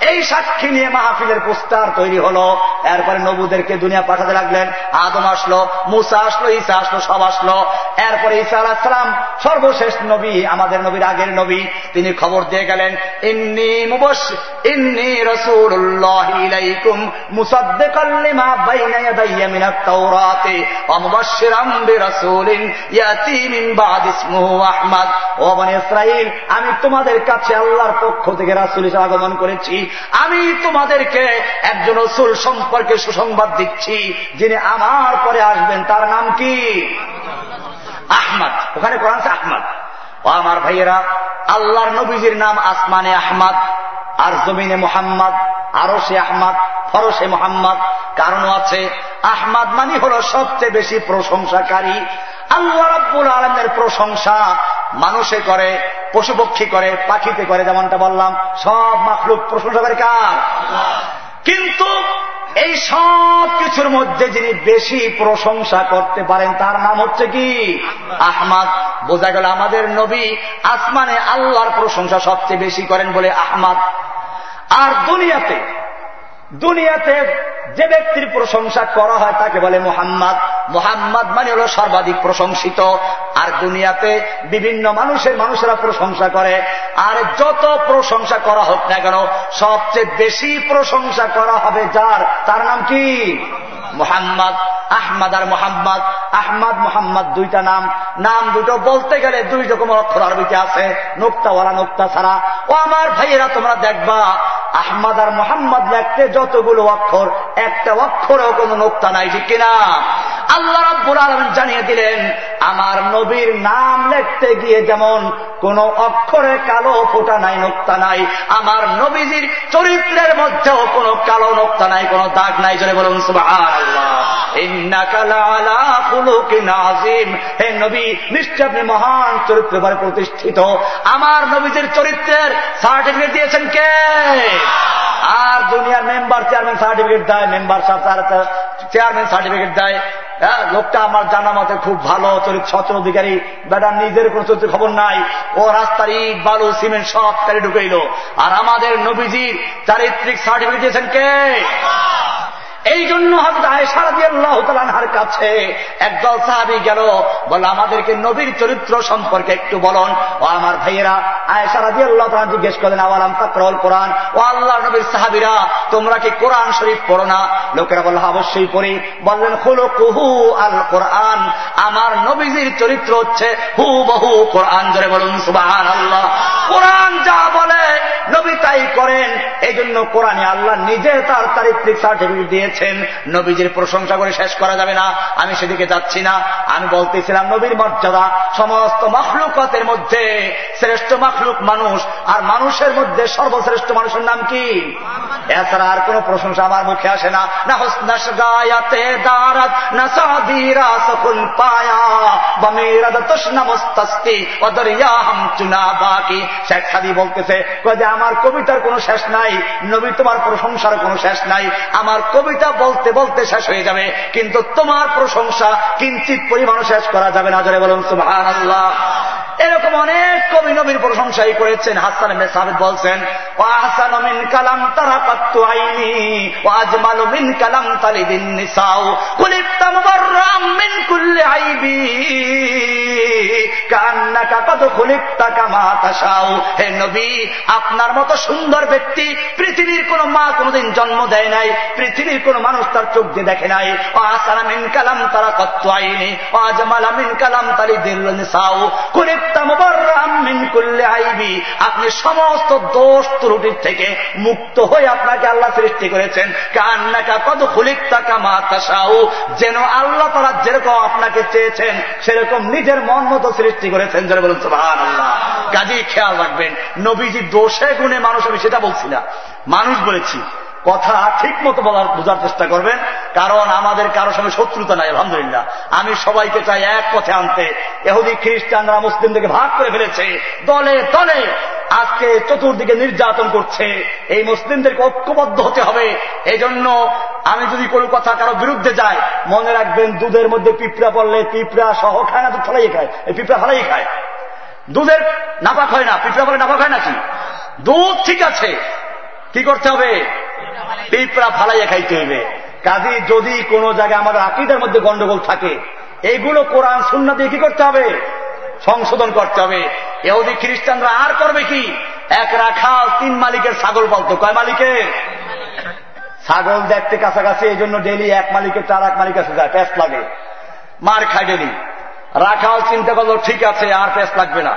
এই সাক্ষী নিয়ে মাহফিলের পোস্টার তৈরি হলো। এরপরে নবুদেরকে দুনিয়া পাঠাতে লাগলেন। আদম আসলো, মুসা আসলো, ঈসা আসলো, সব আসলো। এরপরে ঈসা আলাহাম সর্বশেষ নবী, আমাদের নবীর আগের নবী, তিনি খবর দিয়ে গেলেন, ইন্নি মুবস ইন্নি রসুল্লাহিকুম মুসাদ্দেকাল্লিমা বাইনা ইয়াদাইয়া মিনাত তাওরাতে ওয়া মুবাশশিরাম বিরাসূলিন ইয়াতি বাদ ইসমুহু আহমদ। ও বনি ইসরাইল আমি তোমাদের কাছে আল্লাহর পক্ষ থেকে রাসূল হিসেবে আগমন করেছি। আমি তোমাদেরকে একজন রসুল সম্পর্কে সুসংবাদ দিচ্ছি, যিনি আমার পরে আসবেন। তার নাম কি? আহমদ। ওখানে কোরআন আহমদ। ও আমার ভাইয়েরা, আল্লাহর নবীজির নাম আসমানে আহমদ, আর জমিনে মোহাম্মদ আরও সে আহমদ ফরসে মোহাম্মদ। কারণ আছে, আহমাদ মানি হল সবচেয়ে বেশি প্রশংসাকারী আল্লাহ রাব্বুল আলমের প্রশংসা মানুষে করে পশু পক্ষী করে পাখিতে করে যেমনটা বললাম, সব মাখলুক প্রশংসা করে কার? কিন্তু এই সব কিছুর মধ্যে যিনি বেশি প্রশংসা করতে পারেন, তার নাম হচ্ছে কি? আহমাদ। বোঝা গেল আমাদের নবী আসমানে আল্লাহর প্রশংসা সবচেয়ে বেশি করেন বলে আহমাদ। আর দুনিয়াতে দুনিয়াতে যে ব্যক্তির প্রশংসা করা হয় তাকে বলে মোহাম্মদ। মোহাম্মদ মানে হল সর্বাধিক প্রশংসিত। আর দুনিয়াতে বিভিন্ন মানুষের মানুষেরা প্রশংসা করে। আর যত প্রশংসা করা হোক না কেন, সবচেয়ে বেশি প্রশংসা করা হবে যার, তার নাম কি? মোহাম্মদ, আহমদ আর মোহাম্মদ, আহমদ, মোহাম্মদ দুইটা নাম। নাম দুটো বলতে গেলে দুই রকম অক্ষর আরবিতে আছে। নোক্তাওয়ালা নোক্তা ছাড়া। ও আমার ভাইয়েরা, তোমরা দেখবা, আহমদ আর মোহাম্মদ লেখতে যতগুলো অক্ষর, একটা অক্ষরেও কোনো নোক্তা নাই, ঠিক কিনা? আল্লাহ রাব্বুল আলমিন জানিয়ে দিলেন, আমার নবীর নাম লিখতে গিয়ে যেমন কোন অক্ষরে কালো ফোটা নাই, নোক্তা নাই, আমার নবীজির চরিত্রের মধ্যেও কোনো কালো নোক্তা নাই, কোনো দাগ নাই জনে বলুন হে নবী, নিশ্চয় আপনি মহান চরিত্র প্রতিষ্ঠিত। আমার নবীজির চরিত্রের সার্টিফিকেট দিয়েছেন কে? আর দুনিয়ার মেম্বার চেয়ারম্যান সার্টিফিকেট দেয় মেম্বার চেয়ারম্যান সার্টিফিকেট দেয়। লোকটা আমার জানা মতে খুব ভালো চরিত, সচল অধিকারী। বেটা, নিজের কোন চরিত্র খবর নাই। ও রাস্তার ইট, বালু, সিমেন্ট সব তারি ঢুকাইল। আর আমাদের নবীজির চারিত্রিক সার্টিফিকেট দিয়েছেন কে? এই জন্য হজরত তালানহার কাছে একদল সাহাবি গেল বলে আমাদেরকে নবীর চরিত্র সম্পর্কে একটু বলুন। ও আমার ভাইয়েরা আয়সারাদি আল্লাহ তালা জিজ্ঞেস করেন আওয়ালাম তাকরল কোরআন? ও আল্লাহ নবীর সাহাবিরা, তোমরা কি কোরআন শরীফ পড়ো না? লোকেরা বলল অবশ্যই পড়ি। বললেন হলো কুহু আল কোরআন। আমার নবীজির চরিত্র হচ্ছে হু বহু কোরআন ধরে বলুন সুবাহ আল্লাহ কোরআন যা বলে নবী তাই করেন এই জন্য কোরআনে আল্লাহ নিজে তার চারিত্রিক সার্টিফিকেট দিয়েছেন। নবীজির প্রশংসা করে শেষ করা যাবে না, আমি সেদিকে যাচ্ছি না। আমি বলতেছিলাম, নবীর মর্যাদা সমস্ত মখলুকতের মধ্যে শ্রেষ্ঠ মখলুক মানুষ, আর মানুষের মধ্যে সর্বশ্রেষ্ঠ মানুষের নাম কি? এছাড়া আর কোন প্রশংসা আমার মুখে আসে না। না হোসনাস গায়াতে দারাত, না সাদিরা সকুল পায়া বমেরা তসনা মস্তাস্তি অদরিয়া হাম বাকি। শেখ সাদি বলতেছে যে আমার কবিতার কোনো শেষ নাই, নবী তোমার প্রশংসার কোনো শেষ নাই, আমার কবিতা বলতে বলতে শেষ হয়ে যাবে, কিন্তু তোমার প্রশংসা কিঞ্চিত পরিমাণ শেষ করা যাবে না, জরে বলুন সুবাহ আল্লাহ এরকম অনেক কবি নবীর প্রশংসাই করেছেন, হাসান সাহেব বলছেন ও হাসান মিন কালাম তারা কাত্তু আইনি ও আজমাল মিন কালাম তালিদিন নিসাও কুলিপ্তাম মিন কুল্লে আইবি। কান্নাকা কত খুলিপ্তা কামা তাসাও হে নবী, আপনার মতো সুন্দর ব্যক্তি পৃথিবীর কোন মা কোনদিন জন্ম দেয় নাই, পৃথিবীর কোন মানুষ তার চোখ দিয়ে দেখে নাই। ও আসানা মিন কালাম তারা কত্ত আইনি, ও আজমালা মিন কালাম তালি দিল নিসাও কুলিপ্তাম বর্রাম মিন কুল্লে আইবি। আপনি সমস্ত দোষ ত্রুটির থেকে মুক্ত হয়ে আপনাকে আল্লাহ সৃষ্টি করেছেন। কান্নাকা কত খুলিপ্তা কামা তাসাও যেন আল্লাহ তারা যেরকম আপনাকে চেয়েছেন, সেরকম নিজের মন মতো সৃষ্টি করেছেন যারা বলুন সুবাহান আল্লাহ কাজেই খেয়াল রাখবেন, নবীজি দোষে গুণে মানুষ, আমি সেটা বলছি না। মানুষ বলেছি কথা ঠিক মতো বলার, বোঝার চেষ্টা করবেন। কারণ আমাদের কারোর সঙ্গে শত্রুতা নাই, আলহামদুলিল্লাহ। আমি সবাইকে চাই এক পথে আনতে। এহুদি, খ্রিস্টানরা, মুসলিমদেরকে ভাগ করে ফেলেছে। দলে দলে আজকে চতুর্দিকে নির্যাতন করছে। এই মুসলিমদেরকে ঐক্যবদ্ধ হতে হবে। এই জন্য আমি যদি কোনো কথা কারও বিরুদ্ধে যাই, মনে রাখবেন দুধের মধ্যে পিঁপড়া পড়লে পিঁপড়া সহ খায় না, দুধ ফলাই খায়। এই পিঁপড়া ফলাই খায়। দুধের নাপাক হয় না, পিঁপড়া পরে নাপাক হয় নাকি? দুধ ঠিক আছে। কি করতে হবে? পিঁপড়া ফালাইয়া খাইতে হইবে। কাজী, যদি কোন জায়গায় আমাদের আকিদের মধ্যে গন্ডগোল থাকে এইগুলো কোরআন শূন্য দিয়ে কি করতে হবে? সংশোধন করতে হবে। এহুদি খ্রিস্টানরা আর করবে কি? এক রাখাল, তিন মালিকের ছাগল পালতো। কয় মালিকের? ছাগল দেখতে কাছাকাছি এই জন্য ডেলি এক মালিকের চার, এক মালিক কাছে যায় প্যাস লাগে। মার খায় ডেলি রাখাল চিন্তা করল, ঠিক আছে, আর প্যাস লাগবে না।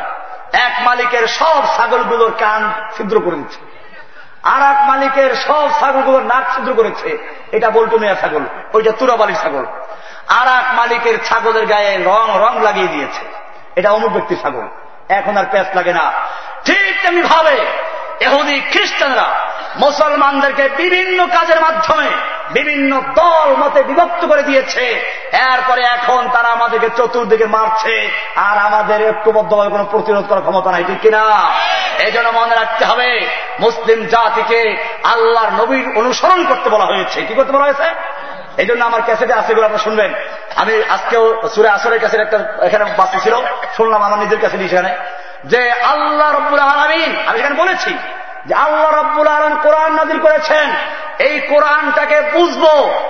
এক মালিকের সব ছাগলগুলোর কান ছিদ্র করে দিচ্ছে। আর এক মালিকের সব ছাগলগুলোর নাক ছিদ্র করেছে। এটা বল্টু মেয়া ছাগল, ওইটা তুরাবালির ছাগল। আর এক মালিকের ছাগলের গায়ে রং রং লাগিয়ে দিয়েছে। এটা অমুক ব্যক্তির ছাগল। এখন আর প্যাঁচ লাগে না। ঠিক তেমনি ভাবে এহুদি খ্রিস্টানরা মুসলমানদেরকে বিভিন্ন কাজের মাধ্যমে বিভিন্ন দল মতে বিভক্ত করে দিয়েছে। এরপরে এখন তারা আমাদেরকে চতুর্দিকে মারছে আর আমাদের ঐক্যবদ্ধভাবে কোনো প্রতিরোধ করার ক্ষমতা নাই, ঠিক কিনা? এই জন্য মনে রাখতে হবে, মুসলিম জাতিকে আল্লাহর নবীর অনুসরণ করতে বলা হয়েছে। কি করতে বলা হয়েছে? এই জন্য আমার ক্যাসেটে আছে, এগুলো আপনারা শুনবেন। আমি আজকেও সুরে আসরের কাছে একটা এখানে বাস্তি ছিল, শুনলাম, আমার নিজের কাছে সেখানে। যে আল্লাহ রব্বুল আলমিন, আমি সেখানে বলেছি যে আল্লাহ রব্বুল আলম কোরআন নাজির করেছেন, এই কোরআনটাকে বুঝব,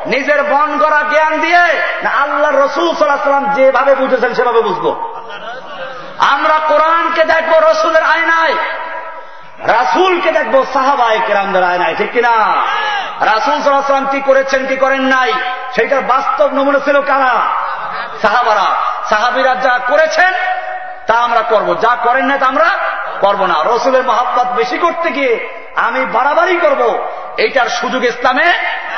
নিজের বন করা জ্ঞান দিয়ে, না আল্লাহ রসুল সাল্লাহাম যেভাবে বুঝেছেন সেভাবে বুঝব। আমরা কোরআনকে দেখব রসুলের আয়নায়, রাসুলকে দেখব সাহাবাই কেরামদের আয়নায়, ঠিক কিনা? রাসুল সাল্লাহাম কি করেছেন, কি করেন নাই, সেইটার বাস্তব নমুনা ছিল কারা? সাহাবারা। সাহাবিরা যা করেছেন তা আমরা করব। যা করেন না তা আমরা করব না। রসুলের মহাব্বত বেশি করতে গিয়ে আমি বাড়াবাড়ি করব। এইটার সুযোগ ইসলামে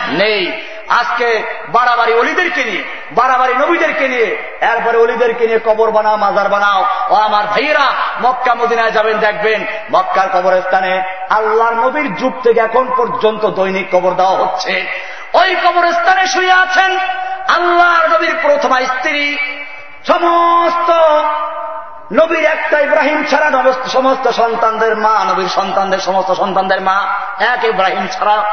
নেই। আজকে বাড়াবাড়ি অলিদেরকে নিয়ে, বাড়াবাড়ি নবীদেরকে নিয়ে, এরপরে অলিদেরকে নিয়ে কবর বানাও, মাজার বানাও। ও আমার ভাইয়েরা, মক্কা, মদিনায় যাবেন, দেখবেন, মক্কার কবরস্থানে আল্লাহর নবীর যুগ থেকে এখন পর্যন্ত দৈনিক কবর দেওয়া হচ্ছে। ওই কবরস্থানে শুয়ে আছেন আল্লাহর নবীর প্রথমা স্ত্রী সমস্ত নবীর একটা ইব্রাহিম ছাড়া সমস্ত সন্তানদের মা, নবীর সন্তানদের, সমস্ত সন্তানদের মা, এক ইব্রাহিম ছাড়া।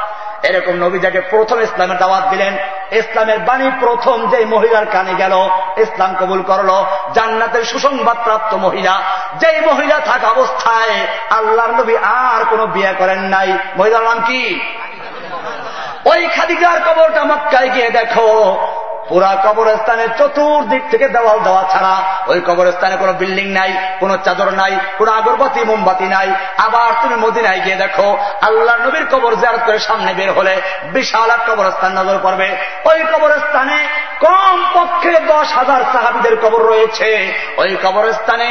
এরকম নবী যাকে প্রথম ইসলামের দাওয়াত দিলেন, ইসলামের বাণী প্রথম যে মহিলার কানে গেল, ইসলাম কবুল করল। জান্নাতের সুসংবাদ প্রাপ্ত মহিলা, যেই মহিলা থাকা অবস্থায় আল্লাহর নবী আর কোনো বিয়ে করেন নাই। মহিলার নাম কি? ওই খাদিজার কবরটা মক্কায় গিয়ে দেখো পুরা কবরস্থানের চতুর্দিক থেকে দেওয়াল দেওয়া ছাড়া ওই কবরস্থানে কোনো বিল্ডিং নাই, কোনো চাদর নাই, কোনো আগরবাতি, মোমবাতি নাই। আবার তুমি মদিনায় গিয়ে দেখো আল্লাহ নবীর কবর জারত করে সামনে বের হলে বিশাল এক কবরস্থান নজর পড়বে। ওই কবরস্থানে কম পক্ষে দশ হাজার সাহাবিদের কবর রয়েছে। ওই কবরস্থানে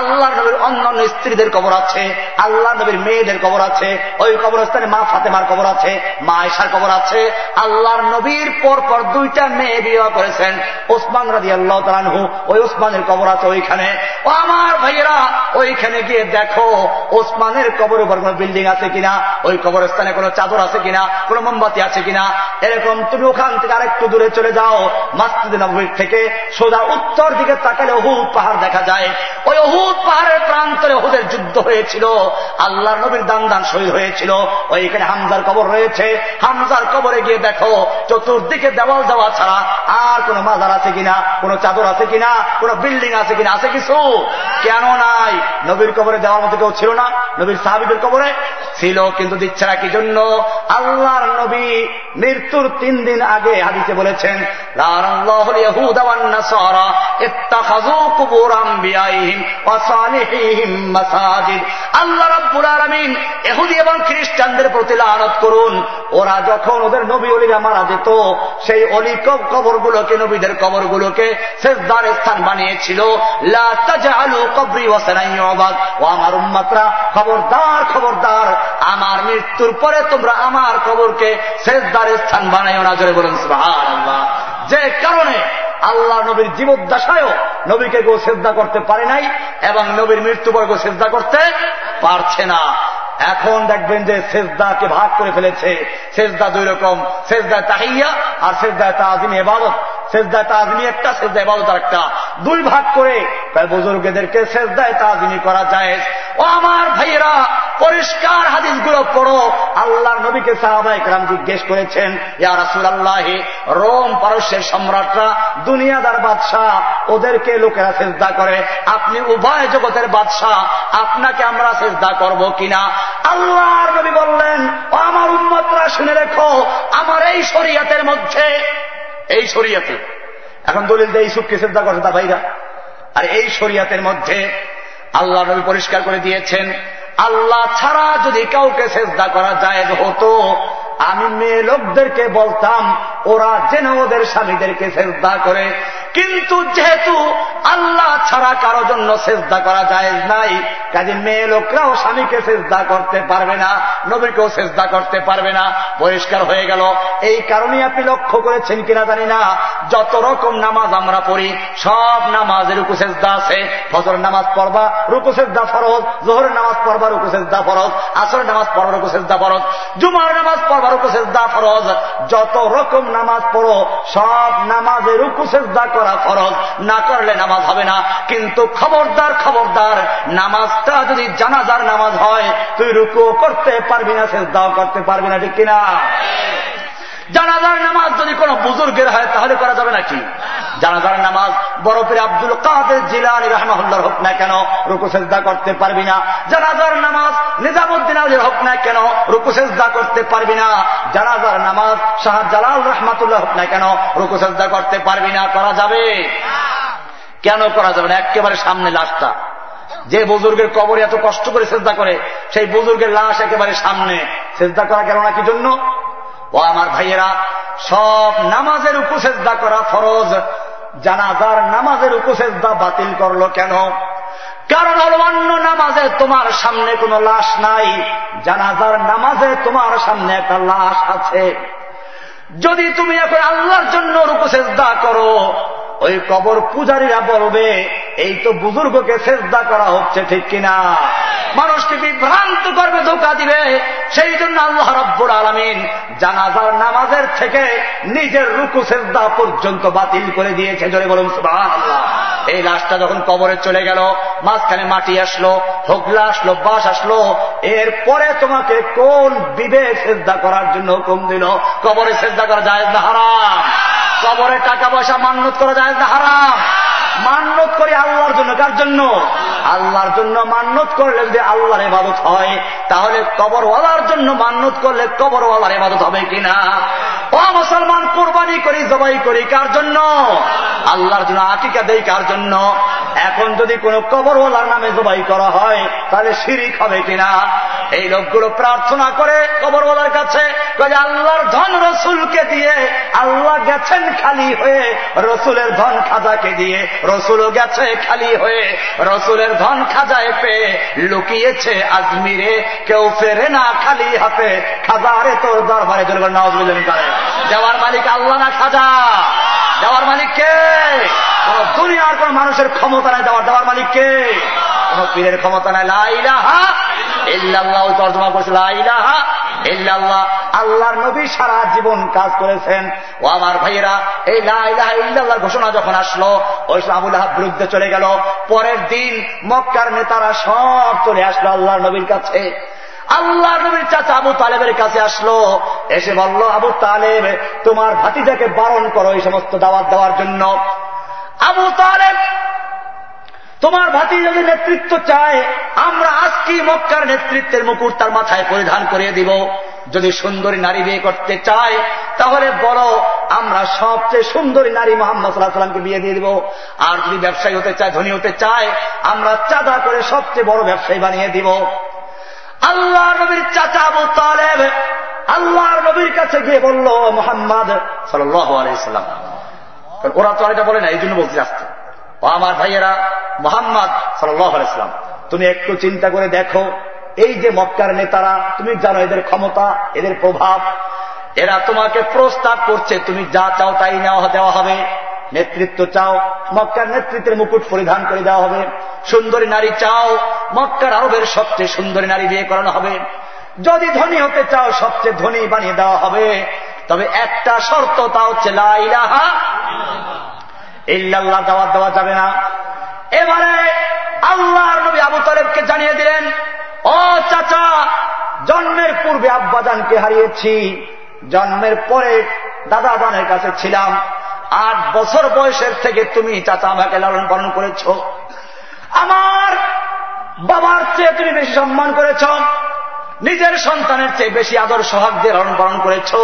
আল্লাহ নবীর অন্য স্ত্রীদের কবর আছে আল্লাহ নবীর মেয়েদের কবর আছে, ওই কবরস্থানে মা ফাতেমার কবর আছে, মা আয়সার কবর আছে। আল্লাহর নবীর পর পর দুইটা মেয়ে বিয়ে বিবাহ করেছেন। ওসমান রাজি আল্লাহ তালানহু ওই ওসমানের কবর আছে ওইখানে। ও আমার ভাইয়েরা, ওইখানে গিয়ে দেখো, ওসমানের কবর উপর কোন বিল্ডিং আছে কিনা, ওই কবরস্থানে কোনো চাদর আছে কিনা, কোন মোমবাতি আছে কিনা। এরকম তুমি ওখান থেকে আরেকটু দূরে চলে যাও মাস্তিদ নবীর থেকে সোজা উত্তর দিকে তাকালে হু পাহাড় দেখা যায়। ওই অহুদ পাহাড়ের প্রান্তরে ওহুদের যুদ্ধ হয়েছিল। আল্লাহ নবীর দান দান শহীদ হয়েছিল। ওইখানে হামজার কবর রয়েছে। হামজার কবরে গিয়ে দেখো, চতুর্দিকে দেওয়াল দেওয়া ছাড়া আর কোন মাজার আছে কিনা, কোন চাদর আছে কিনা, কোন বিল্ডিং আছে কিনা, আছে কিছু? কেন নাই? নবীর কবরে দেওয়ার মতো কেউ ছিল না। নবীর সাহাবিদের কবরে ছিল, কিন্তু দিচ্ছে না কি জন্য? আল্লাহর নবী মৃত্যুর তিন দিন আগে হাদিসে বলেছেন আল্লাহ রব্বুল আলমিন এহুদি এবং খ্রিস্টানদের প্রতি লানত করুন। ওরা যখন ওদের নবী অলিরা মারা যেত, সেই অলি কবরগুলোকে, নবীদের কবরগুলোকে শেষদার স্থান বানিয়েছিল। আমার উম্মাত্রা, খবরদার খবরদার, আমার মৃত্যুর পরে তোমরা আমার কবরকে শেষদার স্থান বানাইও না। জোরে বলুন যে কারণে আল্লাহ নবীর জীবদ্দশায়ও নবীকে কেউ শ্রদ্ধা করতে পারে নাই এবং নবীর মৃত্যু বর্গ শ্রদ্ধা করতে পারছে না। এখন দেখবেন যে সেজদাকে ভাগ করে ফেলেছে। সেজদা দুই রকম শেষদায় তাহিয়া আর সেজদায় তাজিম এবাদত সেজদায় তাজমি একটা সেজদা এবাদত আর একটা দুই ভাগ করে বুজুর্গদেরকে সেজদায় তাজমি করা যায় ও আমার ভাইয়েরা, পরিষ্কার হাদিসগুলো পড়ো। আল্লাহ নবীকে সাহাবাহিক রাম জিজ্ঞেস করেছেন, ইয়া রোম পারস্যের সম্রাটরা, দুনিয়াদার বাদশাহ, ওদেরকে লোকেরা চেষ্টা করে। আপনি উভয় জগতের বাদশাহ, আপনাকে আমরা চেষ্টা করব কিনা? আল্লাহর নবী বললেন আমার উন্মতরা শুনে রেখো, আমার এই শরিয়াতের মধ্যে এই শরিয়াতে। এখন দলিল দিয়ে ইসুফকে শ্রদ্ধা করে তা ভাইরা, আর এই শরিয়াতের মধ্যে আল্লাহ নবী পরিষ্কার করে দিয়েছেন, আল্লাহ ছাড়া যদি কাউকে চেষ্টা করা যায় হতো, আমি মেয়ে লোকদেরকে বলতাম, ওরা যেন ওদের স্বামীদেরকে চেষ্টা করে কিন্তু যেহেতু আল্লাহ ছাড়া কারও জন্য চেষ্টা করা যায় নাই, কাজে মেয়ে লোকরাও স্বামীকে চেষ্টা করতে পারবে না, নবীকেও চেষ্টা করতে পারবে না পরিষ্কার হয়ে গেল। এই কারণেই আপনি লক্ষ্য করেছেন কিনা জানি না। যত রকম নামাজ আমরা পড়ি, সব নামাজের চেষ্টা আছে। ফজর নামাজ পড়বা রুকু চেষ্টা ফরজ। জোহরের নামাজ পড়বা রুকু চেষ্টা ফরজ। আসরের নামাজ পড়বা চেষ্টা ফরজ। জুমার নামাজ পড়বা চেষ্টা ফরজ। যত রকম নামাজ পড়ো, সব নামাজে রুকু চেষ্টা করা ফরজ, না করলে নামাজ হবে না। কিন্তু খবরদার খবরদার, নামাজটা যদি জানাজার নামাজ হয়, তুই রুকু করতে পারবি না চেষ্টাও করতে পারবি না, ঠিক কিনা? জানাজার নামাজ যদি কোনো বুজুর্গের হয়, তাহলে করা যাবে নাকি জানাজার নামাজ বরফের আব্দুল কাদের জিলানি রহমাহুল্লার হোক না কেন? রুকু সেজদা করতে পারবি না। জানাজার নামাজ নিজামুদ্দিন আলীর হোক না কেন? রুকু সেজদা করতে পারবি না। জানাজার নামাজ শাহ জালাল রহমাতুল্লাহ হোক না কেন? রুকু সেজদা করতে পারবি না। করা যাবে? কেন করা যাবে না? একেবারে সামনে লাশটা। যে বুজুর্গের কবর এত কষ্ট করে চেষ্টা করে, সেই বুজুর্গের লাশ একেবারে সামনে। চেষ্টা করা গেল না কি জন্য? ও আমার ভাইয়েরা, সব নামাজের উপসেজদা করা ফরজ। জানাজার নামাজের উপসেজদা বাতিল করল কেন? কারণ অন্য নামাজে তোমার সামনে কোনো লাশ নাই। জানাজার নামাজে তোমার সামনে একটা লাশ আছে। যদি তুমি এখন আল্লাহর জন্য রূপসেজদা করো, ওই কবর পূজারীরা বলবে এই তো বুজুর্গকে চেষ্টা করা হচ্ছে, ঠিক কিনা? মানুষকে বিভ্রান্ত করবে, ধোকা দিবে। সেই জন্য আল্লাহ রব্বুর আলমিন জানাজার নামাজের থেকে নিজের রুকু সেজদা পর্যন্ত বাতিল করে দিয়েছে। জোরে বলুন এই লাশটা যখন কবরে চলে গেল, মাঝখানে মাটি আসলো, হোগলা আসলো বাস আসলো, এরপরে তোমাকে কোন বিবেক সেজদা করার জন্য হুকুম দিল? কবরে সেজদা করা যায় না হারাম? কবরে টাকা পয়সা মান্যত করা যায় না হারাম? মান্যত করি আল্লাহর জন্য। কার জন্য? আল্লাহর জন্য মান্যত করলে যদি আল্লাহর এবাদত হয়, তাহলে কবরওয়ালার জন্য মান্যত করলে কবরওয়ালার এবাদত হবে কিনা? ও মুসলমান, কোরবানি করি, জবাই করি, কার জন্য? আল্লাহর জন্য আটিকা দেই, কার জন্য? এখন যদি কোন কবরওয়ালার নামে জবাই করা হয়, তাহলে শিরিক হবে কিনা? এই লোকগুলো প্রার্থনা করে কবরওয়ালার কাছে আল্লাহর ধন রসুলকে দিয়ে, আল্লাহ গেছেন খালি হয়ে, রসুলের ধন খাজাকে দিয়ে রসুলও গেছে খালি হয়ে, রসুলের ধন খাজায় পেয়ে লুকিয়েছে আজমিরে। কেউ ফেরে না খালি হাতে, খাজারে তোর দরবারে দুর্গর নওয়াজ করে? দেওয়ার মালিক আল্লাহ না খাজা? দেওয়ার মালিক কে? দুনিয়ার কোন মানুষের ক্ষমতা নাই দেওয়ার। দেওয়ার মালিক কে? কোন পীরের ক্ষমতা নাই। লাইলাহা ইল্লাল্লাহ তর্জমা করছে ইল্লাল্লাহ। আল্লাহর নবী সারা জীবন কাজ করেছেন। ও আমার ভাইয়েরা, এই লাইলাহা ইল্লাল্লাহর ঘোষণা যখন আসলো, ওই আবুল আহাব বিরুদ্ধে চলে গেল। পরের দিন মক্কার নেতারা সব চলে আসলো আল্লাহর নবীর কাছে। আল্লাহ নবীর চাচা আবু তালেবের কাছে আসলো। এসে বলল, আবু তালেব, তোমার ভাতিজাকে বারণ করো এই সমস্ত দাওয়াত দেওয়ার জন্য। আবু তালেব তোমার ভাতি যদি নেতৃত্ব চায়, আমরা আজকে মক্কার নেতৃত্বের মুকুট তার মাথায় পরিধান করিয়ে দিব। যদি সুন্দরী নারী বিয়ে করতে চায়, তাহলে বলো, আমরা সবচেয়ে সুন্দরী নারী মোহাম্মদ সাল্লাহ সাল্লামকে বিয়ে দিয়ে দিব। আর যদি ব্যবসায়ী হতে চায়, ধনী হতে চায়, আমরা চাঁদা করে সবচেয়ে বড় ব্যবসায়ী বানিয়ে দিব। আল্লাহ নবীর চাচা আবু তালেব আল্লাহর নবীর কাছে গিয়ে বলল মোহাম্মদ সাল্লাম ওরা তো এটা বলে না, এই জন্য বলতে আসতে ও আমার ভাইয়েরা, মোহাম্মদ সাল্লাম, তুমি একটু চিন্তা করে দেখো, এই যে মক্কার নেতারা, তুমি জানো এদের ক্ষমতা, এদের প্রভাব, এরা তোমাকে প্রস্তাব করছে, তুমি যা চাও তাই নেওয়া, দেওয়া হবে, নেতৃত্ব চাও, মক্কার নেতৃত্বের মুকুট পরিধান করে দেওয়া হবে, সুন্দরী নারী চাও, মক্কার আরবের সবচেয়ে সুন্দরী নারী বিয়ে করানো হবে, যদি ধনী হতে চাও, সবচেয়ে ধনী বানিয়ে দেওয়া হবে, তবে একটা শর্ত তা হচ্ছে লাইলাহা ইল্লাল্লাহ দাওয়াত দেওয়া যাবে না। এবারে আল্লাহর নবী আবু তালেবকে জানিয়ে দিলেন, ও চাচা, জন্মের পূর্বে আব্বাজানকে হারিয়েছি। জন্মের পরে দাদা জানের কাছে ছিলাম। আট বছর বয়সের থেকে তুমি চাচা আমাকে লালন পালন করেছ। আমার বাবার চেয়ে তুমি বেশি সম্মান করেছ। নিজের সন্তানের চেয়ে বেশি আদর সোহাগ দিয়ে লালন পালন করেছ।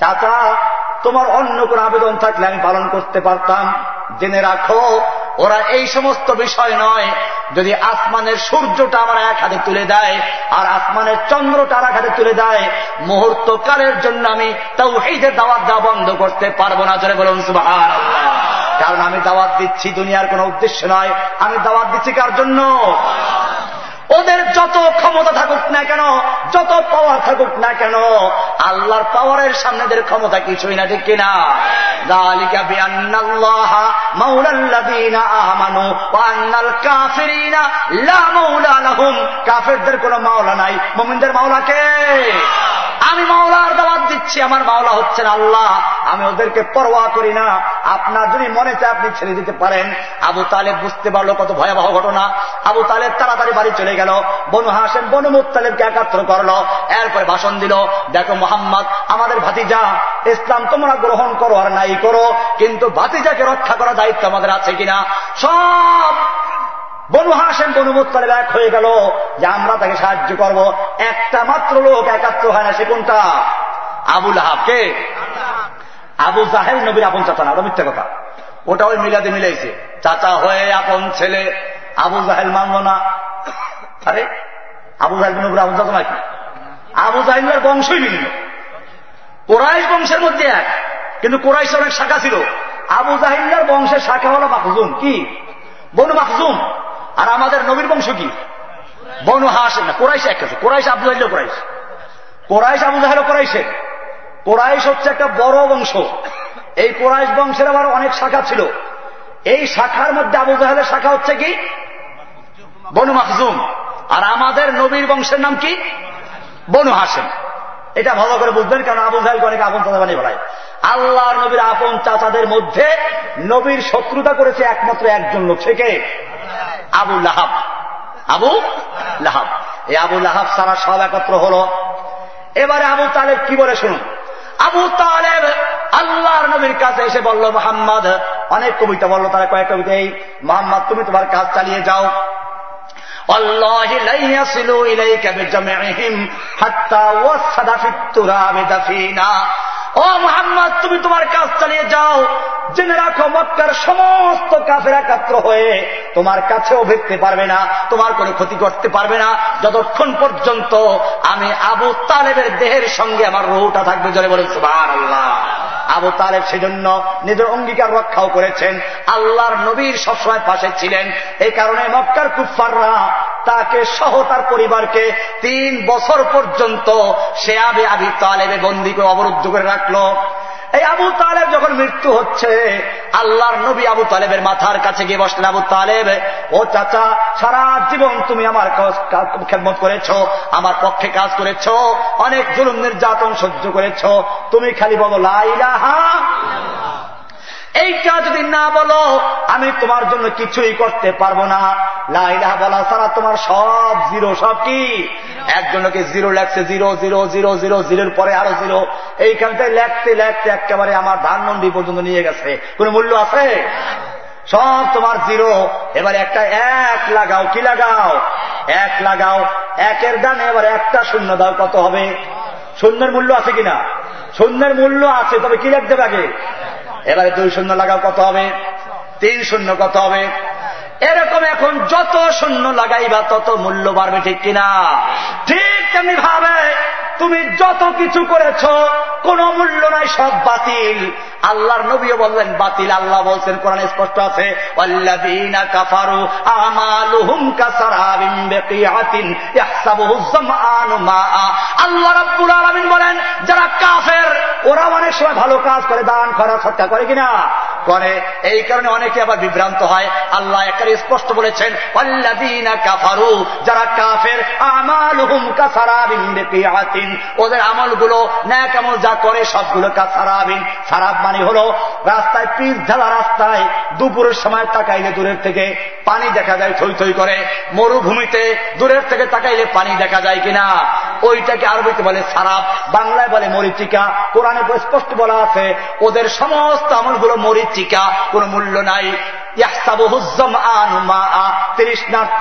চাচা তোমার অন্য কোন আবেদন থাকলে আমি পালন করতে পারতাম। জেনে রাখো, ওরা এই সমস্ত বিষয় নয়। যদি আসমানের সূর্যটা আমার এক হাতে তুলে দেয়, আর আসমানের চন্দ্রটা আর এক হাতে তুলে দেয় মুহূর্ত কালের জন্য আমি তাও এই যে দাওয়াত দেওয়া বন্ধ করতে পারব না। জোরে বলুন কারণ আমি দাওয়াত দিচ্ছি, দুনিয়ার কোন উদ্দেশ্য নয়। আমি দাওয়াত দিচ্ছি কার জন্য? ওদের যত ক্ষমতা থাকুক না কেন, যত পাওয়ার থাকুক না কেন, আল্লাহর পাওয়ারের সামনে এদের ক্ষমতা কিছুই না, ঠিক কিনা? কাফেরদের কোন মাওলা নাই। মোমিনদের মাওলাকে আমি মাওলার দাওয়াত দিচ্ছি। আমার মাওলা হচ্ছেন আল্লাহ। আমি ওদেরকে পরোয়া করি না। আপনার যদি মনে চায় আপনি ছেড়ে দিতে পারেন। আবু তালেব বুঝতে পারল কত ভয়াবহ ঘটনা। আবু তালেব তাড়াতাড়ি বাড়ি চলে গেল। বনু হাসেন বনু মুতালেবকে একাত্র করল। এরপরে ভাষণ দিল, দেখো মোহাম্মদ, আমাদের ভাতিজা, ইসলাম তোমরা গ্রহণ করো আর নাই করো, কিন্তু ভাতিজাকে রক্ষা করার দায়িত্ব আমাদের আছে কিনা? সব বনু হাসেন বনু মুতালেব এক হয়ে গেল যে আমরা তাকে সাহায্য করব। একটা মাত্র লোক একাত্র হয় না, সে কোনটা? আবুল হাবকে আবু জাহেল নবীর আপন চাচা না, ওটা মিথ্যা কথা। ওটা ওই মিলাদে মিলাইছে। চাচা হয়ে আপন ছেলে, আবু জাহেল মানল না। আরে, আবু জাহেল নবীর আপন চাচা নাকি? আবু জাহিলের বংশই ভিন্ন। কোরাইশ বংশের মধ্যে এক, কিন্তু কোরাইশ অনেক শাখা ছিল। আবু জাহিল্লার বংশের শাখা হলো মাকজুম কি? বনু মাকজুম আর আমাদের নবীর বংশ কি? বনু হাস না, কোরাইশ এক আছে। কোরাইশ আবু জাহিল কোরাইশ। কোরাইশ, আবু জাহেল কোরাইশের। কোরাইশ হচ্ছে একটা বড় বংশ। এই কোরাইশ বংশের আবার অনেক শাখা ছিল। এই শাখার মধ্যে আবু জাহেলের শাখা হচ্ছে কি? বনু মাকজুম আর আমাদের নবীর বংশের নাম কি? বনু হাসেন এটা ভালো করে বুঝবেন, কারণ আবু জাহেলকে অনেক আপন চাচা বানিয়ে। বেড়ায় আল্লাহর নবীর আপন চাচাদের মধ্যে নবীর শত্রুতা করেছে একমাত্র একজন লোক। থেকে আবু লাহাব। আবু লাহাব। এই আবু লাহাব সারা সব একত্র হল। এবারে আবু তালেব কি বলে শুনুন? আবু তালেব আল্লাহর নবীর কাছে এসে বলল, মোহাম্মদ, অনেক কবিতা বলল, তারা কয়েক কবিতা এই মোহাম্মদ, তুমি তোমার কাজ চালিয়ে যাও। ও মোহাম্মদ, তুমি তোমার কাজ চালিয়ে যাও। জেনে রাখো, মক্কার সমস্ত কাফের একাত্র হয়ে তোমার কাছেও ভেটতে পারবে না, তোমার কোনো ক্ষতি করতে পারবে না। যতক্ষণ পর্যন্ত আমি আবু তালেবের দেহের সঙ্গে আমার রোহটা থাকবে জলে বলেন সুবাহ আল্লাহ আবু তালেব সেজন্য নিজের অঙ্গীকার রক্ষাও করেছেন। আল্লাহর নবীর সবসময় পাশে ছিলেন। এই কারণে মক্কার কুফাররা তাকে সহ তার পরিবারকে তিন বছর পর্যন্ত সে আবে আবি তালেবে বন্দীকে অবরুদ্ধ করে রাখল। এই আবু তালেব যখন মৃত্যু হচ্ছে, আল্লাহর নবী আবু তালেবের মাথার কাছে গিয়ে বসলেন, আবু তালেব, ও চাচা, সারা জীবন তুমি আমার খেদমত করেছ, আমার পক্ষে কাজ করেছ, অনেক জুলুম, নির্যাতন সহ্য করেছ, তুমি খালি বলো লাইলাহা এইটা যদি না বলো, আমি তোমার জন্য কিছুই করতে পারব না। লাইলাহা বলা ছাড়া তোমার সব জিরো। সব কি? একজনকে জিরো লেখছে? জিরো জিরো জিরো জিরো, জিরোর পরে আরও জিরো। এইখান থেকে লেখতে লেখতে একেবারে আমার ধানমন্ডি পর্যন্ত নিয়ে গেছে। কোন মূল্য আছে? সব তোমার জিরো। এবার একটা এক লাগাও। কি লাগাও? এক লাগাও। একের ডানে এবার একটা শূন্য দাও। কত হবে? শূন্যের মূল্য আছে কিনা? শূন্যের মূল্য আছে। তবে কি লিখতে আগে? এবারে দুই শূন্য লাগাও, কত হবে? তিন শূন্য, কত হবে? এরকম এখন যত শূন্য লাগাইবা, তত মূল্য বাড়বে, ঠিক কিনা? ঠিক তেমনি ভাবে তুমি যত কিছু করেছ, কোন মূল্য নাই, সব বাতিল। আল্লাহর নবীও বললেন, বাতিল। আল্লাহ বলছেন, কোরআন স্পষ্ট আছে আল্লাহ রাব্বুল আলামিন বলেন, যারা কাফের ওরা অনেক সময় ভালো কাজ করে, দান করা সৎকার করে কিনা? করে। এই কারণে অনেকে আবার বিভ্রান্ত হয়। আল্লাহ একটা স্পষ্ট বলেছেন কাফারু, যারা কাফের, আমালুহুম কাসারাবিন বিকিয়াতিন ওদের আমলগুলো ন্যাক আমল যা করে সবগুলো কাসারাবিন সারাব মানে হলো রাস্তায় পিস ঢালা রাস্তায় দুপুরের সময় তাকাইলে দূরের থেকে পানি দেখা যায়, থই থই করে। মরুভূমিতে দূরের থেকে তাকাইলে পানি দেখা যায় কিনা? ওইটাকে আরবিতে বলে সারাপ, বাংলায় বলে মরিচিকা, কোরআনে স্পষ্ট বলা আছে, ওদের সমস্ত আমলগুলো মরিচিকা, কোনো মূল্য নাই।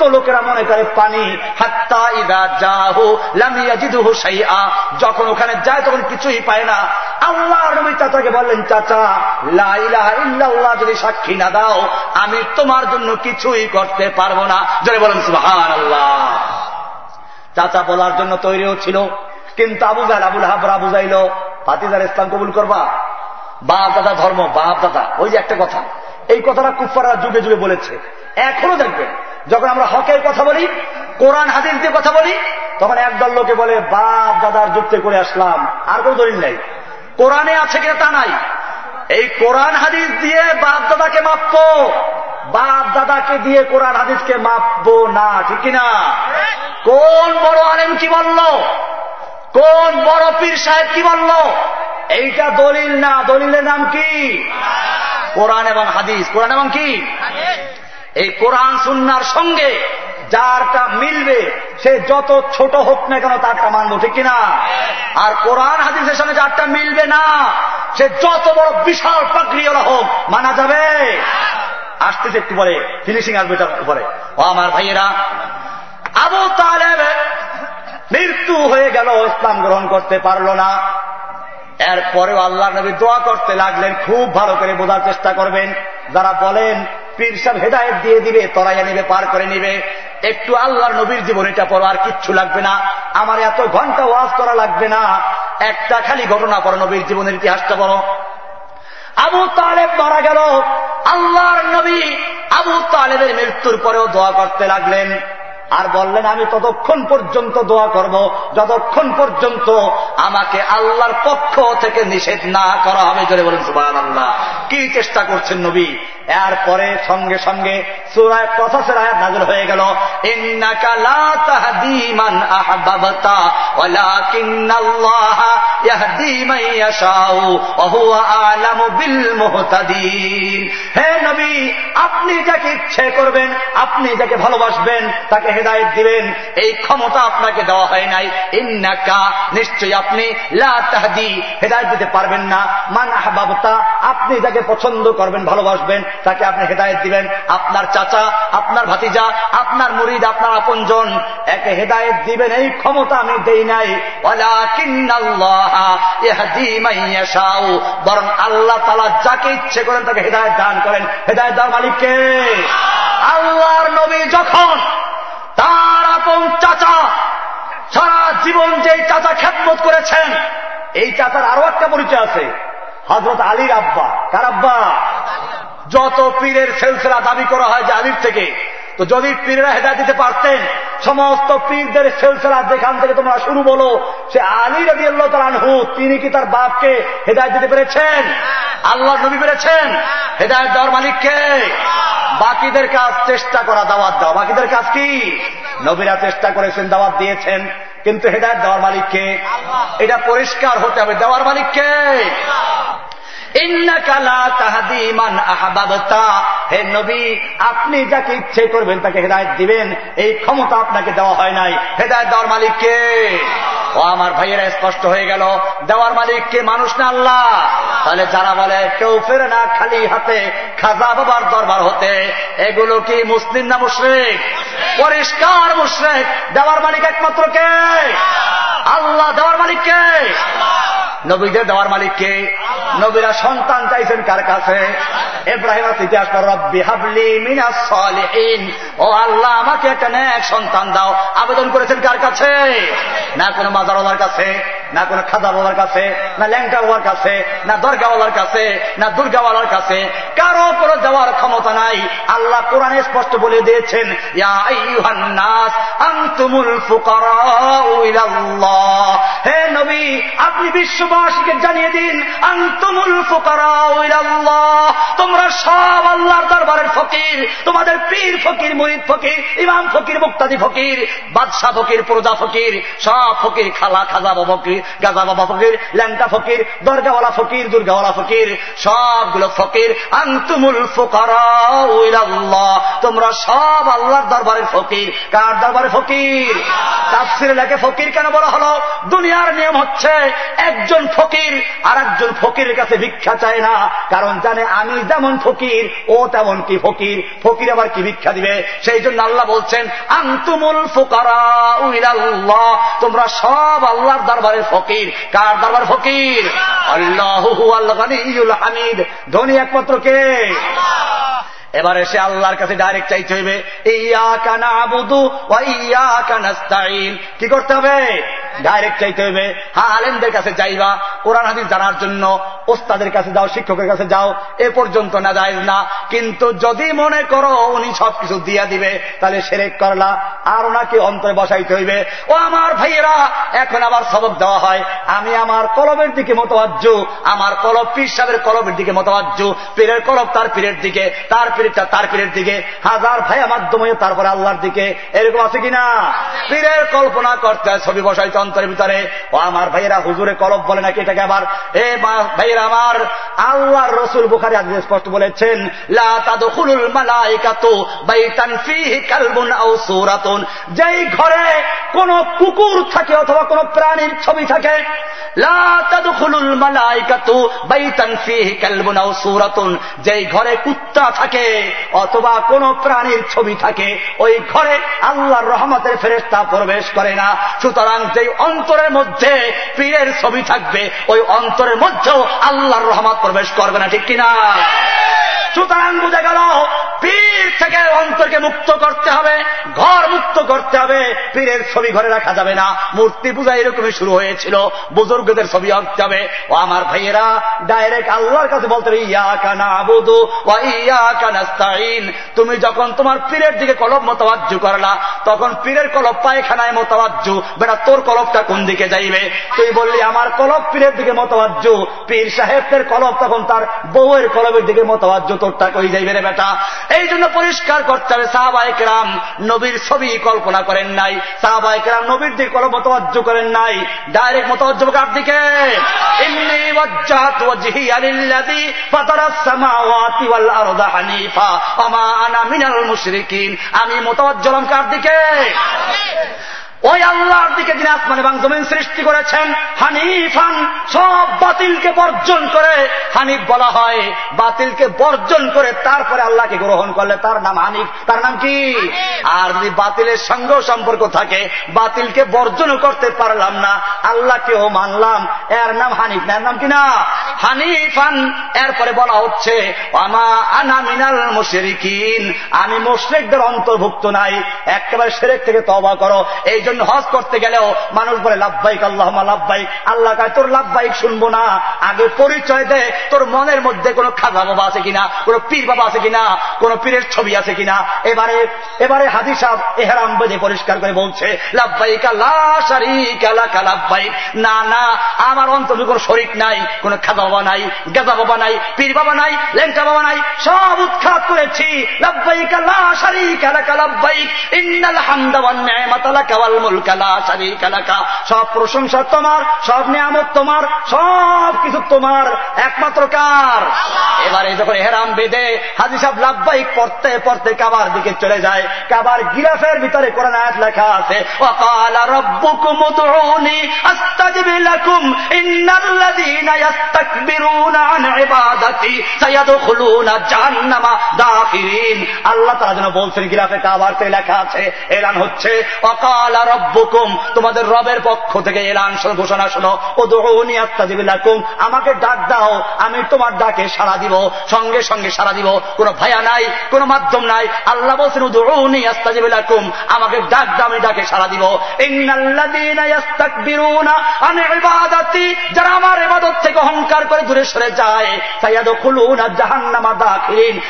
লোকেরা মনে করে পানি। যখন ওখানে যায় তখন কিছুই পায় না। আল্লাহ নবী চাচাকে বললেন, চাচা লাইলাহ যদি সাক্ষী না দাও, আমি তোমার জন্য কিছুই করতে পারব না। যদি বলেন সুহান আল্লাহ চাচা বলার জন্য তৈরিও ছিল। কিন্তু আবু জাল আবুল হাবরা বুঝাইল ফাতিজার ইসলাম কবুল করবা? বাপ দাদা ধর্ম, বাপ দাদা। ওই যে একটা কথা। এই কথাটা কুফারা যুগে যুগে বলেছে। এখনও দেখবেন, যখন আমরা হকের কথা বলি, কোরআন হাদিস দিয়ে কথা বলি, তখন একদল লোকে বলে, বাপ, দাদার যুক্তে করে আসলাম। আর কোন দলিল নেই। কোরআনে আছে কিনা তা নাই। এই কোরআন হাদিস দিয়ে বাপ দাদাকে মাপবো। বাপ দাদাকে দিয়ে কোরআন হাদিসকে মাপবো না, ঠিক না কোন বড় আলেম কি বলল? কোন বড় পীর সাহেব কি বলল? এইটা দলিল না, দলিলের নাম কি? কোরআন এবং হাদিস। কোরআন এবং কি? এই কোরআন সুন্নার সঙ্গে যারটা মিলবে, সে যত ছোট হোক না কেন তারটা মানবো, ঠিক কিনা? আর কোরআন হাদিসের সঙ্গে যারটা মিলবে না, সে যত বড় বিশাল প্রক্রিয়া হোক, মানা যাবে? আসতেছে একটু পরে ফিনিশিং আসবে তার উপরে। ও আমার ভাইয়েরা, আবু তালেব মৃত্যু হয়ে গেল, ইসলাম গ্রহণ করতে পারল না। এরপরেও আল্লাহ নবী দোয়া করতে লাগলেন, খুব ভালো করে বোঝার চেষ্টা করবেন। যারা বলেন, পীর হেদায়ত দিয়ে দিবে, তরাইয়া নিবে, পার করে নিবে, একটু আল্লাহর নবীর জীবনীটা পড়ো, আর কিচ্ছু লাগবে না। আমার এত ঘণ্টা ওয়াজ করা লাগবে না। একটা খালি ঘটনা পড়ো, নবীর জীবনের ইতিহাসটা বলো আবু তালেব মারা গেল। আল্লাহর নবী আবু তালেবের মৃত্যুর পরেও দোয়া করতে লাগলেন। আর বললেন, আমি ততক্ষণ পর্যন্ত দোয়া করব। যতক্ষণ পর্যন্ত আমাকে আল্লাহর পক্ষ থেকে নিষেধ না করা হবে। জোরে বলেন সুবাহ আল্লাহ কি চেষ্টা করছেন নবী? এরপরে সঙ্গে সঙ্গে সুরায় কথাসের আয়াত নাজর হয়ে গেল। হে নবী, আপনি যাকে ইচ্ছে করবেন, আপনি যাকে ভালোবাসবেন, তাকে হেদায়ত দিবেন, এই ক্ষমতা আপনাকে দেওয়া হয় নাই। ইন্নাকা, নিশ্চয়ই আপনি লাহাদি হেদায়ত দিতে পারবেন না। মান আহবাবতা, আপনি যাকে পছন্দ করবেন, ভালোবাসবেন, তাকে আপনি হেদায়ত দিবেন। আপনার চাচা, আপনার ভাতিজা, আপনার মুরিদ, আপনার আপনজন, একে হেদায়ত দিবেন, এই ক্ষমতা আমি দেই নাই। বরং আল্লাহ তালা যাকে ইচ্ছে করেন তাকে হেদায়ত দান করেন। হেদায়ত দান মালিককে। আল্লাহর নবী যখন তার আপন চাচা সারা জীবন যে চাচা খ্যাতমত করেছেন, এই চাচার আরও একটা পরিচয় আছে। হজরত আলীর আব্বা। কার আব্বা? যত পীরের সেলসেলা দাবি করা হয় যে আলীর থেকে, তো যদি পীরেরা হেদায় দিতে পারতেন, সমস্ত পীরদের সেলসেলা যেখান থেকে তোমরা শুরু বলো, সে আলী রবি আল্লাহ তিনি কি তার বাপকে হেদায় দিতে পেরেছেন? আল্লাহ নবী পেরেছেন? হেদায়ত দেওয়ার মালিককে বাকিদের কাজ চেষ্টা করা দাওয়াত দেওয়া। বাকিদের কাজ কি? নবীরা চেষ্টা করেছেন দাওয়াত দিয়েছেন কিন্তু হেদায়ত দেওয়ার মালিককে এটা পরিষ্কার হতে হবে। দেওয়ার মালিককে? হে নবী, আপনি যাকে ইচ্ছে করবেন তাকে হেদায়ত দিবেন। এই ক্ষমতা আপনাকে দেওয়া হয় নাই। হেদায়ত দেওয়ার মালিককে ও আমার ভাইয়েরা, স্পষ্ট হয়ে গেল। দেওয়ার মালিককে মানুষ না আল্লাহ। তাহলে যারা বলে, কেউ ফেরে না খালি হাতে, খাজা বাবার দরবার হতে, এগুলো কি মুসলিম না মুশ্রেক? পরিষ্কার মুশ্রেক। দেওয়ার মালিক একমাত্র কে? আল্লাহ। দেওয়ার মালিককে নবীদের দেওয়ার মালিককে নবীরা সন্তান চাইছেন কার কাছে? এব্রাহিম ইতিহাস ও আল্লাহ আমাকে একটা ন্যাক সন্তান দাও। আবেদন করেছেন কার কাছে? না কোনো মাজারওয়ালার কাছে না কোনো খাদাওয়ালার কাছে না ল্যাংটাওয়ালার কাছে না দরগাওয়ালার কাছে না দুর্গাওয়ালার কাছে। কারও কোনো দেওয়ার ক্ষমতা নাই। আল্লাহ কোরআনে স্পষ্ট বলে দিয়েছেন হে নবী আপনি বিশ্ববাসীকে জানিয়ে দিন, আন্তমুল তোমরা সব আল্লাহর দরবারের ফকির, তোমাদের পীর ফকির, মরিদ ফকির, ইমাম ফকির, মুক্তাদি ফকির, বাদশাহ ফকির, প্রজা ফকির, সব ফকির, খালা, খাজা বাবা ফকির গাজা, বাবা ফকির, ল্যাংটা ফকির, দরগাওয়ালা ফকির, দুর্গাওয়ালা ফকির, সবগুলো ফকির, আন্তুমুল ফোকারাল্লাহ তোমরা সব আল্লাহর দরবারের ফকির। কার দরবারে ফকির? তাফসিরে লেখে ফকির কেন বলা হলো? দুনিয়ার নিয়ম হচ্ছে একজন ফকির আর একজন ফকিরের কাছে ভিক্ষা চায় না কারণ জানে আমি যেমন ফকির ও তেমন কি ফকির। ফকির আবার কি ভিক্ষা দিবে? সেই জন্য আল্লাহ বলছেন আন্তুমুল ফোকারা তোমরা সব আল্লাহর দরবারের ফকির। কার দরবার ফকির? আল্লাহ। হামিদ। ধনী একমাত্র কে? এবার এসে আল্লাহর কাছে ডাইরেক্ট চাইতে হইবে ইয়া কানা আবুদু ইয়া কানাস্তাইন কি করতে হবে? ডাইরেক্ট চাইতে হইবে হ্যাঁ আলেমদের কাছে যাইবা, কোরআন হাদিস জানার জন্য ওস্তাদের কাছে যাও, শিক্ষকের কাছে যাও, এ পর্যন্ত না যায় না। কিন্তু যদি মনে করো উনি সবকিছু দিয়া দিবে, তাহলে সেরেক করলা। আর ওনাকে অন্তরে বসাইতে হইবে, ও আমার ভাইয়েরা, এখন আবার সবক দেওয়া হয়। আমি আমার কলবের দিকে মতবাজ্য আমার কলব পীর সাহেবের কলবের দিকে মতবাজ্য পীরের কলব তার পীরের দিকে, তার পীরটা তার পীরের দিকে, হাজার ভাইয়া মাধ্যমে তারপরে আল্লাহর দিকে, এরকম আছে কিনা? পীরের কল্পনা করতে ছবি বসাইতে অন্তরের ভিতরে। ও আমার ভাইয়েরা, হুজুরে কলব বলে নাকি এটাকে আবার? এ ভাইয়েরা আমার, আল্লাহর রসুল বুখারি আজ স্পষ্ট বলেছেন যেই ঘরে কোন কুকুর থাকে অথবা কোন প্রাণীর ছবি থাকে যেই ঘরে কুত্তা থাকে অথবা কোন প্রাণীর ছবি থাকে, ওই ঘরে আল্লাহর রহমতের ফেরেস্তা প্রবেশ করে না। সুতরাং যেই অন্তরের মধ্যে পীরের ছবি থাকবে, ওই অন্তরের মধ্যেও আল্লাহর রহমত প্রবেশ করবে না, ঠিক কিনা? সুতরাং বুঝে গেল, পীর থেকে অন্তরকে মুক্ত করতে হবে, ঘর মুক্ত করতে হবে, পীরের ছবি ঘরে রাখা যাবে না। মূর্তি পূজা এরকমই শুরু হয়েছিল, বুজুর্গদের ছবি আঁকতে হবে। ও আমার ভাইয়েরা ডাইরেক্ট আল্লাহর কাছে বলতে হবে, ইয়া কানা বুধু ও ইয়া তুমি যখন তোমার পীরের দিকে কলব মতবাজ্য করলা, তখন পীরের কলব পায়খানায় মতবাজ্য বেটা, তোর কলবটা কোন দিকে যাইবে? তুই বললি, আমার কলব পীরের দিকে মতবাজ্য পীর সাহেবের কলব তখন তার বউয়ের কলবের দিকে মতবাজ্য তোরটা কই যাইবে রে বেটা? এই জন্য পরিষ্কার করতে হবে সাহাবাহিকরাম নবীর ছবি কল্পনা করেন নাই সাহাবাহিকরাম নবীর দিকে কোনো মতবাজ্য করেন নাই। ডাইরেক্ট মতবাজ্য কার দিকে? আমি মোতাবজ্জলাম কার দিকে? ওই আল্লাহর দিকে যিনি আসমান এবং জমিন সৃষ্টি করেছেন, হানিফান, সব বাতিলকে বর্জন করে হানিফ বলা হয়। বাতিলকে বর্জন করে তারপরে আল্লাহকে গ্রহণ করলে তার নাম হানিফ। তার নাম কি? আর যদি বাতিলের সঙ্গ সম্পর্ক থাকে, বাতিলকে বর্জন করতে পারলাম না, আল্লাহকেও মানলাম। এর নাম হানিফ না, এর নাম কি না? হানিফান। এরপরে বলা হচ্ছে আমা আনা মিনাল মুশরিকিন। আমি মুশরিকদের অন্তর্ভুক্ত নাই। একেবারে সেরেক থেকে তবা করো। এই জন্য হজ করতে গেলেও মানুষ বলে, লাভবাইক আল্লাহ লাভবাইক। আল্লাহ কায়, তোর লাভবাইক শুনব না। আগে পরিচয় দে, তোর মনের মধ্যে কোনো খাজা বাবা আছে কিনা, কোন পীর বাবা আছে কিনা, কোন পীরের ছবি আছে কিনা? এবারে এবারে হাদি সাহ এহারাম বেঁধে পরিষ্কার করে বলছে, লাভবাইক লাভবাইক। না না, আমার অন্তরে কোন শরিক নাই, কোন খাজা বাবা নাই, গেজা বাবা নাই, পীর বাবা নাই লেঙ্কা বাবা নাই, সব উৎখাত করেছি। লাভবাইক লাশারিক লাভবাইক। ইন্নাল হামদা ওয়ান মুলকালা সারি কালাকা, সব প্রশংসা তোমার, সব নিয়ামত তোমার, সব কিছু তোমার, একমাত্র কার? এবারে যখন হেরাম বেঁধে হাজি সাহ লাভবাহিক পড়তে পড়তে কাবার দিকে চলে যায়, কাবার গিরাফের ভিতরে কোরআন আয়াত লেখা আছে আল্লাহ তারা যেন বলছেন গিলাফে কাবার তে লেখা আছে, এলান হচ্ছে অকাল আর রব্বুকুম, তোমাদের রবের পক্ষ থেকে এলান ঘোষণা শোনো। ও দোহনি আত্মাজিবিলাকুম আমাকে ডাক দাও, আমি তোমার ডাকে সাড়া দিব, সঙ্গে সঙ্গে সাড়া দিব। কোন ভায়া নাই, কোন মাধ্যম নাই। আল্লাহ বলছেন উদৌনি আস্তাজিবিলাকুম আমাকে ডাক দাও, আমি ডাকে সাড়া দিব। যারা আমার এবাদত থেকে অহংকার করে দূরে সরে যায়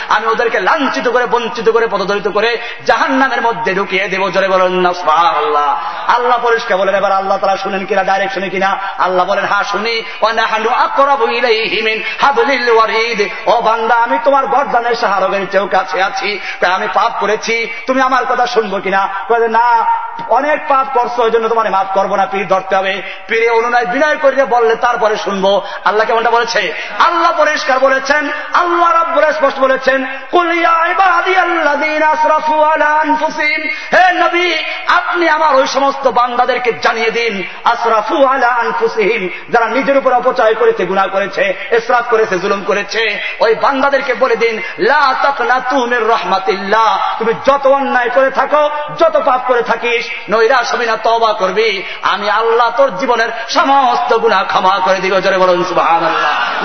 আমি ওদেরকে লাঞ্ছিত করে, বঞ্চিত করে, পদদলিত করে জাহান্নামের মধ্যে ঢুকিয়ে দেব। জোরে বলুন না আল্লাহ আল্লাহ পরিষ্কার বলেন, এবার আল্লাহ তারা শুনেন কিনা ডাইরেক্ট শুনে কিনা? আল্লাহ বলেন হা শুনি। ও বান্দা, আমি তোমার গরদানের সাহারগের চেয়েও কাছে আছি। তাই আমি পাপ করেছি। তুমি আমার কথা শুনব কিনা? না অনেক পাপ করছ, ওই জন্য তোমার মাফ করব না, পীর ধরতে হবে। পীরে অনুনয় বিনয় করিয়ে বললে তারপরে শুনব। আল্লাহ কেমনটা বলেছে? আল্লাহ পরিষ্কার বলেছেন, আল্লাহ রব্বুল স্পষ্ট বলেছেন হে নবী, আপনি আমার ওই সমস্ত বান্দাদেরকে জানিয়ে দিন আসরাফু আলা আনফুসিহিম যারা নিজের উপর অপচয় করেছে গুণা করেছে এসরাফ করেছে, জুলুম করেছে, ওই বান্দাদেরকে বলে দিন, লা তাকনা তুমির রহমাতিল্লাহ তুমি যত অন্যায় করে থাকো, যত পাপ করে থাকিস নৈরাশ হবি না তবা করবি। আমি আল্লাহ তোর জীবনের সমস্ত গুণা ক্ষমা করে দিব, জোরে বলুন সুবাহান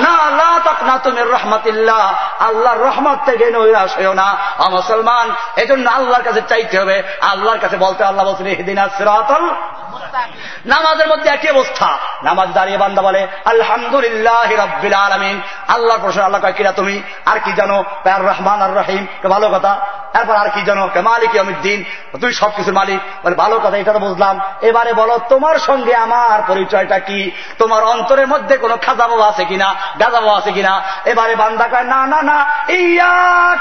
না, লা তাকনা তুমির রহমাতিল্লাহ। আল্লাহর রহমত থেকে নৈরাশ হইও না। মুসলমান, এজন্য আল্লাহর কাছে চাইতে হবে। আল্লাহর কাছে বলতে আল্লাহ বলছেন এদিন সিরাতল নামাজের মধ্যে একই অবস্থা। নামাজ দাঁড়িয়ে বান্দা বলে, আলহামদুলিল্লাহ রব্বিল আলমিন। আল্লাহর প্রশ্ন আল্লাহ কয় কিরা তুমি? আর কি জানো? প্যার রহমান আর রহিম। ভালো কথা। তারপর আর কি জানো? মালিক অমিদ্দিন তুই সবকিছুর মালিক। বলে ভালো কথা এটা তো বুঝলাম। এবারে বলো, তোমার সঙ্গে আমার পরিচয়টা কি? তোমার অন্তরের মধ্যে কোনো খাজা বাবা আছে কিনা গাজা বাবা আছে কিনা? এবারে বান্দা কয়, না না না ইয়া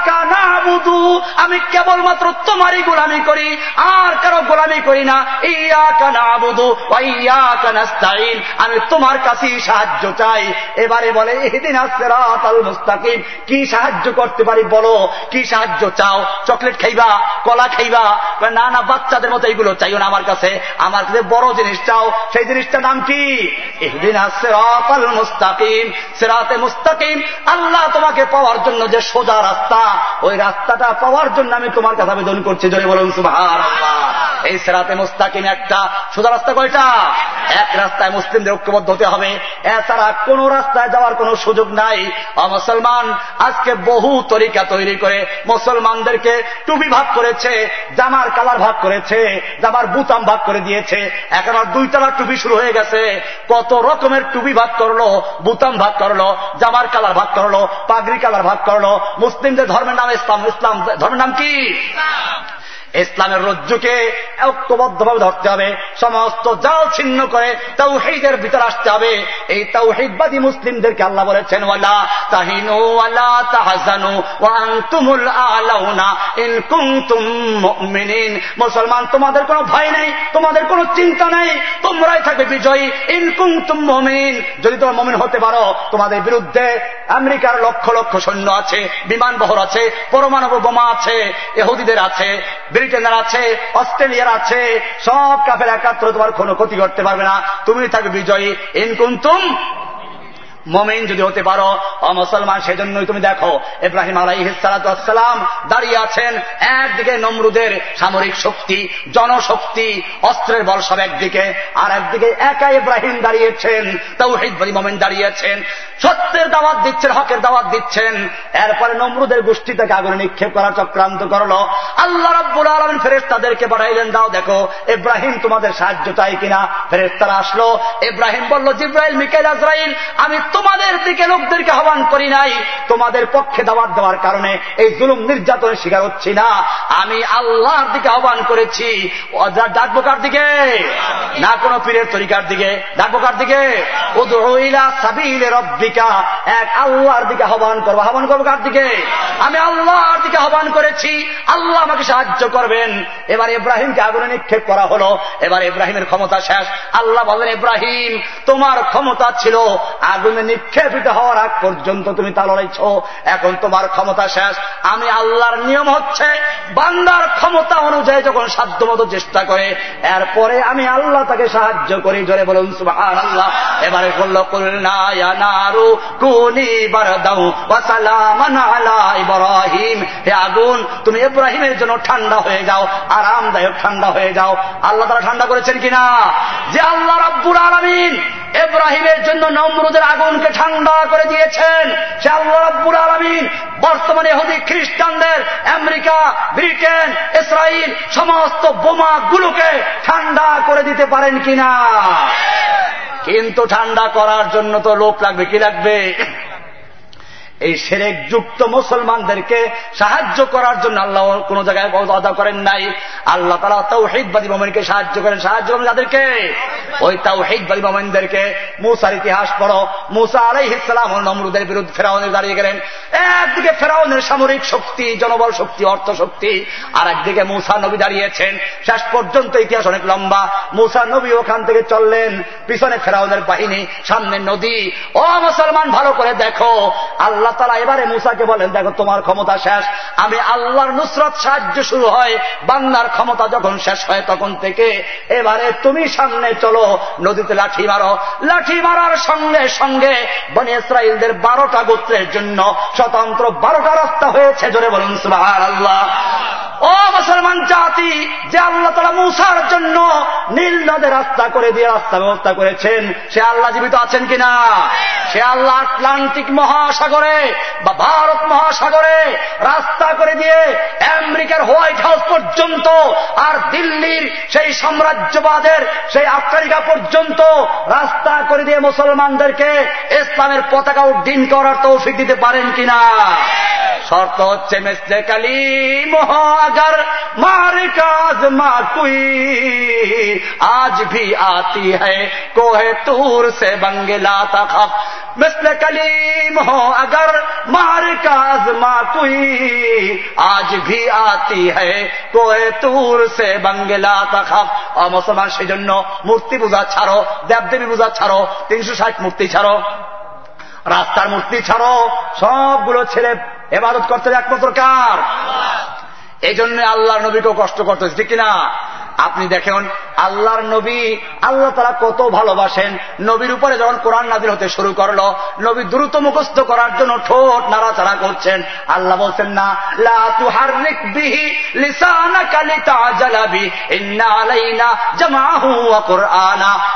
কানা বুধু আমি কেবলমাত্র তোমারই গোলামি করি, আর কারও গোলামি করি না। ইয়া কানা বুধু ইয়া কানাস্তাইন আমি তোমার কাছেই সাহায্য চাই। এবারে বলে এদিন আসরাত মুস্তাকিম, কি সাহায্য করতে পারি বলো? কি সাহায্য চাও? চকলেট খাইবা, কলা খাইবা? না না, বাচ্চাদের মতো এইগুলো চাইও না আমার কাছে। আমার কাছে বড় জিনিস চাও, সেই জিনিসটার নাম কি? মুস্তাকিম। সেরাতে মুস্তাকিম, আল্লাহ তোমাকে পাওয়ার জন্য যে সোজা রাস্তা, ওই রাস্তাটা পাওয়ার জন্য আমি তোমার কাছে আবেদন করছি। জোরে বলুন সুভার এই সেরাতে মুস্তাকিম একটা সোজা রাস্তা কয়টা? এক রাস্তায় মুসলিমদের ঐক্যবদ্ধ হতে হবে। এছাড়া কোন রাস্তায় যাওয়ার কোন সুযোগ নাই। মুসলমান আজকে বহু তরিকা তৈরি করে মুসলমানদেরকে টুপি ভাগ করেছে, জামার কালার ভাগ করেছে। জামার বুতাম ভাগ করে দিয়েছে। এখন আর দুই তলার টুপি শুরু হয়ে গেছে। কত রকমের টুপি ভাগ করল বুতাম ভাগ করল, জামার কালার ভাগ করল, পাগড়ি কালার ভাগ করল। মুসলিমদের ধর্মের নাম ইসলাম। ইসলাম ধর্মের নাম কি? ইসলামের রজ্জুকে ঐক্যবদ্ধভাবে ধরতে হবে, সমস্ত জাল ছিন্ন করে তৌহিদের ভিতর আসতে হবে। এই তৌহিদবাদী মুসলিমদেরকে আল্লাহ বলেছেন, ওয়ালা তাহিনু ওয়ালা তাহাজানু ওয়ান্তুমুল আলাউনা ইন কুনতুম মুমিনিন। মুসলমান, তোমাদের কোনো ভয় নেই, তোমাদের কোনো চিন্তা নেই, তোমরাই থাকবে বিজয়ী ইন কুনতুম মুমিন। যদি তোমরা মুমিন হতে পারো, তোমাদের বিরুদ্ধে আমেরিকার লক্ষ লক্ষ সৈন্য আছে বিমান বহর আছে, পরমাণু বোমা আছে এহুদিদের আছে ব্রিটেনের আছে, অস্ট্রেলিয়ার আছে, সব কাফের একাত্র তোমার কোনো ক্ষতি করতে পারবে না। তুমি থাকবে বিজয়ী। ইনকুন্তুম মোমেন যদি হতে পারো, অমুসলমান সেজন্যই তুমি দেখো, ইব্রাহিম আলাইসালাম দাঁড়িয়ে আছেন একদিকে নমরুদের সামরিক শক্তি, জনশক্তি, অস্ত্রের বল সব একদিকে, আর একদিকে একা ইব্রাহিম দাঁড়িয়েছেন তাও হিদবাদী মোমেন দাঁড়িয়েছেন, সত্যের দাওয়াত দিচ্ছেন, হকের দাওয়াত দিচ্ছেন। এরপরে নমরুদের গোষ্ঠী থেকে আগুনে নিক্ষেপ করার চক্রান্ত করল। আল্লাহ রব্বুল আলমিন ফেরেস্তাদেরকে বাড়াইলেন দাও দেখো, ইব্রাহিম তোমাদের সাহায্য চাই কিনা? ফেরেস্তারা আসলো, ইব্রাহিম বলল জিব্রাহিল মিকেল আজরাইল, আমি তোমাদের দিকে লোকদেরকে আহ্বান করি নাই। তোমাদের পক্ষে দাওয়াত দেওয়ার কারণে এই জুলুম নির্যাতনের শিকার হচ্ছি না। আমি আল্লাহর দিকে আহ্বান করেছি। ডাকবো কার দিকে? না, কোন পীরের তরিকার দিকে। ডাকবো কার দিকে? রব্বিকা। এক আল্লাহর দিকে আহ্বান করব আহ্বান করব কার দিকে? আমি আল্লাহর দিকে আহ্বান করেছি। আল্লাহ আমাকে সাহায্য করবেন। এবার ইব্রাহিমকে আগুনে নিক্ষেপ করা হলো। এবার ইব্রাহিমের ক্ষমতা শেষ। আল্লাহ বলেন, ইব্রাহিম, তোমার ক্ষমতা ছিল আগুনে নিক্ষেপিত হওয়ার আগ পর্যন্ত তুমি তা লড়াইছ। এখন তোমার ক্ষমতা শেষ। আমি আল্লাহর নিয়ম হচ্ছে, বান্দার ক্ষমতা অনুযায়ী যখন সাধ্য মতো চেষ্টা করে, এরপরে আমি আল্লাহ তাকে সাহায্য করি, জোরে বলুন সুবাহ আল্লাহ এবারে করল ইব্রাহিম। হে আগুন, তুমি ইব্রাহিমের জন্য ঠান্ডা হয়ে যাও, আরামদায়ক ঠান্ডা হয়ে যাও। আল্লাহ তারা ঠান্ডা করেছেন কিনা? যে আল্লাহ রাব্বুর আলমিন এব্রাহিমের জন্য নমরুদের আগুনকে ঠান্ডা করে দিয়েছেন সে আল্লাহ রব্বুল আলমিন বর্তমানে হদি খ্রিস্টানদের আমেরিকা, ব্রিটেন ইসরায়েল সমস্ত বোমাগুলোকে ঠান্ডা করে দিতে পারেন কিনা? কিন্তু ঠান্ডা করার জন্য তো লোক লাগবে, কি লাগবে? এই সেরেক যুক্ত মুসলমানদেরকে সাহায্য করার জন্য আল্লাহ কোন জায়গায় আদা করেন নাই। আল্লাহ তালা হেদবাদী মোমেনকে সাহায্য করেন। সাহায্য করেন যাদেরকে? ওই তাও হেদবাদী মোমেনদেরকে। মুসার ইতিহাস পড়ো। মুসা আলাই ইসলাম নমরুদের বিরুদ্ধে ফেরাউনের দাঁড়িয়ে গেলেন। একদিকে ফেরাউনের সামরিক শক্তি, জনবল শক্তি, অর্থ শক্তি আর একদিকে মুসা নবী দাঁড়িয়েছেন। শেষ পর্যন্ত ইতিহাস অনেক লম্বা। মুসা নবী ওখান থেকে চললেন। পিছনে ফেরাউনের বাহিনী, সামনে নদী। ও মুসলমান, ভালো করে দেখো। আল্লাহ আল্লাহ তালা এবারে মুসাকে বলেন, দেখো, তোমার ক্ষমতা শেষ। আমি আল্লাহর নুসরত সাহায্য শুরু হয় বাংলার ক্ষমতা যখন শেষ হয় তখন থেকে। এবারে তুমি সামনে চলো, নদীতে লাঠি মারো। লাঠি মারার সঙ্গে সঙ্গে বনে ইসরায়েলদের বারোটা গোত্রের জন্য স্বতন্ত্র বারোটা রাস্তা হয়েছে। জোরে বলুন সুবাহ আল্লাহ ও মুসলমান জাতি, যে আল্লাহ তালা মুসার জন্য নীল নদে রাস্তা করে দিয়ে রাস্তা ব্যবস্থা করেছেন, সে আল্লাহ জীবিত আছেন কিনা? সে আল্লাহ আটলান্টিক মহাসাগরে সাগরে বা ভারত মহাসাগরে রাস্তা করে দিয়ে আমেরিকার হোয়াইট হাউস পর্যন্ত আর দিল্লির সেই সাম্রাজ্যবাদের সেই আফ্রিকা পর্যন্ত রাস্তা করে দিয়ে মুসলমানদেরকে ইসলামের পতাকা উড্ডীন করার তৌফিক দিতে পারেন কিনা? শর্ত হচ্ছে মেসে কালি মহাগার মার কাজ মা কুই আজ ভি আতি হ্যাঁ কোহে তুর সে বঙ্গলা তখ মেসলে কলিম হো আগর अगर मार काज मा कुई आज भी आती है कोहे तूर से बंगला तखफ और মুসলমান সেজন্য মূর্তি পূজা ছাড়ো দেবদেবী পূজা ছাড়ো তিনশো ষাট মূর্তি ছাড়ো রাস্তার মূর্তি ছাড়ো সবগুলো ছেড়ে এবাদত করতে একমাত্র কার এই জন্য আল্লাহর নবীকেও কষ্ট করতেছে, ঠিক কিনা? আপনি দেখেন, আল্লাহর নবী, আল্লাহ তারা কত ভালোবাসেন। নবীর উপরে যখন কোরআন নাজির হতে শুরু করল, নবী দ্রুত মুখস্থ করার জন্য ঠোঁট নাড়াচাড়া করছেন। আল্লাহ বলছেন, না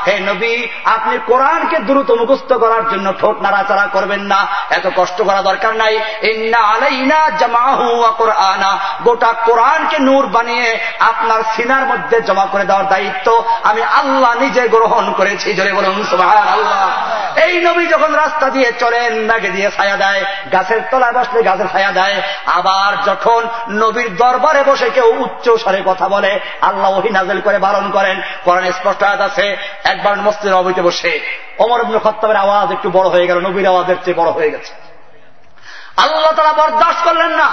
হে নবী, আপনি কোরআনকে দ্রুত মুখস্থ করার জন্য ঠোঁট নাড়াচাড়া করবেন না। এত কষ্ট করা দরকার নাই। ইন্না আলাইনা জামাহু কোরআনা। গোটা কোরআনকে নূর বানিয়ে আপনার সিনার মধ্যে জমা করে দেওয়ার দায়িত্ব আমি আল্লাহ নিজে গ্রহণ করেছি, জোরে বলুন এই নবী যখন রাস্তা দিয়ে চলেন নাকে দিয়ে ছায়া দেয়, গাছের তলায় বসলে গাছের ছায়া দেয়, আবার যখন নবীর দরবারে বসে কেউ উচ্চ স্বরে কথা বলে, আল্লাহ ওহি নাজেল করে বারণ করেন, কোরআন স্পষ্ট আয়াত আছে, একবার মস্তির অবৈতে বসে। অমর ইবনে খত্তাবের আওয়াজ একটু বড় হয়ে গেল, নবীর আওয়াজের চেয়ে বড় হয়ে গেছে। আল্লাহ তারা বরদাস্ত করলেন না।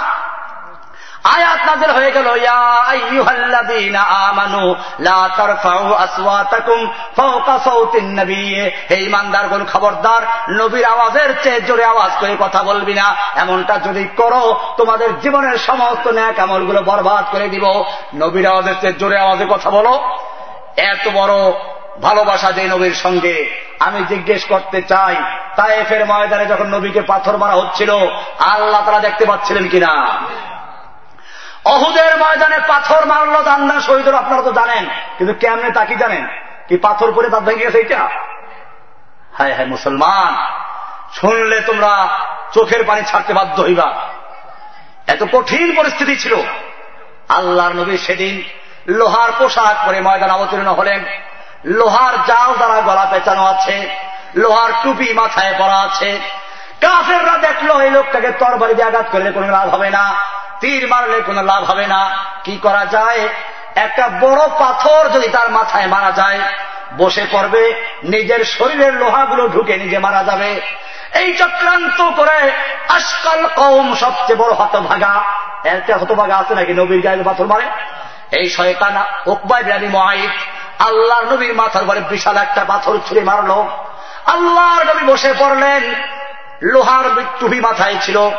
আয়াত নাজেল হয়ে গেল, ইয়া আইয়ুহাল্লাযীনা আমানু, লা তারফাউ আসওয়াতাকুম ফাওকা সাউতিন নবী হে ঈমানদারগণ, খবরদার, নবীর আওয়াজের চেয়ে জোরে আওয়াজ করে কথা বলবি না। এমনটা যদি করো, তোমাদের জীবনের সমস্ত ন্যাক আমলগুলো বরবাদ করে দিব। নবীর আওয়াজের চেয়ে জোরে আওয়াজে কথা বলো। এত বড় ভালোবাসা যে নবীর সঙ্গে, আমি জিজ্ঞেস করতে চাই, তায়েফের ময়দানে যখন নবীকে পাথর মারা হচ্ছিল, আল্লাহ তারা দেখতে পাচ্ছিলেন কিনা? অহুদের ময়দানে পাথর মারলো দান্না শহীদের আপনারা তো জানেন। কিন্তু কেমনে তা কি জানেন? কি পাথর করে তার ভেঙে গেছে এটা হায় হায় মুসলমান, শুনলে তোমরা চোখের পানি ছাড়তে বাধ্য হইবা। এত কঠিন পরিস্থিতি ছিল। আল্লাহর নবী সেদিন লোহার পোশাক পরে ময়দান অবতীর্ণ হলেন। লোহার জাল দ্বারা গলা পেঁচানো আছে, লোহার টুপি মাথায় পরা আছে। কাফেররা দেখল এই লোকটাকে তরবারি দিয়ে আঘাত করলে কোনো লাভ হবে না, তীর মারলে কোনো লাভ হবে না। কি করা যায়? একটা বড় পাথর যদি তার মাথায় মারা যায়, বসে পড়বে, নিজের শরীরের লোহাগুলো ঢুকে নিজে মারা যাবে। এই চক্রান্ত করে আজকাল কম সবচেয়ে বড় হতভাগা। একটা হতভাগা আছে নাকি? নবীর গায়ে পাথর মারে? এই শয়তান ওকবাই বিরানি মহাইদ আল্লাহর নবীর মাথার পরে বিশাল একটা পাথর ছুঁড়ে মারল। আল্লাহর নবী বসে পড়লেন। লোহার টুপি মাথায় ছিল।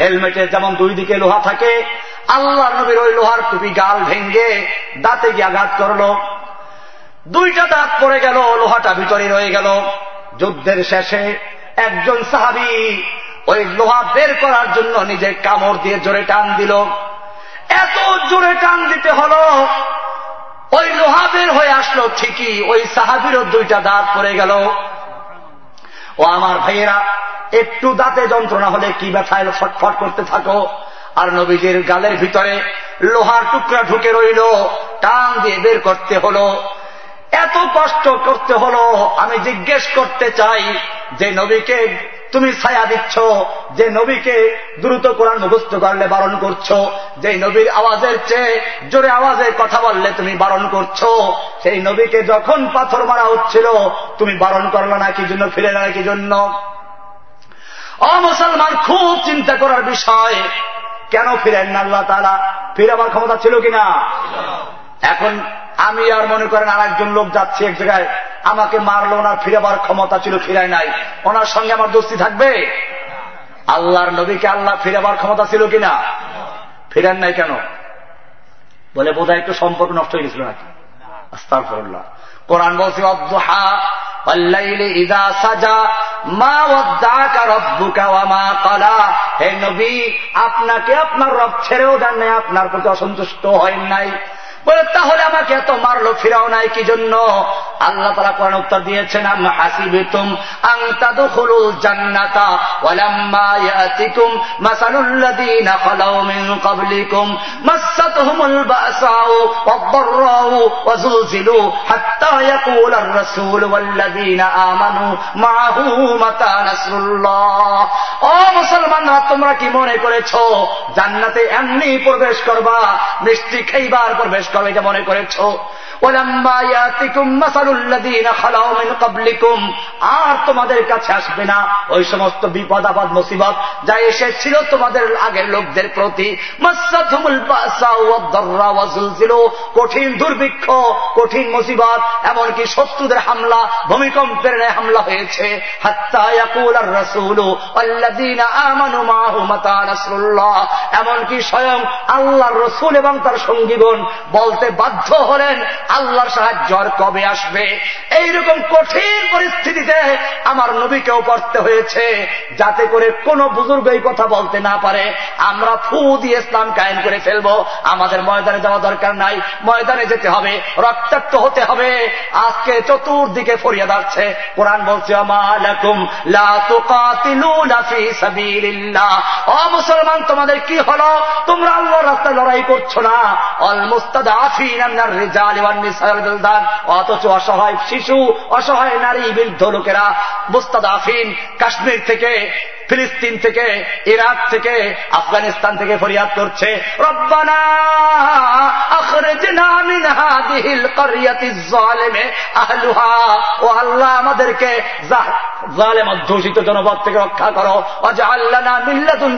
হেলমেটের যেমন দুই দিকে লোহা থাকে, আল্লাহ নবীর ওই লোহার টুপি গাল ভেঙ্গে দাঁতে গিয়ে আঘাত করল। দুইটা দাঁত পড়ে গেল, লোহাটা ভিতরে রয়ে গেল। যুদ্ধের শেষে একজন সাহাবি ওই লোহা বের করার জন্য নিজে কামড় দিয়ে জোরে টান দিল। এত জোরে টান দিতে হল, ওই লোহা বের হয়ে আসলো ঠিকই, ওই সাহাবিরও দুইটা দাঁত পড়ে গেল। ও আমার ভাইয়েরা, একটু দাঁতে যন্ত্রণা হলে কি ব্যথায় ছটফট করতে থাকো? আর নবীজির গালের ভিতরে লোহার টুকরা ঢুকে রইল, টান দিয়ে বের করতে হল। এত কষ্ট করতে হল, আমি জিজ্ঞেস করতে চাই যে নবীকে তুমি ছায়া দিচ্ছ, যে নবীকে দ্রুত কোরআন মুখস্থ করলে বারণ করছ যে নবীর আওয়াজের চেয়ে জোরে আওয়াজে কথা বললে তুমি বারণ করছ, সেই নবীকে যখন পাথর মারা হচ্ছিল, তুমি বারণ করল না কি জন্য, ফিরে না কি জন্য? অমুসলমান খুব চিন্তা করার বিষয়, কেন ফিরেন না আল্লাহ তালা ফিরাবার ক্ষমতা ছিল কিনা? এখন আমি আর মনে করেন আর একজন লোক যাচ্ছে এক জায়গায়, আমাকে মারলো, ওনার ফিরাবার ক্ষমতা ছিল, ফিরায় নাই। ওনার সঙ্গে আমার দোস্তি থাকবে? আল্লাহর নবীকে আল্লাহ ফিরাবার ক্ষমতা ছিল কিনা? ফিরেন নাই কেন? বলে, বোধহয় একটু সম্পর্ক নষ্ট হয়ে গেছিল নাকি? কোরআন বলছে আপনাকে আপনার রব ছেড়েও দেন নাই, আপনার প্রতি অসন্তুষ্ট হয় নাই। বলে, তাহলে আমাকে এত মারলো ফিরাও নাই, কি জন্য? আল্লাহ তারা কোরআন উত্তর দিয়েছেন হাসিবিতুম তাদখুলুল জান্নাতা ওয়ালাম্মা মাতা ও মুসলমানরা, তোমরা কি মনে করেছ, জান্নাতে এমনি প্রবেশ করবা, মিষ্টি খাইবার প্রবেশ করবে এটা মনে করেছ? আর তোমাদের কাছে আসবে না ওই সমস্ত বিপদ, আপদ, মুসিবত যা এসেছিল তোমাদের আগের লোকদের প্রতি। কঠিন দুর্ভিক্ষ, কঠিন মুসিবত, এমনকি শত্রুদের হামলা, ভূমিকম্পের হামলা হয়েছে। এমনকি স্বয়ং আল্লাহর রসুল এবং তার সঙ্গীগণ বলতে বাধ্য হলেন, আল্লাহর সাহায্য আর কবে আসবে? এইরকম কঠিন পরিস্থিতিতে আমার নবীকেও পড়তে হয়েছে, যাতে করে কোন বুজুর্গ এই কথা বলতে না পারে। আমরা ফু দিয়ে ইসলাম কায়েম করে ফেলব। আমাদের ময়দানে যাওয়া দরকার নাই। ময়দানে যেতে হবে, রক্তাক্ত হতে হবে। আজকে চতুর্দিকে ফরিয়া দাঁড়ছে কোরআন বলছে অ মুসলমান, তোমাদের কি হলো? তোমরা আল্লাহ রাস্তায় লড়াই করছ না। অল মুস্তাদ আফিন অথচ অসহায় শিশু অসহায় নারী বৃদ্ধ লোকেরা মুস্তাদ আফিন কাশ্মীর থেকে ফিলিস্তিন থেকে, ইরাক থেকে, আফগানিস্তান থেকে ফরিয়াদ করছে। আমাদেরকে জনপদ থেকে রক্ষা করো। অজা আল্লাহ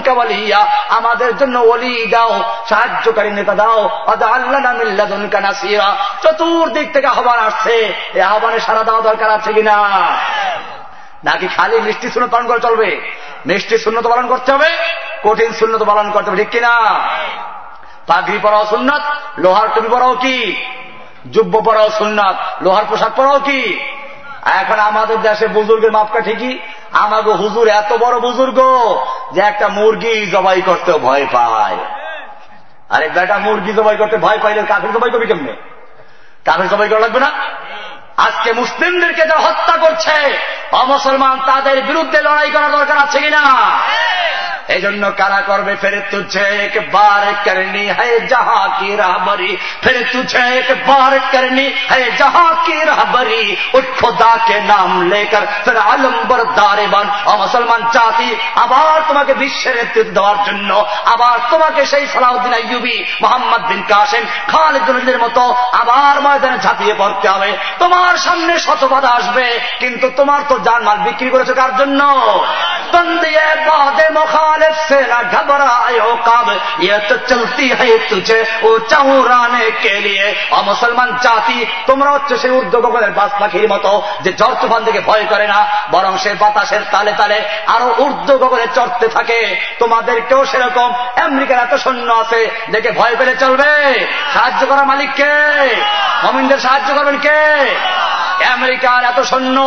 কাওয়ালিয়া আমাদের জন্য ওলি দাও, সাহায্যকারী নেতা দাও। অজা আল্লাহ মিল্লাতুন কানাসিরা চতুর্দিক থেকে আহ্বান আসছে। এই আহ্বানে সারা দেওয়া দরকার আছে কিনা? নাকি খালি মিষ্টি শূন্য পালন করে চলবে? মিষ্টি শূন্যত পালন করতে হবে, কঠিন শূন্যত পালন করতে হবে, ঠিক কিনা? পাগড়ি পরাও সুন্নত, লোহার টুপি পরাও কি? যুব্য পরাও সুন্নত, লোহার পোশাক পরাও কি? এখন আমাদের দেশে বুজুর্গের মাপটা ঠিকই। আমাকে হুজুর এত বড় বুজুর্গ যে একটা মুরগি জবাই করতে ভয় পায়। আরে বেটা মুরগি জবাই করতে ভয় পাইলে কাফের জবাই করবি কেমনে? কাফের জবাই করা লাগবে না? আজকে মুসলিমদেরকে যারা হত্যা করছে অমুসলমান তাদের বিরুদ্ধে লড়াই করা দরকার আছে কিনা? এই জন্য কারা করবে? ফের তুঝে বার করনি হ্যাঁ যাহা কি রাহবরি? ফের তুঝে বার করনি হ্যাঁ যাহা কি রাহবরি? উঠ খোদা কে নাম লেকর, ফের আলম্বর দারেবান মুসলমান জাতি, আবার তোমাকে বিশ্বের নেতৃত্ব দেওয়ার জন্য, আবার তোমাকে সেই সালাউদ্দিন আইয়ুবি, মোহাম্মদ বিন কাসেম খালিদের মতো আবার ময়দানে ঝাঁপিয়ে পড়তে হবে। তোমার সামনে শত আসবে, কিন্তু তোমার তো জানমাল বিক্রি করেছ কার জন্য? তন্দিয়ে বাদে মখা मुखालिफ से न घबरायो कब ये तो चलती है तुझे ऊंचा उड़ाने के लिए মুসলমান জাতি তোমরা হচ্ছে সেই উদ্যোগের বাস পাখির মতো যে ঝড় তুফান থেকে ভয় করে না বরং সে বাতাসের তালে তালে আরো ঊর্ধ্ব গগনে চড়তে থাকে তোমাদেরকেও সেরকম আমেরিকার এত সৈন্য আছে দেখে ভয় পেলে চলবে সাহায্য করা মালিককে মমিনদের সাহায্য করবেন কে আমেরিকার এত সৈন্য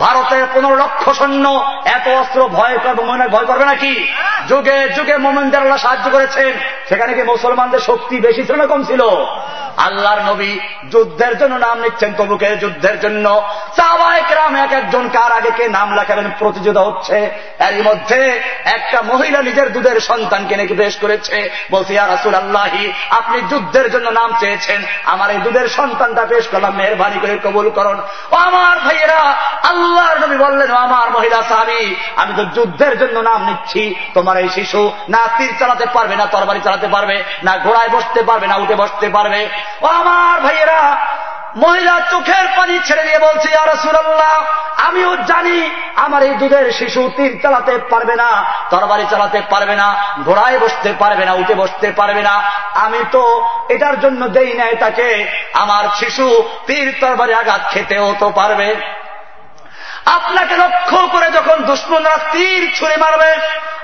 ভারতের পনেরো লক্ষ সৈন্য এত অস্ত্র ভয় করবে মনে ভয় করবে নাকি? যুগে যুগে মোমেনদের সাহায্য করেছেন। সেখানে কি মুসলমানদের শক্তি বেশি ছিল না কম ছিল? আল্লাহর নবী যুদ্ধের জন্য নাম নিচ্ছেন তবুকের যুদ্ধের জন্য। সাহবাহাম এক একজন কার আগে কে নাম লেখাবেন প্রতিযোগিতা হচ্ছে। এরই মধ্যে একটা মহিলা নিজের দুধের সন্তানকে নাকি পেশ করেছে। বলছি আর রাসুল আল্লাহি আপনি যুদ্ধের জন্য নাম চেয়েছেন। আমার এই দুধের সন্তানটা পেশ করলাম, মেহরবানি করে কবুল করুন। ও আমার ভাইয়েরা, আল্লাহর নবী বললেন আমার মহিলা সাহাবি, আমি তো যুদ্ধের জন্য নাম নিচ্ছি। তোমার এই শিশু না তীর চালাতে পারবে, না তরবারি চালাতে পারবে, না ঘোড়ায় বসতে পারবে, না উঠে বসতে পারবে। ও আমার ভাইয়েরা, মহিলা চোখের পানি ছেড়ে দিয়ে বলছে রসুল্লাহ আমিও জানি আমার এই দুধের শিশু তীর চালাতে পারবে না, তরবারি চালাতে পারবে না, ঘোড়ায় বসতে পারবে না, উঠে বসতে পারবে না। আমি তো এটার জন্য দেই নাই তাকে, আমার শিশু তীর তরবারি আঘাত খেতেও তো পারবে। আপনাকে লক্ষ্য করে যখন দুশ্মনরা তীর ছুঁড়ে মারবে,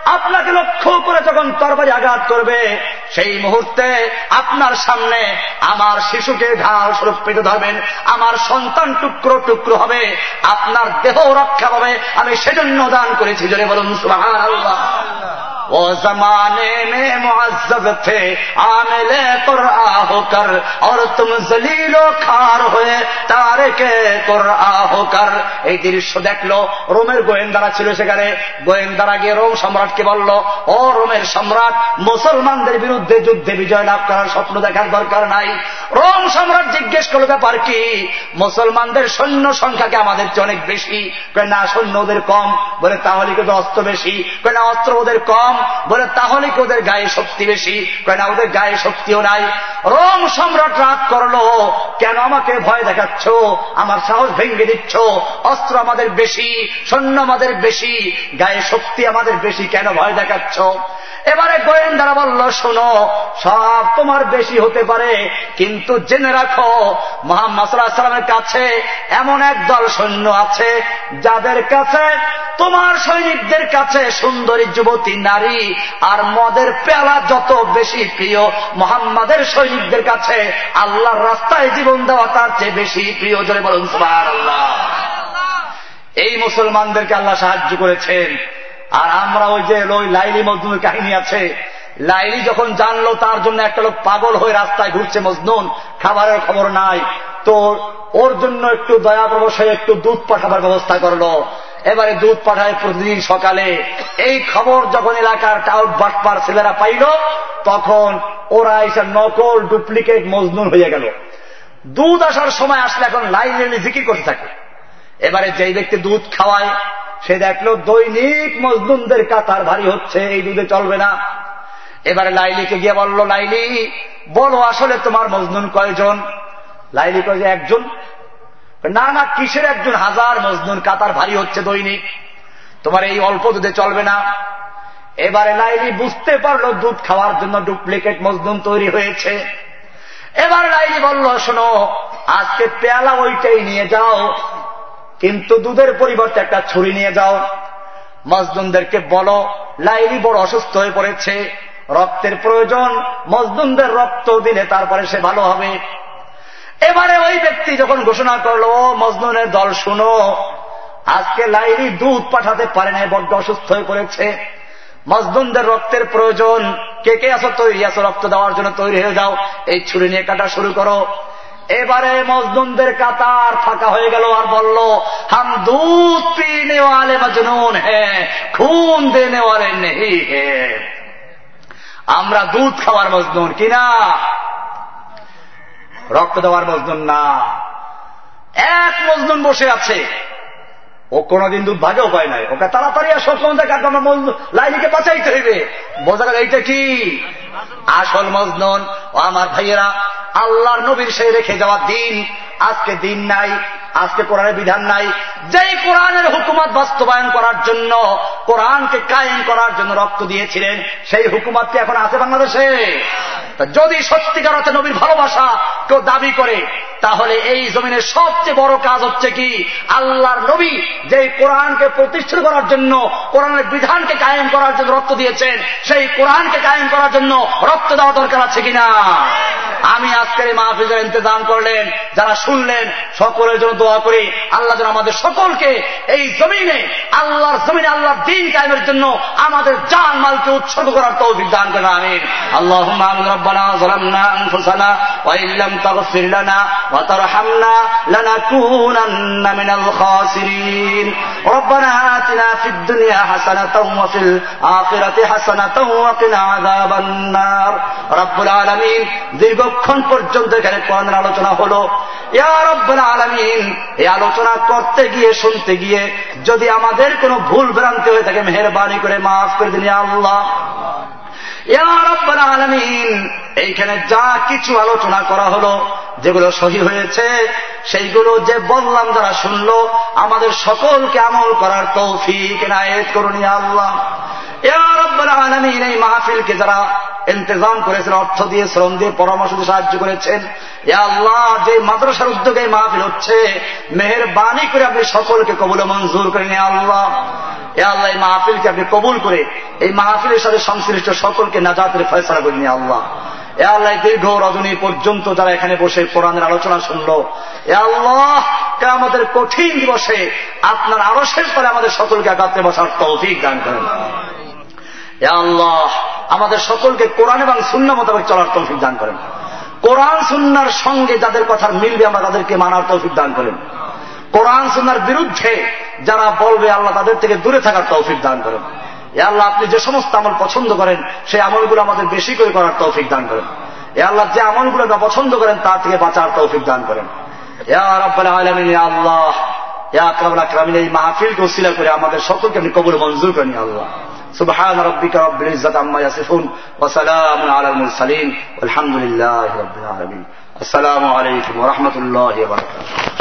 আপনাকে লক্ষ্য করে যখন তরবারি আঘাত করবে, সেই মুহূর্তে আপনার সামনে আমার শিশুকে ঢাল সুরক্ষিত ধরবেন, আমার সন্তান টুকরো টুকরো হবে, আপনার দেহ রক্ষা পাবে, আমি সেজন্য দান করেছি, জোরে বলুন সুবাহ वो जमाने में मुआजब थे आमिले कुर्आ होकर और तुम जलीलो खार হয়ে তারেকে কুরআ হোকার এই দৃশ্য দেখলো রোমের গোয়েন্দারা ছিল সেখানে গোয়েন্দারা গিয়ে রোম সম্রাটকে বলল ও রোমের সম্রাট মুসলমানদের বিরুদ্ধে যুদ্ধে বিজয় লাভ করার স্বপ্ন দেখার দরকার নাই রোম সম্রাট জিজ্ঞেস করলো ব্যাপার কি মুসলমানদের সৈন্য সংখ্যাকে আমাদের চেয়ে অনেক বেশি না সৈন্য ওদের কম বলে তাহলে কিন্তু অস্ত্র বেশি না অস্ত্র ওদের কম বলে, তাহলে কি ওদের গায়ে শক্তি বেশি? না, ওদের গায়ে শক্তিও নাই। রোম সম্রাট রাগ করল, কেন আমাকে ভয় দেখাচ্ছ? আমার সাহস ভেঙে দিচ্ছ। অস্ত্র আমাদের বেশি, সৈন্য আমাদের বেশি, গায়ে শক্তি আমাদের বেশি, কেন ভয় দেখাচ্ছ? এবারে গোয়েন্দারা বলল, শোনো, সব তোমার বেশি হতে পারে, কিন্তু জেনে রাখো, মোহাম্মদ সাল্লামের কাছে এমন এক দল সৈন্য আছে, যাদের কাছে তোমার সৈনিকদের কাছে সুন্দরী যুবতী নারী আর মদের পেলা যত বেশি প্রিয়, মোহাম্মদের সৈনিকদের কাছে আল্লাহর রাস্তায় জীবন দেওয়া তার চেয়ে বেশি প্রিয়, জোরে বলুন আল্লাহ এই মুসলমানদেরকে আল্লাহ সাহায্য করেছেন। আর আমরা ওই যে ওই লাইলি মজনুর কাহিনী আছে। লাইলি যখন জানলো তার জন্য একটা লোক পাগল হয়ে রাস্তায় ঘুরছে মজনুন, খাবারের খবর নাই। তো ওর জন্য একটু দয়া প্রবশায় একটু দুধ পাঠাবার ব্যবস্থা করল। এবারে দুধ পাঠায় প্রতিদিন সকালে। এই খবর যখন এলাকার টাউট বাটপার ছেলেরা পাইল, তখন ওরা এসে নকল ডুপ্লিকেট মজনুন হয়ে গেল। দুধ আসার সময় আসলে এখন লাইন লাইনে জিকির করতে থাকে। এবারে যেই ব্যক্তি দুধ খাওয়ায়, সে দেখল দৈনিক মজদুমদের কাতার ভারী হচ্ছে, এই দুধে চলবে না। এবারে লাইলিকে গিয়ে বলল, লাইলি, বলো আসলে তোমার মজনুন কয়জন? লাইলি কয় যে, একজন। না না, কিসের একজন হাজার মজনুন? কাতার ভারী হচ্ছে দৈনিক। তোমার এই অল্প দুধে চলবে না। এবারে লাইলি বুঝতে পারল দুধ খাওয়ার জন্য ডুপ্লিকেট মজনুন তৈরি হয়েছে। এবার লাইলি বলল, শোনো, আজকে পেয়ালা ওইটাই নিয়ে যাও, কিন্তু দুধের পরিবর্তে একটা ছুরি নিয়ে যাও। মজদুমদেরকে বলো, লাইলি বড় অসুস্থ হয়ে পড়েছে। রক্তের প্রয়োজন মজদুমদের রক্ত দিলে তারপরে সে ভালো হবে। এবারে ওই ব্যক্তি যখন ঘোষণা করল মজনুনের দল, শুনো, আজকে লাইলি দুধ পাঠাতে পারে না বড্ড অসুস্থ হয়ে পড়েছে। মজদুমদের রক্তের প্রয়োজন। কে কে আসো তৈরি? আসো রক্ত দেওয়ার জন্য তৈরি হয়ে যাও। এই ছুরি নিয়ে কাটা শুরু করো। এবারে মজদুমদের কাতার ফাঁকা হয়ে গেল আর বলল, হাম দুধ পিনে ওয়ালে মজনুন হ্যাঁ খুন দেনে ওয়ালে নেই হে আমরা দুধ খাওয়ার মজনুন কিনা রক্ত দেওয়ার মজনুন না। এক মজনুন বসে আছে। ও কোনদিন দুধ ভাগেও পায় নাই। ওকে তাড়াতাড়ি আর সবসময় দেখা আমরা লাইনিকে বাঁচাইতে হইবে। বোঝা গেল এইটা কি? আসল মজদুন। ও আমার ভাইয়েরা, আল্লাহর নবীর সে রেখে যাওয়া দিন। আজকে দিন নাই আজকে কোরআনের বিধান নাই। যেই কোরআনের হুকুমত বাস্তবায়ন করার জন্য, কোরআনকে কায়েম করার জন্য রক্ত দিয়েছিলেন, সেই হুকুমত কি এখন আছে বাংলাদেশে? যদি সত্যিকার অর্থে নবীর ভালোবাসা কেউ দাবি করে তাহলে এই জমিনের সবচেয়ে বড় কাজ হচ্ছে কি আল্লাহর নবী যে কোরআনকে প্রতিষ্ঠিত করার জন্য কোরআনের বিধানকে কায়েম করার জন্য রক্ত দিয়েছেন সেই কোরআনকে কায়েম করার জন্য রক্ত দেওয়া দরকার আছে কিনা আমি আজকের এই মাহফিজের ইন্তজাম করলেন যারা শুনলেন সকলের জন্য দোয়া করি আল্লাহ যেন আমাদের সকলকে এই জমিনে আল্লাহর জমিনে আল্লাহর দিন কায়েমের জন্য আমাদের জান মালকে উৎসর্গ করার তৌফিক দান করেন আমিন আল্লাহ ربنا ظلمنا أنفسنا وإن لم تغفر لنا وترحمنا لنكونن من الخاسرين ربنا آتنا في الدنيا حسنة وفي الآخرة حسنة وقنا عذاب النار رب العالمين দীর্ঘক্ষণ পর্যন্ত এখানে কোরআনের আলোচনা হলো ইয়া রব্বুল আলামিন এই আলোচনা করতে গিয়ে শুনতে গিয়ে যদি আমাদের কোনো ভুল ভ্রান্তি হয়ে থাকে মেহরবানি করে মাফ করে দিন আল্লাহ আলমিন এইখানে যা কিছু আলোচনা করা হলো, যেগুলো সহি হয়েছে, সেইগুলো যে বললাম যারা শুনলো, আমাদের সকলকে আমল করার তৌফিক নায়ত করুন আল্লাহ। আলমিন, এই মাহফিলকে যারা ইন্তজাম করেছেন, অর্থ দিয়ে, শ্রম দিয়ে, পরামর্শ দিয়ে সাহায্য করেছেন। আল্লাহ, যে মাদ্রাসার উদ্যোগে মাহফিল হচ্ছে, মেহরবানি করে আপনি সকলকে কবুল মঞ্জুর করে নিয়ে আল্লাহ। এ আল্লাহ, এই মাহফিলকে আপনি কবুল করে, এই মাহফিলের সাথে সংশ্লিষ্ট সকলকে নাজাতের ফয়সলা করে নিয়ে আল্লাহ। এ আল্লাহ দীর্ঘ রজনী পর্যন্ত যারা এখানে বসে কোরআনের আলোচনা শুনলো এ আল্লাহ আমাদের কঠিন দিবসে আপনার আরও শেষ করে আমাদের সকলকে আগাতে বসার তৌফিক দান করেন। আল্লাহ আমাদের সকলকে কোরআন এবং শূন্য মোতাবেক চলার তৌফিক দান করেন। কোরআন, সুন্নার সঙ্গে যাদের কথা মিলবে, আমরা তাদেরকে মানার তৌফিক দান করেন। কোরআন, সুন্নার বিরুদ্ধে যারা বলবে, আল্লাহ তাদের থেকে দূরে থাকার তৌফিক দান করেন। এ আল্লাহ, আপনি যে সমস্ত আমল পছন্দ করেন, সেই আমলগুলো আমাদের বেশি করে করার তৌফিক দান করেন। এ আল্লাহ, যে আমলগুলো আমরা পছন্দ করেন তা থেকে বাঁচার তৌফিক দান করেন। আল্লাহ এই মাহফিলকে উসিলা করে আমাদের সকলকে আপনি কবুল মঞ্জুর করেন আল্লাহ। سبحان ربك رب العزة عما يصفون وسلام على المرسلين والحمد لله رب العالمين. السلام عليكم ورحمة الله وبركاته.